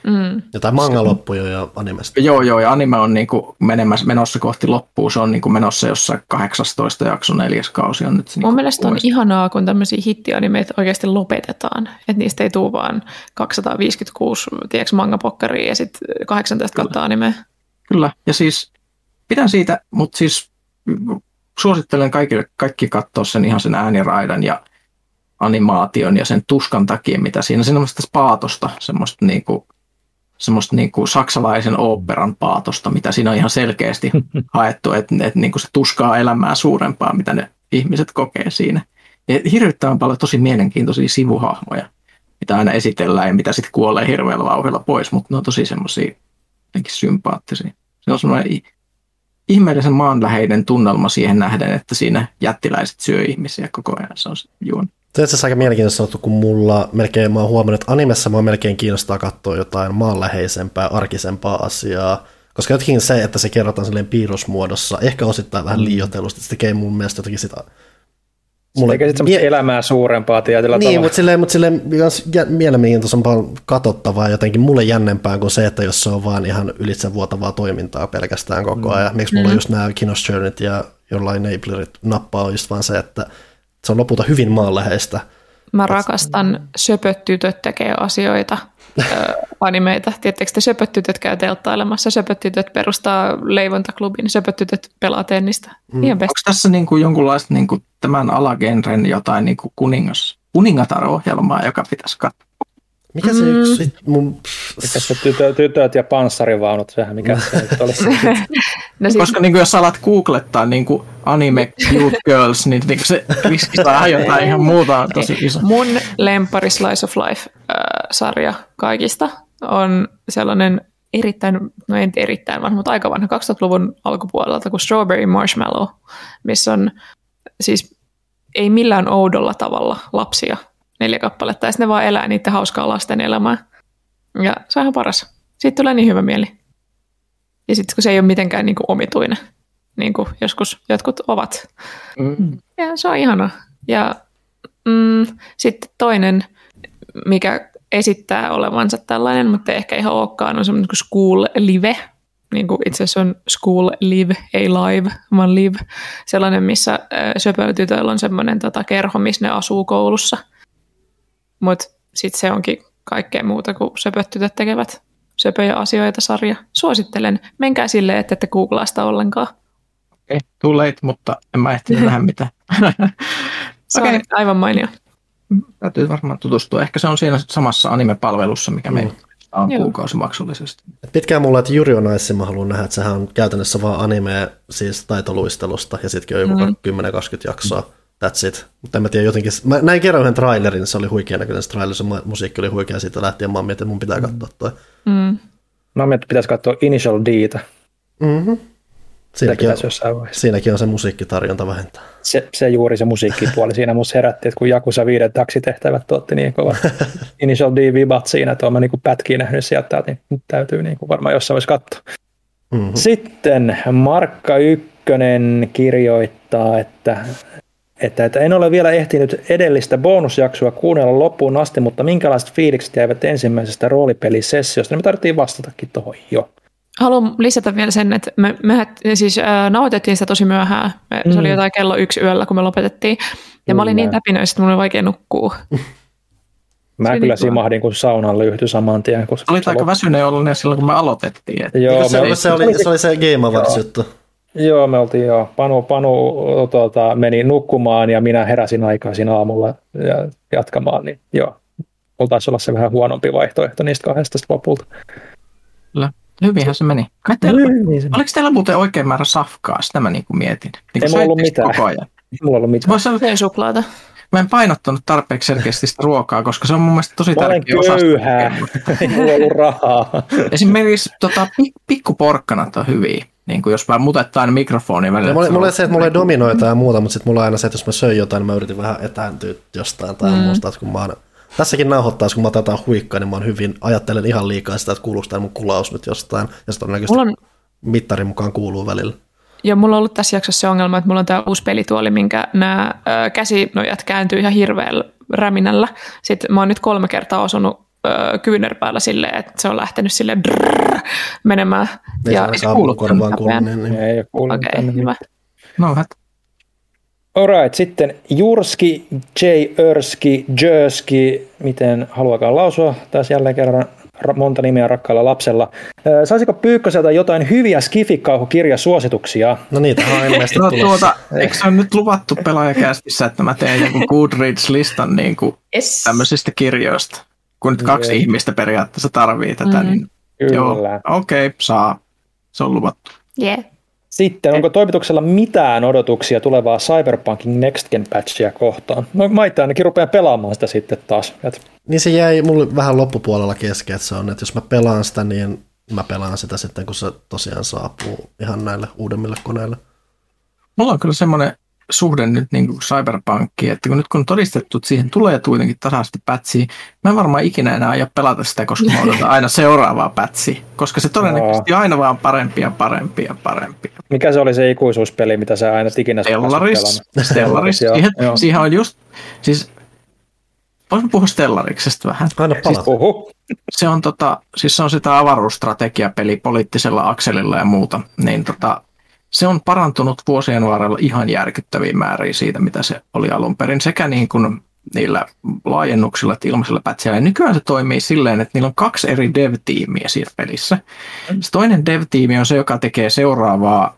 Mm. Jotain manga loppui jo ja animesta. Joo, joo, ja anime on niinku menemässä, menossa kohti loppuun. Se on niinku menossa jossain 18 jakso neljäs kausi on nyt. Niinku Mun mielestä on ihanaa, kun tämmöisiä hittianimeita oikeasti lopetetaan. Että niistä ei tule vaan 256 tiedätkö, mangapokkaria ja sitten 18 kautta animea. Kyllä, ja siis pidän siitä, mutta siis suosittelen kaikille, kaikki katsoa sen ihan sen ääniraidan ja animaation ja sen tuskan takia, mitä siinä, siinä on semmoista paatosta, semmoista niinku, semmoista niinku saksalaisen oopperan paatosta, mitä siinä on ihan selkeästi haettu, että et niinku se tuskaa elämää suurempaa, mitä ne ihmiset kokee siinä. Ja hirvittävän paljon tosi mielenkiintoisia sivuhahmoja, mitä aina esitellään ja mitä sitten kuolee hirveällä vauhdilla pois, mutta ne on tosi semmoisia jotenkin sympaattisia. Se on semmoinen ihmeellisen maanläheinen tunnelma siihen nähden, että siinä jättiläiset syö ihmisiä koko ajan. Se on se juoni. Se on itse asiassa aika mielenkiintoista sanottu, kun mulla melkein, mä oon huomannut, että animessa mä melkein kiinnostaa katsoa jotain maanläheisempää, arkisempaa asiaa. Koska jotenkin se, että se kerrotaan silleen piirrosmuodossa, ehkä osittain vähän liioitellusti, se tekee mun mielestä jotenkin sitä... Mulle Eikä sitten mie- elämää suurempaa tietyllä niin, tavalla. mutta silleen, mutta silleen myös jä- mielenkiintoisempaa katsottavaa jotenkin mulle jännempää kuin se, että jos se on vaan ihan ylitsevuotavaa toimintaa pelkästään koko ajan. Miksi mulla mm. just nämä Kinoshernit ja jollain Enablerit nappaa on just vaan se, että se on lopulta hyvin maanläheistä. Mä rakastan söpöt tytöt tekee asioita, animeita. Tiedättekö te söpöt tytöt käy telttailemassa, söpöt tytöt perustaa leivontaklubin, söpöt tytöt pelaa tennistä. Mm. Ihan. Onko tässä niin kuin jonkunlaista niin kuin tämän alagenren jotain niin kuin kuningas, kuningatar-ohjelmaa, joka pitäisi katsoa? Mikä se Mm. yksi mun... Mikä se tytö, tytöt ja panssarivaunut, sehän mikä se nyt oli. No siis, Koska niin kuin jos alat googlettaa niin kuin anime cute girls, niin, niin se riski saa jotain ihan muuta tosi iso. mun lempari Slice of Life-sarja kaikista on sellainen erittäin, no en erittäin vanha, mutta aika vanha 2000-luvun alkupuolelta kuin Strawberry Marshmallow, missä on siis ei millään oudolla tavalla lapsia neljä kappaletta, ja sitten ne vaan elää niiden hauskaa lasten elämää. Ja se on ihan paras. Siitä tulee niin hyvä mieli. Ja sitten kun se ei ole mitenkään niin kuin omituinen, niin kuin joskus jotkut ovat. Mm. Ja se on ihana. Ja mm, sitten toinen, mikä esittää olevansa tällainen, mutta ei ehkä ihan olekaan, on semmoinen kuin School Live. Niin kuin itse asiassa on School Live, ei live, vaan live. Sellainen, missä söpötytöillä on semmoinen tota, kerho, missä ne asuu koulussa. Mutta sitten se onkin kaikkea muuta kuin söpötytöt tekevät söpöjä asioita sarja. Suosittelen. Menkää silleen, että ette googlaa sitä ollenkaan. Okei, too late, mutta en mä ehtinyt tähän mitään. Se on aivan mainio. Täytyy varmaan tutustua. Ehkä se on siinä samassa anime-palvelussa, mikä meillä on Joo. kuukausimaksullisesti. Pitkään mulla, että Yuri on Ice mä haluan nähdä, että sehän on käytännössä vaan anime siis taitoluistelusta ja sittenkin on joku Mm. 10-20 jaksoa. That's it. Mutta en mä tiedä jotenkin, mä näin kerran yhden trailerin, se oli huikea näköinen se trailer, se mu- musiikki oli huikea siitä lähtien, mä oon miettinyt, että mun pitää katsoa toi. Mm. No, me pitäisi katsoa Initial Dtä. Mm-hmm. Siinäkin, on, jossain vaiheessa. siinäkin on se musiikkitarjonta vähentää. Se, se juuri se musiikkipuoli siinä musta herätti, että kun Jakusa viiden taksitehtävät tuotti niin kova Initial D-vibat siinä, että olen mä niin pätkiä nähnyt sieltä, niin nyt täytyy niin kuin varmaan jossain voisi katsoa. Mm-hmm. Sitten Markka Ykkönen kirjoittaa, että, että, että en ole vielä ehtinyt edellistä bonusjaksoa kuunnella loppuun asti, mutta minkälaiset fiilikset jäivät ensimmäisestä roolipelisessiosta? Niin me tarvittiin vastatakin tuohon jo. Haluan lisätä vielä sen, että me, me siis äh, nauhoitettiin sitä tosi myöhään. Me, mm. Se oli Mm. jotain kello yksi yöllä, kun me lopetettiin. Ja mä olin Kyllä. niin täpinöissä, että mulla oli vaikea nukkua. Mä Se kyllä niin simahdin, kun saunan lyhtyi saman tien. Kun Olit aika väsyneen ollut silloin, kun me aloitettiin. Että Joo, se, me, oli, se, oli, se oli se Game Awards juttu. joo, me oltiin jo. Panu, Panu tuota, meni nukkumaan ja minä heräsin aikaisin aamulla ja jatkamaan. Niin joo, mulla taisi olla se vähän huonompi vaihtoehto niistä kahdesta lopulta. Hyvinhän se meni. Kai teillä, Niin se- oliko teillä muuten oikein määrä safkaa? Sitä mä niin kuin mietin. Niin Ei mulla ollut mitään. Koko ajan. Mulla ollut mitään. Voisi sanoa, Teen suklaata. mä en painottanut tarpeeksi selkeästi sitä ruokaa, koska se on mun mielestä tosi Mä olen tärkeä osa. sitä köyhä. tekemistä. Ei mulla ollut rahaa. Esimerkiksi tota, pik- pikkuporkkanat on hyviä. Niin kuin jos mä mutettaan aina mikrofonin välillä. Mulla, että mulla on- se, että mulla ei dominoita ja muuta, mutta sitten mulla on aina se, että jos mä söin jotain, niin mä yritin vähän etääntyä jostain tai mm. muusta. Että kun mä oon, tässäkin nauhoittaisi, kun mä otan jotain huikkaa, niin mä oon hyvin, ajattelen ihan liikaa sitä, että kuuluuko tämä mun kulaus nyt jostain. Ja sitten todennäköisesti Mulla on, mittarin mukaan kuuluu välillä. ja mulla on ollut tässä jaksossa se ongelma, että mulla on tämä uusi pelituoli, minkä nämä ö, käsinojat kääntyy ihan hirveällä räminällä. Sitten mä oon nyt kolme kertaa osunut ö, kyynärpäällä silleen, että se on lähtenyt sille menemään. Ei ja se ainakaan mun korvaan kuulu, niin, niin. Ei kuulunut Okei, tänne. hyvä. No. Alright, sitten Jurski, J. Örski, Jöski, miten haluakaan lausua taas jälleen kerran ra- monta nimeä rakkaalla lapsella. Saisiko Pyykköseltä jotain hyviä skifikauhukirjasuosituksia? No niitä on ilmeisesti No tuota, eikö se ole nyt luvattu pelaajakästissä, että mä teen joku Goodreads-listan niin kuin Yes. tämmöisistä kirjoista? Kun nyt kaksi Joo. ihmistä periaatteessa tarvii tätä, Mm. niin Kyllä. joo, okei, okay, saa. Se on luvattu. Yeah. Sitten, onko toimituksella mitään odotuksia tulevaa Cyberpunkin Next Gen patchia kohtaan? No mä itse ainakin rupean pelaamaan sitä sitten taas. Et, Niin se jäi mulle vähän loppupuolella kesken, että se on, että jos mä pelaan sitä, niin mä pelaan sitä sitten, kun se tosiaan saapuu ihan näille uudemmille koneille. Mulla on kyllä semmoinen suhde nyt niin kuin Cyberpunkkiin, että kun nyt kun on todistettu, että siihen tulee kuitenkin tasaisesti pätsiä, mä en varmaan ikinä enää aio pelata sitä, koska mä odotan aina seuraavaa pätsiä, koska se todennäköisesti on aina vaan parempi ja parempi ja parempi. mikä se oli se ikuisuuspeli, mitä sä aina ikinä Stellaris? Stellaris, siihen, joo. siihen on just, siis voisin puhua Stellariksesta vähän. Aina Siis palata. puhu. Se on, tota, siis se on sitä avaruusstrategiapeli poliittisella akselilla ja muuta, niin tota, se on parantunut vuosien varrella ihan järkyttäviin määriin siitä, mitä se oli alun perin, sekä niin kuin niillä laajennuksilla että ilmaisilla pätsillä. Ja nykyään se toimii silleen, että niillä on kaksi eri dev-tiimiä siinä pelissä. Se toinen dev-tiimi on se, joka tekee seuraavaa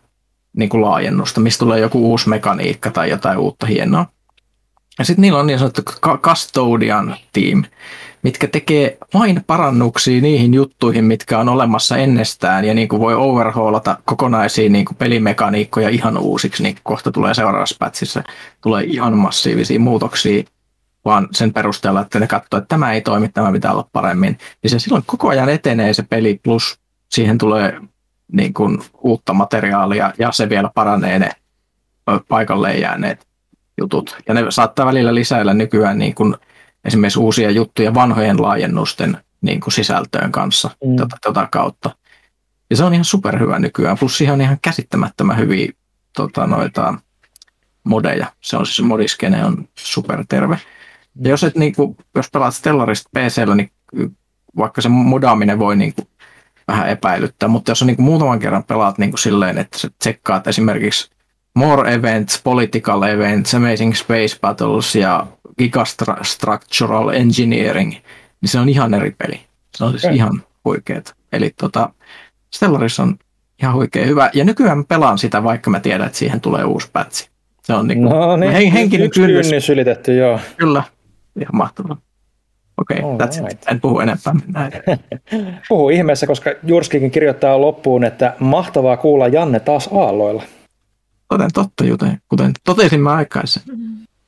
niin kuin laajennusta, mistä tulee joku uusi mekaniikka tai jotain uutta hienoa. Ja sitten niillä on niin sanottu custodian team, mitkä tekee vain parannuksia niihin juttuihin, mitkä on olemassa ennestään ja niin kuin voi overhaulata kokonaisia niin kuin pelimekaniikkoja ihan uusiksi, niin kohta tulee seuraavassa pätsissä, tulee ihan massiivisia muutoksia, vaan sen perusteella, että ne katsoo, että tämä ei toimi, tämä pitää olla paremmin. Ja se silloin koko ajan etenee se peli, plus siihen tulee niin kuin uutta materiaalia ja se vielä paranee ne paikalleen jääneet jutut. Ja ne saattaa välillä lisäillä nykyään niin kuin esimerkiksi uusia juttuja vanhojen laajennusten niin kuin sisältöön kanssa Mm. tota, tota kautta. Ja se on ihan superhyvä nykyään, plus siihen on ihan käsittämättömän hyviä tota, noita modeja. Se on siis modiskene on superterve. Ja jos, et, niin kuin, jos pelaat Stellarista PCllä, niin vaikka se modaaminen voi niin kuin, vähän epäilyttää, mutta jos on niin kuin, muutaman kerran pelaat niin kuin, silleen, että sä tsekkaat esimerkiksi More Events, Political Events, Amazing Space Battles ja Gigastructural Engineering, niin se on ihan eri peli. Se on siis Okei. ihan huikeeta. Eli tota, Stellaris on ihan huikea hyvä. Ja nykyään mä pelaan sitä, vaikka mä tiedän, että siihen tulee uusi pätsi. Se on niin kuin, No niin, hen- henkinen yksi kynnys. kynnys ylitetty, joo. Kyllä, ihan mahtavaa. Okei, okay, that's Alright. it. En puhu enempää. Puhu ihmeessä, koska Jurskikin kirjoittaa loppuun, että mahtavaa kuulla Janne taas aalloilla. Toden totta, joten, kuten totesin mä aikaisemmin.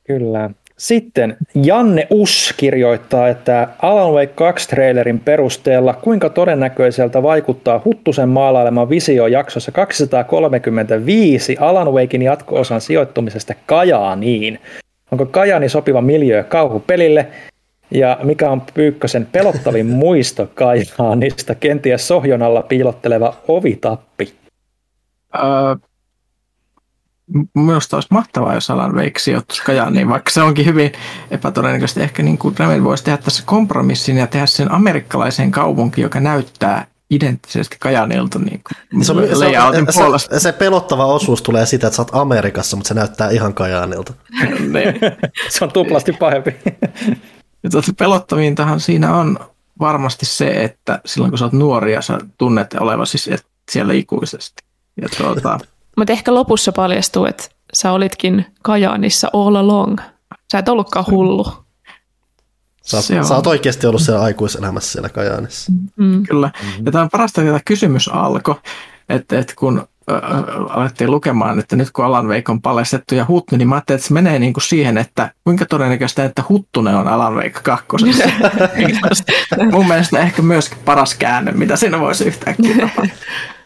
Kyllä. Sitten Janne Us kirjoittaa, että Alan Wake 2 trailerin perusteella kuinka todennäköiseltä vaikuttaa Huttusen maalailema visio jaksossa 235 Alan Wakein jatko-osan sijoittumisesta Kajaaniin. Onko Kajaani sopiva miljöö kauhupelille? Ja mikä on Pyykkösen pelottavin muisto Kajaanista? Kenties sohjon alla piilotteleva ovitappi. Öö, Minusta olisi mahtavaa, jos Alan Wake sijoittuisi Kajaaniin, vaikka se onkin hyvin epätodennäköistä. Ehkä niin kuin Remedy voisi tehdä tässä kompromissin ja tehdä sen amerikkalaisen kaupunki, joka näyttää identtisesti Kajaanilta niin kuin Se, on, se, layoutin on, puolesta. se, se pelottava osuus tulee siitä, että sä oot Amerikassa, mutta se näyttää ihan Kajaanilta. Niin. Se on tuplasti pahempi. Tuota, pelottavintahan siinä on varmasti se, että silloin kun sä oot nuori ja sä tunnet olevasi siis siellä ikuisesti. Ja tuota, Mutta ehkä lopussa paljastuu, että sä olitkin Kajaanissa all along. Sä et ollutkaan hullu. Sä, Se sä oot oikeasti ollut siellä aikuiselämässä siellä Kajaanissa. Mm. Kyllä. Ja tämä on parasta, että tämä kysymys alkoi, että, että kun ö, alettiin lukemaan, että nyt kun Alan Wake on paljastettu ja Huttu, niin mä ajattelin, että se menee niin kuin siihen, että kuinka todennäköistä, että Huttunen on Alan Wake kakkosessa. Mun mielestä ehkä myöskin paras käänne, mitä siinä voisi yhtäkkiä tapahtua.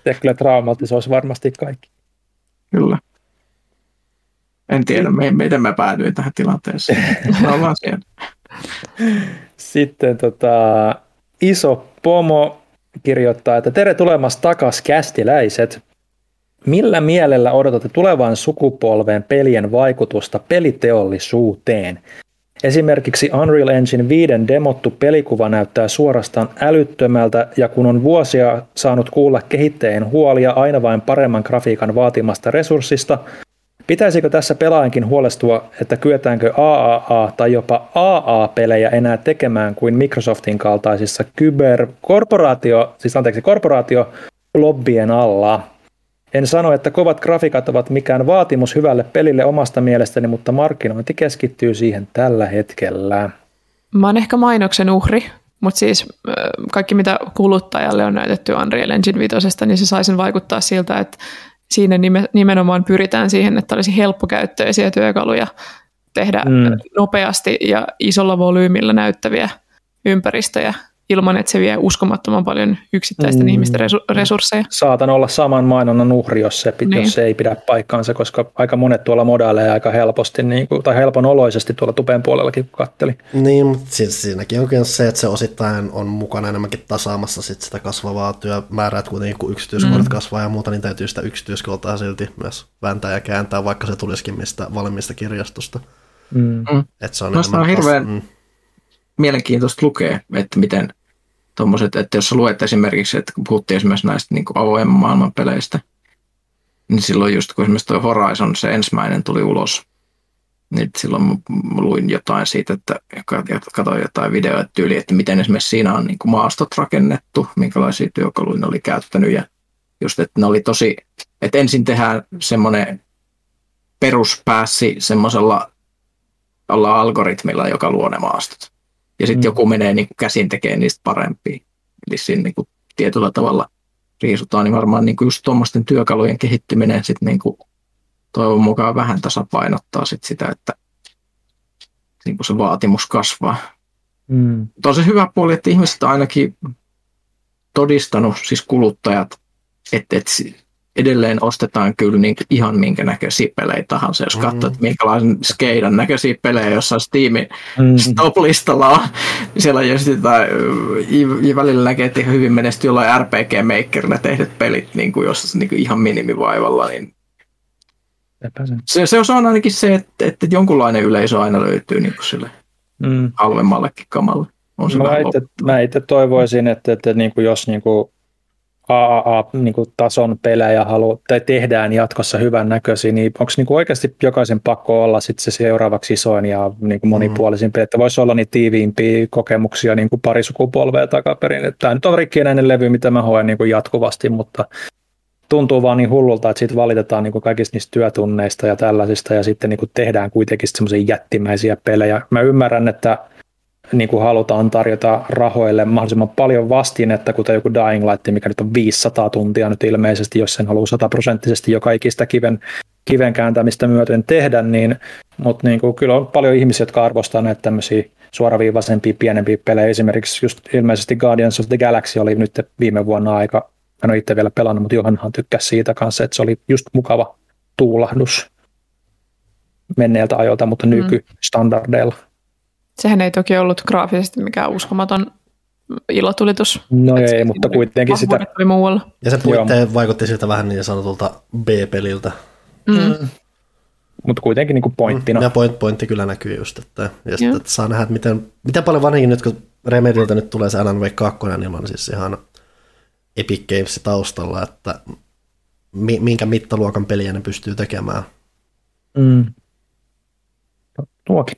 Se kyllä traumatisoisi varmasti kaikki. Kyllä. En tiedä, me, miten mä päädyin tähän tilanteeseen. Me ollaan siellä. Sitten tota, iso pomo kirjoittaa, että tere tulemasta takas kästiläiset. Millä mielellä odotatte tulevan sukupolven pelien vaikutusta peliteollisuuteen? Esimerkiksi Unreal Engine 5 demottu pelikuva näyttää suorastaan älyttömältä ja kun on vuosia saanut kuulla kehittäjien huolia aina vain paremman grafiikan vaatimasta resurssista, pitäisikö tässä pelaajankin huolestua, että kyetäänkö AAA tai jopa AA-pelejä enää tekemään kuin Microsoftin kaltaisissa kyberkorporaatio, siis anteeksi, korporaatio lobbien alla? En sano, että kovat grafiikat ovat mikään vaatimus hyvälle pelille omasta mielestäni, mutta markkinointi keskittyy siihen tällä hetkellä. Mä oon ehkä mainoksen uhri, mutta siis kaikki mitä kuluttajalle on näytetty Unreal Engine 5, niin se sai sen vaikuttaa siltä, että siinä nimenomaan pyritään siihen, että olisi helppokäyttöisiä työkaluja tehdä mm. nopeasti ja isolla volyymilla näyttäviä ympäristöjä ilman, että se vie uskomattoman paljon yksittäisten mm. ihmisten resursseja. Saatan olla saman mainonnan uhri, jos se, niin. jos se ei pidä paikkaansa, koska aika monet tuolla modailee aika helposti, niin kuin, tai helpon oloisesti tuolla tupeen puolellakin, kun katteli. Niin, mutta siis siinäkin onkin se, että se osittain on mukana enemmänkin tasaamassa sit sitä kasvavaa työmäärää, että kuitenkin kun yksityiskohdat mm. kasvaa ja muuta, niin täytyy sitä yksityiskohtaa silti myös vääntää ja kääntää, vaikka se tulisikin mistä valmiista kirjastosta. Mm. Että se on, on hirveän mm. mielenkiintoista lukea, että miten tommoset, että jos sä luet esimerkiksi, että kun puhuttiin esimerkiksi näistä niin avoimen maailman peleistä, niin silloin just kun esimerkiksi tuo Horizon, se ensimmäinen tuli ulos, niin silloin mä luin jotain siitä, että katsoin jotain videoita tyyliä, että miten esimerkiksi siinä on niin kuin maastot rakennettu, minkälaisia työkaluja ne oli käyttänyt ja just, että ne oli tosi, että ensin tehdään semmoinen peruspäässi semmoisella algoritmilla, joka luo ne maastot ja sitten mm. joku menee niin kuin käsin tekemään niistä parempia. Eli siinä niin kuin tietyllä tavalla riisutaan, niin varmaan niin kuin just tuommoisten työkalujen kehittyminen sitten niin kuin toivon mukaan vähän tasapainottaa sit sitä, että niin kuin se vaatimus kasvaa. Mm. on se hyvä puoli, että ihmiset on ainakin todistanut, siis kuluttajat, että, että edelleen ostetaan kyllä niin ihan minkä näköisiä pelejä tahansa. Jos mm. katsoo, että minkälaisen skeidan näköisiä pelejä jossain Steamin mm. stop-listalla on, niin siellä on jo sitä, ja välillä näkee, että ihan hyvin menestyy jollain RPG Makerilla tehdyt pelit, niin kuin jos niin kuin ihan minimivaivalla, niin se, se on ainakin se, että, että jonkunlainen yleisö aina löytyy niin kuin sille mm. halvemmallekin kamalle. On se mä, itse, mä itse toivoisin, että, että niin kuin jos niin kuin AAA-tason niin pelejä halu, tai tehdään jatkossa hyvän näköisiä, niin onko niin oikeasti jokaisen pakko olla sit se seuraavaksi isoin ja niin kuin monipuolisin peli, että voisi olla niitä tiiviimpiä kokemuksia niin kuin pari sukupolvea takaperin. Tämä nyt on rikkinäinen levy, mitä mä hoen niin kuin jatkuvasti, mutta tuntuu vaan niin hullulta, että siitä valitetaan niin kuin kaikista niistä työtunneista ja tällaisista, ja sitten niin kuin tehdään kuitenkin semmoisia jättimäisiä pelejä. Mä ymmärrän, että niin kuin halutaan tarjota rahoille mahdollisimman paljon vastinetta, kuten joku Dying Light, mikä nyt on 500 tuntia nyt ilmeisesti, jos sen haluaa sataprosenttisesti joka ikistä kiven, kiven kääntämistä myöten tehdä, niin, mutta niin kuin, kyllä on paljon ihmisiä, jotka arvostaa näitä tämmöisiä suoraviivaisempia, pienempiä pelejä. Esimerkiksi just ilmeisesti Guardians of the Galaxy oli nyt viime vuonna aika, en ole itse vielä pelannut, mutta Johanhan tykkäsi siitä kanssa, että se oli just mukava tuulahdus menneeltä ajoilta, mutta mm. Sehän ei toki ollut graafisesti mikään uskomaton ilotulitus. No ei, ei mutta kuitenkin sitä... Oli muualla. Ja se puitteen vaikutti siltä vähän niin sanotulta B-peliltä. Mm. Mm. Mutta kuitenkin niin kuin pointtina. Mm. Ja point, pointti kyllä näkyy just, että, ja sitten, että saa nähdä, että miten, miten paljon vanhinkin nyt, kun Remediltä nyt tulee se NNV 2, niin on siis ihan Epic Games taustalla, että minkä mittaluokan peliä ne pystyy tekemään. Mm. Tuokin.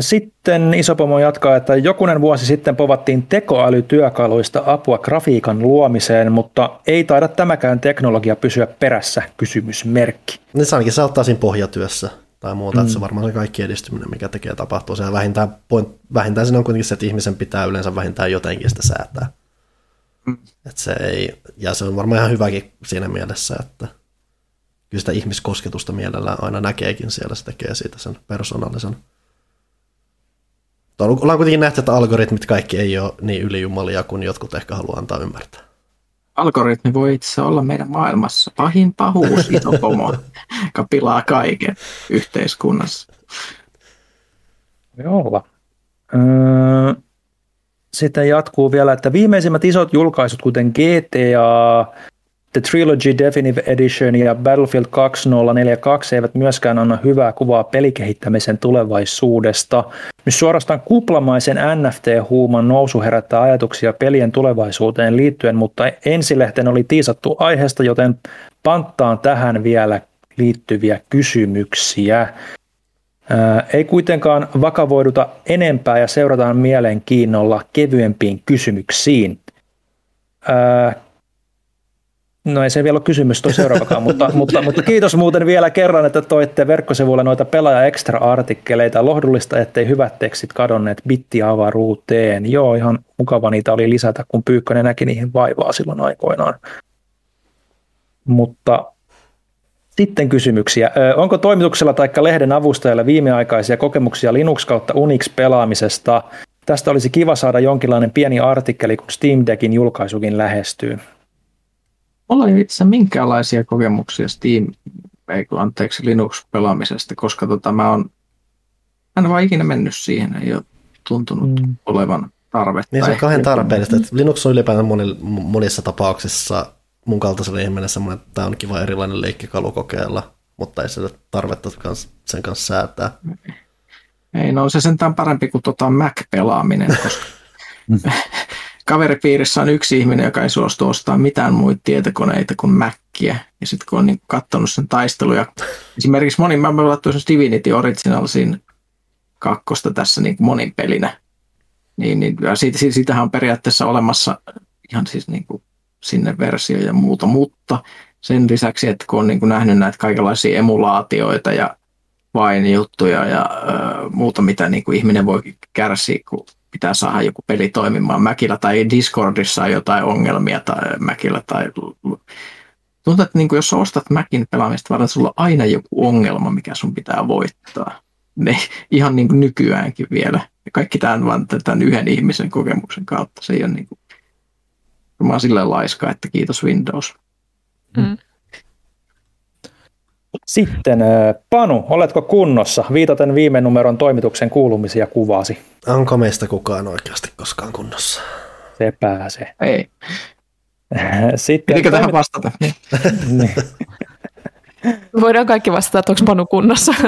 Sitten Isopomo jatkaa, että jokunen vuosi sitten povattiin tekoälytyökaluista apua grafiikan luomiseen, mutta ei taida tämäkään teknologia pysyä perässä, kysymysmerkki. Niin se ainakin se auttaa siinä pohjatyössä tai muuta, mm. että se varmaan se kaikki edistyminen, mikä tekee tapahtuu. Se vähintään, point, vähintään siinä on kuitenkin se, että ihmisen pitää yleensä vähintään jotenkin sitä säätää. Mm. Että se ei, ja se on varmaan ihan hyväkin siinä mielessä, että kyllä sitä ihmiskosketusta mielellään aina näkeekin siellä, se tekee siitä sen persoonallisen ollaan kuitenkin nähty, että algoritmit kaikki ei ole niin ylijumalia kuin jotkut ehkä haluaa antaa ymmärtää. Algoritmi voi itse olla meidän maailmassa pahin pahuus, iso pomo, joka pilaa kaiken yhteiskunnassa. Voi olla. Öö, sitten jatkuu vielä, että viimeisimmät isot julkaisut, kuten GTA, The Trilogy Definitive Edition ja Battlefield 2042 eivät myöskään anna hyvää kuvaa pelikehittämisen tulevaisuudesta. Myös suorastaan kuplamaisen NFT-huuman nousu herättää ajatuksia pelien tulevaisuuteen liittyen, mutta ensilehten oli tiisattu aiheesta, joten panttaan tähän vielä liittyviä kysymyksiä. Ää, ei kuitenkaan vakavoiduta enempää ja seurataan mielenkiinnolla kevyempiin kysymyksiin. Ää, No ei se vielä ole kysymys tuo seuraavakaan, mutta, mutta, mutta, kiitos muuten vielä kerran, että toitte verkkosivuille noita pelaaja extra artikkeleita. Lohdullista, ettei hyvät tekstit kadonneet bittiavaruuteen. Joo, ihan mukava niitä oli lisätä, kun Pyykkönen näki niihin vaivaa silloin aikoinaan. Mutta sitten kysymyksiä. Onko toimituksella tai lehden avustajalla viimeaikaisia kokemuksia Linux kautta Unix pelaamisesta? Tästä olisi kiva saada jonkinlainen pieni artikkeli, kun Steam Deckin julkaisukin lähestyy. Mulla ei itse minkäänlaisia kokemuksia Steam, ei kun anteeksi Linux-pelaamisesta, koska tota, mä, on, mä en vaan ikinä mennyt siihen, ei ole tuntunut mm. olevan tarvetta. Niin se on kahden tarpeellista, että Linux on ylipäätään monissa tapauksissa mun kaltaiselle ihminen semmoinen, että tämä on kiva erilainen leikkikalu kokeilla, mutta ei ole tarvetta sen kanssa säätää. Ei, no se sentään parempi kuin tota Mac-pelaaminen, koska kaveripiirissä on yksi ihminen, joka ei suostu ostamaan mitään muita tietokoneita kuin Mackiä. Ja sitten kun on niin katsonut sen taisteluja, esimerkiksi moni, mä pelattu Divinity Originalsin kakkosta tässä niin monin pelinä, niin, niin siitä, siitähän on periaatteessa olemassa ihan siis niin kuin sinne versio ja muuta, mutta sen lisäksi, että kun on niin kuin nähnyt näitä kaikenlaisia emulaatioita ja vain juttuja ja ö, muuta, mitä niin kuin ihminen voi kärsiä, kun pitää saada joku peli toimimaan Mäkillä tai Discordissa on jotain ongelmia tai Mäkillä tai tuntuu, että niin kuin jos ostat Mäkin pelaamista varten, sulla on aina joku ongelma, mikä sun pitää voittaa. Ne, ihan niin kuin nykyäänkin vielä. Ja kaikki tämän vain tämän yhden ihmisen kokemuksen kautta. Se ei ole niin kuin, silleen laiska, että kiitos Windows. Mm. Sitten Panu, oletko kunnossa? Viitaten viime numeron toimituksen kuulumisia kuvasi. Onko meistä kukaan oikeasti koskaan kunnossa? Se pääsee. Ei. Sitten Pitikö tähän vastata? niin. Voidaan kaikki vastata, että onko Panu kunnossa.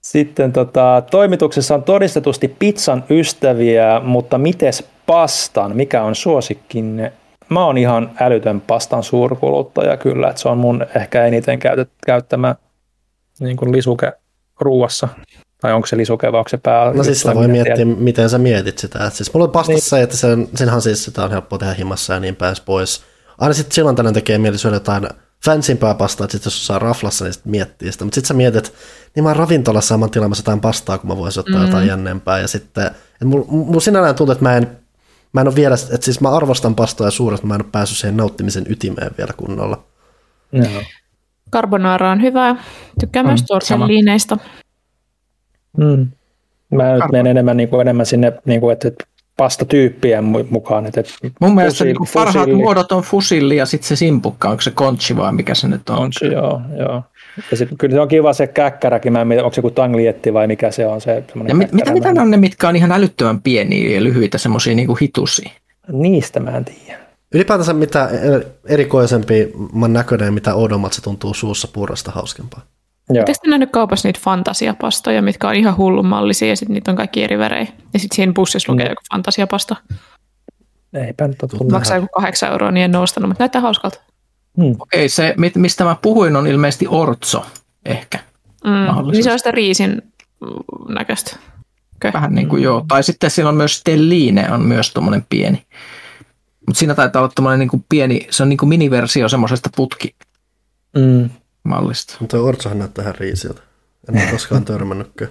Sitten tota, toimituksessa on todistetusti pizzan ystäviä, mutta mites pastan? Mikä on suosikkinne mä oon ihan älytön pastan suurkuluttaja kyllä, että se on mun ehkä eniten käytet, käyttämä niin kuin lisuke ruuassa. Tai onko se lisuke vai onko se pää? No siis sitä voi miettiä, tiedä. miten sä mietit sitä. Et siis mulla on pastassa niin. että sen, senhan siis sitä on helppo tehdä himassa ja niin pääs pois. Aina sitten silloin tänne tekee mieli syödä jotain fansimpää pastaa, että sit jos saa raflassa, niin sitten miettii sitä. Mutta sitten sä mietit, niin mä oon ravintolassa ja mä oon tilaamassa jotain pastaa, kun mä voisin ottaa mm. jotain jännempää. Ja sitten, että mulla mul sinällään tuntuu, että mä en Mä en ole vielä, että siis mä arvostan pastoja suuresti, mä en ole päässyt siihen nauttimisen ytimeen vielä kunnolla. Joo. Carbonara on hyvä. Tykkään mm, myös tortelliineista. Mm. Mä nyt menen enemmän, niin kuin, enemmän sinne, niin kuin, että pastatyyppien mukaan. Että, että Mun mielestä fusil, niin parhaat fusilli. muodot on fusilli ja sitten se simpukka, onko se konchi vai mikä se nyt on? Konchi, joo. joo. Ja sit, kyllä se on kiva se käkkäräkin, mä en onko se joku tanglietti vai mikä se on. Se, ja mit, mitä, mitä ne on ne, mitkä on ihan älyttömän pieniä ja lyhyitä, semmoisia niin hitusia? Niistä mä en tiedä. Ylipäätänsä mitä erikoisempi man näköinen, mitä oudommat se tuntuu suussa puurasta hauskempaa. Oletteko te nähnyt kaupassa niitä fantasiapastoja, mitkä on ihan hullunmallisia ja sitten niitä on kaikki eri värejä? Ja sitten siinä bussissa lukee mm. joku fantasiapasta. Eipä nyt ole Maksaa joku kahdeksan euroa, niin en ole ostanut, mutta näyttää hauskalta. Hmm. Okei, se mistä mä puhuin on ilmeisesti ortso ehkä. Mm, niin se on sitä riisin näköistä. Okay. Vähän niin kuin joo. Tai sitten siinä on myös stelliine on myös tuommoinen pieni. Mutta siinä taitaa olla tuommoinen niin kuin pieni, se on niin kuin miniversio semmoisesta putki. Mm mallista. Mutta Ortsahan näyttää ihan riisiltä. En ole koskaan törmännytkään.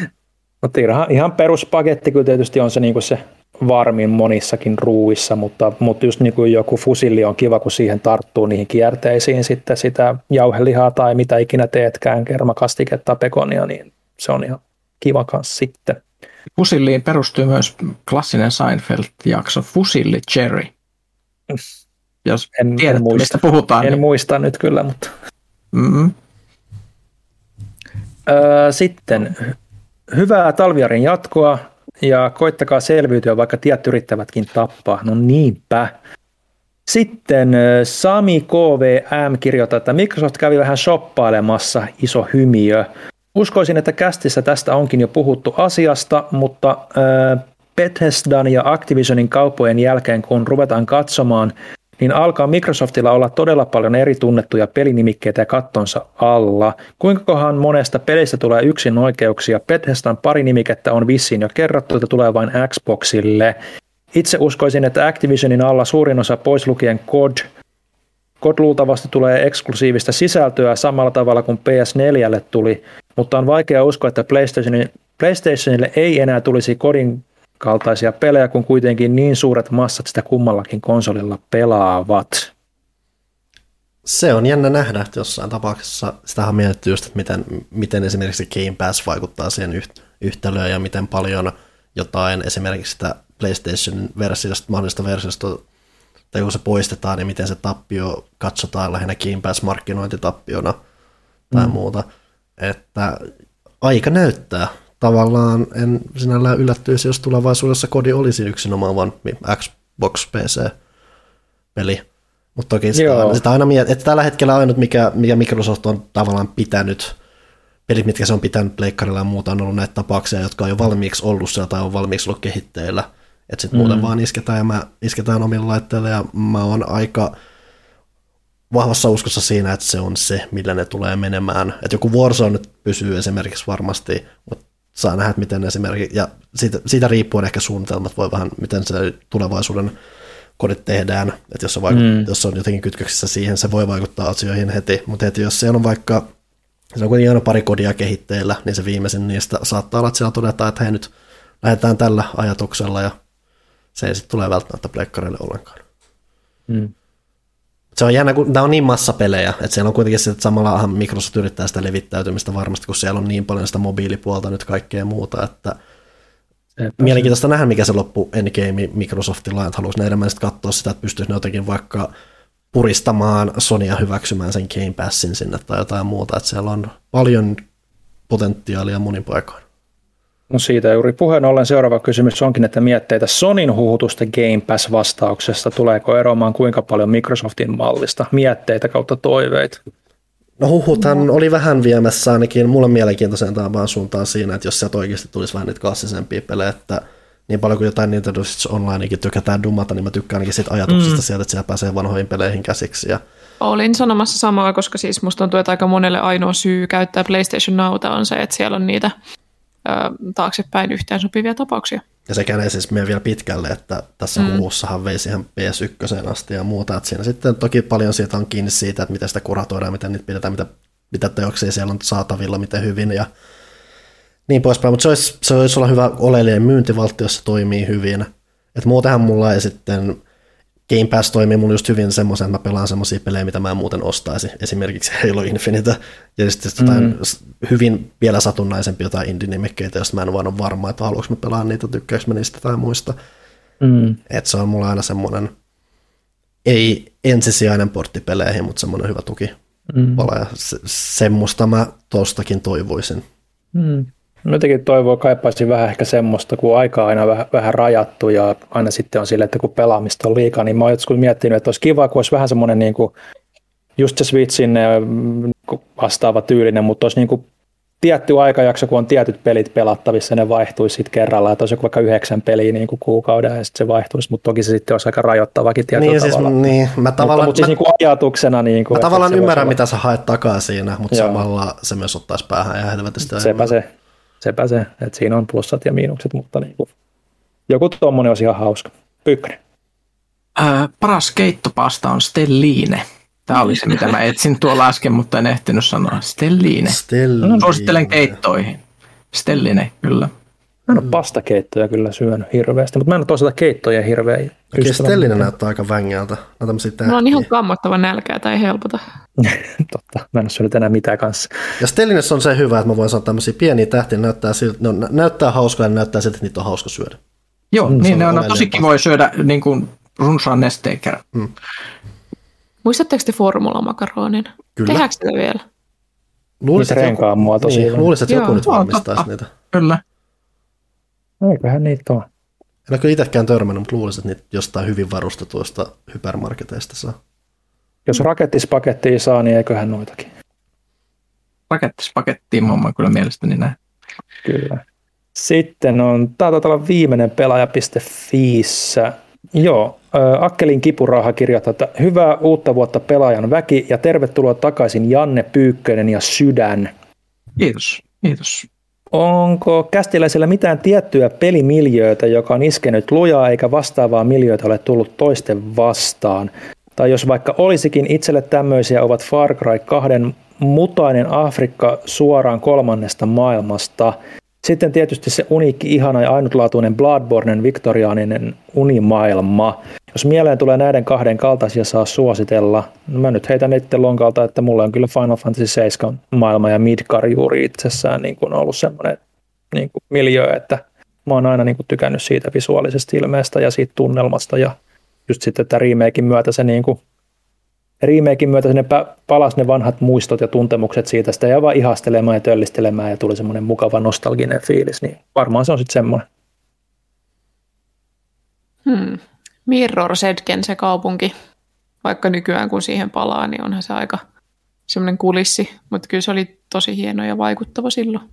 Mutta ihan, ihan peruspaketti kyllä tietysti on se, niin kuin se varmin monissakin ruuissa, mutta, mutta just niin kuin joku fusilli on kiva, kun siihen tarttuu niihin kierteisiin sitten sitä jauhelihaa tai mitä ikinä teetkään, kermakastiketta, pekonia, niin se on ihan kiva kanssa sitten. Fusilliin perustuu myös klassinen Seinfeld-jakso Fusilli Cherry. Jos en, tiedät, en muista, mistä puhutaan. En niin... muista nyt kyllä, mutta... Mm-hmm. Öö, sitten hyvää talviarin jatkoa ja koittakaa selviytyä, vaikka tiet yrittävätkin tappaa. No niinpä. Sitten Sami KVM kirjoittaa, että Microsoft kävi vähän shoppailemassa, iso hymiö. Uskoisin, että kästissä tästä onkin jo puhuttu asiasta, mutta äh, Bethesdan ja Activisionin kauppojen jälkeen, kun ruvetaan katsomaan, niin alkaa Microsoftilla olla todella paljon eri tunnettuja pelinimikkeitä kattonsa alla. Kuinka kohan monesta pelistä tulee yksin oikeuksia? Bethesdan pari nimikettä on vissiin jo kerrottu, että tulee vain Xboxille. Itse uskoisin, että Activisionin alla suurin osa pois lukien COD, COD luultavasti tulee eksklusiivista sisältöä samalla tavalla kuin PS4 tuli, mutta on vaikea uskoa, että PlayStationille ei enää tulisi kodin kaltaisia pelejä, kun kuitenkin niin suuret massat sitä kummallakin konsolilla pelaavat. Se on jännä nähdä, että jossain tapauksessa sitä on mietitty just, että miten, miten esimerkiksi Game Pass vaikuttaa siihen yhtälöön ja miten paljon jotain esimerkiksi sitä PlayStation-versiosta, mahdollista versiosta, tai kun se poistetaan, niin miten se tappio katsotaan lähinnä Game Pass-markkinointitappiona tai mm. muuta. Että aika näyttää tavallaan en sinällään yllättyisi, jos tulevaisuudessa kodi olisi yksinomaan vain Xbox PC-peli. Mutta toki sitä, aina, sitä aina mietit, että tällä hetkellä ainut, mikä, mikä Microsoft on tavallaan pitänyt, pelit, mitkä se on pitänyt pleikkarilla ja muuta, on ollut näitä tapauksia, jotka on jo valmiiksi ollut siellä tai on valmiiksi ollut kehitteillä. Että sitten mm. muuten vaan isketään ja mä isketään omilla laitteilla ja mä oon aika vahvassa uskossa siinä, että se on se, millä ne tulee menemään. Että joku Warzone nyt pysyy esimerkiksi varmasti, mutta saa nähdä, miten esimerkiksi, ja siitä, siitä riippuen ehkä suunnitelmat voi vähän, miten se tulevaisuuden kodit tehdään, että jos se, vaikut, mm. jos se on jotenkin kytköksissä siihen, se voi vaikuttaa asioihin heti, mutta heti jos siellä on vaikka, se on kuitenkin aina pari kodia kehitteillä, niin se viimeisin niistä saattaa olla, että siellä todetaan, että hei nyt lähdetään tällä ajatuksella, ja se ei sitten tule välttämättä pleikkareille ollenkaan. Mm se on jännä, kun nämä on niin massapelejä, että siellä on kuitenkin se, että samalla Microsoft yrittää sitä levittäytymistä varmasti, kun siellä on niin paljon sitä mobiilipuolta nyt kaikkea muuta, että Sepä mielenkiintoista nähdä, mikä se loppu endgame Microsoftilla, että haluaisi ne enemmän sitten katsoa sitä, että pystyisi ne jotenkin vaikka puristamaan Sonya hyväksymään sen Game Passin sinne tai jotain muuta, että siellä on paljon potentiaalia monin paikoin. No siitä juuri puheen ollen seuraava kysymys onkin, että mietteitä Sonin huhutusta Game Pass-vastauksesta. Tuleeko eroamaan kuinka paljon Microsoftin mallista? Mietteitä kautta toiveita? No huhuthan no. oli vähän viemässä ainakin mulle mielenkiintoisen vaan suuntaan siinä, että jos sieltä oikeasti tulisi vähän niitä klassisempia pelejä, että niin paljon kuin jotain Nintendo Switch Onlinekin tykätään dumata, niin mä tykkään ainakin siitä ajatuksesta mm. sieltä, että siellä pääsee vanhoihin peleihin käsiksi. Ja... Olin sanomassa samaa, koska siis musta tuntuu, että aika monelle ainoa syy käyttää PlayStation Nowta on se, että siellä on niitä taaksepäin yhteen sopivia tapauksia. Ja sekään ei siis mene vielä pitkälle, että tässä mm. huussahan veisi ihan PS1 asti ja muuta, että siinä sitten toki paljon siitä on kiinni siitä, että miten sitä kuratoidaan, miten niitä pidetään, mitä, mitä teoksia siellä on saatavilla, miten hyvin ja niin poispäin, mutta se olisi, se olisi olla hyvä oleellinen myyntivaltti, jos se toimii hyvin. Et muutenhan mulla ei sitten Game Pass toimii mulle just hyvin semmoisen, että mä pelaan semmoisia pelejä, mitä mä en muuten ostaisi. Esimerkiksi Halo Infinite ja sitten jotain mm. hyvin vielä satunnaisempi jotain indie-nimekkeitä, jos mä en vaan ole varma, että haluanko mä pelaa niitä, tykkääkö mä niistä tai muista. Mm. Että se on mulla aina semmoinen, ei ensisijainen portti peleihin, mutta semmoinen hyvä tuki. Mm. Ja se, semmoista mä tostakin toivoisin. Mm. Mä jotenkin toivoo, kaipaisin vähän ehkä semmoista, kun aika on aina vähän, vähän rajattu ja aina sitten on sille, että kun pelaamista on liikaa, niin mä oon joskus miettinyt, että olisi kiva, kun olisi vähän semmoinen niin kuin, just se Switchin vastaava tyylinen, mutta olisi niin kuin tietty aikajakso, kun on tietyt pelit pelattavissa, ne vaihtuisi sitten kerralla, että olisi joku vaikka yhdeksän peliä niin kuin kuukauden ja sitten se vaihtuisi, mutta toki se sitten olisi aika rajoittavakin tietyllä niin, siis tavalla. Siis, niin, mä tavallaan, mutta, mutta siis niin kuin ajatuksena. Niin kuin, mä tavallaan ymmärrän, mitä sä haet takaa siinä, mutta Joo. samalla se myös ottaisi päähän ja helvetistä. Sepä se, sepä se, että siinä on plussat ja miinukset, mutta niin kuin, joku tuommoinen olisi ihan hauska. Pyykkönen. Ää, paras keittopasta on Stelline. Tämä oli se, mitä mä etsin tuolla äsken, mutta en ehtinyt sanoa. Stelline. Stelline. Suosittelen keittoihin. Stelline, kyllä. Mä en ole pastakeittoja kyllä syönyt hirveästi, mutta mä en ole toisaalta keittoja hirveä. Okei, Stellinen näyttää aika vängältä. No on ihan kammottava nälkää tai helpota. Totta, mä en ole syönyt enää mitään kanssa. Ja Stellinessä on se hyvä, että mä voin sanoa tämmöisiä pieniä tähtiä, näyttää, siltä, no, näyttää hauskaa ja näyttää siltä, että niitä on hauska syödä. Joo, mm, niin ne on, on tosi kivoja syödä niin kuin runsaan nesteen kerran. Mm. Muistatteko te formulamakaronin? Kyllä. Tehdäänkö sitä vielä? Luulisin, että joku, muotoisia. Niin, luulisin, että joku Joo, nyt valmistaisi niitä. Kyllä. Eiköhän niitä ole. En ole kyllä itsekään törmännyt, mutta luulisin, että niitä jostain hyvin varustetuista hypermarketeista saa. Jos rakettispakettia saa, niin eiköhän noitakin. Rakettispakettiin mä oon kyllä mielestäni näin. Kyllä. Sitten on, tämä taitaa olla viimeinen pelaaja.fiissä. Joo, äh, Akkelin kipuraha kirjoittaa, että hyvää uutta vuotta pelaajan väki ja tervetuloa takaisin Janne Pyykkönen ja Sydän. Kiitos, kiitos. Onko kästiläisellä mitään tiettyä pelimiljöötä, joka on iskenyt lujaa eikä vastaavaa miljöötä ole tullut toisten vastaan? Tai jos vaikka olisikin itselle tämmöisiä, ovat Far Cry 2 mutainen Afrikka suoraan kolmannesta maailmasta. Sitten tietysti se uniikki, ihana ja ainutlaatuinen Bloodbornen viktoriaaninen unimaailma. Jos mieleen tulee näiden kahden kaltaisia saa suositella, no mä nyt heitän itse lonkalta, että mulla on kyllä Final Fantasy 7 maailma ja Midgar juuri itsessään niin kuin ollut semmoinen niin kuin miljö, että mä oon aina niin kuin tykännyt siitä visuaalisesta ilmeestä ja siitä tunnelmasta ja just sitten, että remakein myötä se niin kuin remakein myötä ne palas ne vanhat muistot ja tuntemukset siitä, sitä ja vaan ihastelemaan ja töllistelemään ja tuli semmoinen mukava nostalginen fiilis, niin varmaan se on sitten semmoinen. Hmm. Mirror Sedgen se kaupunki, vaikka nykyään kun siihen palaa, niin onhan se aika semmoinen kulissi, mutta kyllä se oli tosi hieno ja vaikuttava silloin.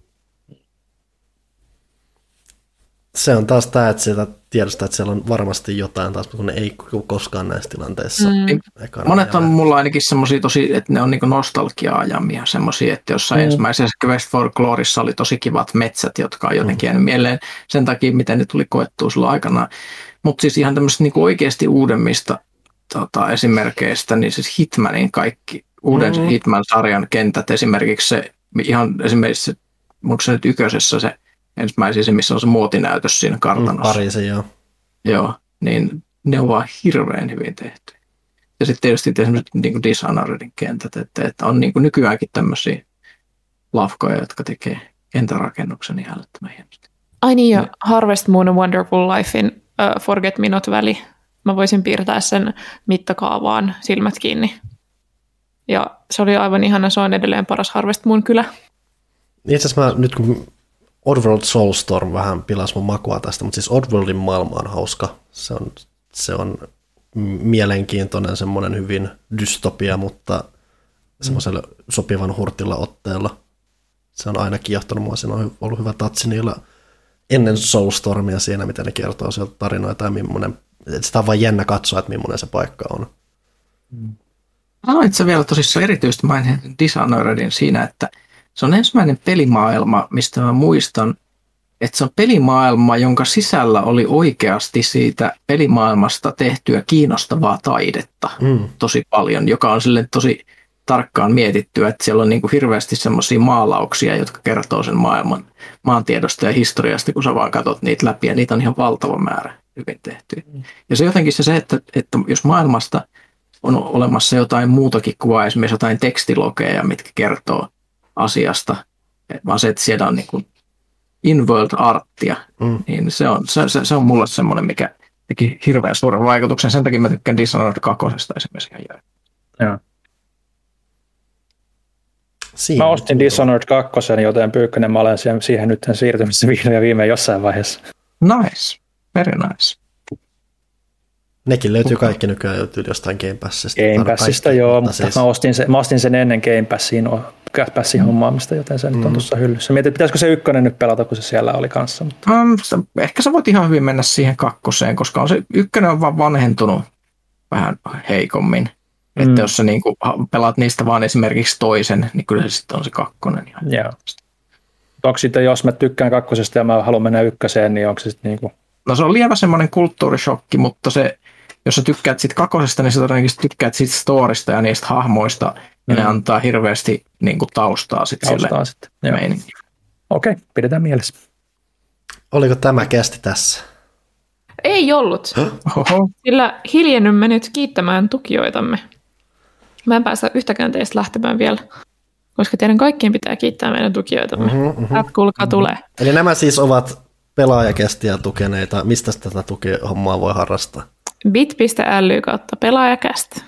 Se on taas tämä, että sieltä tiedostaa, että siellä on varmasti jotain taas, kun ne ei koskaan näissä tilanteissa. Mm. Monet on mulla ainakin semmoisia tosi, että ne on niinku nostalgia-ajamia semmoisia, että jossain mm. ensimmäisessä Quest for Glorissa oli tosi kivat metsät, jotka on jotenkin mm. mieleen sen takia, miten ne tuli koettua silloin aikanaan. Mutta siis ihan tämmöistä niinku oikeasti uudemmista tota, esimerkkeistä, niin siis Hitmanin kaikki, uuden mm. Hitman-sarjan kentät, esimerkiksi se, ihan esimerkiksi se, onko se nyt yköisessä se ensimmäisiä se, missä on se muotinäytös siinä kartanossa. Mm, Pariisi, joo. Joo, niin ne on vaan hirveän hyvin tehty. Ja sitten tietysti esimerkiksi niin kuin Dishonoredin kentät, että, että on niin kuin nykyäänkin tämmöisiä lafkoja, jotka tekee kentärakennuksen ihan älyttömän hienosti. Ai niin, ja Harvest Moon Wonderful Lifein uh, Forget Me Not väli. Mä voisin piirtää sen mittakaavaan silmät kiinni. Ja se oli aivan ihana, se on edelleen paras Harvest Moon kylä. Itse asiassa mä, nyt kun Oddworld Soulstorm vähän pilasi mun makua tästä, mutta siis Oddworldin maailma on hauska. Se on, se on mielenkiintoinen, semmoinen hyvin dystopia, mutta semmoisella sopivan hurtilla otteella. Se on aina kiehtonut mua, siinä on ollut hyvä tatsi niillä ennen Soulstormia siinä, miten ne kertoo sieltä tarinoita ja millainen, sitä on vain jännä katsoa, että millainen se paikka on. Sanoit sä vielä tosissaan erityisesti mainin Dishonoredin siinä, että – se on ensimmäinen pelimaailma, mistä mä muistan, että se on pelimaailma, jonka sisällä oli oikeasti siitä pelimaailmasta tehtyä kiinnostavaa taidetta mm. tosi paljon, joka on sille tosi tarkkaan mietitty, että siellä on niin kuin hirveästi semmoisia maalauksia, jotka kertoo sen maailman maantiedosta ja historiasta, kun sä vaan katsot niitä läpi, ja niitä on ihan valtava määrä hyvin tehty. Mm. Ja se jotenkin se, että, että jos maailmasta on olemassa jotain muutakin kuin esimerkiksi jotain tekstilogeja, mitkä kertoo asiasta, vaan se, että siellä on niin kuin in-world arttia, mm. niin se on, se, se, se on mulle semmoinen, mikä teki hirveän suuren vaikutuksen. Sen takia mä tykkään Dishonored 2 esimerkiksi ihan jäi. Joo. Siinä mä ostin Dishonored 2, joten Pyykkönen mä olen siihen nyt siirtymässä vihdoin ja viimein jossain vaiheessa. Nice, very nice. Nekin löytyy kaikki nykyään jostain Game Passista. Game Passista, joo, mutta siis... mä, ostin sen, mä ostin sen ennen Game Passiin Passin hommaamista, joten se mm. nyt on mm. tuossa hyllyssä. Mietin, pitäisikö se ykkönen nyt pelata, kun se siellä oli kanssa. Mutta... Um, ehkä sä voit ihan hyvin mennä siihen kakkoseen, koska on se ykkönen on vaan vanhentunut vähän heikommin. Mm. Että jos sä niin kuin pelaat niistä vaan esimerkiksi toisen, niin kyllä se sitten on se kakkonen. Ihan. Joo. Onko sitten, jos mä tykkään kakkosesta ja mä haluan mennä ykköseen, niin onko se sitten niin kuin... No se on lievä semmoinen kulttuurishokki, mutta se, jos sä tykkäät siitä kakkosesta, niin sä todennäköisesti tykkäät siitä storista ja niistä hahmoista, ja mm. ne antaa hirveästi niin kuin taustaa, sit taustaa sille sitten. Okei, okay, pidetään mielessä. Oliko tämä kästi tässä? Ei ollut, Oho. sillä hiljennymme nyt kiittämään tukijoitamme. Mä en päästä yhtäkään teistä lähtemään vielä, koska teidän kaikkien pitää kiittää meidän tukijoitamme. Mm-hmm, mm-hmm, kuulkaa mm-hmm. tulee. Eli nämä siis ovat pelaajakästiä tukeneita. Mistä tätä tukihommaa voi harrastaa? bit.ly kautta pelaajakästä.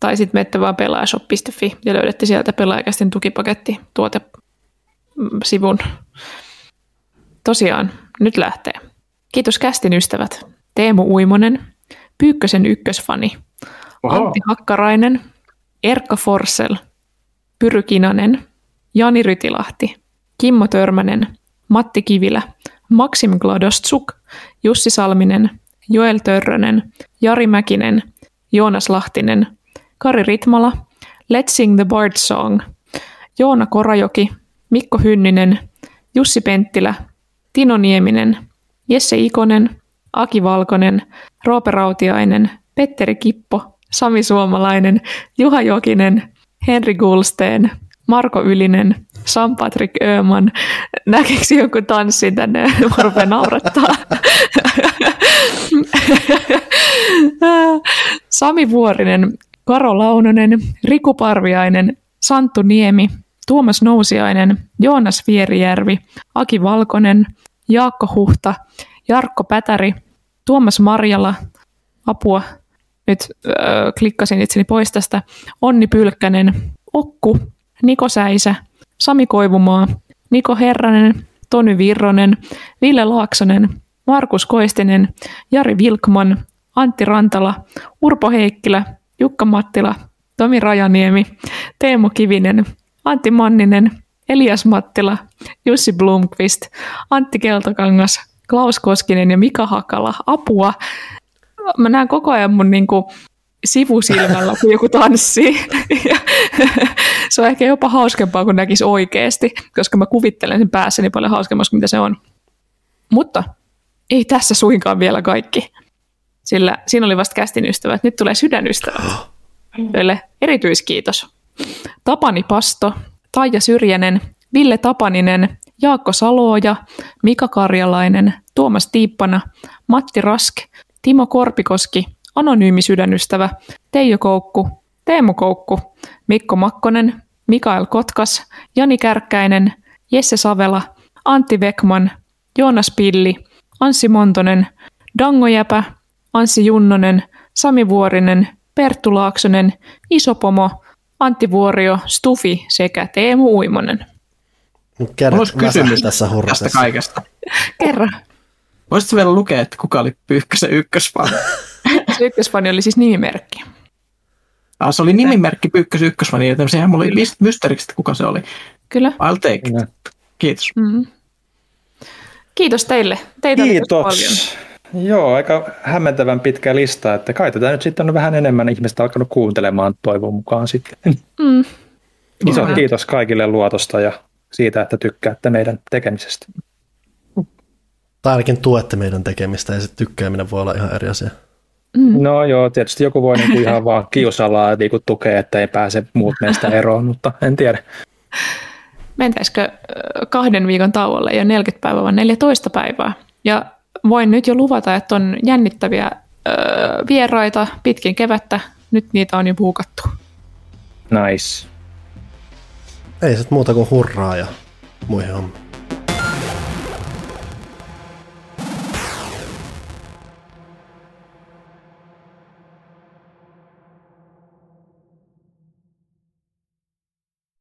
Tai sitten menette vaan pelaajashop.fi ja löydätte sieltä pelaajakästin tukipaketti tuote sivun. tosiaan, nyt lähtee. Kiitos kästin ystävät. Teemu Uimonen, Pyykkösen ykkösfani, Oho. Antti Hakkarainen, Erkka Forsell, Pyry Kinanen, Jani Rytilahti, Kimmo Törmänen, Matti Kivilä, Maksim Gladostsuk, Jussi Salminen, Joel Törrönen, Jari Mäkinen, Joonas Lahtinen, Kari Ritmala, Let's Sing the Bard Song, Joona Korajoki, Mikko Hynninen, Jussi Penttilä, Tino Nieminen, Jesse Ikonen, Aki Valkonen, Roope Rautiainen, Petteri Kippo, Sami Suomalainen, Juha Jokinen, Henri Gulsteen, Marko Ylinen, Sam-Patrik Öman. Näkeekö joku tanssin tänne? Mä rupean naurattaa. Sami Vuorinen, Karo Launonen, Riku Parviainen, Santtu Niemi, Tuomas Nousiainen, Joonas Vierijärvi, Aki Valkonen, Jaakko Huhta, Jarkko Pätäri, Tuomas Marjala, apua, nyt ö, klikkasin itseni pois tästä, Onni Pylkkänen, Okku, Niko Säisä, Sami Koivumaa, Niko Herranen, Tony Virronen, Ville Laaksonen, Markus Koistinen, Jari Vilkman, Antti Rantala, Urpo Heikkilä, Jukka Mattila, Tomi Rajaniemi, Teemu Kivinen, Antti Manninen, Elias Mattila, Jussi Blomqvist, Antti Keltokangas, Klaus Koskinen ja Mika Hakala. Apua! Mä näen koko ajan mun niinku sivusilmällä, kun joku tanssii. Se on ehkä jopa hauskempaa, kun näkisi oikeasti, koska mä kuvittelen sen päässäni paljon hauskemmassa kuin mitä se on. Mutta ei tässä suinkaan vielä kaikki. Sillä siinä oli vasta kästin ystävät. Nyt tulee sydänystävät. Joille erityiskiitos. Tapani Pasto, Taija Syrjänen, Ville Tapaninen, Jaakko Salooja, Mika Karjalainen, Tuomas Tiippana, Matti Rask, Timo Korpikoski, Anonyymi sydänystävä, Teijo Koukku, Teemu Koukku, Mikko Makkonen, Mikael Kotkas, Jani Kärkkäinen, Jesse Savela, Antti Vekman, Joonas Pilli, Anssi Montonen, Dango Jäpä, Anssi Junnonen, Sami Vuorinen, Perttu Laaksonen, Iso Pomo, Antti Vuorio, Stufi sekä Teemu Uimonen. Väsähti kysymys tässä tästä hurratessa. kaikesta. Kerro. Voisitko vielä lukea, että kuka oli Pyykkösen ykkösfani? Se ykkösfani oli siis nimimerkki. Ah, se oli nimimerkki Pyykkösen ykkösfani, joten sehän mulla oli mysteeriksi, että kuka se oli. Kyllä. I'll take it. Kiitos. Mm-hmm. Kiitos teille. Teitä oli tosi paljon. Joo, aika hämmentävän pitkä lista, että kai tätä nyt sitten on vähän enemmän ihmistä alkanut kuuntelemaan toivon mukaan sitten. Mm. Iso Kyllä. kiitos kaikille luotosta ja siitä, että tykkäätte meidän tekemisestä. Tai ainakin tuette meidän tekemistä ja se tykkääminen voi olla ihan eri asia. Mm. No joo, tietysti joku voi niinku ihan vaan kiusalla ja niinku tukea, että ei pääse muut meistä eroon, mutta en tiedä. Mentäisikö kahden viikon tauolle jo 40 päivää vai 14 päivää? Ja voin nyt jo luvata, että on jännittäviä ö, vieraita pitkin kevättä. Nyt niitä on jo puukattu. Nice. Ei sit muuta kuin hurraa ja muihin hommiin.